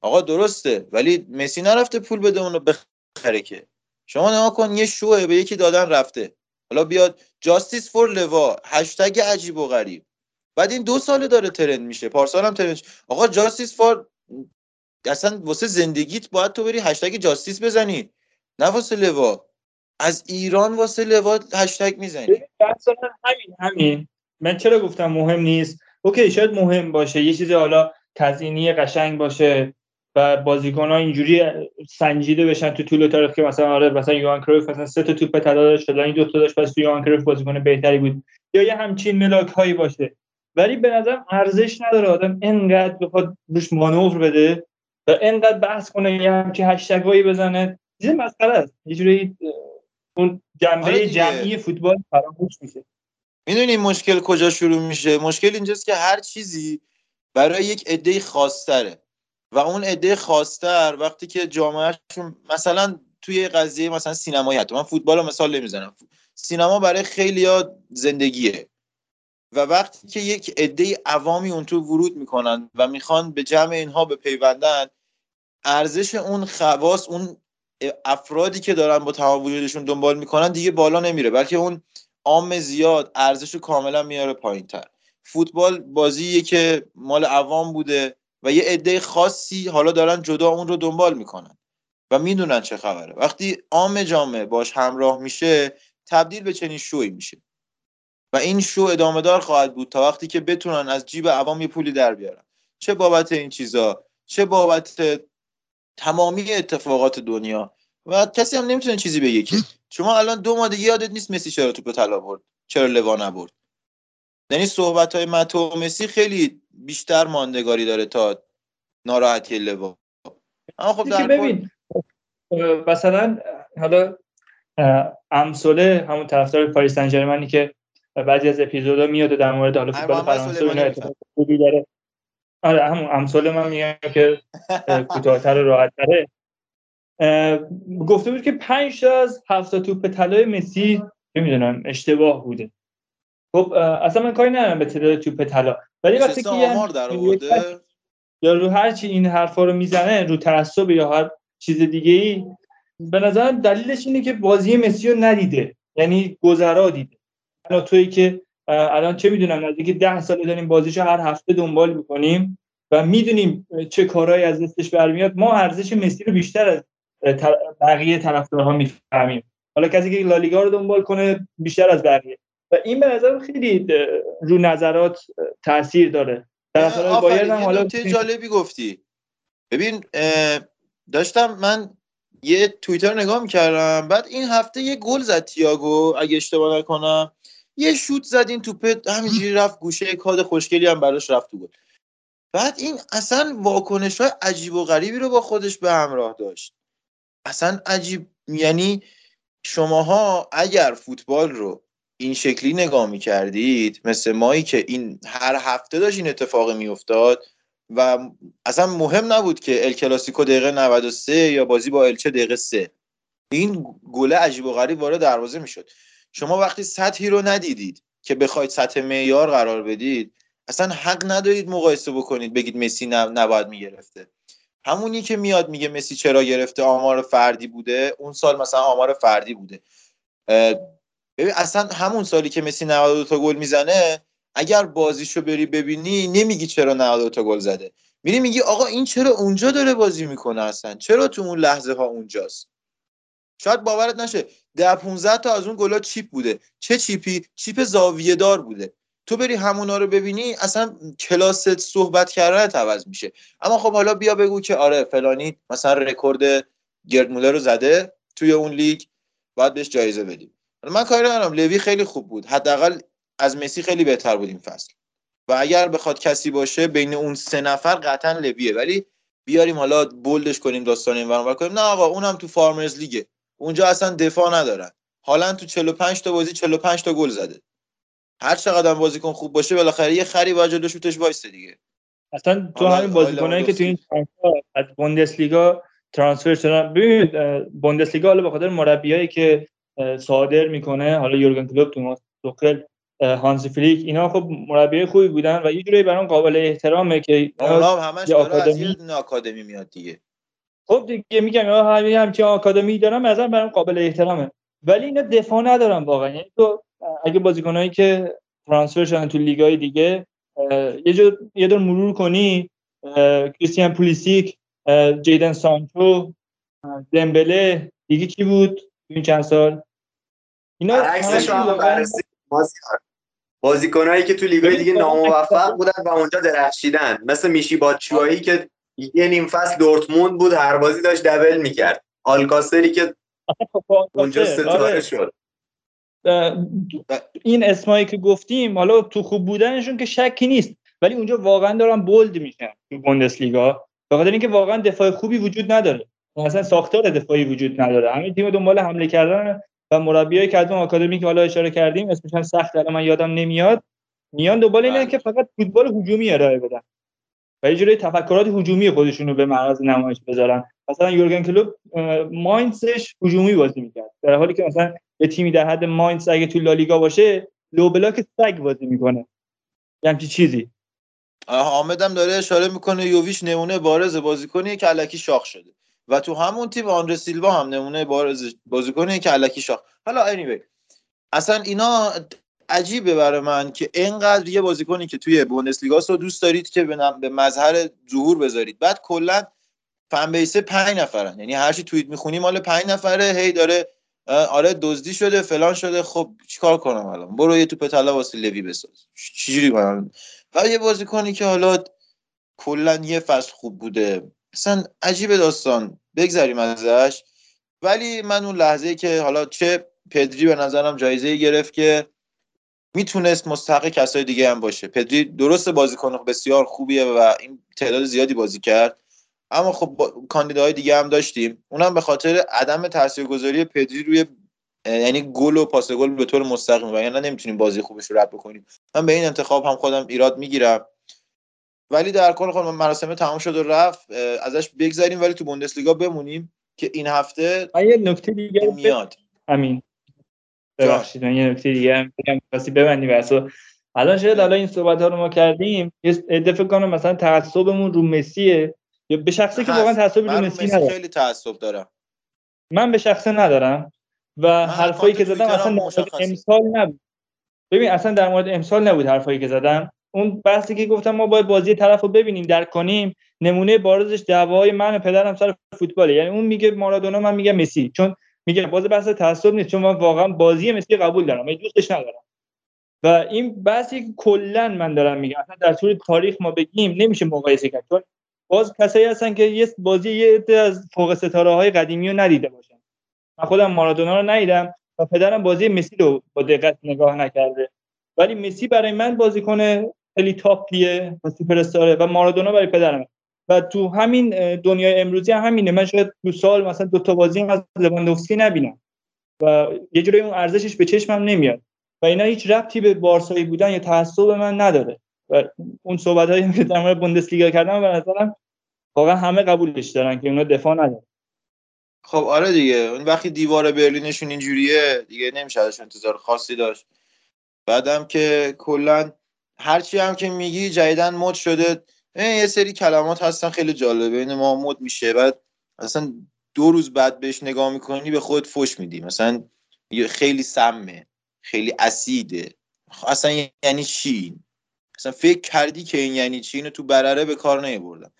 آقا درسته ولی مسی نرفته پول بده اونو بخره که. شما نگاه کن یه شوه به یکی دادن رفته. حالا بیاد justice for لوا هشتگ عجیب و غریب. بعد این دو ساله داره ترند میشه. پارسال هم ترند آقا justice for اصلا واسه زندگیت باید تو بری هشتگ justice بزنی. نه واسه لوا. از ایران واسه لوا هشتگ می‌زنی. همین همین. من چرا گفتم مهم نیست؟ OK شاید مهم باشه. یه چیزی حالا تزیینی قشنگ باشه و بازیکن ها اینجوری سنجیده بشن تو طول تاریخ که مثلا آره مثلا یوان کرویف مثلا سه تا توپ طلا داشت این دو تا داشت پس تو یوان کرویف بازیکن بهتری بود. یا یه همچین ملاک هایی باشه. ولی به نظرم ارزش نداره آدم انقدر بخواد روش مانور بده و انقدر بحث کنه یه همچین هشتگایی بزنه. چیز مسخره است. یه جوری اون جنبه آره جمعی فوتبال فراموش میشه. می‌دونی مشکل کجا شروع میشه؟ مشکل اینجاست که هر چیزی برای یک عده خاصتره. و اون عده خاصتر وقتی که جامعهشون مثلا توی قضیه مثلا سینمایی حتی من فوتبال رو مثال نمی‌زنم. سینما برای خیلی زندگیه. و وقتی که یک عده عوامی اون تو ورود می‌کنن و می‌خوان به جمع اینها بپیوندن ارزش اون خواص اون افرادی که دارن با تمام وجودشون دنبال می‌کنن دیگه بالا نمیره بلکه اون عام زیاد ارزش کاملا میاره پایین تر فوتبال بازیه که مال عوام بوده و یه عده خاصی حالا دارن جدا اون رو دنبال می‌کنن و می‌دونن چه خبره. وقتی عام جامعه باش همراه میشه تبدیل به چنین شوی میشه. و این شو ادامه دار خواهد بود تا وقتی که بتونن از جیب عوام یه پولی در بیارن. چه بابت این چیزا؟ چه بابت تمامی اتفاقات دنیا؟ و کسی هم نمی‌تونه چیزی بگه که. شما الان دو ماه دیگه یادت نیست مسی چرا توپ طلا برد چرا لوا نبرد. یعنی صحبت های متو و مسی خیلی بیشتر ماندگاری داره تا ناراحتی لوا. اما خب در ببین مثلا حالا امسوله همون طرفدار پاریس سن که بعضی از اپیزودا میاد در مورد حالا فوتبال فرانسه اینا خوبی داره. آره همون امسال من میگم که کوتاه‌تر و راحت‌تره. گفته بود که 5 تا از 7 توپ طلای مسی نمی‌دونم اشتباه بوده. خب اصلا من کاری ندارم به تعداد توپ طلا. ولی وقتی که یا رو هر چی این حرفا رو می‌زنه رو تعصب یا هر چیز دیگه ای به نظر دلیلش اینه که بازی مسی رو ندیده. یعنی گذرا دیده. الان تویی که الان چه می‌دونم نزدیک ده ساله داریم بازیشو هر هفته دنبال می‌کنیم و می‌دونیم چه کارهایی از دستش برمیاد. ما ارزش مسی رو بیشتر از بقیه طرفدارها می‌فهمیم. حالا کسی که لالیگا رو دنبال کنه بیشتر از بقیه. و این به نظر خیلی رو نظرات تاثیر داره. طرفدارای بایرن هم حالا جالبی گفتی. ببین داشتم من یه توییتر نگاه می‌کردم بعد این هفته یه گل زد تییاگو اگه اشتباه نکنم. یه شوت زد این توپه همینجوری رفت گوشه کاد خوشگلی هم براش رفت تو بعد این اصلا واکنش های عجیب و غریبی رو با خودش به همراه داشت. اصلا عجیب یعنی شماها اگر فوتبال رو این شکلی نگاه می کردید مثل مایی که این هر هفته داشت این اتفاق می افتاد و اصلا مهم نبود که ال کلاسیکو دقیقه 93 یا بازی با الچه دقیقه 3 این گله عجیب و غریب وارد دروازه می‌شد. شما وقتی سطحی رو ندیدید که بخواید سطح معیار قرار بدید اصلا حق ندارید مقایسه بکنید بگید مسی نباید می‌گرفته. همونی که میاد میگه مسی چرا گرفته آمار فردی بوده اون سال مثلا آمار فردی بوده. ببین اصلا همون سالی که مسی 92 تا گل می‌زنه اگر بازیشو بری ببینی نمیگی چرا 92 تا گل زده. میری میگی آقا این چرا اونجا داره بازی می‌کنه اصلا؟ چرا تو اون لحظه ها اونجاست؟ شاید باورت نشه. ده 15 تا از اون گلا چیپ بوده. چه چیپی؟ چیپ زاویه دار بوده. تو بری همونا رو ببینی اصلا کلاس صحبت کردن عوض میشه. اما خب حالا بیا بگو که آره فلانی مثلا رکورد گرد مولر رو زده توی اون لیگ باید بهش جایزه بدیم. من کاری ندارم. لوا خیلی خوب بود. حداقل از مسی خیلی بهتر بود این فصل. و اگر بخواد کسی باشه بین اون سه نفر قطعا لویه. ولی بیاریم حالا bold ش کنیم داستان این ور کنیم. نه آقا اونم تو farmers league ه. اونجا اصلا دفاع ندارن. حالا تو 45 تا بازی 45 تا گل زده. هر چقدر بازیکن خوب باشه بالاخره یه خری باید جلو شوتش وایسه دیگه. اصلا تو همین بازیکنایی که تو این از بوندسلیگا ترانسفر شدن. ببینید بوندسلیگا حالا به خاطر مربیایی که صادر می‌کنه حالا یورگن کلوپ توماس توخل اه، هانسی فلیک اینا خب مربیای خوبی بودن و یه جوری برام قابل احترامه که اونا هم همش از آکادمی میاد دیگه. خب دیگه میگم همین همچین آکادمی دارن مثلا برام قابل احترامه. ولی اینا دفاع ندارن واقعا. یعنی تو اگه بازیکنایی که ترانسفر شدن تو لیگای دیگه یه جور یه دور مرور کنی کریستیان پولیسیک جیدن سانچو دمبله دیگه کی بود تو این چند سال؟ اینا همشون هم بررسی. بازیکنایی که تو لیگای دیگه ناموفق بودن و اونجا درخشیدن. مثل میشی باتشوایی که یه نیم فصل دورتموند بود هر بازی داشت دبل می‌کرد. آلکاسری که اونجا آلکاسر، ستاره آره. شد. این اسمایی که گفتیم حالا تو خوب بودنشون که شکی نیست. ولی اونجا واقعا دارن بولد میشن تو بوندسلیگا. به خاطر اینکه واقعا دفاع خوبی وجود نداره. اصلا ساختار دفاعی وجود نداره. همین تیم دنبال حمله کردن و مربیایی که آکادمی که حالا اشاره کردیم اسمش هم سخت الان من یادم نمیاد. میان دنبال اینه که فقط فوتبال هجومی ارائه بدن. و یه جوری تفکرات هجومی خودشون رو به معرض نمایش بذارن. مثلا یورگن کلوپ اه، ماینسش هجومی بازی می‌کرد. در حالی که مثلا یه تیمی در حد ماینس اگه تو لالیگا باشه لو بلاک سگ بازی می‌کنه. همچین چیزی. حامد داره اشاره می‌کنه یوویچ نمونه بارز بازیکنی که الکی شاخ شده. و تو همون تیم آندر سیلوا هم نمونه بارز بازیکنی که الکی شاخ. حالا anyway اصلا اینا عجیبه برای من که اینقدر یه بازیکنی که توی بوندسلیگا رو دوست دارید که به مظهر ظهور بذارید. بعد کلا فن بیس 5 نفرن. یعنی هر چی توییت می‌خونی مال 5 نفره. هی داره آره دزدی شده فلان شده. خب چیکار کنم الان؟ برو یه توپ طلا واسه لوی بساز. چجوری کنم؟ و یه بازیکنی که حالا کلا یه فصل خوب بوده. اصلا عجیب داستان. بگذریم ازش. ولی من اون لحظه که حالا چه پدری به نظرم جایزه گرفت که می‌تونست مستحق کسای دیگه هم باشه. پدری درست بازیکن بسیار خوبیه و این تعداد زیادی بازی کرد. اما خب با... کاندیداهای دیگه هم داشتیم. اونم به خاطر عدم تاثیرگذاری پدری روی یعنی گل و پاس گل به طور مستقیم. و یعنی نمی‌تونیم بازی خوبش رو رد بکنیم. من به این انتخاب هم خودم ایراد می‌گیرم. ولی در کل خود مراسم تمام شد و رفت. ازش بگذریم ولی تو بوندسلیگا بمونیم که این هفته یه نکته دیگه میاد. همین ببخشید. من یه نکته دیگه هم بگم خواستی ببندی بحثو الان شاید الان این صحبت ها رو ما کردیم یه عده فکر کنم مثلا تعصبمون رو مسیه یا به شخصی که واقعا. تعصبی رو مسی ندارم. خیلی تعصب دارم. من به شخصه ندارم و حرفایی که زدم اصلا. امسال نبود. ببین اصلا در مورد امسال نبود حرفایی که زدم. اون بحثی که گفتم ما باید بازی طرف رو ببینیم درک کنیم نمونه بارزش دعوای من و پدرم سر فوتباله. یعنی اون میگه مارادونا من میگم مسی. چون میگه باز بحث تعصب نیست چون من واقعا بازی مسی قبول دارم من دوستش ندارم. و این بحثی کلا من دارم میگم اصلا در طول تاریخ ما بگیم نمیشه مقایسه کرد چون باز کسایی هستن که یه بازی یه عده از فوق ستاره های قدیمی رو ندیده باشن. من خودم مارادونا رو ندیدم و پدرم بازی مسی رو با دقت نگاه نکرده. ولی مسی برای من بازیکن خیلی تاپیه و سوپر و مارادونا برای پدرم و تو همین دنیای امروزی هم همینه. من شاید دو سال مثلا دو تا بازی از لواندوفسکی نبینم و یه جوری اون ارزشش به چشمم نمیاد. و اینا هیچ ربطی به بارسایی بودن یا تعصب من نداره. و اون صحبت هایی که در مورد بوندسلیگا کردم به نظرم واقعا همه قبولش دارن که اونا دفاع ندارن. خب آره دیگه. اون وقتی دیوار برلینشون اینجوریه دیگه نمیشه ازش انتظار خاصی داشت. بعدم که کلا هرچی هم که میگی جدیدن مد شده. یه سری کلمات هستن خیلی جالبه. بین ما مد میشه. بعد اصلا دو روز بعد بهش نگاه می‌کنی به خود فش میدی. مثلا خیلی سمه خیلی اسیده. اصلا یعنی چی؟ اصلا فکر کردی که این یعنی چی؟ اینو تو برره به کار نمیبردم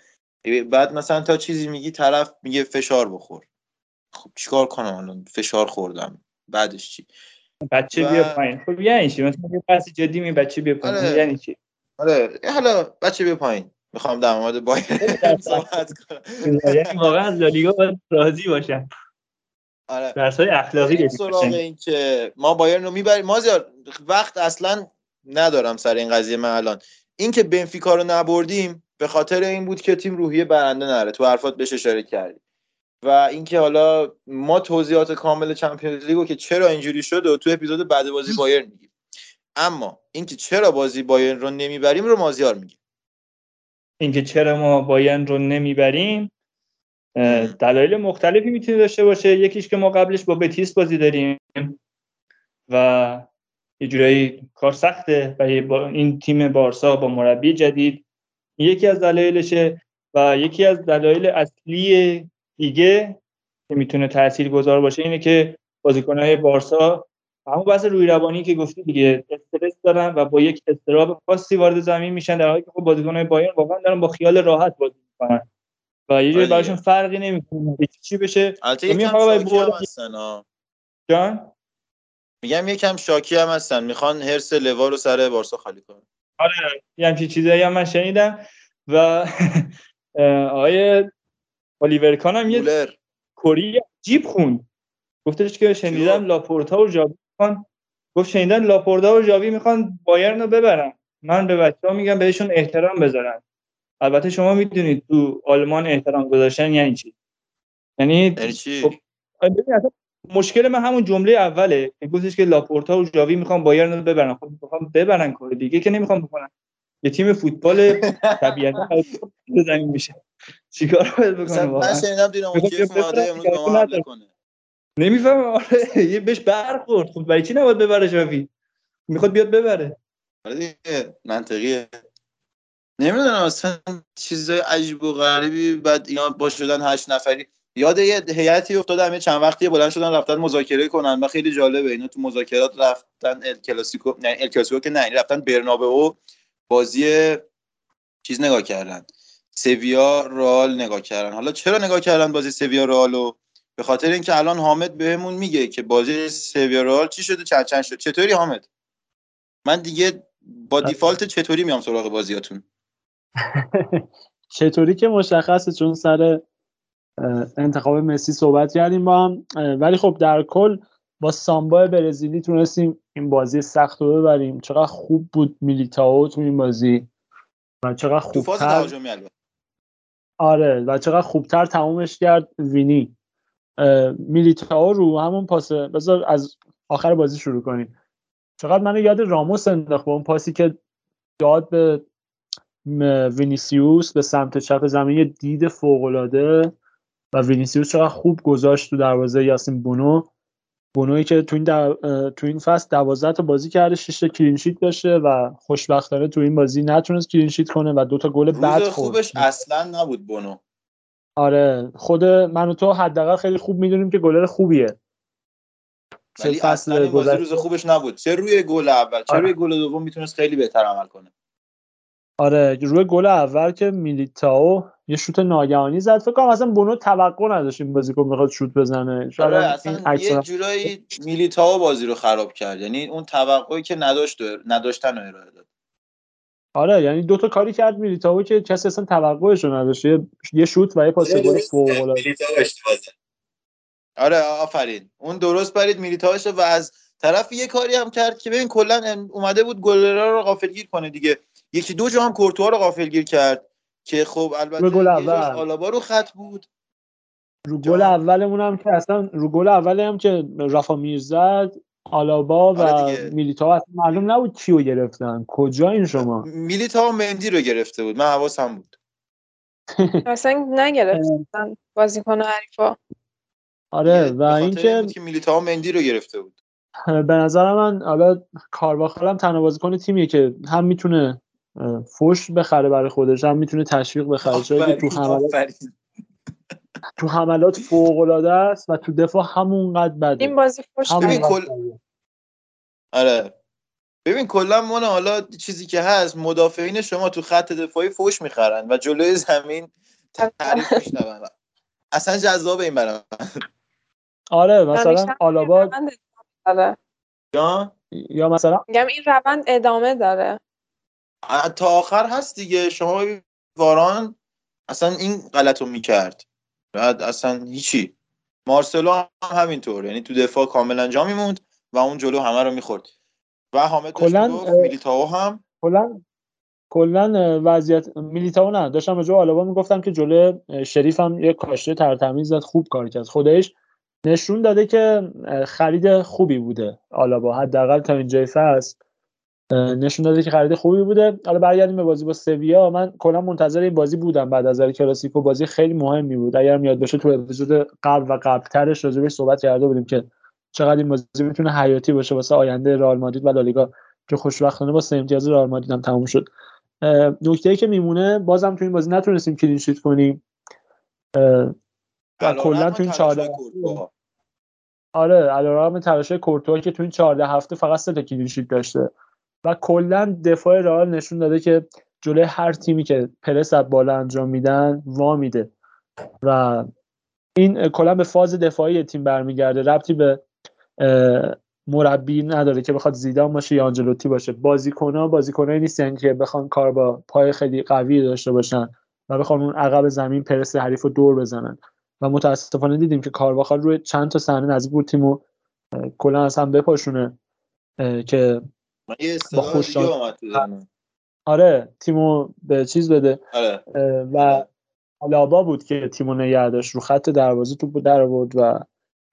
بعد مثلا تا چیزی میگی طرف میگه فشار بخور. خب چیکار کنم الان؟ فشار خوردم. بعدش چی؟ بچه و- بیا پایین. خب یعنی چی؟ مثلا یه بحث جدی می بچه بیا پایین. آره. یعنی چی؟ آره. حالا بچه بیا پایین. می‌خوام در مورد بایر صحبت کنم. یعنی واقعا از لالیگا باید راضی باشن. آره. درس های اخلاقی سراغ. این که ما بایرن رو می‌بریم. مازیار وقت اصلا ندارم سر این قضیه من الان. این که بنفیکا رو نبردیم به خاطر این بود که تیم روحیه برنده نره. تو حرفات بهش اشاره کردی. و اینکه حالا ما توضیحات کامل چمپیونز لیگو که چرا اینجوری شد و تو اپیزود بعد بازی بایرن میگیم. اما اینکه چرا بازی بایرن رو نمی‌بریم رو مازیار میگه اینکه چرا ما بایرن رو نمی‌بریم دلایل مختلفی می‌تونه داشته باشه. یکیش که ما قبلش با بتیس بازی داریم و یه جورایی کار سخته با این تیم بارسا با مربی جدید. یکی از دلایلشه و یکی از دلایل اصلی دیگه که می‌تونه تأثیر گذار باشه اینه که بازیکنهای بارسا همون بحث روی روانی که گفتی دیگه استرس دارن و با یک استراب خاصی وارد زمین میشن در حالی که خب بازیکنهای بایرن واقعا دارن با خیال راحت بازی می‌کنن. و یه جوری براشون فرقی نمی‌کنه. چی بشه؟ هم هستن جان؟ میگم یکم شاکی هم هستن. می‌خوان هرس لوا رو سر بارسا خالی کنن. آره یه همچین چیزایی هم من شنیدم. و آقای الیور کان هم یه کوری جیب خوند. گفتش که شنیدم لاپورتا و ژاوی می‌خوان گفت شنیدن لاپورتا و ژاوی می‌خوان بایرن رو ببرن. من به بچه ها میگم بهشون احترام بذارن. البته شما می‌دونید تو آلمان احترام گذاشتن یعنی چی؟ یعنی خب مشکل من همون جمله اوله. که گفتش که لاپورتا و ژاوی می‌خوان بایرن رو ببرن. خب می‌خوام ببرن کار دیگه که نمی‌خوام بکنن. یه تیم فوتبال طبیعتا زمین میشه. چیکار باید بکنه من شنیدم دینامو کیف اومده امروز با ما حمله کنه. نمی‌فهمم. آره یه بهش برخورد خب برای چی نباید ببره ژاوی می‌خواد بیاد ببره. آره منطقیه. نمی‌دونم اصلا چیزای عجیب و غریبی بعد اینا با شدن هشت نفری. یاد یه هیئتی افتادم یه چند وقتی بلند شدن رفتن مذاکره کنن. و خیلی جالبه اینا تو مذاکرات رفتن ال کلاسیکو نه ال کلاسیکو که نه رفتن برنابئو بازی چیز نگاه کردن. سویا رال نگاه کردن. حالا چرا نگاه کردن بازی سویا رالو به خاطر اینکه الان حامد بهمون میگه که بازی سویا رال چی شده؟ چند چند شد. چطوری حامد؟ من دیگه با دیفالت چطوری میام سراغ بازیاتون؟ چطوری که مشخصه چون سر انتخاب مسی صحبت کردیم با هم. ولی خب در کل با سامبا برزیلی تونستیم این بازی سخت رو ببریم. چقدر خوب بود میلیتاو تو این بازی و چقدر خوبتر آره و چقدر خوبتر تمومش کرد وینی. میلیتاو رو همون پاس بذار از آخر بازی شروع کنیم. چقدر منو یاد راموس انداخت با اون پاسی که داد به وینیسیوس به سمت چپ زمین دید فوقالعاده. و وینیسیوس چقدر خوب گذاشت تو دروازه یاسین بونو. بونوی که تو این, تو این فصل 12 تا بازی کرده 6 تا clean sheet داشته و خوشبختانه تو این بازی نتونست clean sheet کنه و دو تا گل بد خورد. خوبش اصلا نبود بونو. آره. خود من و تو حداقل خیلی خوب می‌دونیم که گلر خوبیه. ولی فصل این بازی روز خوبش نبود. چه روی گل اول چه روی گل دوم می‌تونست خیلی بهتر عمل کنه. آره. روی گل اول که میلیتاو یه شوت ناگهانی زد. فکر کنم اصلا بونو توقع نداشت این بازیکن می‌خواد شوت بزنه. آره اصلا یه جورایی میلیتاو بازی رو خراب کرد. یعنی اون توقعی که نداشت نداشتن رو ارائه داد. آره یعنی دو تا کاری کرد میلیتاو که کسی اصلا توقعش رو نداشت. یه شوت و یه پاس گل فوق العاده آره آفرین. اون درست برید میلیتاوش و از طرف یه کاری هم کرد که ببین کلا اومده بود گلرا رو غافلگیر کنه دیگه. یکی دو جا هم کورتوا رو غافلگیر کرد که خب البته گل اول. آلابا رو خط بود. رو گل اولمون هم که اصلا رو گل اول هم که رفا میرزد آلابا و آره میلیتاو اصلا معلوم نبود کیو گرفتن. کجا این شما؟ میلیتاو مندی رو گرفته بود. من حواسم بود. اصلا نگرفتن بازیکن حریفا. آره و اینکه که میلیتاو مندی رو گرفته بود. به نظر من حالا کارواخال هم تنها بازیکن تیمیه که هم می‌تونه فوش بخره برای خودش هم می‌تونه تشویق بخره. جایی تو حملات تو حملات فوق العاده است و تو دفاع همونقدر بده. این بازی فوش کل... آره. ببین کلا من حالا چیزی که هست مدافعین شما تو خط دفاعی فوش می‌خرن و جلوی زمین تعریف میشنون. اصلا جذاب این برای آره مثلا آلابا یا مثلا میگم این روند ادامه داره. تا آخر هست دیگه. شما واران اصلا این غلط رو می‌کرد. بعد اصلا هیچی. مارسلو هم همینطور. یعنی تو دفاع کاملا جا میموند و اون جلو همه رو می‌خورد. و حامد کلن میلیتاو هم. کلا کلا وضعیت میلیتاو نه. داشتم راجع آلابا می‌گفتم که جلو شریف هم یه کاشته ترتمیز زد خوب کار کرد. خودش نشون داده که خرید خوبی بوده آلابا. حداقل تا اینجای فصل. نشون داده که خرید خوبی بوده. حالا برگردیم به بازی با سویا. من کلا منتظر این بازی بودم بعد از کلاسیکو بازی خیلی مهمی بود. اگر یاد باشه تو اپیزود قبل و قبلترش راجبش صحبت کرده بودیم که چقدر این بازی می‌تونه حیاتی باشه واسه آینده رئال مادرید و لالیگا. که خوشبختانه با سه امتیاز رئال مادرید هم تموم شد. نکته ای که میمونه بازم تو این بازی نتونستیم کلین شیت کنیم. کلا تو این 14 آره علیرغم تلاش کورتوا که تو این 14 هفته فقط سه تا کلین شیت داشته. و کلا دفاع رئال نشون داده که جلوی هر تیمی که پرس از بالا انجام میدن وا میده. و این کلا به فاز دفاعی تیم برمیگرده. ربطی به مربی نداره که بخواد زیدان باشه یا آنجلوتی باشه. بازیکن‌ها بازیکنایی نیستن که بخوان کار با پای خیلی قوی داشته باشن و بخوان اون عقب زمین پرس حریف رو دور بزنن. و متاسفانه دیدیم که کارواخال روی چند تا صحنه نزدیک بود تیمو کلا از بپاشونه که با خوش آره تیمو به چیز بده. آره. و آلابا بود که تیمو نگه داشت رو خط دروازه توپ در آورد و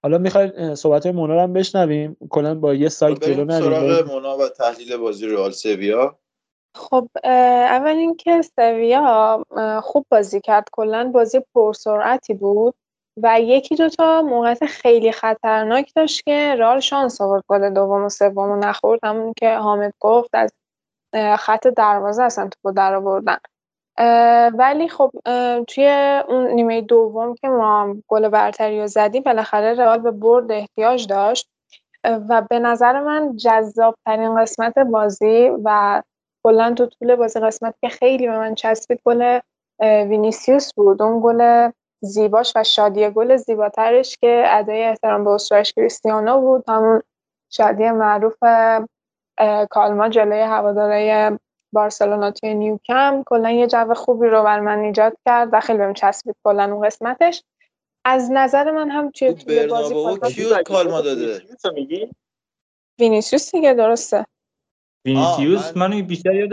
حالا می‌خواید صحبت مونا رو بشنویم. کلا با یه سایت جلو نریم. سراغ مونا و تحلیل بازی رئال سویا. خب اول اینکه سویا خوب بازی کرد. کلا بازی پرسرعتی بود. و یکی دوتا موقعیت خیلی خطرناک داشت که رئال شانس آورد گل دوم و سوم و نخورد. همون که حامد گفت از خط دروازه اصلا توپو در آوردن. ولی خب توی اون نیمه دوم که ما گل برتری رو زدیم بالاخره رئال به برد احتیاج داشت. و به نظر من جذاب ترین قسمت بازی و کلا تو طول بازی قسمت که خیلی به من چسبید گل وینیسیوس بود. اون گل زیباش و شادی گل زیباترش که ادای احترام به اسطورش کریستیانو بود. همون شادی معروف کالما جلوی هوادارای بارسلونا توی نیوکمپ کلا یه جو خوبی رو بر من ایجاد کرد. و خیلی بهم چسبید کلا اون قسمتش. از نظر من هم توی طول بازی کیو calma داده؟ وینیسیوس دیگه درسته. وینیسیوس من... منو بیشتر یاد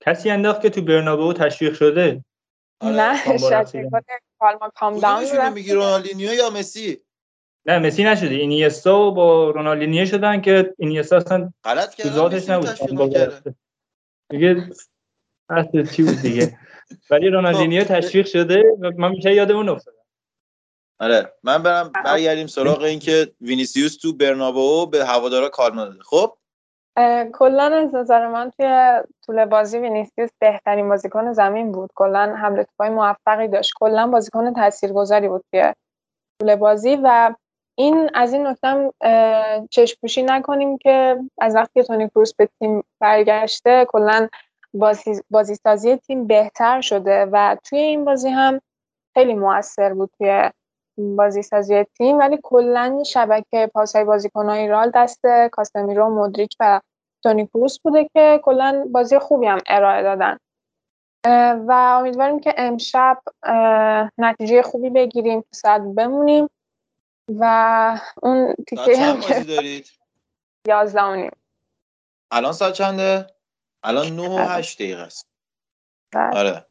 کسی انداخت که تو برنابو تشویق شده؟ نه شاید calma calm down میگی رونالدینیو یا مسی؟ نه مسی نشده. اینیستا با رونالدینیو شدن که اینیستا اصلا غلط تو ذاتش نبود. دیگه اصل چی بود دیگه؟ ولی رونالدینیو تشویق شده و من میشه یاد اون افتادم آره من برم برگردیم سراغ این که وینیسیوس تو برنابو به هوادارا calma داده خب؟ کلا از نظر من توی طول بازی وینیسیوس بهترین بازیکن زمین بود. کلا حمله توپای موفقی داشت. کلا بازیکن تاثیرگذاری بود توی طول بازی و این از این نکتم چشم پوشی نکنیم که از وقتی تونی کروس به تیم برگشته کلا بازی, بازی سازی تیم بهتر شده و توی این بازی هم خیلی موثر بود توی بازی سازی تیم ولی کلا شبکه پاسای بازیکنهای رال دست کاسمیرو مدریک و تونی کروس بوده که کلا بازی خوبی هم ارائه دادن. و امیدواریم که امشب نتیجه خوبی بگیریم تو صدر بمونیم و اون تیکه هم که دارید؟ 11 و نیم. الان ساعت چنده؟ الان 9 و 8 دقیقه است. آره.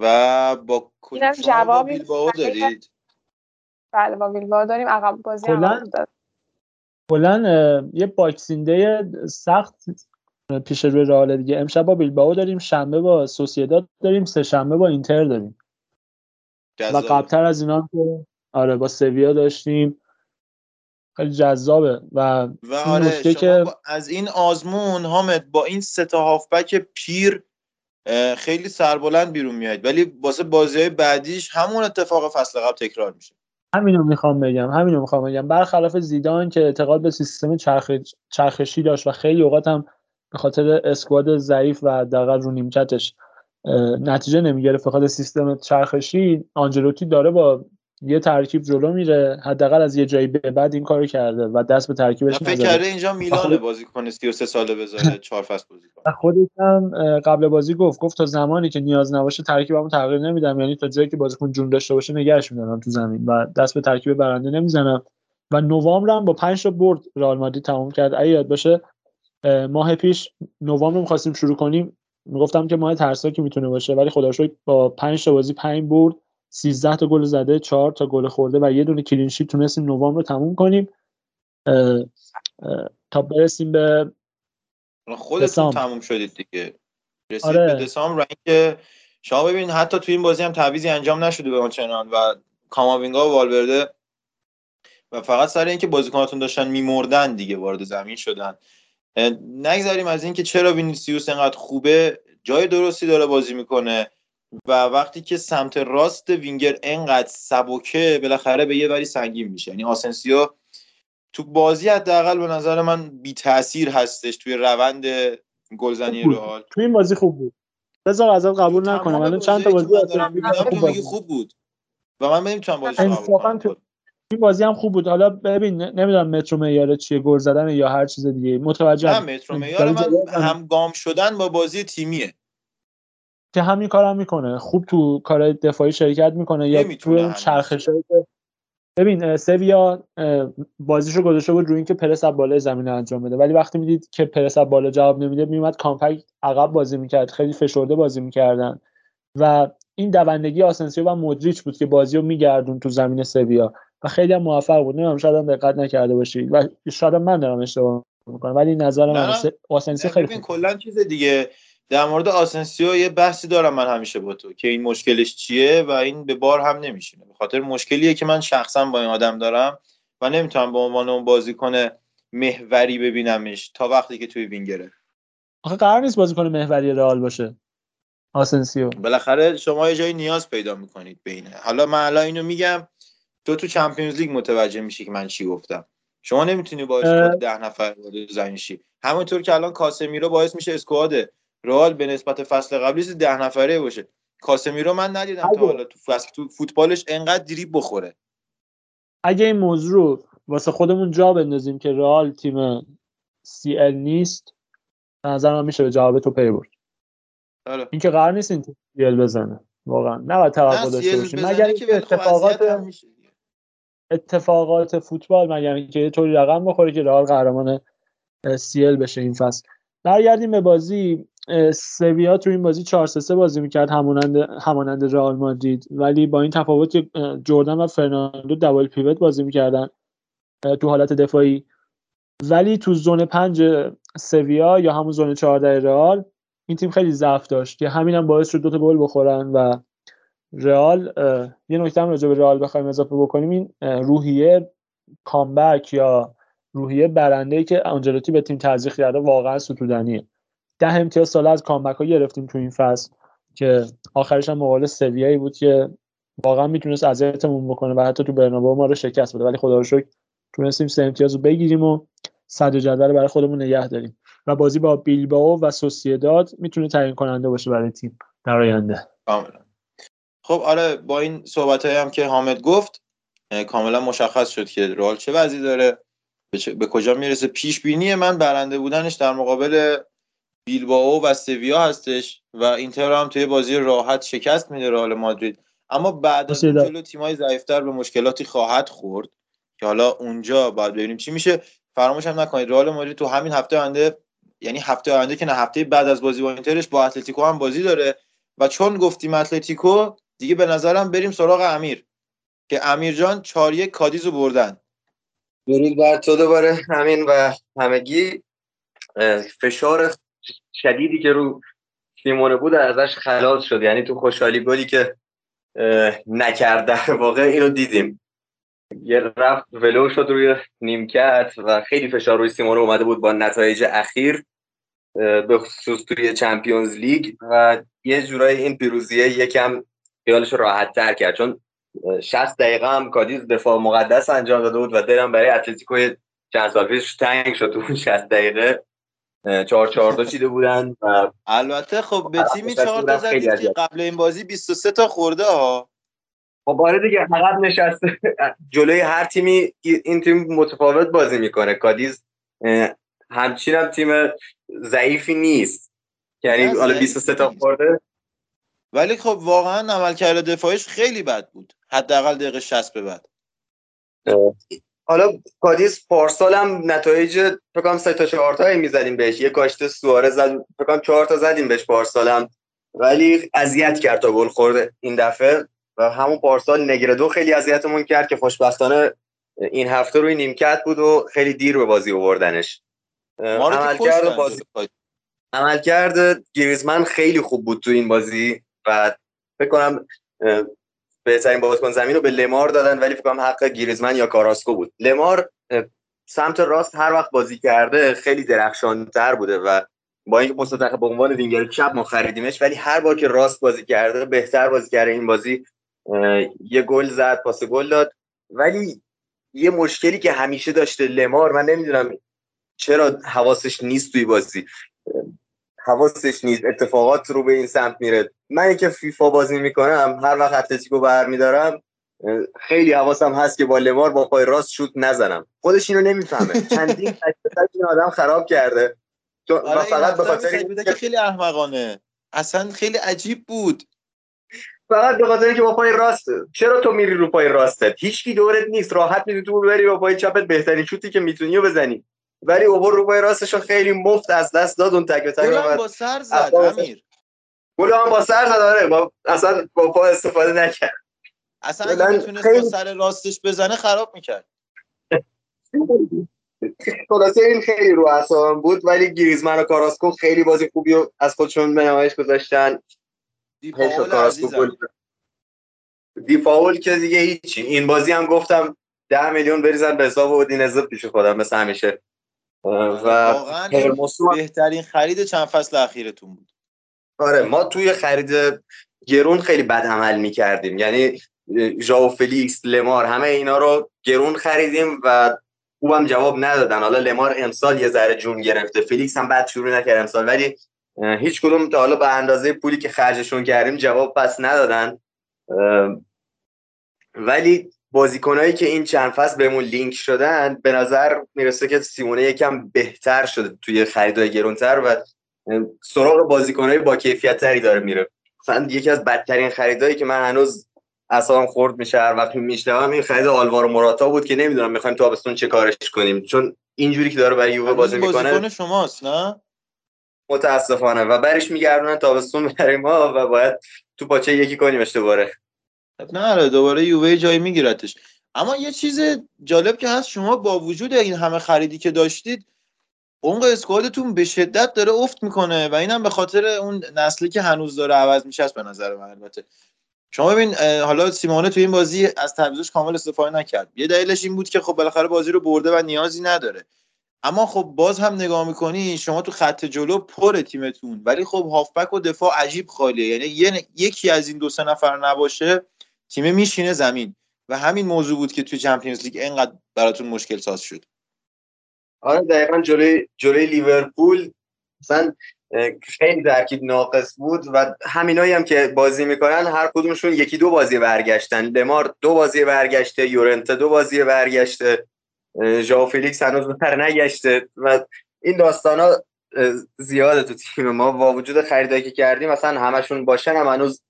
و با اینم جوابی بیلبائو دارید؟ بله با بیلبائو داریم. عقب بازی کلا کلا یه Boxing Day سخت پیش روی رئال دیگه. امشب با بیلبائو داریم شنبه با سوسییداد داریم سه شنبه با اینتر داریم. و قبلتر از اینا که آره با سویا داشتیم. خیلی جذابه. و و آره شما که... از این آزمون حامد با این سه تا هافبک پیر خیلی سربلند بیرون میاد ولی واسه بازی های بعدیش همون اتفاق فصل قبل تکرار میشه. همینو می‌خوام بگم همینو می‌خوام بگم. برخلاف زیدان که اعتقاد به سیستم چرخ... چرخشی داشت و خیلی اوقات هم به خاطر اسکواد ضعیف و دقیقا رو نیمکتش نتیجه نمی‌گرفت به سیستم چرخشی آنجلوتی داره با یه ترکیب جلو میره حداقل از یه جایی به بعد این کارو کرده و دست به ترکیبش فکر کرده اینجا میلان بازی کنه 33 ساله بذاره چهار فصل بازی کنه. خودش هم قبل بازی گفت گفت تا زمانی که نیاز نباشه ترکیبمو تغییر نمیدم. یعنی تا جایی که بازیکن جون داشته باشه نگهش میدارم تو زمین و دست به ترکیب برنده نمی‌زنم. و نوامبر هم با 5 تا برد رئال مادرید تموم کرد. اگه یاد باشه ماه پیش نوامبر می‌خواستیم شروع کنیم. می‌گفتم که ماه ترسناکی می‌تونه باشه ولی خدا با 5 تا بازی 5 برد. 13 تا گل زده 4 تا گل خورده و یه دونه کلین شیت تونستیم نوامبر رو تموم کنیم. تا برسیم به خودتون دسامبر. تموم شدید دیگه. رسید آره. به دسامبر. اینکه شما ببین حتی تو این بازی هم تعویضی انجام نشده به آنچنان و کاماوینگا و والورده و فقط سر اینکه بازیکناتون داشتن میمردن دیگه وارد زمین شدن. اه، نگذریم از اینکه چرا وینیسیوس انقدر خوبه. جای درستی داره بازی می‌کنه. و وقتی که سمت راست وینگر انقدر سبکه بالاخره به یه وری سنگین میشه. یعنی آسنسیو تو بازی حداقل به نظر من بی تاثیر هستش توی روند گلزنی. رئال. تو این بازی خوب بود. بذار ازت قبول نکنم. الان چند تا بازی خوب خوب بود. و من نمی‌تونم بازی انصافا تو این بازی هم خوب بود. حالا ببین نمی‌دونم مترو معیار چیه گل زدن یا هر چیز دیگه. متوجه نه مترو معیار من همگام شدن با بازی تیمیه. که همین کارم می‌کنه. خوب تو کار دفاعی شرکت می‌کنه. یا تو. چرخشایی که ببین سویا بازیشو گذاشته بود روی اینکه پرس از بالای زمین انجام بده. ولی وقتی می‌دید که پرس از بالا جواب نمیده میومد کامپکت عقب بازی می‌کرد. خیلی فشرده بازی می‌کردن. و این دوندگی آسنسیو و مودریچ بود که بازی رو میگردوند تو زمین سویا. و خیلی هم موفق بود. نمی‌دونم شاید هم دقت نکرده باشی. و شاید من دارم اشتباه می‌کنم ولی نظر من. آسنسیو خیلی کلا چیز دیگه. در مورد آسنسیو یه بحثی دارم من همیشه با تو که این مشکلش چیه و این به بار هم نمیشینه. به خاطر مشکلیه که من شخصا با این آدم دارم و نمی‌تونم به عنوان اون بازیکن محوری ببینمش تا وقتی که توی وینگره. آخه قرار نیست بازیکن محوری رئال باشه. آسنسیو. بالاخره شما یه جایی نیاز پیدا می‌کنید بینه حالا من الان اینو میگم تو تو چمپیونز لیگ متوجه میشی که من چی گفتم. شما نمی‌تونی با اسکواد ده نفر وارد زمین شی. همونطور که الان کاسمیرو باعث میشه اسکواد رئال به نسبت فصل قبلی ده نفره باشه. کاسمیرو من ندیدم تا حالا تو فصل تو فوتبالش انقدر دریب بخوره. اگه این موضوع رو واسه خودمون جا بندازیم که رئال تیم CL نیست نظر من میشه به جواب تو پی برد. آره. این که قرار نیست این تیم CL بزنه. واقعا. نباید توقع نه داشته باشیم. مگر که اینکه اتفاقات اتفاقات فوتبال مگر اینکه یه طوری رقم بخوره که رئال قهرمان CL بشه این فصل. برگردیم به بازی. سویا تو این بازی 4 3 بازی می‌کرد همانند همانند رئال مادرید. ولی با این تفاوت که جردن و فرناندو double pivot بازی می‌کردن تو حالت دفاعی. ولی تو زون پنج سویا یا همون زون 14 رئال این تیم خیلی ضعف داشت. که همین هم باعث شد دو تا گل بخورن و رئال یه نکته هم راجع به رئال بخوایم اضافه بکنیم. این روحیه کامبک یا روحیه برنده ای که آنجلوتی به تیم تزریق کرده واقعا ستودنیه. ده امتیاز سال از کامبک ها گرفتیم تو این فصل که آخرش هم مقابل سویایی بود که واقعا می‌تونست اذیتمون بکنه و حتی تو برنابو ما رو شکست بده. ولی خدا رو شکر تونستیم سه امتیاز رو بگیریم و صدر جدول برای خودمون نگه داریم. و بازی با بیلبائو و سوسیداد می‌تونه تعیین کننده باشه برای تیم در آینده. کاملا. خب آره با این صحبت هم که حامد گفت کاملا مشخص شد که رئال چه وضعی داره به, چه- به کجا می‌رسه. پیش بینی من برنده بودنش در مقابل بیلبائو و سویا هستش و اینتر هم توی بازی راحت شکست میده رئال مادرید. اما بعد از. جلو تیمای ضعیفتر به مشکلاتی خواهد خورد که حالا اونجا باید ببینیم چی میشه فراموش هم نکنید. رئال مادرید تو همین هفته آینده یعنی هفته آینده که نه هفته بعد از بازی با اینترش با اتلتیکو هم بازی داره و چون گفتیم اتلتیکو دیگه به نظرم بریم سراغ امیر که امیر جان 4 1 کادیز رو بردن. درود بر تو دوباره همین و همگی. فشار شدیدی که رو سیمونه بود ازش خلاص شد. یعنی تو خوشحالی گلی که اه، نکرد در واقع اینو دیدیم. یه رفت ولو شد روی نیمکت و خیلی فشار روی سیمونه اومده بود با نتایج اخیر به خصوص توی چمپیونز لیگ. و یه جورایی این پیروزیه یکم خیالش راحت تر کرد. چون 60 دقیقه هم کادیز دفاع مقدس انجام داده بود و دلم برای اتلتیکو چند سال پیش تنگ شد تو اون 60 دقیقه. 4 4 2 چیده بودن و البته خب به تیمی 4 تا زدید که. قبل این بازی 23 تا خورده ها. خب آره دیگه عقب نشسته. جلوی هر تیمی این تیم متفاوت بازی می‌کنه. کادیز همچین هم تیم ضعیفی نیست. یعنی حالا ضعیف 23 تا. خورده. ولی خب واقعا عملکرد دفاعیش خیلی بد بود. حداقل دقیقه 60 به بعد. حالا کادیس پارسال هم نتایج فکر کنم 3 تا 4 تا می‌زدیم بهش. یه کاشته سواره زد فکر کنم 4 تا زدیم بهش پارسال هم. ولی اذیت کرد تا گل خورده این دفعه. و همون پارسال نگردو خیلی اذیتمون کرد که خوشبختانه این هفته روی نیمکت بود و خیلی دیر به بازی آوردنش. عملکرد کشتن بازی جلوی عملکرد گریزمن خیلی خوب بود تو این بازی. و فکر کنم بهترین بازیکن زمین رو به لمار دادن ولی فکر کنم حق گریزمن یا کاراسکو بود. لمار سمت راست هر وقت بازی کرده خیلی درخشانتر بوده و با اینکه مستقیم به عنوان وینگر چپ ما خریدیمش ولی هر بار که راست بازی کرده بهتر بازی کرده. این بازی یه گل زد پاس گل داد. ولی یه مشکلی که همیشه داشته لمار من نمی‌دونم چرا حواسش نیست توی بازی. حواسش نیست. اتفاقات رو به این سمت میره. من که فیفا بازی می‌کنم هر وقت اتلتیکو برمیدارم خیلی حواسم هست که با لمار با پای راست شوت نزنم. خودش اینو نمی‌فهمه. چندین تک این آدم خراب کرده. تو- آره فقط به خاطر که خیلی احمقانه. اصلا خیلی عجیب بود. فقط به خاطر اینکه با پای راست. چرا تو میری رو پای راستت؟ هیچکی دورت نیست. راحت می‌تونی تو بری با پای چپت بهترین شوتی که می‌تونی بزنی. ولی اوور رو پای راستش خیلی مفت از دست داد اون تک به تک. با سر زد امیر. گل هم با سر زد آره. با اصلا با پا استفاده نکرد. اصلا اگه می‌تونست با خیلی- سر راستش بزنه خراب می‌کرد. خلاصه این خیلی رو اعصابم بود ولی گریزمن و کاراسکو خیلی بازی خوبی رو از خودشون به نمایش گذاشتن. دیپاول که دیگه هیچی. این بازی هم گفتم ده میلیون بریزن به حساب اودینزه پیش خودم مثل همیشه. و بهترین خرید چند فصل اخیرتون بود. آره ما توی خرید گرون خیلی بد عمل می‌کردیم. یعنی ژاو فلیکس لمار همه اینا رو گرون خریدیم و خوبم جواب ندادن. حالا لمار امسال یه ذره جون گرفته فلیکس هم بعد شروع نکرد امسال ولی هیچ کدوم تا حالا به اندازه پولی که خرجشون کردیم جواب پس ندادن. ولی بازیکنایی که این چند فصل بهمون لینک شدن به نظر می‌رسه که سیمونه یکم بهتر شده توی خریدای گرونتر و سراغ بازیکنای با کیفیت تری داره میره. مثلا یکی از بدترین خریدایی که من هنوز اصلا خورد میشه هر وقت میشنوم این خرید آلوارو موراتا بود که نمی‌دونم می‌خوایم تابستون چه کارش کنیم. چون اینجوری که داره برای یووه بازی می‌کنه بازیکن شماست نه؟ متاسفانه. و برش میگردونن تابستون برای ما و باید تو پاچه یکی کنیم دوباره. نه دوباره یووه جای میگیرتش. اما یه چیز جالب که هست شما با وجود این همه خریدی که داشتید عمق اسکوادتون به شدت داره افت می‌کنه و اینم به خاطر اون نسلی که هنوز داره عوض میشه به نظر من البته. شما ببین حالا سیمونه تو این بازی از تعویضش کامل استفاده نکرد. یه دلیلش این بود که خب بالاخره بازی رو برده و نیازی نداره. اما خب باز هم نگاه می‌کنی شما تو خط جلو پر تیمتون. ولی خب هافبک و دفاع عجیب خالیه. یعنی یکی از این دو سه نفر نباشه تیم میشینه زمین. و همین موضوع بود که توی چمپیونز لیگ اینقدر براتون مشکل ساز شد. آره دقیقا جلوی جلوی لیورپول. مثلا خیلی ترکیب ناقص بود و همینایی هم که بازی می‌کنن هر کدومشون یکی دو بازی برگشتن. لمار دو بازی برگشته یورنته دو بازی برگشته اه، ژائو فیلیکس هنوز بر نگشته و این داستان ها زیاده تو تیم ما. با وجود خریدایی که کردیم مثلا همشون باشن هم هنوز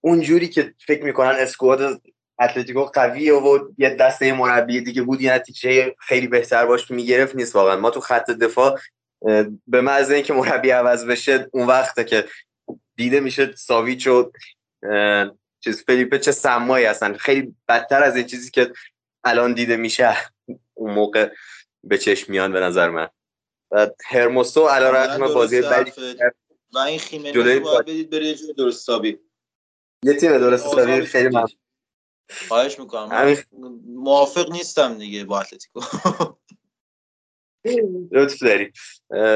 اونجوری که فکر می‌کنن اسکواد اتلتیکو قویه و یه دسته مربی دیگه بود یه نتیجه خیلی بهتر باش می‌گرفت نیست واقعا ما تو خط دفاع به محض اینکه مربی عوض بشه اون وقته که دیده میشه ساویچ و چیز فلیپه چه سمایی هستن خیلی بدتر از این چیزی که الان دیده میشه اون موقع به چشم میان به نظر من و هرموسو علی کاملا رغم بازی بدی حرفت. و این رو باید بدید بره یه درست حسابی یه تیم درست حسابی خیلی ممنون. خواهش می‌کنم. من موافق نیستم دیگه با اتلتیکو. لطف داری.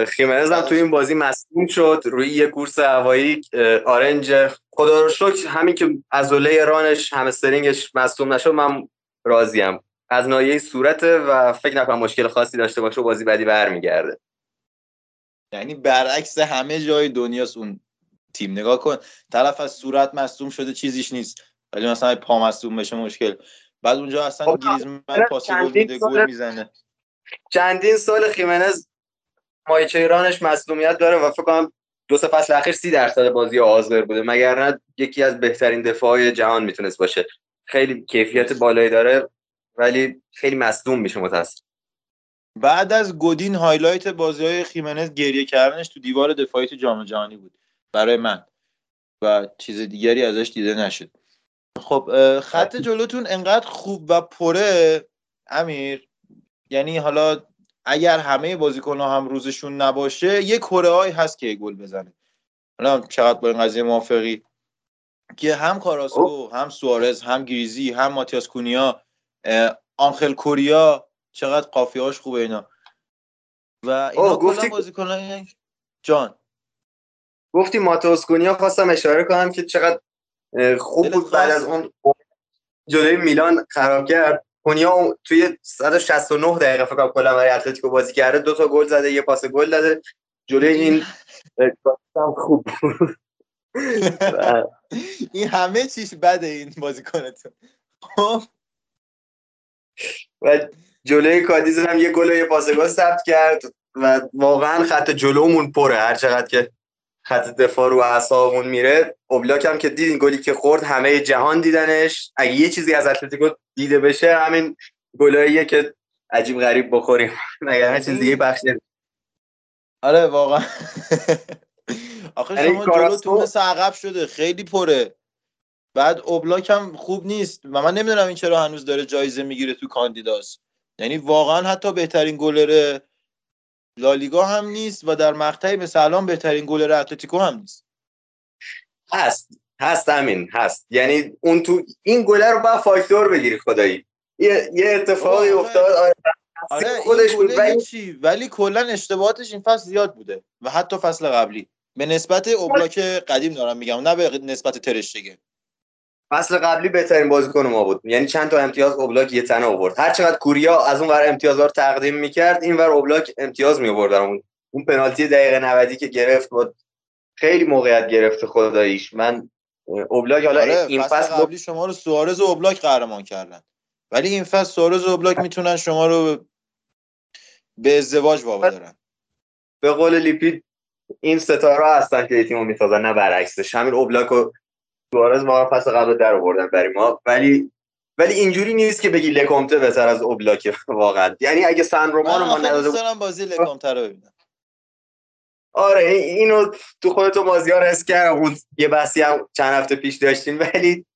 خیمنز هم توی این بازی مصدوم شد. روی یه کورس هوایی آرنج. خدا رو شکر همین که عضله رانش همسترینگش مصدوم نشد من راضیم. از ناحیه صورته و فکر نکنم مشکل خاصی داشته باشه و بازی بعدی برمیگرده. یعنی برعکس همه جای دنیاست اون تیم. نگاه کن طرف از صورت مصدوم شده چیزیش نیست. ولی مثلا پا مصدوم بشه مشکل. بعد اونجا اصلا گریزمن پاس گل میده گل سال می‌زنه. چندین سال خیمنز ماهیچه‌ی رانش مصدومیت داره و فکر کنم دو سه فصل اخیر سی درصد بازی آزر بوده. مگر نه یکی از بهترین دفاعهای جهان می‌تونست باشه. خیلی کیفیت بالایی داره ولی خیلی مصدوم میشه متاسف بعد از گودین highlight بازی های خیمنز گریه کردنش تو دیوار دفاعی تو جام جهانی بود. برای من. و چیز دیگری ازش دیده نشد. خب خط جلوتون انقدر خوب و پره امیر. یعنی حالا اگر همه بازیکن ها هم روزشون نباشه یه کره هست که گل بزنه. حالا چقدر با این قضیه موافقی؟ که هم کاراسکو هم سوارز هم گریزی هم ماتیاس کونیا آنخل کوریا چقدر قافیهاش خوبه اینا. و اینا کلا بازیکنان جان. گفتی ماتوس کونیا خواستم اشاره کنم که چقدر خوب بود بعد از اون جلوی میلان خراب کرد. کونیا توی 169 دقیقه فکر کلا برای اتلتیکو بازی کرده. دو تا گل زده یه پاس گل داده جلوی این خوب بود. این همه چیش بده این بازیکنتون. خب. و جلوی کادیز هم یه گل و یه پاس گل ثبت کرد و واقعا خط جلومون پره هر چقدر که خط دفاع رو اعصابمون میره. اوبلاک هم که دیدین گلی که خورد همه جهان دیدنش. اگه یه چیزی از اتلتیکو دیده بشه همین گلاییه که عجیب غریب بخوریم. مگر هر چیز دیگه بخش آره واقعا. آخه شما جلو تو عقب شده. خیلی پره. بعد اوبلاک هم خوب نیست. و من نمی‌دونم این چرا هنوز داره جایزه می‌گیره تو کاندیداست یعنی واقعا حتی بهترین گلر لالیگا هم نیست و در مقطعی مثل الان بهترین گلر اتلتیکو هم نیست. هست. هست همین هست. یعنی اون تو این گلر رو با فاکتور بگیری خدایی. یه, یه اتفاقی افتاد آره, آره خودش بود. ولی چی ولی کلا اشتباهاتش این فصل زیاد بوده و حتی فصل قبلی. به نسبت اوبلاک قدیم دارم میگم نه به نسبت ترشتگه. فصل قبلی بهترین بازیکن ما بود. یعنی چند تا امتیاز اوبلاک یه تنه آورد. هر چقدر کوریا از اون ور امتیازا رو تقدیم می‌کرد این ور اوبلاک امتیاز می آورد اون اون پنالتی دقیقه 90 که گرفت بود خیلی موقعیت گرفت خداییش. من اوبلاک حالا آره این فصل, فصل قبلی شما رو سوارز و اوبلاک قهرمان کردن. ولی این فصل سوارز و اوبلاک می‌تونن شما رو به ازدواج وابدارن به قول لیپید این ستاره هستن که تیمو می‌سازن نه برعکسش. همین اوبلاک و سوارز ما فصل قبل در آوردن برای ما ولی ولی اینجوری نیست که بگی لکومته بهتر از اوبلاک واقعا. یعنی اگه سن رومان ما نداده بازی لکومته رو ببینم. آره اینو تو خودتو مازیار حس کردم اون یه بحثی هم چند هفته پیش داشتیم ولی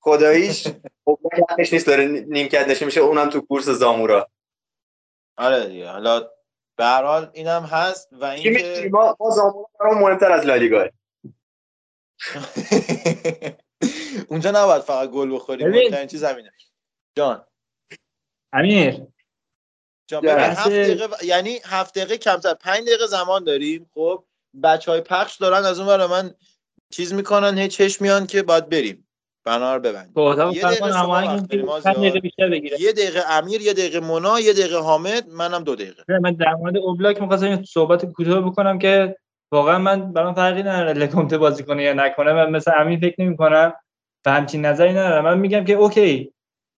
خداییش اوبلاکش نیست داره نیمکت نشه میشه. اونم تو کورس زامورا. آره دیگه. حالا به هر حال اینم هست و اینکه ما ما زامورا مهمتر از لالیگا اونجا نباید فقط گل بخوریم مهمترین چیز همینه. جان. امیر. جان هفت دقیقه یعنی هفت دقیقه کمتر. پنج دقیقه زمان داریم خب؟ بچه های پخش دارن از اون من چیز می‌کنن هی چشم میان که باید بریم. بنا رو ببند یه دقیقه دقیقه یه دقیقه امیر یه دقیقه مونا یه دقیقه حامد منم دو دقیقه. من در مورد اوبلاک می‌خواستم صحبت کوتاه بکنم که واقعا من برام فرقی نداره لکونته بازی کنه یا نکنه. من مثل امین فکر نمی کنم و همچین نظری ندارم. من میگم که اوکی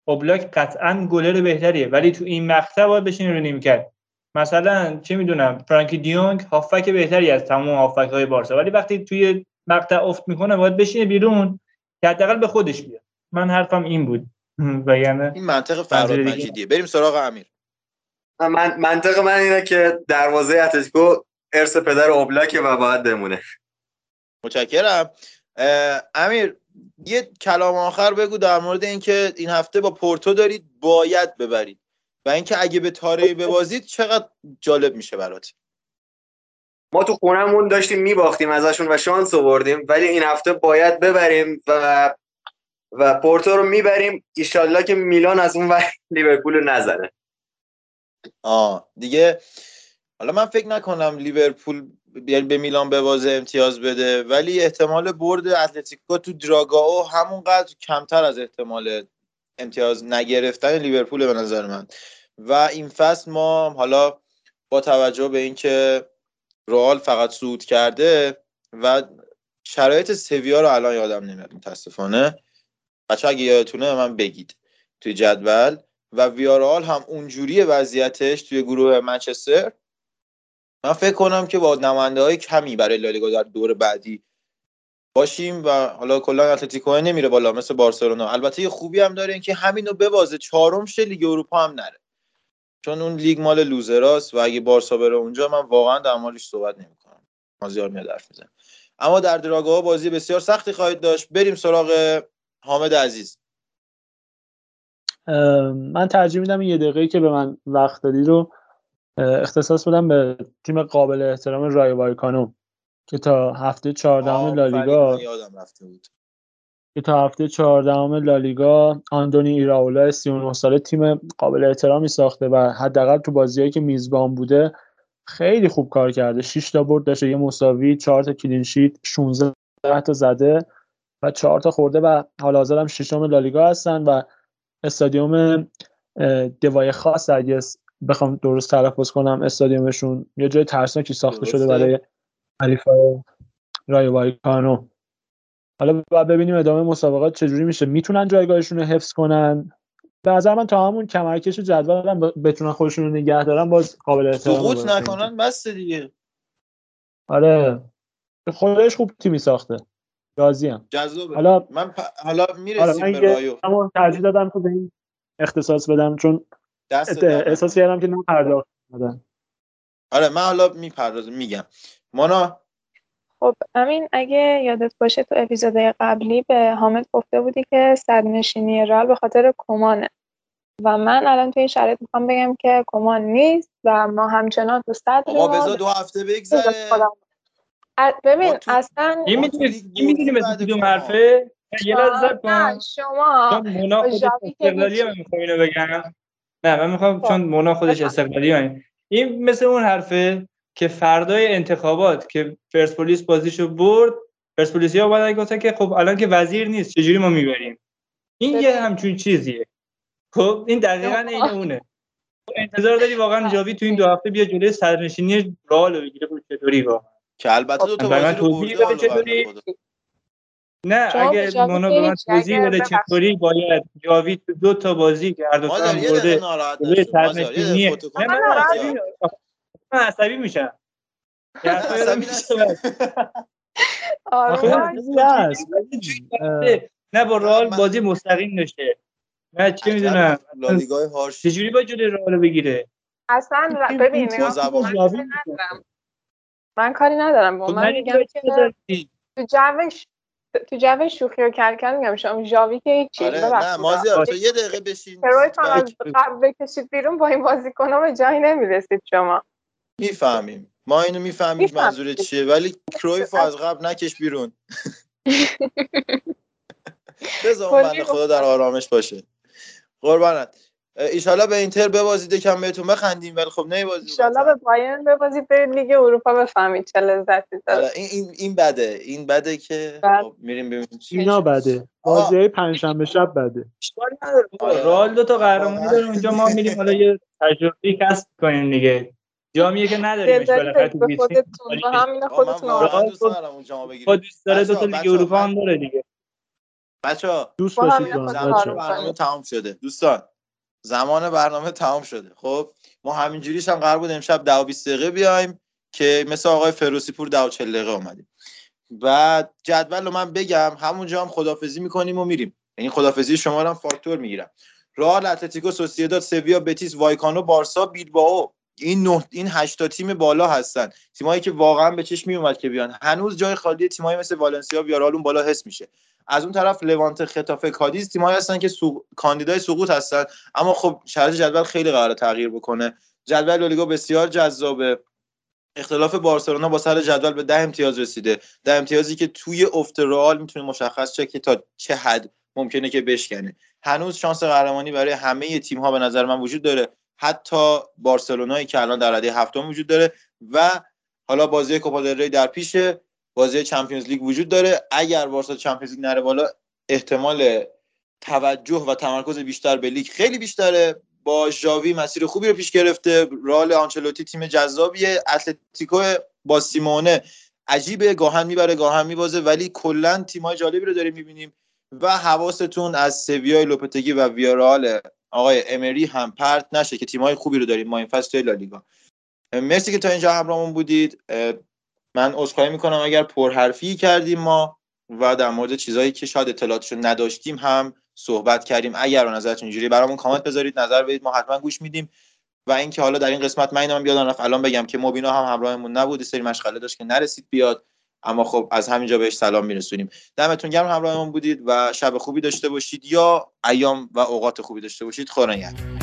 اوبلاک قطعا گلر بهتریه ولی تو این مقطع باید بشین رو نیم کرد مثلا چه می‌دونم فرانکی دیونگ هافک بهتری از تمام هافک های بارسا. ولی وقتی توی مقطع افت می‌کنه باید بشینه بیرون که حداقل به خودش بیاد. من حرفم این بود. و یعنی این منطق فراد مجیدیه. بریم سراغ امیر. من منطق من اینه که دروازه اتلتیکو ارث پدر اوبلاکه و باید بمونه. متشکرم. امیر یه کلام آخر بگو در مورد اینکه این هفته با پورتو دارید باید ببرید و اینکه اگه به تاره ببازید چقدر جالب میشه برات؟ ما تو خونمون داشتیم میباختیم ازشون و شانس آوردیم ولی این هفته باید ببریم و و پورتو رو می‌بریم. ایشالله که میلان از اون وقت لیورپول رو نزنه. آه دیگه حالا من فکر نکنم لیورپول به میلان به بازه امتیاز بده ولی احتمال برد اتلتیکو تو دراگاو همونقدر کمتر از احتمال امتیاز نگرفتن لیورپول به نظر من. و این فصل ما حالا با توجه به اینکه رئال فقط صعود کرده و شرایط سویا رو الان یادم نمیاد متاسفانه. بچه اگه یادتونه من بگید توی جدول. و ویارال هم اونجوری وضعیتش توی گروه منچستر من فکر کنم که با نماینده های کمی برای لالیگا در دور بعدی باشیم و حالا کلا اتلتیکو نمیره بالا مثل بارسلونا. البته یه خوبی هم داره اینکه همینو ببازه چهارم شه لیگ اروپا هم نره. چون اون لیگ مال لوزراست و اگه بارسا بره اونجا من واقعا در موردش صحبت نمی‌کنم. مازیار میاد حرف می‌زنه اما در دراگاها بازی بسیار سختی خواهید داشت. بریم سراغ حامد عزیز. من ترجیح میدم یه دقیقه که به من وقت دادی رو اختصاص بدم به تیم قابل احترام رای وایکانو که تا هفته چهاردهم لالیگا یادم رفته بود. که تا هفته چهاردهم لالیگا آندونی ایراولا 39 ساله تیم قابل احترامی ساخته و حداقل تو بازیایی که میزبان بوده خیلی خوب کار کرده. 6 تا برد داشته یه مساوی 4 تا کلین شیت 16 تا زده و 4 تا خورده و حالا حاضر هم ششم لالیگا هستن و استادیوم دوای خاص اگه بخوام درست تلفظ کنم استادیومشون یه جای ترسناکی ساخته شده برای حریفای رای وایکانو. حالا باید ببینیم ادامه مسابقات چجوری میشه. می‌تونن جایگاهشون رو حفظ کنن؟ به نظر من تا همون کمرکش جدول هم بتونن خودشون رو نگه دارن باز قابل احترام سقوط نکنن بس دیگه. آره. خودش خوب تیمی ساخته. راضیم جذابه. حالا من پ... حالا آره می‌رسیم من به رایو. اما ترجیح دادم که به این اختصاص بدم چون دست احساس کردم که نپرداخت دادن آره من حالا می‌پردازم میگم. مانا؟ خب امین اگه یادت باشه تو اپیزودهای قبلی به حامد گفته بودی که صدرنشینی رال به خاطر کمانه. و من الان تو این شرایط می‌خوام بگم که کمان نیست و ما همچنان تو صدر ما. بذار دو هفته بگذره. ببین تو- اصلا این می‌دونی مثل کدوم حرفه؟ یه لحظه شما مونا ژاوی که می‌خوام اینو بگم. نه من می‌خوام چون مونا خودش استقلالی. این. مثل اون حرفه که فردای انتخابات که پرسپولیس بازیشو برد پرسپولیسیا اومدن گفتن که خب الان که وزیر نیست چجوری ما می‌بریم؟ این یه همچون چیزیه. خب این دقیقا عین اونه. تو انتظار داری واقعا جاوی تو این دو هفته بیا جلوی صدرنشینی رئال رو بگیره خب چطوری واقعا. که البته دو تا بازی رو نه به اگه مونا به من توضیح بده. چطوری باید جاوی تو دو تا بازی که هر دو تا برده ناراحت جلوی نشو. مازیار، یه دقیقه صدرنشینی فتوکپی نه من. عصبی میشم. یه نه، با رئال بازی مستقیم داشته. نه چه می‌دونم. لالیگای هاش. چجوری با جلوی رئال رو بگیره؟ اصلا ببین من کاری ندارم. من کاری ندارم. با خب من میگم که؟ تو جوش تو جو شوخی و کلکل میگم شما ژاوی که هیچی آره نه مازیار تو یه دقیقه بشین. کرویف هم از قبل بکشید بیرون با این بازیکن‌ها به جایی نمی‌رسید شما. می‌فهمیم. ما اینو می‌فهمیم منظورت چیه ولی کرویف رو از قبل نکش بیرون. بذار بنده خدا در آرامش باشه. قربانت. ایشالا به اینتر ببازید یکم بهتون بخندیم ولی خب نمیبازید انشالله به بایرن ببازید برید لیگ اروپا بفهمید چه لذتی داره. آره این این این بده این بده که بله. خب میریم ببینیم چی اینا بده بازی های پنجشنبه شب بده. آره. رئال دو تا قهرمانی داره اونجا ما میریم حالا یه تجربه کسب کنیم دیگه. جامیه که نداریمش دلداری بالاخره تو به خودتون همین من خودتون با دوست داره دو تا لیگ اروپا هم داره دیگه. بچه دوست با باشید تمام شده. دوستان. زمان برنامه تمام شده. خب ما همینجوریش هم قرار بود امشب 10 و 20 دقیقه بیایم که مثل آقای فروسی پور 10 و 40 دقیقه اومدیم و جدول رو من بگم همونجا هم خدافزی می‌کنیم و میریم. یعنی خدافزی شما رو هم فاکتور می‌گیرم. رئال اتلتیکو سوسییداد سویا بتیس وایکانو بارسا بیلبائو. این نه این هشت تا تیم بالا هستن. تیمایی که واقعا به چشم میومد که بیان. هنوز جای خالی تیمایی مثل والنسیا ویارال بالا حس میشه. از اون طرف لوانت خطافه کادیز تیمایی هستن که سو... کاندیدای سقوط هستن. اما خب شرایط جدول خیلی قرار تغییر بکنه. جدول لالیگا بسیار جذابه. اختلاف بارسلونا با سر جدول به ده امتیاز رسیده. ده امتیازی که توی افت رئال می‌تونه مشخص شه که تا چه حد ممکنه که بشکنه. هنوز شانس قهرمانی برای همه تیم ها به نظر من وجود داره. حتی بارسلونایی که الان در رده هفتم وجود داره و حالا بازی کوپا دل ری در پیشه بازی Champions League وجود داره. اگر بارسا Champions League نره بالا احتمال توجه و تمرکز بیشتر به لیگ خیلی بیشتره. با ژاوی مسیر خوبی رو پیش گرفته. رئال آنچلوتی تیم جذابیه. اتلتیکو با سیمونه عجیبه. گاهاً می‌بره گاهاً میبازه ولی کلا تیمای جالبی رو داریم می‌بینیم و حواستون از سویای لوپتگی و ویارال آقای امری هم پرت نشه که تیمای خوبی رو داریم. ما این فصل توی لالیگا. مرسی که تا اینجا همراهمون بودید. من عذرخواهی می‌کنم. اگر پرحرفی کردیم ما و در مورد چیزهایی که شاید اطلاعاتشو نداشتیم هم صحبت کردیم. اگر به نظرتون اینجوری برامون کامنت بذارید. نظر بدید. ما حتما گوش میدیم. و اینکه حالا در این قسمت من اینم یادم رفت. الان بگم که مبینا هم همراهمون نبود. سری مشغله داشت که نرسید بیاد. اما خب از همینجا بهش سلام میرسونیم. دمتون گرم همراهمون بودید و شب خوبی داشته باشید یا ایام و اوقات خوبی داشته باشید. خدا نگهدار.